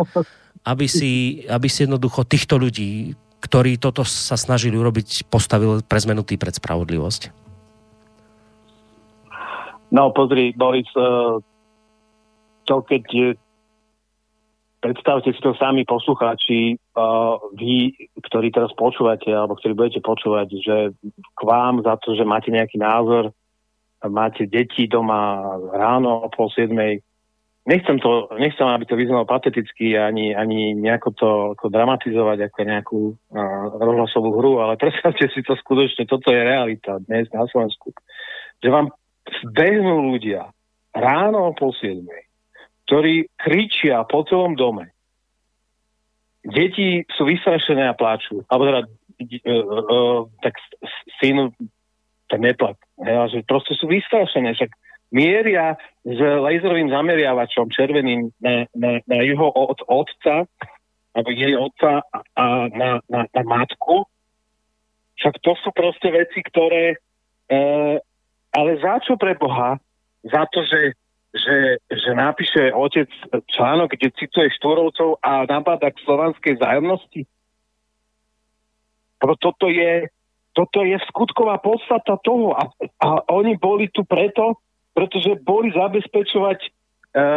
aby si, aby si jednoducho týchto ľudí, ktorí toto sa snažili urobiť, postavil pre zmenu pred spravodlivosť. No pozri, Boris, e, to keď predstavte si to sami poslucháči, e, vy, ktorí teraz počúvate, alebo ktorí budete počúvať, že k vám za to, že máte nejaký názor, máte deti doma ráno o pol siedmej, nechcem, to, nechcem, aby to vyznalo pateticky, ani, ani nejako to ako dramatizovať ako nejakú uh, rozhlasovú hru, ale predstavte si to skutočne, toto je realita dnes na Slovensku. Že vám zbehnú ľudia ráno o pol siedmej, ktorí kričia po celom dome. Deti sú vystrašené a pláču. Alebo teda, uh, tak syn, tak neplat. Ja, že proste sú vystrašené. Však mieria s laserovým zameriavačom červeným na, na, na jeho od, otca, alebo jej otca a na, na, na matku. Však to sú proste veci, ktoré e, ale za čo pre Boha? Za to, že že, že napíše otec článok, kde cituje Štúrovcov a nabáda k slovanskej zájomnosti? Toto je, toto je skutková podstata toho. A, a oni boli tu preto, pretože boli zabezpečovať e,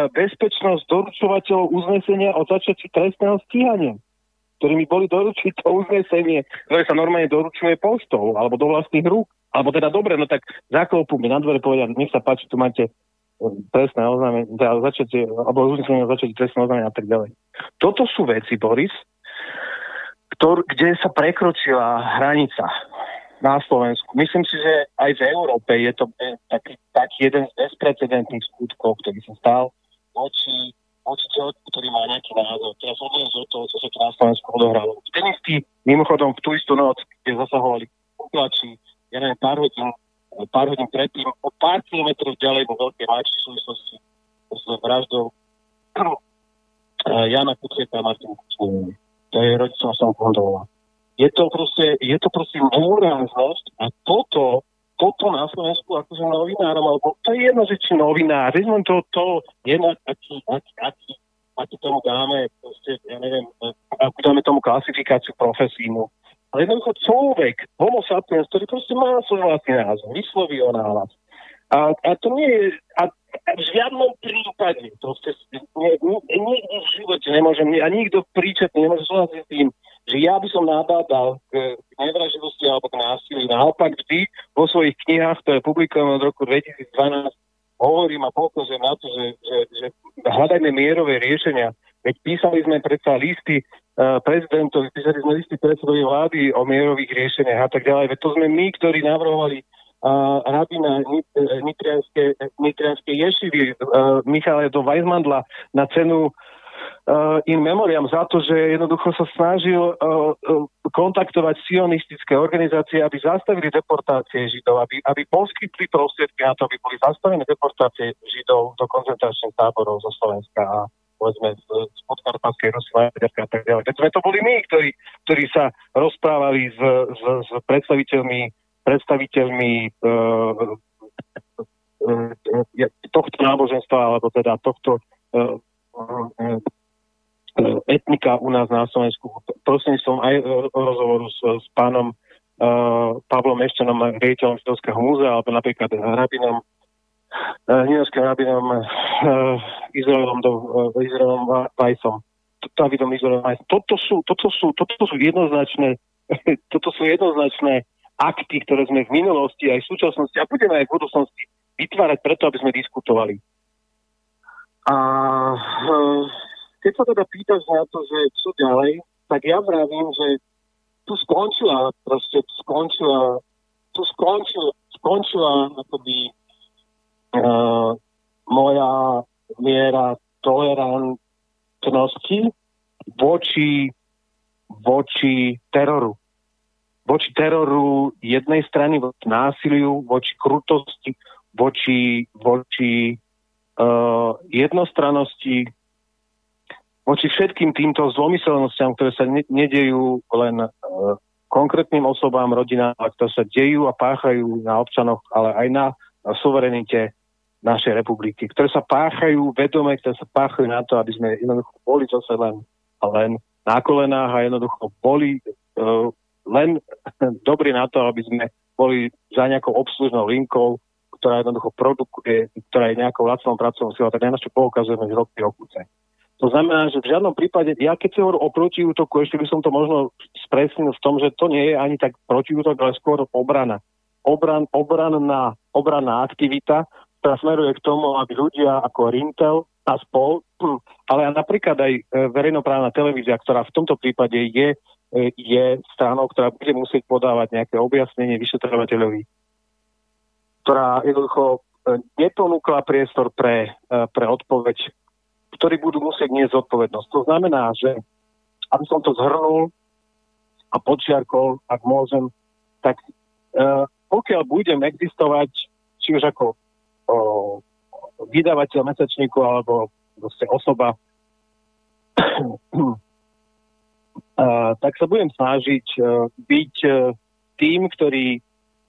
bezpečnosť doručovateľov uznesenia o začiatí trestného stíhania ktorými boli doručiť to uznesenie, ktoré sa normálne doručuje poštou alebo do vlastných rúk. Alebo teda dobre, no tak zaklopú mi na dvere povedať, nech sa páči, tu máte trestné oznámenie, teda začatie, alebo uznesenie o začatí trestného oznámenia a tak ďalej. Toto sú veci, Boris, ktor, kde sa prekročila hranica na Slovensku. Myslím si, že aj v Európe je to taký, taký jeden z bezprecedentných skutkov, ktorý sa stal voči, voči človeku, ktorý má nejaký názor. Teraz odliadne od toho, čo sa na Slovensku odohralo. Ten istý, mimochodom, v tú istú noc, kde zasahovali uplači, ja neviem, pár hodín pár hodín predtým, o pár kilometrov ďalej vo Veľkej Máči v súvislosti s vraždou Jana Kuciaka a Martina Kučnevej. To je rodičom som kontroloval. Je to proste, je to proste morálnosť a toto, toto na Slovensku akože novinárom, alebo to je jedno, že či novinár, že to, to je na aký, aký, aký, aký tomu dáme, proste, ja neviem, akú dáme tomu klasifikáciu profesínu ale jednoducho človek, homo sapiens, ktorý proste má svoj vlastný názor, vysloví o nálad. A, a to nie je, a v žiadnom prípade, proste nikdy v živote nemôžem, a nikto príčetne nemôže súhlasiť s tým, že ja by som nabádal k nevraživosti alebo k násilí. Naopak vždy vo svojich knihách, ktoré publikujem od roku 2012, hovorím a poukazujem na to, že, že, že hľadajme mierové riešenia. Veď písali sme predsa listy prezidentovi, písali sme listy predsedovi vlády o mierových riešeniach a tak ďalej. Veď to sme my, ktorí navrhovali uh, rabina nitrianskej, ješivy uh, Michala do Weizmandla na cenu uh, in memoriam za to, že jednoducho sa snažil uh, uh, kontaktovať sionistické organizácie, aby zastavili deportácie Židov, aby, aby poskytli prostriedky na to, aby boli zastavené deportácie Židov do koncentračných táborov zo Slovenska a povedzme z, podkarpatskej Rusy, a tak ďalej. Veď sme to boli my, ktorí, ktorí sa rozprávali s, s, s predstaviteľmi, predstaviteľmi uh, tohto náboženstva, alebo teda tohto etnika u nás na Slovensku. Prosím som aj rozhovoru s, s pánom uh, Pavlom Eščanom, riaditeľom Židovského múzea, alebo napríklad rabinom uh, New rabinom uh, Izraelom, do, uh, Izraelom Vajsom. Davidom Izraelom Vajsom. Toto sú, toto sú, toto sú jednoznačné toto sú jednoznačné akty, ktoré sme v minulosti aj v súčasnosti a budeme aj v budúcnosti vytvárať preto, aby sme diskutovali. A uh, keď sa teda pýtaš na to, že čo ďalej, tak ja vravím, že tu skončila, proste tu skončila, tu skončila, skončila akoby uh, moja miera tolerantnosti voči, voči teroru. Voči teroru jednej strany, voči násiliu, voči krutosti, voči, voči uh, jednostrannosti, voči všetkým týmto zlomyselnostiam, ktoré sa ne- nedejú len uh, konkrétnym osobám, rodinám, ale ktoré sa dejú a páchajú na občanoch, ale aj na suverenite našej republiky, ktoré sa páchajú vedome, ktoré sa páchajú na to, aby sme jednoducho boli zase len, len na kolenách a jednoducho boli uh, len dobrí na to, aby sme boli za nejakou obslužnou linkou, ktorá jednoducho produkuje, ktorá je nejakou lacnou pracovnou silou, tak na čo poukazujeme z roky okuce. To znamená, že v žiadnom prípade, ja keď si hovorím o protiútoku, ešte by som to možno spresnil v tom, že to nie je ani tak protiútok, ale skôr obrana. Obran, obranná, obranná aktivita, ktorá smeruje k tomu, aby ľudia ako Rintel a spol, ale napríklad aj e, verejnoprávna televízia, ktorá v tomto prípade je, e, je stranou, ktorá bude musieť podávať nejaké objasnenie vyšetrovateľovi, ktorá jednoducho e, neponúkla priestor pre, pre odpoveď, ktorí budú musieť niesť zodpovednosť. To znamená, že aby som to zhrnul a počiarkol, ak môžem, tak pokiaľ budem existovať, či už ako o, vydavateľ mesačníku alebo proste osoba, a, tak sa budem snažiť e, byť e, tým, ktorý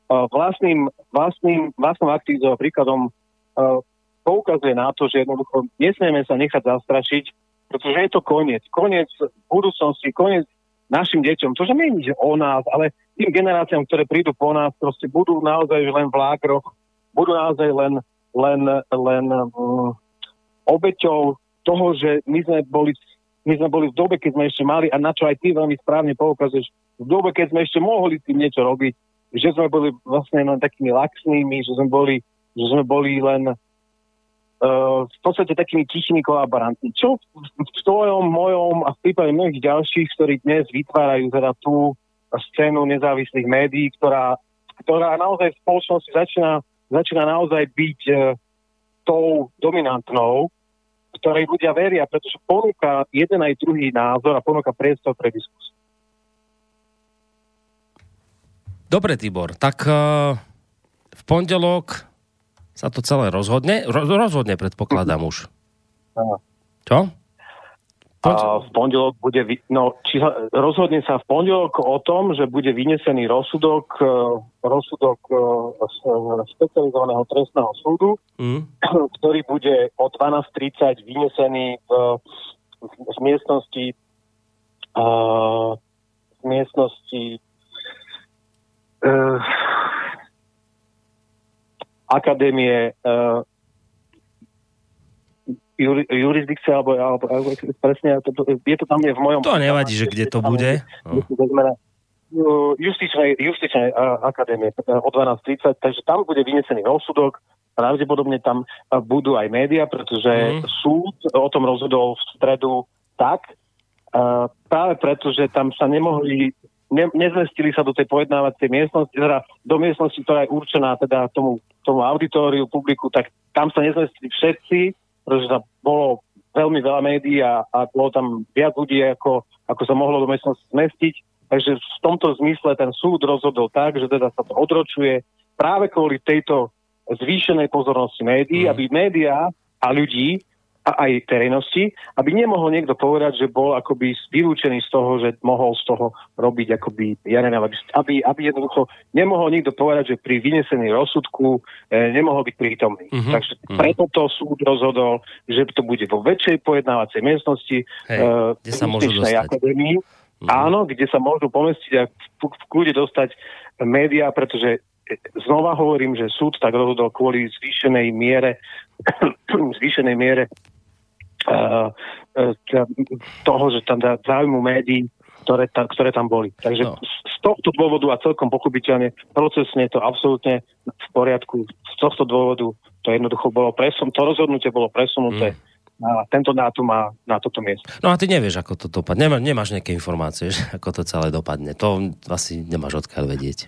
vlastným, vlastným, vlastnou aktivitou a príkladom a, poukazuje na to, že jednoducho nesmieme sa nechať zastrašiť, pretože je to koniec. Koniec budúcnosti, koniec našim deťom. To, že nie o nás, ale tým generáciám, ktoré prídu po nás, proste budú naozaj len v lágroch, budú naozaj len, len, len um, obeťou toho, že my sme boli my sme boli v dobe, keď sme ešte mali, a na čo aj ty veľmi správne poukazuješ, v dobe, keď sme ešte mohli tým niečo robiť, že sme boli vlastne len takými laxnými, že sme boli, že sme boli len uh, v podstate takými tichými kolaborantmi. Čo v, v tvojom, mojom a v prípade mnohých ďalších, ktorí dnes vytvárajú teda tú scénu nezávislých médií, ktorá, ktorá naozaj v spoločnosti začína, začína naozaj byť uh, tou dominantnou, ktorej ľudia veria, pretože ponúka jeden aj druhý názor a ponúka priestor pre diskusiu. Dobre, Tibor, tak uh, v pondelok sa to celé rozhodne. Ro- rozhodne predpokladám už. Čo? A v pondelok bude, no, či sa, rozhodne sa v pondelok o tom, že bude vynesený rozsudok, e, rozsudok e, specializovaného trestného súdu, mm. ktorý bude o 12.30 vynesený v, v miestnosti uh, v miestnosti uh, Akadémie uh, juri, jurisdikcia, alebo, alebo, alebo presne, to, to, je to tam je v mojom... To nevadí, že kde to bude. No. Justičnej, justičnej akadémie o 12.30, takže tam bude vynesený rozsudok, pravdepodobne tam budú aj média, pretože mm. súd o tom rozhodol v stredu tak, práve preto, že tam sa nemohli ne, nezmestili sa do tej pojednávacej miestnosti, teda do miestnosti, ktorá je určená teda tomu, tomu auditóriu, publiku, tak tam sa nezmestili všetci, pretože sa bolo veľmi veľa médií a, a bolo tam viac ľudí, ako, ako sa mohlo do miestnosti zmestiť. Takže v tomto zmysle ten súd rozhodol tak, že teda sa to odročuje práve kvôli tejto zvýšenej pozornosti médií, mm. aby médiá a ľudí a aj verejnosti, aby nemohol niekto povedať, že bol akoby vylúčený z toho, že mohol z toho robiť akoby, ja neviem, aby, aby, jednoducho nemohol niekto povedať, že pri vynesení rozsudku e, nemohol byť prítomný. Mm-hmm. Takže mm-hmm. preto to súd rozhodol, že to bude vo väčšej pojednávacej miestnosti Hej, e, kde sa môžu dostať. akadémii, mm-hmm. áno, kde sa môžu pomestiť a v, v kľude dostať médiá, pretože e, znova hovorím, že súd tak rozhodol kvôli zvýšenej miere zvýšenej miere toho, že tam záujmu médií, ktoré, tam, ktoré tam boli. Takže no. z tohto dôvodu a celkom pochopiteľne procesne to absolútne v poriadku. Z tohto dôvodu to jednoducho bolo presun, to rozhodnutie bolo presunuté mm. na tento dátum a na toto miesto. No a ty nevieš, ako to dopadne. Nemá, nemáš nejaké informácie, že ako to celé dopadne. To asi nemáš odkiaľ vedieť.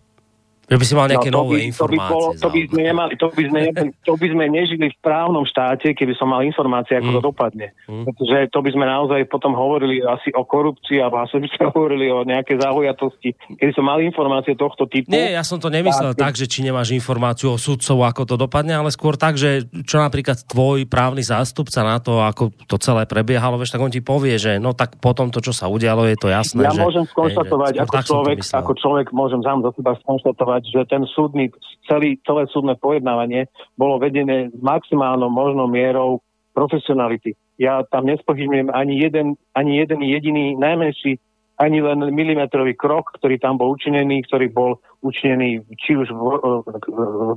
Že by si mal nejaké no, nové by, informácie. To by, bolo, to, by sme nemali, to, by sme, to by sme nežili v právnom štáte, keby som mal informácie, ako mm. to dopadne. Mm. Pretože to by sme naozaj potom hovorili asi o korupcii, alebo asi by sme hovorili o nejaké záhojatosti. Keby som mal informácie tohto typu... Nie, ja som to nemyslel tak, tak, že či nemáš informáciu o sudcov, ako to dopadne, ale skôr tak, že čo napríklad tvoj právny zástupca na to, ako to celé prebiehalo, vieš, tak on ti povie, že no tak potom to, čo sa udialo, je to jasné. Ja že, môžem skonštatovať, hej, že, ako, človek, ako človek môžem sám do seba skonštatovať, povedať, že ten súdny, celý, celé súdne pojednávanie bolo vedené s maximálnou možnou mierou profesionality. Ja tam nespochybňujem ani jeden, ani jeden jediný najmenší ani len milimetrový krok, ktorý tam bol učinený, ktorý bol učinený či už vo,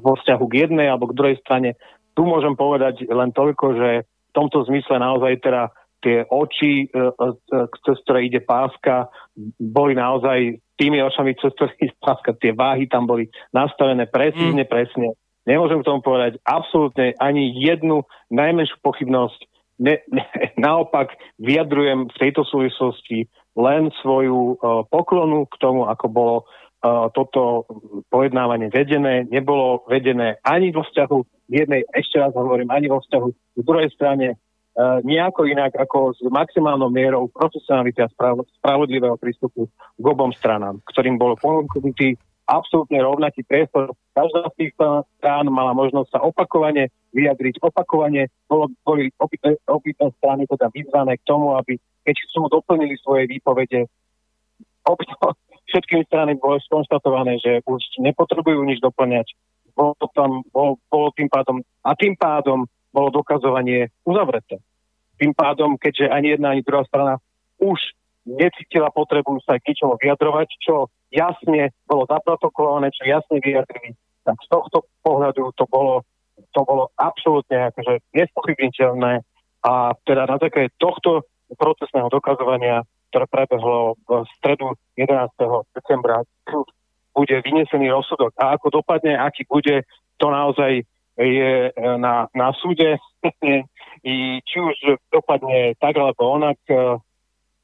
vo vzťahu k jednej alebo k druhej strane. Tu môžem povedať len toľko, že v tomto zmysle naozaj teda tie oči, e, e, cez ktoré ide páska, boli naozaj tými očami, cez ktoré páska, tie váhy tam boli nastavené presne, mm. presne. Nemôžem k tomu povedať absolútne ani jednu najmenšiu pochybnosť. Ne, ne, naopak vyjadrujem v tejto súvislosti len svoju uh, poklonu k tomu, ako bolo uh, toto pojednávanie vedené. Nebolo vedené ani vo vzťahu jednej, ešte raz hovorím, ani vo vzťahu k druhej strane nejako inak ako s maximálnou mierou profesionality a spravodlivého prístupu k obom stranám, ktorým bol ponúknutý absolútne rovnaký priestor. Každá z tých strán mala možnosť sa opakovane vyjadriť. Opakovane bolo, boli obidve, obidve strany teda vyzvané k tomu, aby keď chcú doplnili svoje výpovede, všetkými strany bolo skonštatované, že už nepotrebujú nič doplňať. Bolo, tam, bolo, bolo tým pádom, a tým pádom bolo dokazovanie uzavreté. Tým pádom, keďže ani jedna, ani druhá strana už necítila potrebu sa k ničomu vyjadrovať, čo jasne bolo zaprotokolované, čo jasne vyjadrili, tak z tohto pohľadu to bolo, to bolo absolútne akože nespochybniteľné a teda na základe tohto procesného dokazovania, ktoré prebehlo v stredu 11. decembra, bude vynesený rozsudok. A ako dopadne, aký bude, to naozaj je e, na, na súde. I či už dopadne tak alebo onak, uh,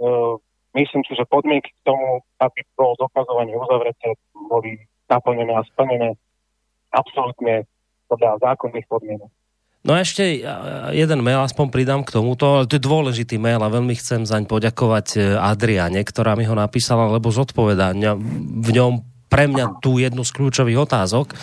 uh, myslím si, že podmienky k tomu, aby bolo dokazovanie uzavreté, boli naplnené a splnené absolútne podľa zákonných podmienok. No a ešte jeden mail aspoň pridám k tomuto, to je dôležitý mail a veľmi chcem zaň poďakovať Adriane, ktorá mi ho napísala, lebo zodpovedá v ňom pre mňa tú jednu z kľúčových otázok.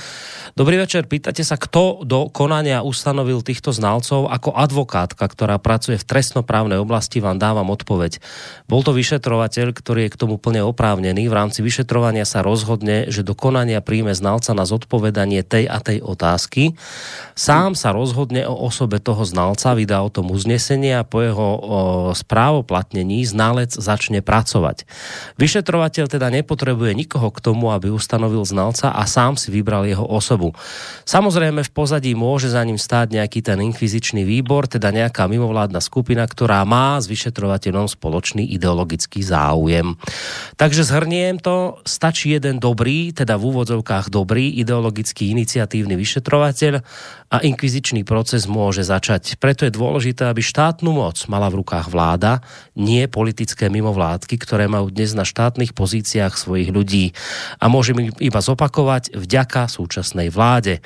Dobrý večer, pýtate sa, kto do konania ustanovil týchto znalcov ako advokátka, ktorá pracuje v trestnoprávnej oblasti, vám dávam odpoveď. Bol to vyšetrovateľ, ktorý je k tomu plne oprávnený. V rámci vyšetrovania sa rozhodne, že do konania príjme znalca na zodpovedanie tej a tej otázky. Sám sa rozhodne o osobe toho znalca, vydá o tom uznesenie a po jeho o, správoplatnení znalec začne pracovať. Vyšetrovateľ teda nepotrebuje nikoho k tomu, aby ustanovil znalca a sám si vybral jeho osobu. Samozrejme v pozadí môže za ním stáť nejaký ten inkvizičný výbor, teda nejaká mimovládna skupina, ktorá má s vyšetrovateľom spoločný ideologický záujem. Takže zhrniem to, stačí jeden dobrý, teda v úvodzovkách dobrý, ideologický iniciatívny vyšetrovateľ a inkvizičný proces môže začať. Preto je dôležité, aby štátnu moc mala v rukách vláda, nie politické mimovládky, ktoré majú dnes na štátnych pozíciách svojich ľudí. A môžem iba zopakovať vďaka súčasnej vláde.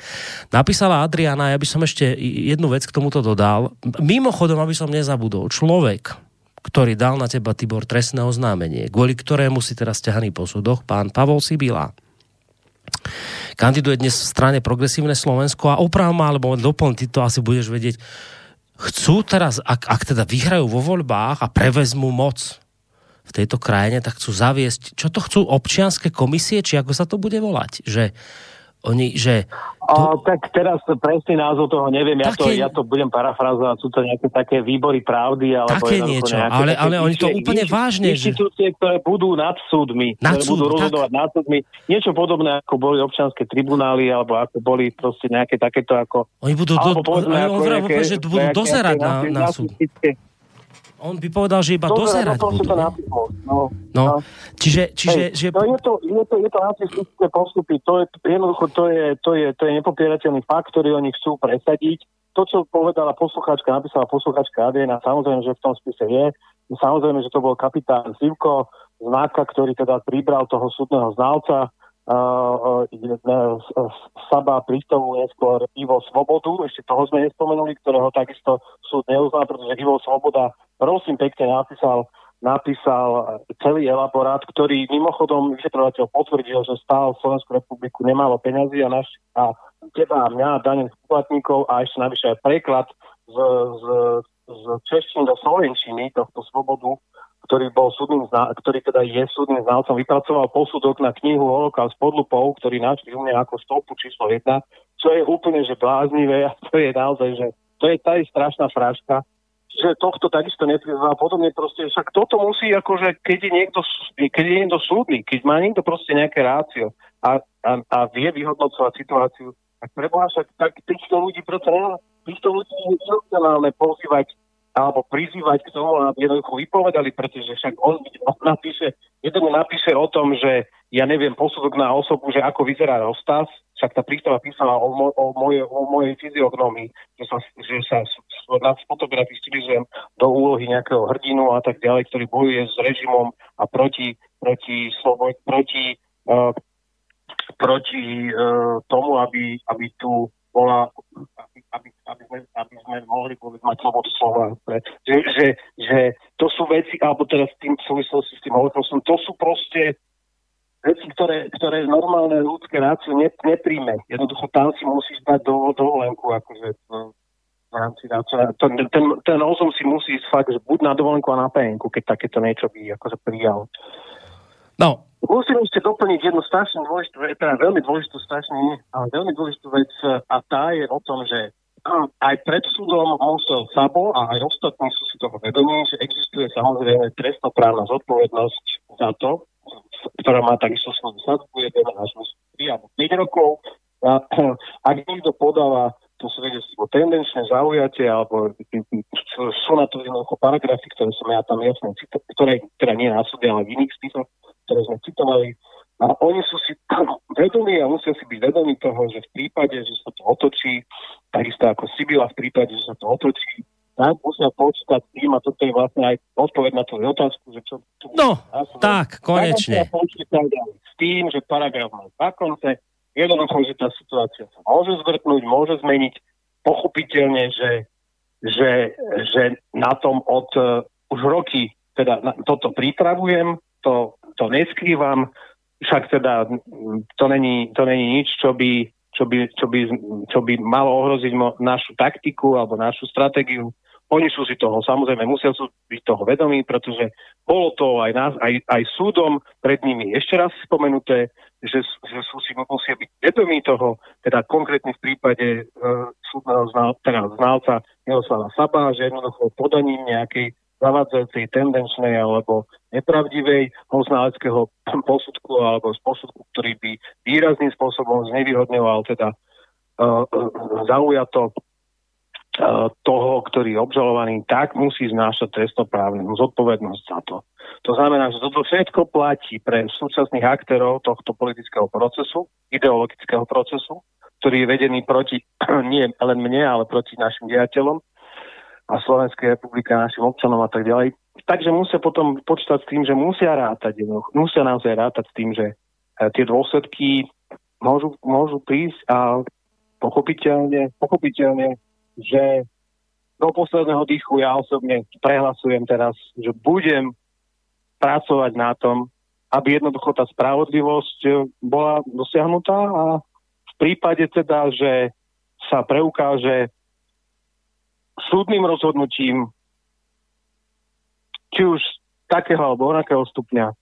Napísala Adriana, ja by som ešte jednu vec k tomuto dodal. Mimochodom, aby som nezabudol, človek, ktorý dal na teba, Tibor, trestné oznámenie, kvôli ktorému si teraz ťahaný po súdoch, pán Pavol Sibila, kandiduje dnes v strane Progresívne Slovensko a opravom alebo doplň, ty to asi budeš vedieť, chcú teraz, ak, ak teda vyhrajú vo voľbách a prevezmú moc v tejto krajine, tak chcú zaviesť, čo to chcú občianske komisie, či ako sa to bude volať, že oni, že... To... A, tak teraz presný názov toho neviem, ja, také... to, ja to budem parafrazovať, sú to nejaké také výbory pravdy, alebo také niečo, nejaké, ale, ale oni to úplne vážne... Inštitúcie, že... ktoré budú nad súdmi, nad ktoré súd, budú rozhodovať tak... nad súdmi, niečo podobné, ako boli občanské tribunály, alebo ako boli proste nejaké takéto ako... Oni budú, do, povedzme, ako nejaké, že budú dozerať na, na súd. On by povedal, že iba Dobre, dozerať budú. To no, no, no. Čiže, čiže Hej, že... No, je to, je to, je to nacistické postupy, to je, jednoducho to je, to je, to je nepopierateľný fakt, ktorý oni chcú presadiť. To, čo povedala poslucháčka, napísala poslucháčka Adriana, samozrejme, že v tom spise je. Samozrejme, že to bol kapitán Zivko, znáka, ktorý teda pribral toho súdneho znalca, uh, uh, Saba prístavu neskôr Ivo Svobodu, ešte toho sme nespomenuli, ktorého takisto súd neuznal, pretože Ivo Svoboda prosím pekne napísal, napísal celý elaborát, ktorý mimochodom vyšetrovateľ potvrdil, že stál Slovenskú republiku nemálo peňazí a, naš, a teba a mňa, daných poplatníkov a ešte navyše aj preklad z, z, z češtiny do slovenčiny tohto svobodu, ktorý bol súdnym, ktorý teda je súdnym znalcom, vypracoval posudok na knihu Holokaust pod lupou, ktorý našli u mňa ako stopu číslo 1, čo je úplne že bláznivé a to je naozaj, že to je tá strašná fraška, že tohto takisto neprizná a podobne. Proste, však toto musí akože, keď je niekto, keď je niekto súdny, keď má niekto proste nejaké rácio a, a, a vie vyhodnocovať situáciu, tak preboha však tak týchto ľudí proste týchto ľudí je iracionálne pozývať alebo prizývať k tomu, aby jednoducho vypovedali, pretože však on, on napíše, jeden napíše o tom, že ja neviem, posudok na osobu, že ako vyzerá rozstav, však tá prístava písala o, mo, o, moje, o mojej fyziognomii, že sa, že sa na fotografii stilizujem do úlohy nejakého hrdinu a tak ďalej, ktorý bojuje s režimom a proti, proti, slovo, proti, uh, proti uh, tomu, aby, aby tu bola, aby, aby, aby, sme, aby sme mohli mať slobodu slova. Že, že, že to sú veci, alebo teraz tým súvislosti s tým holokostom, to sú proste veci, ktoré, ktoré normálne ľudské rácio ne, nepríjme. Jednoducho tam si musíš dať do, dovolenku, akože v rámci ten, ten, ten ozum si musí ísť fakt, že buď na dovolenku a na penku, keď takéto niečo by akože prijal. No, Musím ešte doplniť jednu strašne dôležitú vec, teda veľmi dôležitú strašne, ale veľmi dôležitú vec a tá je o tom, že aj pred súdom musel Sabo a aj ostatní sú si toho vedomí, že existuje samozrejme trestnoprávna zodpovednosť za to, ktorá má takisto svoju sadzbu 1 až 3 alebo 5 rokov. A, ak niekto podáva to svedectvo tendenčne zaujatie, alebo sú na to jednoducho paragrafy, ktoré som ja tam jasne citoval, ktoré teda nie na súde, ale v iných spisoch, ktoré sme citovali. A oni sú si vedomí a musia si byť vedomí toho, že v prípade, že sa to otočí, takisto ako Sibila v prípade, že sa to otočí, tak musia počítať tým, a toto je vlastne aj odpoveď na tvoju otázku, že čo... čo no, tak, konečne. Tak počítať s tým, že paragraf má dva konce, jednoducho, že tá situácia sa môže zvrtnúť, môže zmeniť, pochopiteľne, že, že, že na tom od uh, už roky teda na, toto pripravujem, to, to neskrývam, však teda to není, to není nič, čo by, čo by, čo by, čo by malo ohroziť mo, našu taktiku alebo našu stratégiu. Oni sú si toho, samozrejme, musia sú byť toho vedomí, pretože bolo to aj, nás, aj, aj súdom pred nimi ešte raz spomenuté, že, že sú si musia byť vedomí toho, teda konkrétne v prípade e, súdneho znal, teda znalca Miroslava Saba, že jednoducho podaním nejakej zavádzajúcej, tendenčnej alebo nepravdivej znaleckého posudku alebo z posudku, ktorý by výrazným spôsobom znevýhodňoval teda uh, zaujato toho, ktorý je obžalovaný, tak musí znášať trestnoprávnu zodpovednosť za to. To znamená, že toto všetko platí pre súčasných aktérov tohto politického procesu, ideologického procesu, ktorý je vedený proti nie len mne, ale proti našim diateľom a Slovenskej republike, našim občanom a tak ďalej. Takže musia potom počítať s tým, že musia rátať, musia naozaj rátať s tým, že e, tie dôsledky môžu, môžu prísť a pochopiteľne, pochopiteľne že do posledného dýchu ja osobne prehlasujem teraz, že budem pracovať na tom, aby jednoducho tá spravodlivosť bola dosiahnutá a v prípade teda, že sa preukáže súdnym rozhodnutím, či už takého alebo onakého stupňa,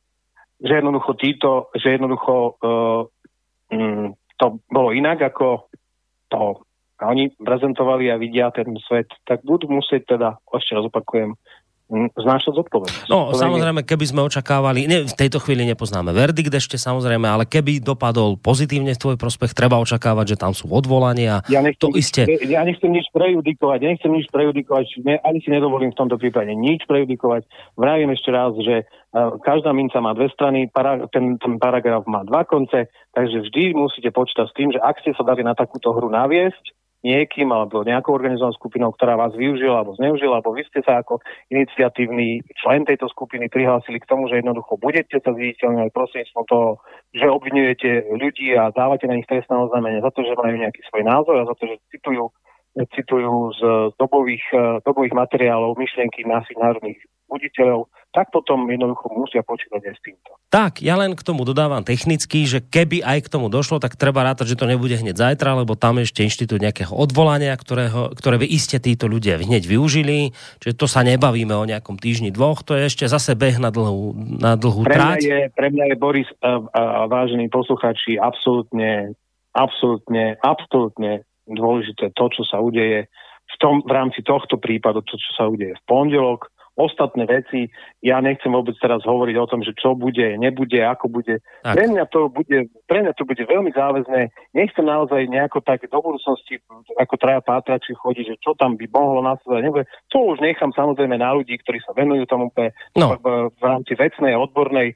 že jednoducho títo, že jednoducho uh, um, to bolo inak, ako to a oni prezentovali a vidia ten svet, tak budú musieť teda, ešte raz opakujem, znášať zodpovednosť. No, samozrejme, keby sme očakávali, ne, v tejto chvíli nepoznáme verdikt ešte samozrejme, ale keby dopadol pozitívne v tvoj prospech, treba očakávať, že tam sú odvolania. Ja nechcem, to isté... ja nechcem nič prejudikovať, ja nechcem nič prejudikovať, ne, ani si nedovolím v tomto prípade nič prejudikovať. Vravím ešte raz, že uh, každá minca má dve strany, para, ten, ten paragraf má dva konce, takže vždy musíte počítať s tým, že ak ste sa dali na takúto hru naviesť, niekým alebo nejakou organizovanou skupinou, ktorá vás využila alebo zneužila, alebo vy ste sa ako iniciatívny člen tejto skupiny prihlásili k tomu, že jednoducho budete sa zviditeľňovať prostredníctvom toho, že obvinujete ľudí a dávate na nich trestné oznámenie za to, že majú nejaký svoj názor a za to, že citujú citujú z dobových, dobových materiálov myšlienky našich národných buditeľov, tak potom jednoducho musia počítať aj s týmto. Tak, ja len k tomu dodávam technicky, že keby aj k tomu došlo, tak treba rátať, že to nebude hneď zajtra, lebo tam ešte inštitút nejakého odvolania, ktorého, ktoré by iste títo ľudia hneď využili, čiže to sa nebavíme o nejakom týždni dvoch, to je ešte zase beh na dlhú, na dlhú pre mňa Je, pre mňa je Boris a, a, a vážení posluchači absolútne, absolútne, absolútne dôležité to, čo sa udeje v, tom, v rámci tohto prípadu, to, čo sa udeje v pondelok, ostatné veci. Ja nechcem vôbec teraz hovoriť o tom, že čo bude, nebude, ako bude. Pre mňa, to bude pre mňa to bude veľmi záväzné. Nechcem naozaj nejako tak do budúcnosti, ako traja pátrači chodí, že čo tam by mohlo následovať, nebude. To už nechám samozrejme na ľudí, ktorí sa venujú tomu pe, no. v, v rámci vecnej a odbornej e,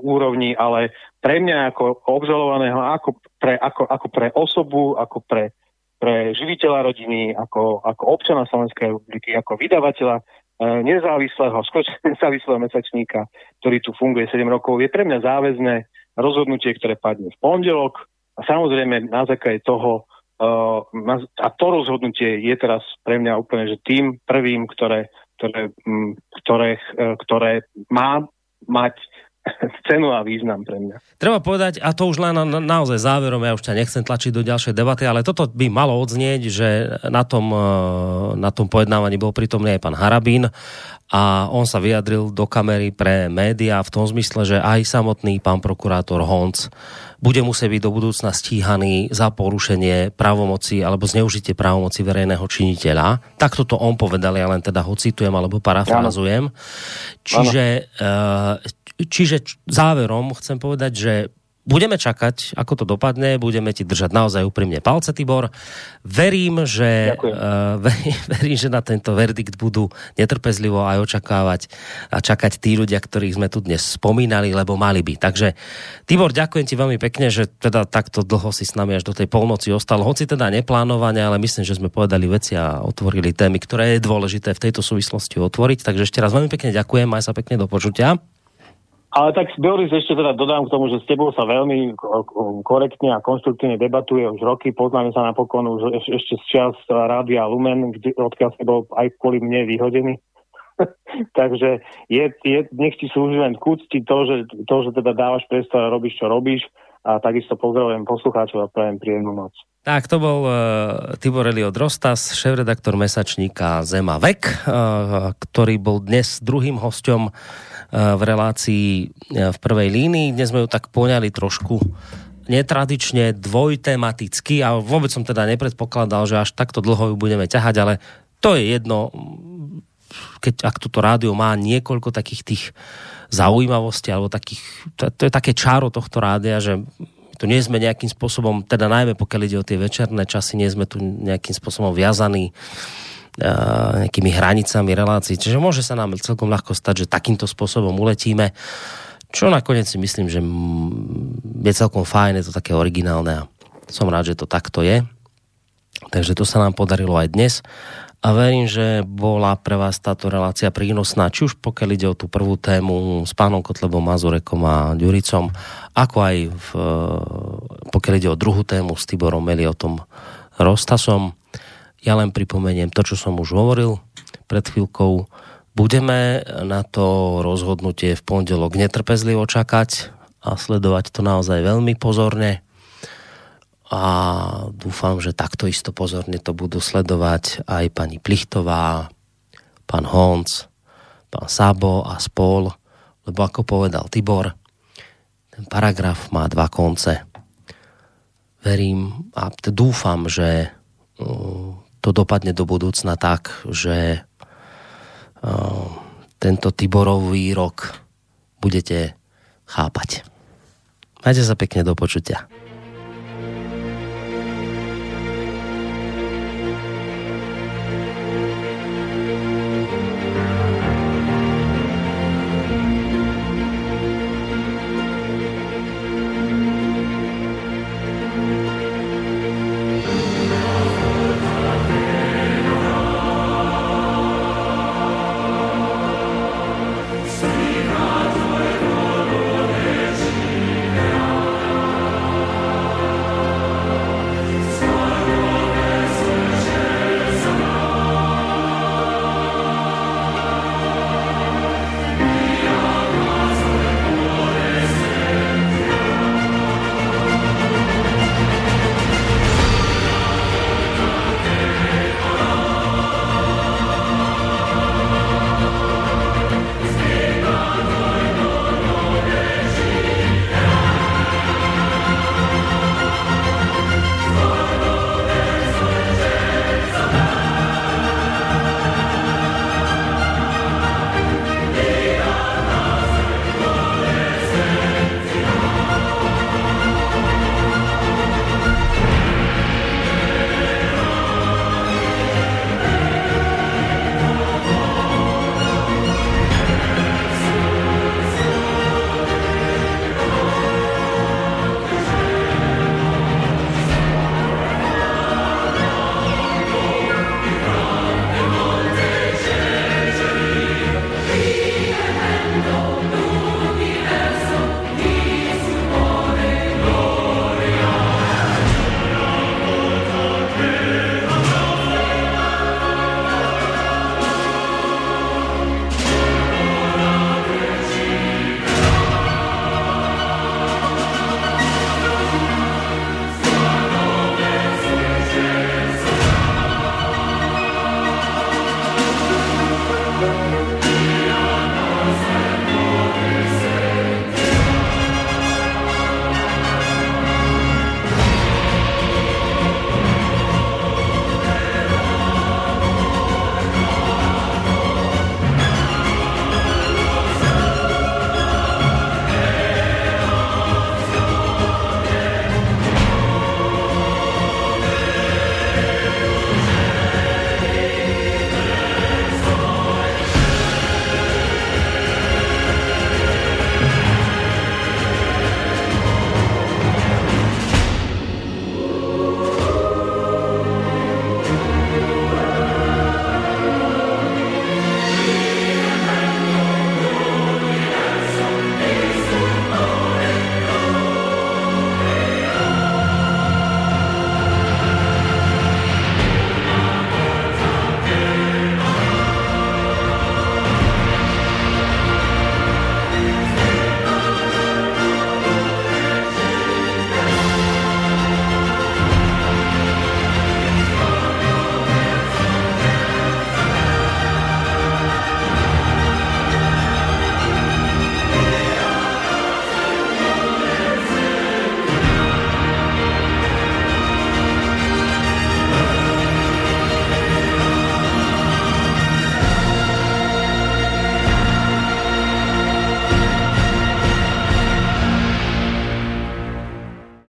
úrovni, ale pre mňa ako obžalovaného, ako pre, ako, ako pre osobu, ako pre pre živiteľa rodiny, ako, ako občana Slovenskej republiky, ako vydavateľa E, nezávislého, skutočne nezávislého mesačníka, ktorý tu funguje 7 rokov, je pre mňa záväzné rozhodnutie, ktoré padne v pondelok. A samozrejme na základe toho uh, a to rozhodnutie je teraz pre mňa úplne, že tým prvým, ktoré, ktoré, ktoré, uh, ktoré má mať cenu a význam pre mňa. Treba povedať, a to už len na, naozaj záverom, ja už ťa nechcem tlačiť do ďalšej debaty, ale toto by malo odznieť, že na tom, e, na tom pojednávaní bol prítomný aj pán Harabín a on sa vyjadril do kamery pre médiá v tom zmysle, že aj samotný pán prokurátor Honc bude musieť byť do budúcna stíhaný za porušenie právomoci alebo zneužitie právomoci verejného činiteľa. Tak toto on povedal, ja len teda ho citujem alebo parafrázujem. Čiže, uh, čiže záverom chcem povedať, že budeme čakať, ako to dopadne, budeme ti držať naozaj úprimne palce, Tibor. Verím, že, uh, verím, že na tento verdikt budú netrpezlivo aj očakávať a čakať tí ľudia, ktorých sme tu dnes spomínali, lebo mali by. Takže Tibor, ďakujem ti veľmi pekne, že teda takto dlho si s nami až do tej polnoci ostal. Hoci teda neplánovane, ale myslím, že sme povedali veci a otvorili témy, ktoré je dôležité v tejto súvislosti otvoriť. Takže ešte raz veľmi pekne ďakujem, maj sa pekne do počutia. Ale tak Boris ešte teda dodám k tomu, že s tebou sa veľmi korektne a konštruktívne debatuje už roky, poznáme sa napokon už ešte z čas Rádia Lumen, kde, odkiaľ si bol aj kvôli mne vyhodený. Takže je, je, nech ti slúži len kúcti to že, to, že teda dávaš priestor a robíš, čo robíš. A takisto pozdravujem poslucháčov a prajem príjemnú noc. Tak, to bol uh, Tibor Elio Drostas, šéf-redaktor mesačníka Zema Vek, uh, ktorý bol dnes druhým hosťom v relácii e, v prvej línii. Dnes sme ju tak poňali trošku netradične dvojtematicky a vôbec som teda nepredpokladal, že až takto dlho ju budeme ťahať, ale to je jedno, keď ak toto rádio má niekoľko takých tých zaujímavostí, alebo takých, to, to je také čáro tohto rádia, že tu nie sme nejakým spôsobom, teda najmä pokiaľ ide o tie večerné časy, nie sme tu nejakým spôsobom viazaní nejakými hranicami relácií. Čiže môže sa nám celkom ľahko stať, že takýmto spôsobom uletíme, čo nakoniec si myslím, že je celkom fajn, je to také originálne a som rád, že to takto je. Takže to sa nám podarilo aj dnes a verím, že bola pre vás táto relácia prínosná, či už pokiaľ ide o tú prvú tému s pánom Kotlebom, Mazurekom a Ďuricom, ako aj v, pokiaľ ide o druhú tému s Tiborom Meliotom Rostasom. Ja len pripomeniem to, čo som už hovoril pred chvíľkou. Budeme na to rozhodnutie v pondelok netrpezlivo čakať a sledovať to naozaj veľmi pozorne. A dúfam, že takto isto pozorne to budú sledovať aj pani Plichtová, pán Honc, pán Sabo a spol, lebo ako povedal Tibor, ten paragraf má dva konce. Verím a dúfam, že to dopadne do budúcna tak, že uh, tento Tiborový rok budete chápať. Majte sa pekne do počutia.